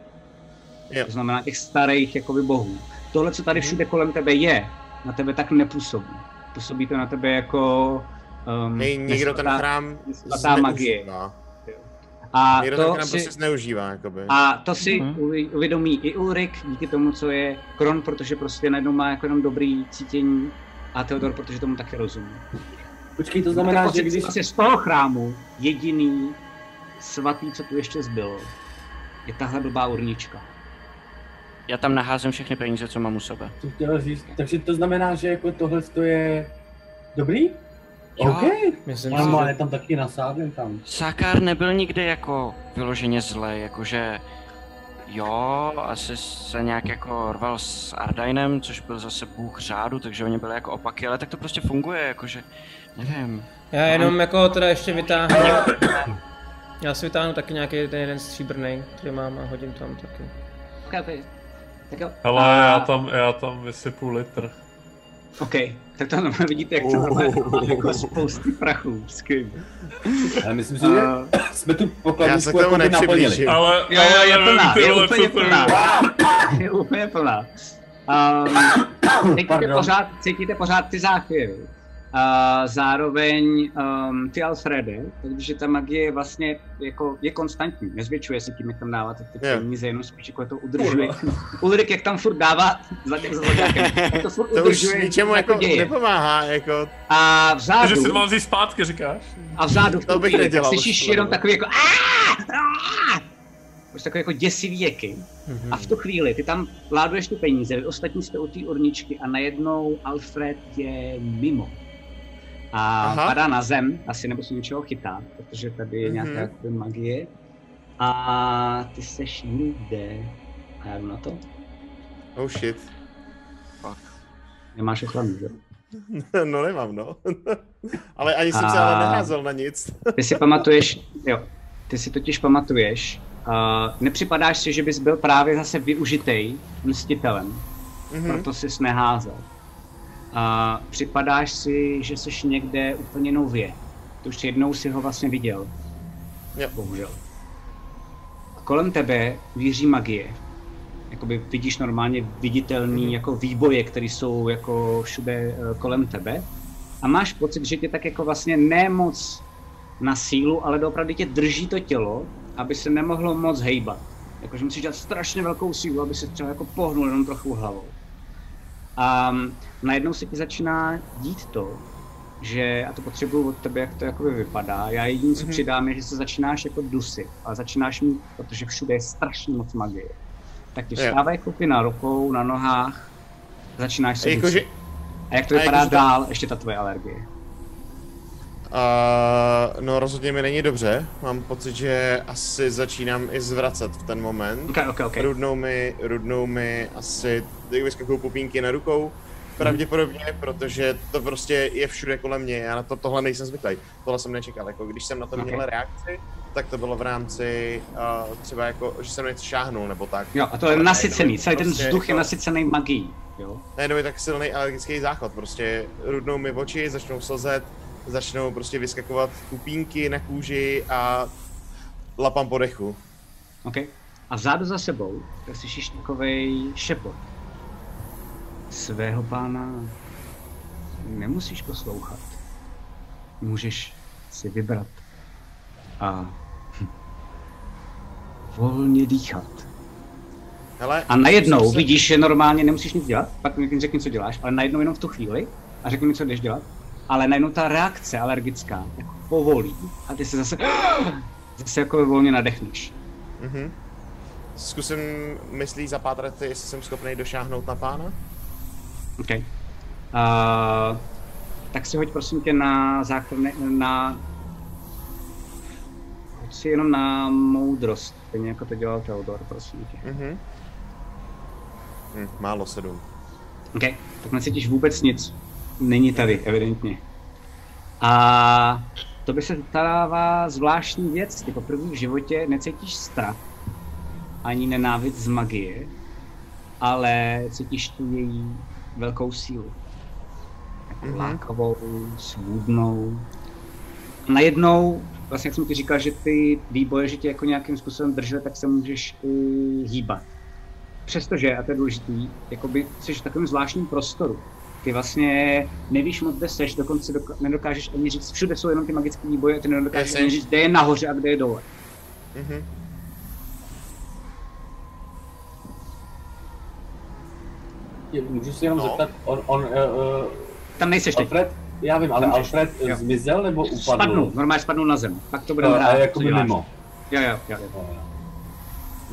Jo.
To znamená těch starých jakoby bohů. Tohle, co tady všude kolem tebe je, na tebe tak nepůsobí. Působí to na tebe jako um,
Nej, nikdo ten chrám
nesvatá magie.
zneužívá.
A
Někdo ten
to
chrám
si-
prostě zneužívá, jakoby.
a to si uvi- uvědomí i Ulrik díky tomu, co je Kron, protože prostě najednou má jako jenom dobrý cítění a Theodor, protože tomu taky rozumí.
Počkej, to znamená,
Máte
že když...
Vlastně z toho chrámu jediný svatý, co tu ještě zbylo, je tahle blbá urnička.
Já tam naházím všechny peníze, co mám u sebe.
To chtěl říct, takže to znamená, že jako tohle to je dobrý?
Jo,
OK.
myslím
Ale
si,
má
že-
tam taky nasádím tam.
Sakár nebyl nikdy jako vyloženě zlej, jakože jo, asi se nějak jako rval s Ardainem, což byl zase bůh řádu, takže oni byli jako opaky, ale tak to prostě funguje, jakože, nevím.
Já jenom jako teda ještě vytáhnu... Já si vytáhnu taky nějaký ten jeden stříbrný, který mám a hodím tam taky.
Okay, okay. Tak jo.
Hele,
A-
já tam, já tam vysypu litr.
OK, tak to normálně vidíte, jak to normálně jako spousty prachů. Skvělý.
Ale myslím si, že jsme tu
Já
pokladničku
se k tomu
jako by naplnili.
Ale,
Jo, jo, je plná, je úplně plná.
je.
Úplně plná. Um, cítíte, pořád, cítíte pořád ty záchvěvy. Uh, zároveň um, ty Alfrede, takže ta magie je vlastně jako, je konstantní, nezvětšuje se tím, jak tam dáváte ty peníze, jenom spíš jako to udržuje. Ulrik, jak tam furt dává za zlatákem, jak to furt
To už
udržuje,
ničemu
jako
jako
děje.
nepomáhá, jako.
A
Takže
vzadu,
si to mám vzít zpátky, říkáš?
a vzadu v
To bych nedělal,
slyšíš jenom takový jako "Aaa! Aaa!" Prostě takový jako děsivý jeky. A v tu chvíli ty tam láduješ ty peníze, vy ostatní jste u té urničky a najednou Alfred je mimo. A
Aha.
padá na zem, asi nebo se něčeho chytá, protože tady je nějaká
Mhm.
jakoby magie. A ty seš někde. A já jdu na to.
Oh shit.
Fuck.
Nemáš ochranu, že?
no nemám, no. ale ani jsem
A-
se ale neházel na nic.
Ty si pamatuješ, jo, ty si totiž pamatuješ, uh, nepřipadáš si, že bys byl právě zase využitej mstitelem,
Mhm.
proto jsi neházel. A připadáš si, že jsi někde úplně nově. To už jednou si ho vlastně viděl.
Jo.
Bohužel. A kolem tebe víří magie. Jakoby vidíš normálně viditelný jako výboje, které jsou jako všude eh, kolem tebe. A máš pocit, že tě tak jako vlastně nemoc na sílu, ale opravdu tě drží to tělo, aby se nemohlo moc hejbat. Jakože musíš dělat strašně velkou sílu, aby se třeba jako pohnul jenom trochu hlavou. A najednou se ti začíná dít to, že, a to potřebuju od tebe, jak to jakoby vypadá, já jediné, co
Mhm.
přidám, je, že se začínáš jako dusit a začínáš mít, protože všude je strašně moc magie. Tak ti vstávají kopy na rukou, na nohách, začínáš se
Jakože-
dusit. A jak to
a
vypadá
jakože to-
dál, ještě ta tvoje alergie?
Uh, no rozhodně mi není dobře. Mám pocit, že asi začínám i zvracet v ten moment.
Okay, okay, okay.
Rudnou mi, rudnou mi asi, jak vyskakují pupínky na rukou. Pravděpodobně, protože to prostě je všude kolem mě, já na to, tohle nejsem zvyklý. Tohle jsem nečekal, jako když jsem na to
Okay.
měl reakci, tak to bylo v rámci uh, třeba jako, že jsem něco šáhnul nebo tak.
Jo, a to je
Ale
nasycený, celý ten
prostě
vzduch je
jako-
nasycený magií, jo?
Najednou je tak silný alergický záchod, prostě rudnou mi oči, začnou slzet, začnou prostě vyskakovat pupínky na kůži a lapám po dechu.
OK. A vzadu za sebou, tak slyšíš takovej šepot. Svého pána nemusíš poslouchat. Můžeš si vybrat a hm, volně dýchat.
Hele,
A najednou
se-
vidíš, že normálně nemusíš nic dělat, pak mi řekni, co děláš, ale najednou jenom v tu chvíli a řekni mi, co jdeš dělat, ale najednou ta reakce alergická jako povolí a ty se zase, zase jako volně nadechneš.
Mhm. Zkusím myslí zapátrat, jestli jsem schopný došáhnout na pána.
OK. Uh, tak si hoď prosím tě na záchranné, na... Hoď si jenom na moudrost, stejně jako to dělal Teodor, prosím tě.
Mhm. Hm, málo sedm.
OK, tak necítíš vůbec nic. Není tady, evidentně. A to by se stává zvláštní věc. Ty poprvé v životě necítíš strach, ani nenávist z magie, ale cítíš tu její velkou sílu. Jako
Mhm.
lákavou, svůdnou. A najednou, vlastně jak jsem ti říkal, že ty výboje, že tě jako nějakým způsobem držely, tak se můžeš i hýbat. Přestože, a to je důležitý, jakoby jsi v takovém zvláštním prostoru. Ty vlastně nevíš moc, kde seš, dokonce doka- nedokážeš ani říct, všude jsou jenom ty magické výboje a ty nedokážeš
Jasně.
ani říct, kde je nahoře a kde je dole.
Mhm.
Je- Můžu si jenom
No.
zeptat, on, on uh,
Tam nejseš teď.
Alfred, já vím, ale
Můžeš.
Alfred
Jo.
zmizel nebo upadl?
Spadnu, normálně spadnu na zem. Pak to
No,
budeme
a
hrát.
jako
co
by
děláš.
mimo.
Jo, jo, jo. jo.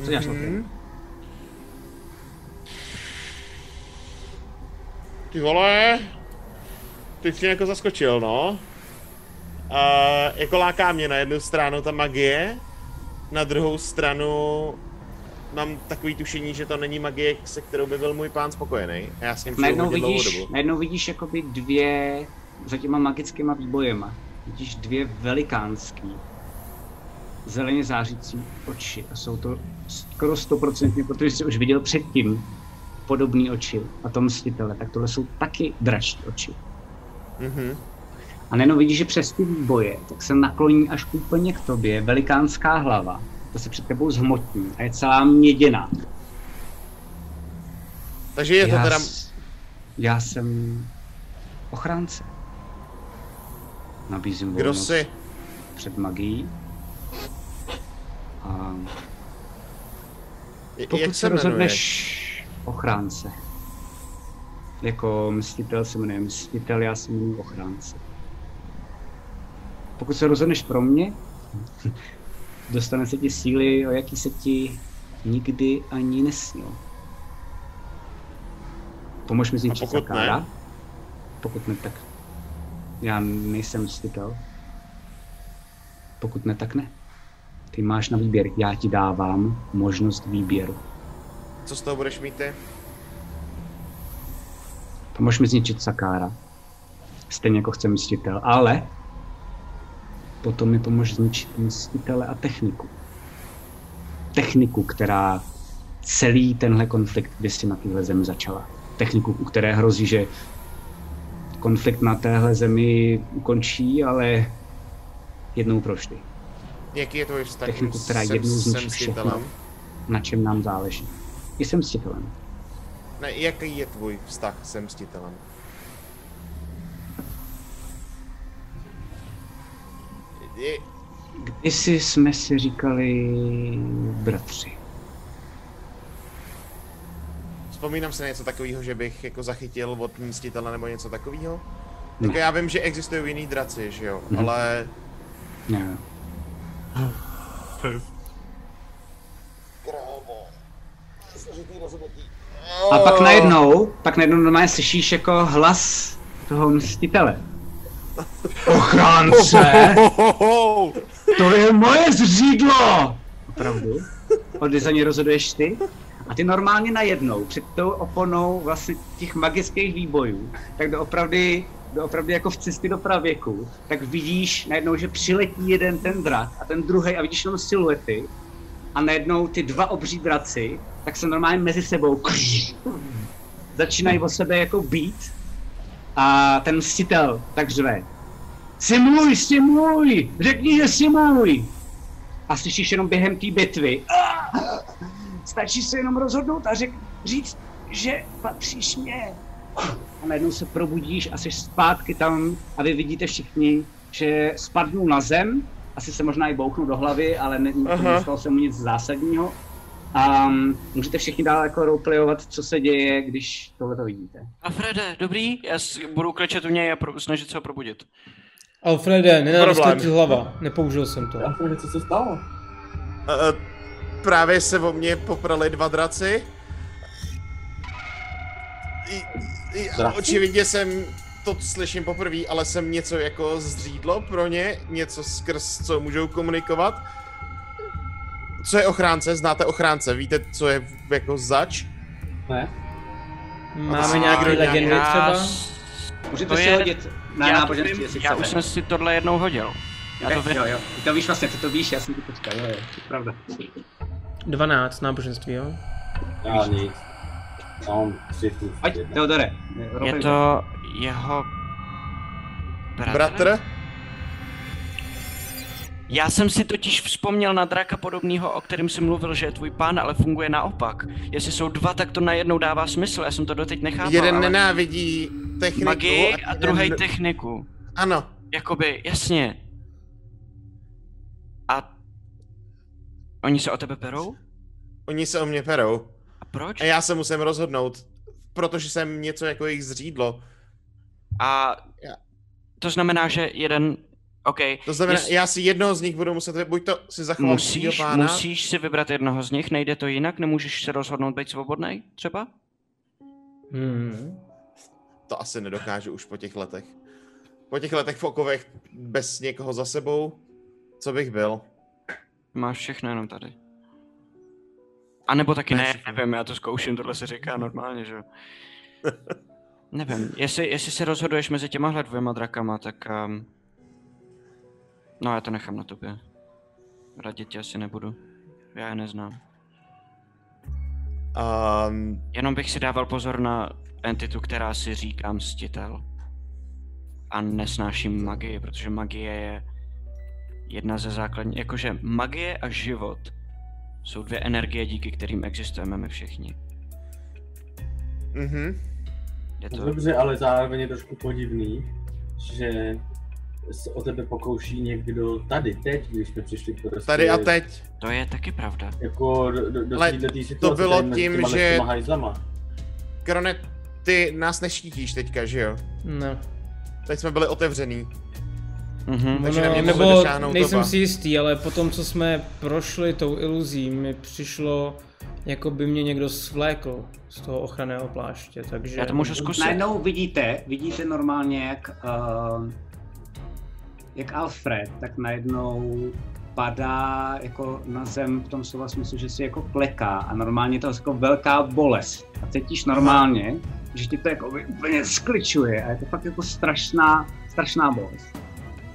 Co děláš, Alfred?
Ty vole, ty jsi mě jako zaskočil, no. A jako láká mě na jednu stranu ta magie, na druhou stranu mám takový tušení, že to není magie, se kterou by byl můj pán spokojený. A já s ním
Najednou vidíš,
dobu.
najednou vidíš jakoby dvě, za těma magickýma výbojema, vidíš dvě velikánský, zeleně zářící oči. A jsou to skoro stoprocentně, protože jsi už viděl předtím podobné oči a to mstitele, tak tohle jsou taky dračí oči.
Mhm.
A najednou vidíš, že přes ty výboje, tak se nakloní až úplně k tobě velikánská hlava. To se před tebou zhmotní a je celá měděná.
Takže je to
já,
teda...
s- Já jsem ochránce. Nabízím
Kdo
volnost
jsi?
před magií. A pokud
Jak
se
se
rozhodneš ochránce, jako mstitel se jmenuje mstitel, já se jmenuji ochránce. Pokud se rozhodneš pro mě, dostane se ti síly, o jaký se ti nikdy ani nesnil. Pomož mi s
A
něčím
pokud ne?
Pokud ne, tak já nejsem mstitel. Pokud ne, tak ne. Ty máš na výběr, já ti dávám možnost výběru.
Co z toho budeš mít ty?
Pomůž mi zničit Sakára. Stejně jako chce mstitel, ale potom mi pomůž zničit mstitele a techniku. Techniku, která celý tenhle konflikt kdysi na téhle zemi začala. Techniku, u které hrozí, že konflikt na téhle zemi ukončí, ale jednou pro vždy.
Jaký je tvůj vztah
Techniku, která jednou zničí všechno, na čem nám záleží. Jsem mstitelem.
Ne, jaký je tvůj vztah se mstitelem? Je,
Kdysi jsme si říkali bratři.
vzpomínám se na něco takového, že bych jako zachytil od mstitele nebo něco takového?
Ne.
Jako já vím, že existují jiný draci, že jo,
Mhm.
ale...
Ne. A pak najednou, pak najednou normálně slyšíš jako hlas toho mstitele. Ochránce! To je moje zřídlo! Opravdu? Kdy za ně rozhoduješ ty? A ty normálně najednou, před tou oponou vlastně těch magických výbojů, tak doopravdy, doopravdy jako v cestě do pravěku, tak vidíš najednou, že přiletí jeden ten drak a ten druhý a vidíš jenom siluety a najednou ty dva obří draci, tak se normálně mezi sebou začínají o sebe jako být a ten mstitel tak řve. Jsi můj, jsi můj, řekni, že jsi můj. A slyšíš jenom během té bitvy. Stačí se jenom rozhodnout a řek, říct, že patříš mě. A najednou se probudíš a jsi zpátky tam a vy vidíte všichni, že spadnu na zem, asi se možná i bouchnu do hlavy, ale ne, nestalo se mu nic zásadního. A um, můžete všichni dál jako roleplayovat, co se děje, když tohle to vidíte.
A Frede, dobrý? Já budu klečet u něj a pro, snažit se ho probudit.
Alfrede,
Problém.
ti hlava. Nepoužil jsem to.
Alfrede, co se stalo?
Uh, právě se o mě poprali dva draci. I, i, a
Draci?
očividně jsem to slyším poprvé, ale jsem něco jako zřídlo pro ně, něco skrz co můžou komunikovat. Co je ochránce? Znáte ochránce? Víte, co je jako zač?
Ne.
Máme nějaké
někdo nějak-
legendy
Já
třeba?
Můžete
to
si
je-
hodit na
já
náboženství, jestli
Já
chcete.
už jsem si tohle jednou hodil. Já to vím.
jo, jo. Ty to víš vlastně, ty to víš, já jsem ti to říkal, jo, jo, to je pravda.
12 náboženství, jo?
Já nic. Mám.
Teodore.
Je to jeho bratr?
Bratr?
Já jsem si totiž vzpomněl na draka podobného, o kterém jsi mluvil, že je tvůj pán, ale funguje naopak. Jestli jsou dva, tak to najednou dává smysl. Já jsem to doteď nechápal,
Jeden
ale...
nenávidí techniku.
magii a
jeden-
druhý techniku.
Ano.
Jakoby, jasně. A oni se o tebe perou?
Oni se o mě perou.
A proč?
A já se musím rozhodnout, protože jsem něco jako jejich zřídlo.
A to znamená, že jeden, OK.
To znamená,
jest-
já si jednoho z nich budu muset, buď to si zachovám
musíš,
pána,
musíš si vybrat jednoho z nich, nejde to jinak, nemůžeš se rozhodnout být svobodný, třeba?
Hmm.
to asi nedokážu už po těch letech. Po těch letech v okovech bez někoho za sebou, co bych byl.
Máš všechno jenom tady. A nebo taky
Ne,
ne, nevím, já to zkouším, tohle se říká normálně, že jo. nevím, jestli, jestli se rozhoduješ mezi těmahle dvěma drakama, tak... Um, no já to nechám na tobě. Radit tě asi nebudu. Já je neznám.
Um,
Jenom bych si dával pozor na entitu, která si říká mstitel. A nesnáším magii, protože magie je jedna ze základních... Jakože magie a život jsou dvě energie, díky kterým existujeme my všichni.
mhm.
Je to...
Dobře, ale zároveň je trošku podivný, že se o tebe pokouší někdo tady, teď, když jsme přišli prostě...
Tady a teď.
To je taky pravda.
Jako do, do, do
Ale
této situace
to bylo tím, že-. Krone, ty nás neštítíš teďka, že jo?
Ne.
Teď jsme byli otevřený.
Mhm.
Takže
No, nebo nejsem
doba.
si jistý, ale po tom, co jsme prošli tou iluzí, mi přišlo, jako by mě někdo svlékl z toho ochranného pláště, takže...
Já to můžu zkusit.
Najednou vidíte, vidíte normálně, jak, uh, jak Alfred, tak najednou padá jako na zem v tom slova smyslu, že si jako kleká a normálně to je jako velká bolest. A cítíš normálně, že ti to jako úplně skličuje a je to fakt jako strašná, strašná bolest.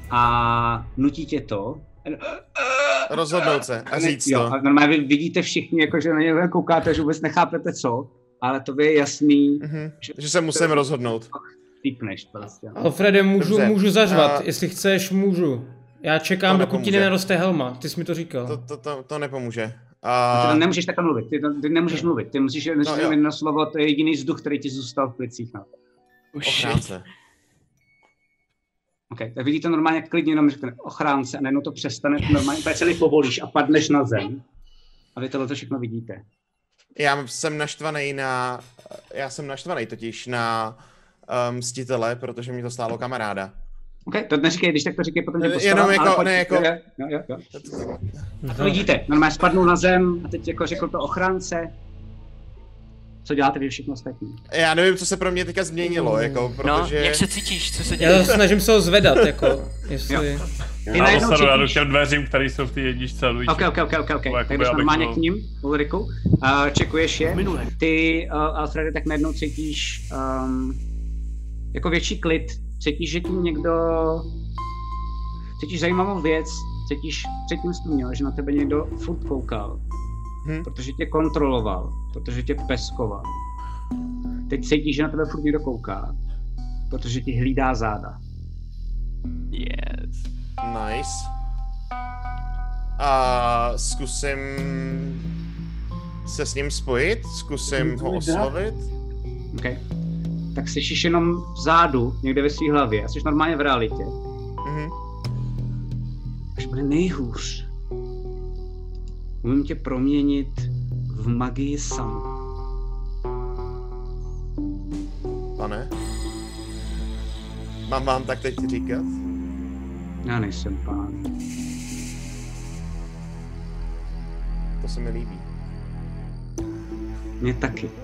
A nutí tě to,
Rozhodnout se a říct
jo,
to.
A normálně vy vidíte všichni, jako, že na něj koukáte, že vůbec nechápete co, ale to je jasný,
mm-hmm. že, že se musím rozhodnout.
Týpneš prostě.
Alfrede, můžu,
Dobře.
můžu zařvat,
A-
jestli chceš, můžu. Já čekám, dokud ti nenaroste helma, ty jsi mi to říkal.
To, to, to, to nepomůže.
A...
A...
Ty nemůžeš takhle mluvit, ty, ty nemůžeš mluvit, ty musíš
No,
no,
jo.
jedno slovo, to je jediný vzduch, který ti zůstal v plicích. No.
Ochránce.
Okay, tak vidíte normálně, jak klidně jenom řekne ochránce a najednou to přestane, ty normálně úplně celý povolíš a padneš na zem. A vy tohle všechno vidíte.
Já jsem naštvaný na... Já jsem naštvaný totiž na um, mstitele, protože mi to stálo kamaráda.
OK, to neříkej, když tak to říkej potom
Eh,
postavám,
jenom jako-
ale pojď,
ne, jako-
Jo, jo, jo. A to vidíte, normálně spadnou na zem a teď jako řekl to ochránce. Co děláte vy všichni ostatní?
Já nevím, co se pro mě teďka změnilo, jako, protože...
No, jak se cítíš, co se
Já
děje?
se snažím se ho zvedat, jako, jestli...
Ty
Já
najednou
dostanu, já jdu těm dveřím, které jsou v té jedničce.
Ok, ok, ok, ok, ok.
Jako,
Tak jdeš normálně
byl-
k ním, Ulriku. Uh, čekuješ je. Ty, uh, Alfrede, tak najednou cítíš um, jako větší klid. Cítíš, že ti někdo... Cítíš zajímavou věc. Cítíš, předtím jsi měl, že na tebe někdo furt koukal.
Hm.
Protože tě kontroloval. Protože tě peskoval. Teď cítíš, že na tebe furt někdo kouká. Protože ti hlídá záda.
Yes.
Nice. A zkusím se s ním spojit, zkusím ho oslovit.
Okay. Tak slyšíš jenom vzadu, někde ve své hlavě. A jsi normálně v realitě.
Mhm.
Až bude nejhůř. Umím tě proměnit v magii samu.
Pane? Mám vám tak teď říkat?
Já nejsem pán.
To se mi líbí.
Mě taky.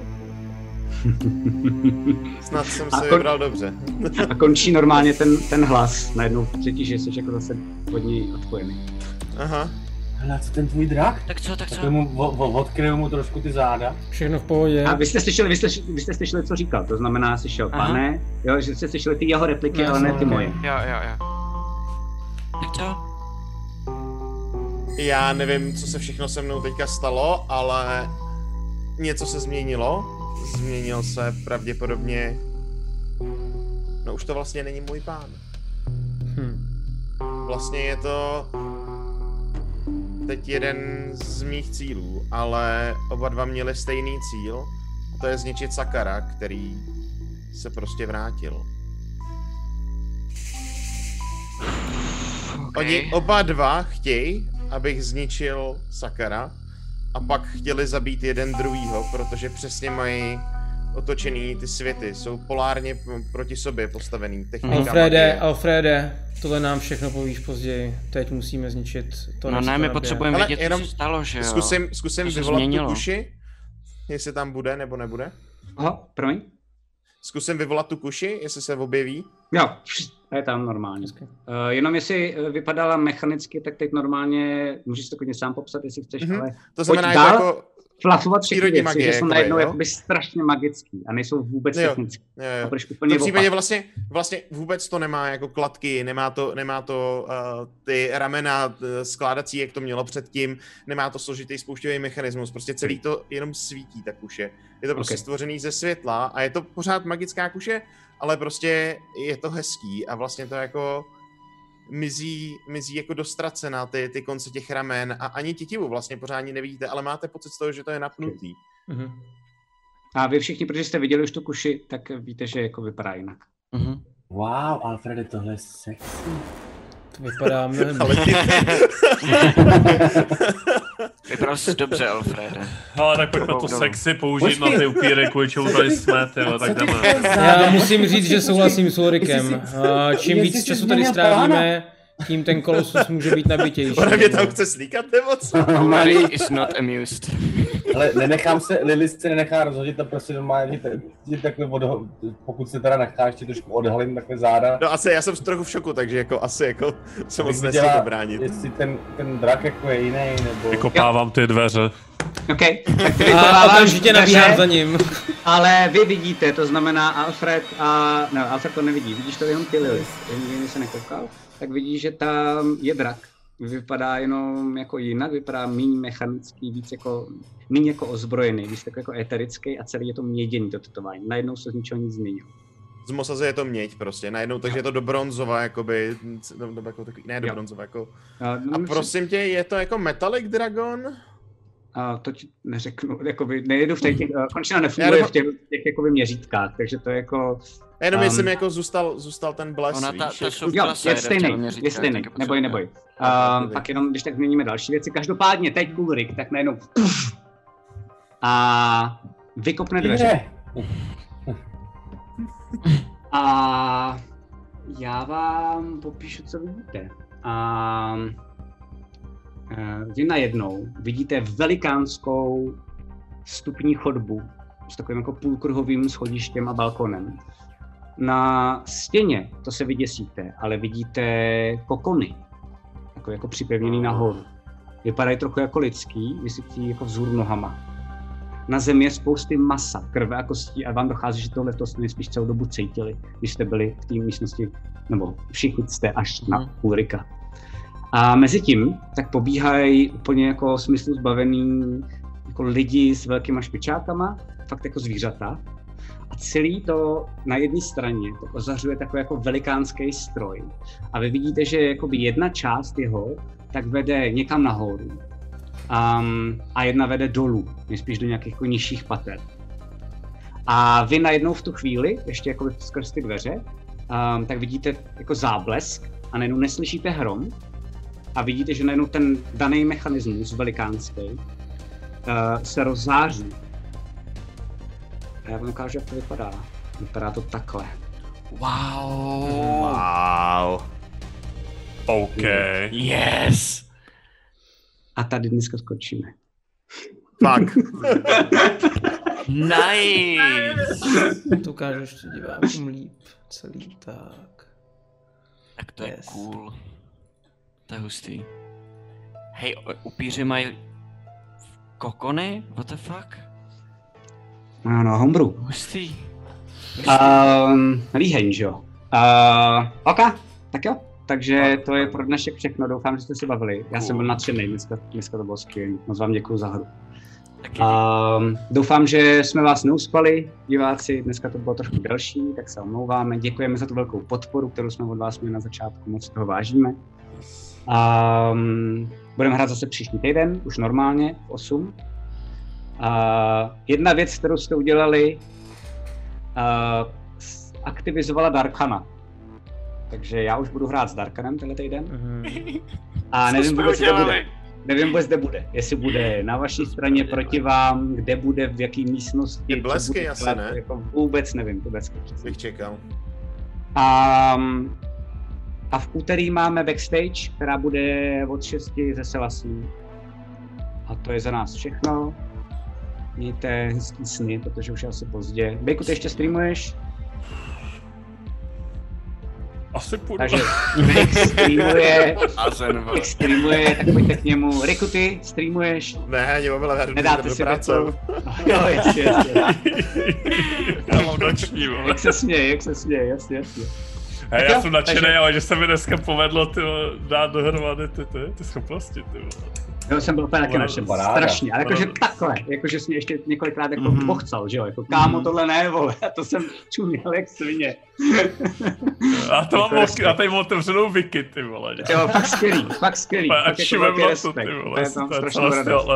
Snad jsem se
kon-
vybral dobře.
A končí normálně ten, ten hlas. Najednou cítíš, že jsi jako zase od něj odpojený.
Aha.
Hele, a co ten tvůj drak?
Tak co, tak
Tak
co?
mu o- o- odkryju mu trošku ty záda.
Všechno v pohodě.
A vy jste slyšeli, vy jste, vy jste slyšeli, co říkal. To znamená, slyšel
Aha.
pane, jo, že jste slyšeli ty jeho repliky,
No,
ale ne ty
ok.
moje.
Jo, jo, jo. Tak co?
Já nevím, co se všechno se mnou teďka stalo, ale něco se změnilo. Změnil se pravděpodobně... No už to vlastně není můj pán.
Hm.
Vlastně je to teď jeden z mých cílů, ale oba dva měli stejný cíl. A to je zničit Sakara, který se prostě vrátil.
Okay.
Oni oba dva chtějí, abych zničil Sakara a pak chtěli zabít jeden druhýho, protože přesně mají otočený ty světy, jsou polárně proti sobě postavený. Technika
Alfrede,
magie.
Alfrede, tohle nám všechno povíš později. Teď musíme zničit to
No ne, my potřebujeme vědět,
jenom
co se stalo, že jo?
Zkusím, zkusím vyvolat
změnilo.
tu kuši, jestli tam bude nebo nebude.
Aha, promiň?
Zkusím vyvolat tu kuši, jestli se objeví.
Jo, a je tam normálně. Uh, jenom jestli eh, vypadala mechanicky, tak teď normálně, můžeš si to klidně sám popsat, jestli chceš,
Mhm.
ale
To znamená, je to jako
flafovat všechny věci,
magie,
že jsou najednou jakoby strašně magický a nejsou vůbec
Jo,
technický.
jo, jo. V
úplně
tom případě vlastně, vlastně vůbec to nemá jako kladky, nemá to, nemá to uh, ty ramena uh, skládací, jak to mělo předtím, nemá to složitý spouštěvý mechanismus, prostě celý to jenom svítí ta kuše. Je to prostě
Ok.
stvořený ze světla a je to pořád magická kuše, ale prostě je to hezký a vlastně to jako mizí, mizí jako dostracená ty, ty konce těch ramen a ani titivu vlastně pořádně nevidíte, ale máte pocit z toho, že to je napnutý.
Mhm.
A vy všichni, protože jste viděli už tu kuši, tak víte, že jako vypadá jinak.
Mhm.
Wow, Alfrede, tohle je sexy.
To vypadá mnohem...
Ale ty,
Vypadal jsi dobře, Alfrede.
Ale tak pojďme to sexy použít na ty upíry, kvůli čemu tady jsme, tyjo, tak jdeme.
Já musím říct, že souhlasím s Ulrikem. A Čím víc času tady strávíme, tím ten kolosus může být nabitější.
Ona mě tam chce slíkat nebo co?
Mary is not amused.
Ale nenechám se, Lily se nenechá rozhodit, to prostě normálně, že takhle od, pokud se teda necháš, ti trošku odhalím takhle záda.
No asi, já jsem trochu v šoku, takže jako asi jako se moc nesmí to bránit.
Jestli ten, ten drak jako je jiný, nebo...
Vykopávám ty dveře.
OK, tak ty
A
vykonáváš
okamžitě nabíhám za ním.
Ale vy vidíte, to znamená Alfred a... No, Alfred to nevidí, vidíš to jenom ty Lily. Nikdy se nekoukal. Tak vidíš, že tam je drak. Vypadá jenom jako jinak, vypadá méně mechanický, víc jako, méně jako ozbrojený, víc takový jako eterický a celý je to měděný to tetování. Najednou se z ničeho nic změnilo.
Z Mosaze je to měď prostě, najednou, takže je to do bronzova, jakoby, do, do, jako takový, ne do
Jo.
bronzova, jako...
A, no,
A prosím tě, je to jako Metallic Dragon?
A to ti neřeknu, jakoby nejedu v těch, těch končina
Já
nefunguje v těch, těch jakoby měřítkách, takže to je jako...
Jenom
um,
jestli mi jako zůstal, zůstal ten bles,
Ona ta-
víš,
ta
jako-
Jo, je stejný, je stejný, neboj, neboj. Um, pak jenom, když tak změníme další věci. Každopádně teď Ulrik, tak najednou a vykopne dveře. A já vám popíšu, co vidíte. A eh, vy najednou vidíte velikánskou vstupní chodbu s takovým jako půlkruhovým schodištěm a balkonem. Na stěně, to se vyděsíte, ale vidíte kokony, jako, jako připevněný nahoru. Vypadají trochu jako lidský, vysítí jako vzhůru nohama. Na zemi je spousty masa, krve a kostí a vám dochází, že tohle to jste nejspíš celou dobu cítili, když jste byli v té místnosti, nebo všichni jste až na Ulrika. A mezi tím tak pobíhají úplně jako smyslu zbavený jako lidi s velkýma špičákama, fakt jako zvířata. A celý to na jedné straně to ozařuje takový jako velikánský stroj. A vy vidíte, že jakoby jedna část jeho tak vede někam nahoru. Um, a jedna vede dolů, nejspíš do nějakých jako nižších pater. A vy najednou v tu chvíli, ještě jako skrz ty dveře, um, tak vidíte jako záblesk a najednou neslyšíte hrom a vidíte, že najednou ten daný mechanismus velikánský uh, se rozzáří. A já vám ukážu, jak to vypadá. Vypadá to takhle.
Wow.
Wow.
OK.
Yes.
A tady dneska skočíme.
Fakt.
Nice.
To ukážu ještě divákům líp. Celý tak.
Tak to je
Yes.
cool. To je hustý. Hej, upíři mají kokony? What the fuck?
Ano, homebrew.
Hustý.
Um, líheň, že jo? Uh, OK, tak jo. Takže to je pro dnešek všechno. Doufám, že jste se bavili. Já jsem byl nadšený, dneska, dneska to bylo skvělé. Moc vám děkuji za hru. Um, doufám, že jsme vás neuspali, diváci. Dneska to bylo trošku delší, tak se omlouváme. Děkujeme za tu velkou podporu, kterou jsme od vás měli na začátku. Moc toho vážíme. Um, budeme hrát zase příští týden, už normálně v 8. Uh, jedna věc, kterou jste udělali, uh, s- aktivizovala Darkana. Takže já už budu hrát s Darkanem tenhle týden. A
Co
nevím vůbec, kde bude. Nevím vůbec, kde bude. Jestli bude na vaší straně proti vám, kde bude, v jaký místnosti.
Ty
co
blesky
bude
asi, ne?
Jako vůbec nevím, ty blesky.
Bych čekal.
A, a v úterý máme backstage, která bude od 6 ze Selasí. A to je za nás všechno. Mějte hezký sny, protože už je asi pozdě. Bejku, ty ještě streamuješ?
Asi půjdu.
Takže Bejk streamuje. Bejk streamuje, tak pojďte k němu. Riku, ty streamuješ?
Ne, ani mobil, já jdu
Nedáte
do
si
práce.
Jo, jasně, jasně.
Já mám noční, vole.
Jak se směje, jak se směje, jasně, jasně.
Hej,
Tak
já
jo,
jsem nadšený,
takže-
ale že se mi dneska povedlo ty, dát dohromady ty, ty, ty schopnosti. Ty.
Jo, jsem byl úplně taky
Paráda.
nadšen,
Paráda.
strašně, ale jakože takhle, jakože jsi mě ještě několikrát jako
Mhm.
pochcal, že jo, jako kámo, tohle ne, vole, a to jsem čuměl jak svině.
A to mám moc, já tady mám otevřenou wiki, ty vole.
Jo, fakt skvělý, fakt skvělý,
A
velký
na to, ty
to
vole,
je tam
to je
strašnou radost.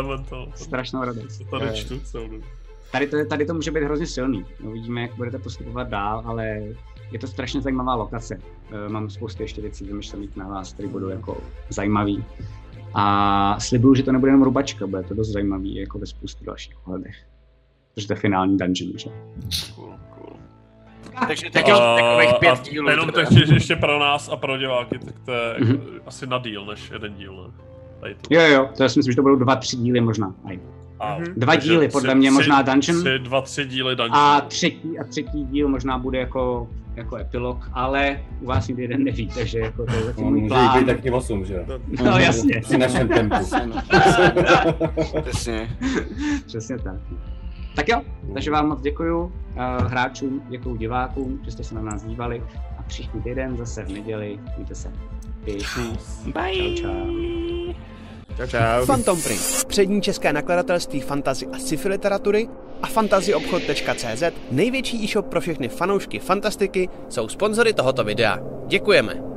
Strašnou radost.
To tady čtu celou.
Tady to, tady to může být hrozně silný. No, uvidíme, jak budete postupovat dál, ale je to strašně zajímavá lokace. Eh, Mám spoustu ještě věcí vymyšlených na vás, které budou jako zajímavý. A slibuju, že to nebude jenom rubačka, bude to dost zajímavý jako ve spoustu dalších ohledech. Protože to je finální dungeon, že?
Cool, cool. Takže teď jo, takových pět dílů.
Jenom
teda.
teď ještě, ještě pro nás a pro diváky, tak to je
Mhm.
asi na díl než jeden díl, ne? Tady tu.
Jo, jo, to já si myslím, že to budou dva, tři díly možná. Aj.
A,
Dva
takže
díly, podle
tři-
mě možná Dungeon.
Tři, dva, tři díly Dungeon.
A třetí, a třetí díl možná bude jako, jako epilog, ale u vás nikdy jeden neví, takže jako to je zatím
No,
můj
může
plán.
jich být taky 8, že jo?
No jasně.
Při našem tempu.
Přesně.
Přesně tak. Tak jo, takže vám moc děkuju uh, hráčům, děkuju divákům, že jste se na nás dívali a příští týden zase v neděli, mějte se. Peace.
Bye.
Čau, čau.
Čau, čau.
Phantom Print, přední české nakladatelství fantazy a sci-fi literatury a fantazyobchod.cz, největší e-shop pro všechny fanoušky fantastiky, jsou sponzory tohoto videa. Děkujeme.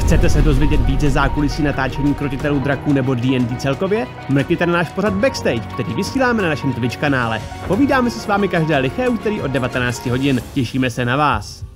Chcete se dozvědět více zákulisí natáčení krotitelů draků nebo D&D celkově? Mrkněte na náš pořad Backstage, který vysíláme na našem Twitch kanále. Povídáme se s vámi každé liché úterý od 19 hodin. Těšíme se na vás.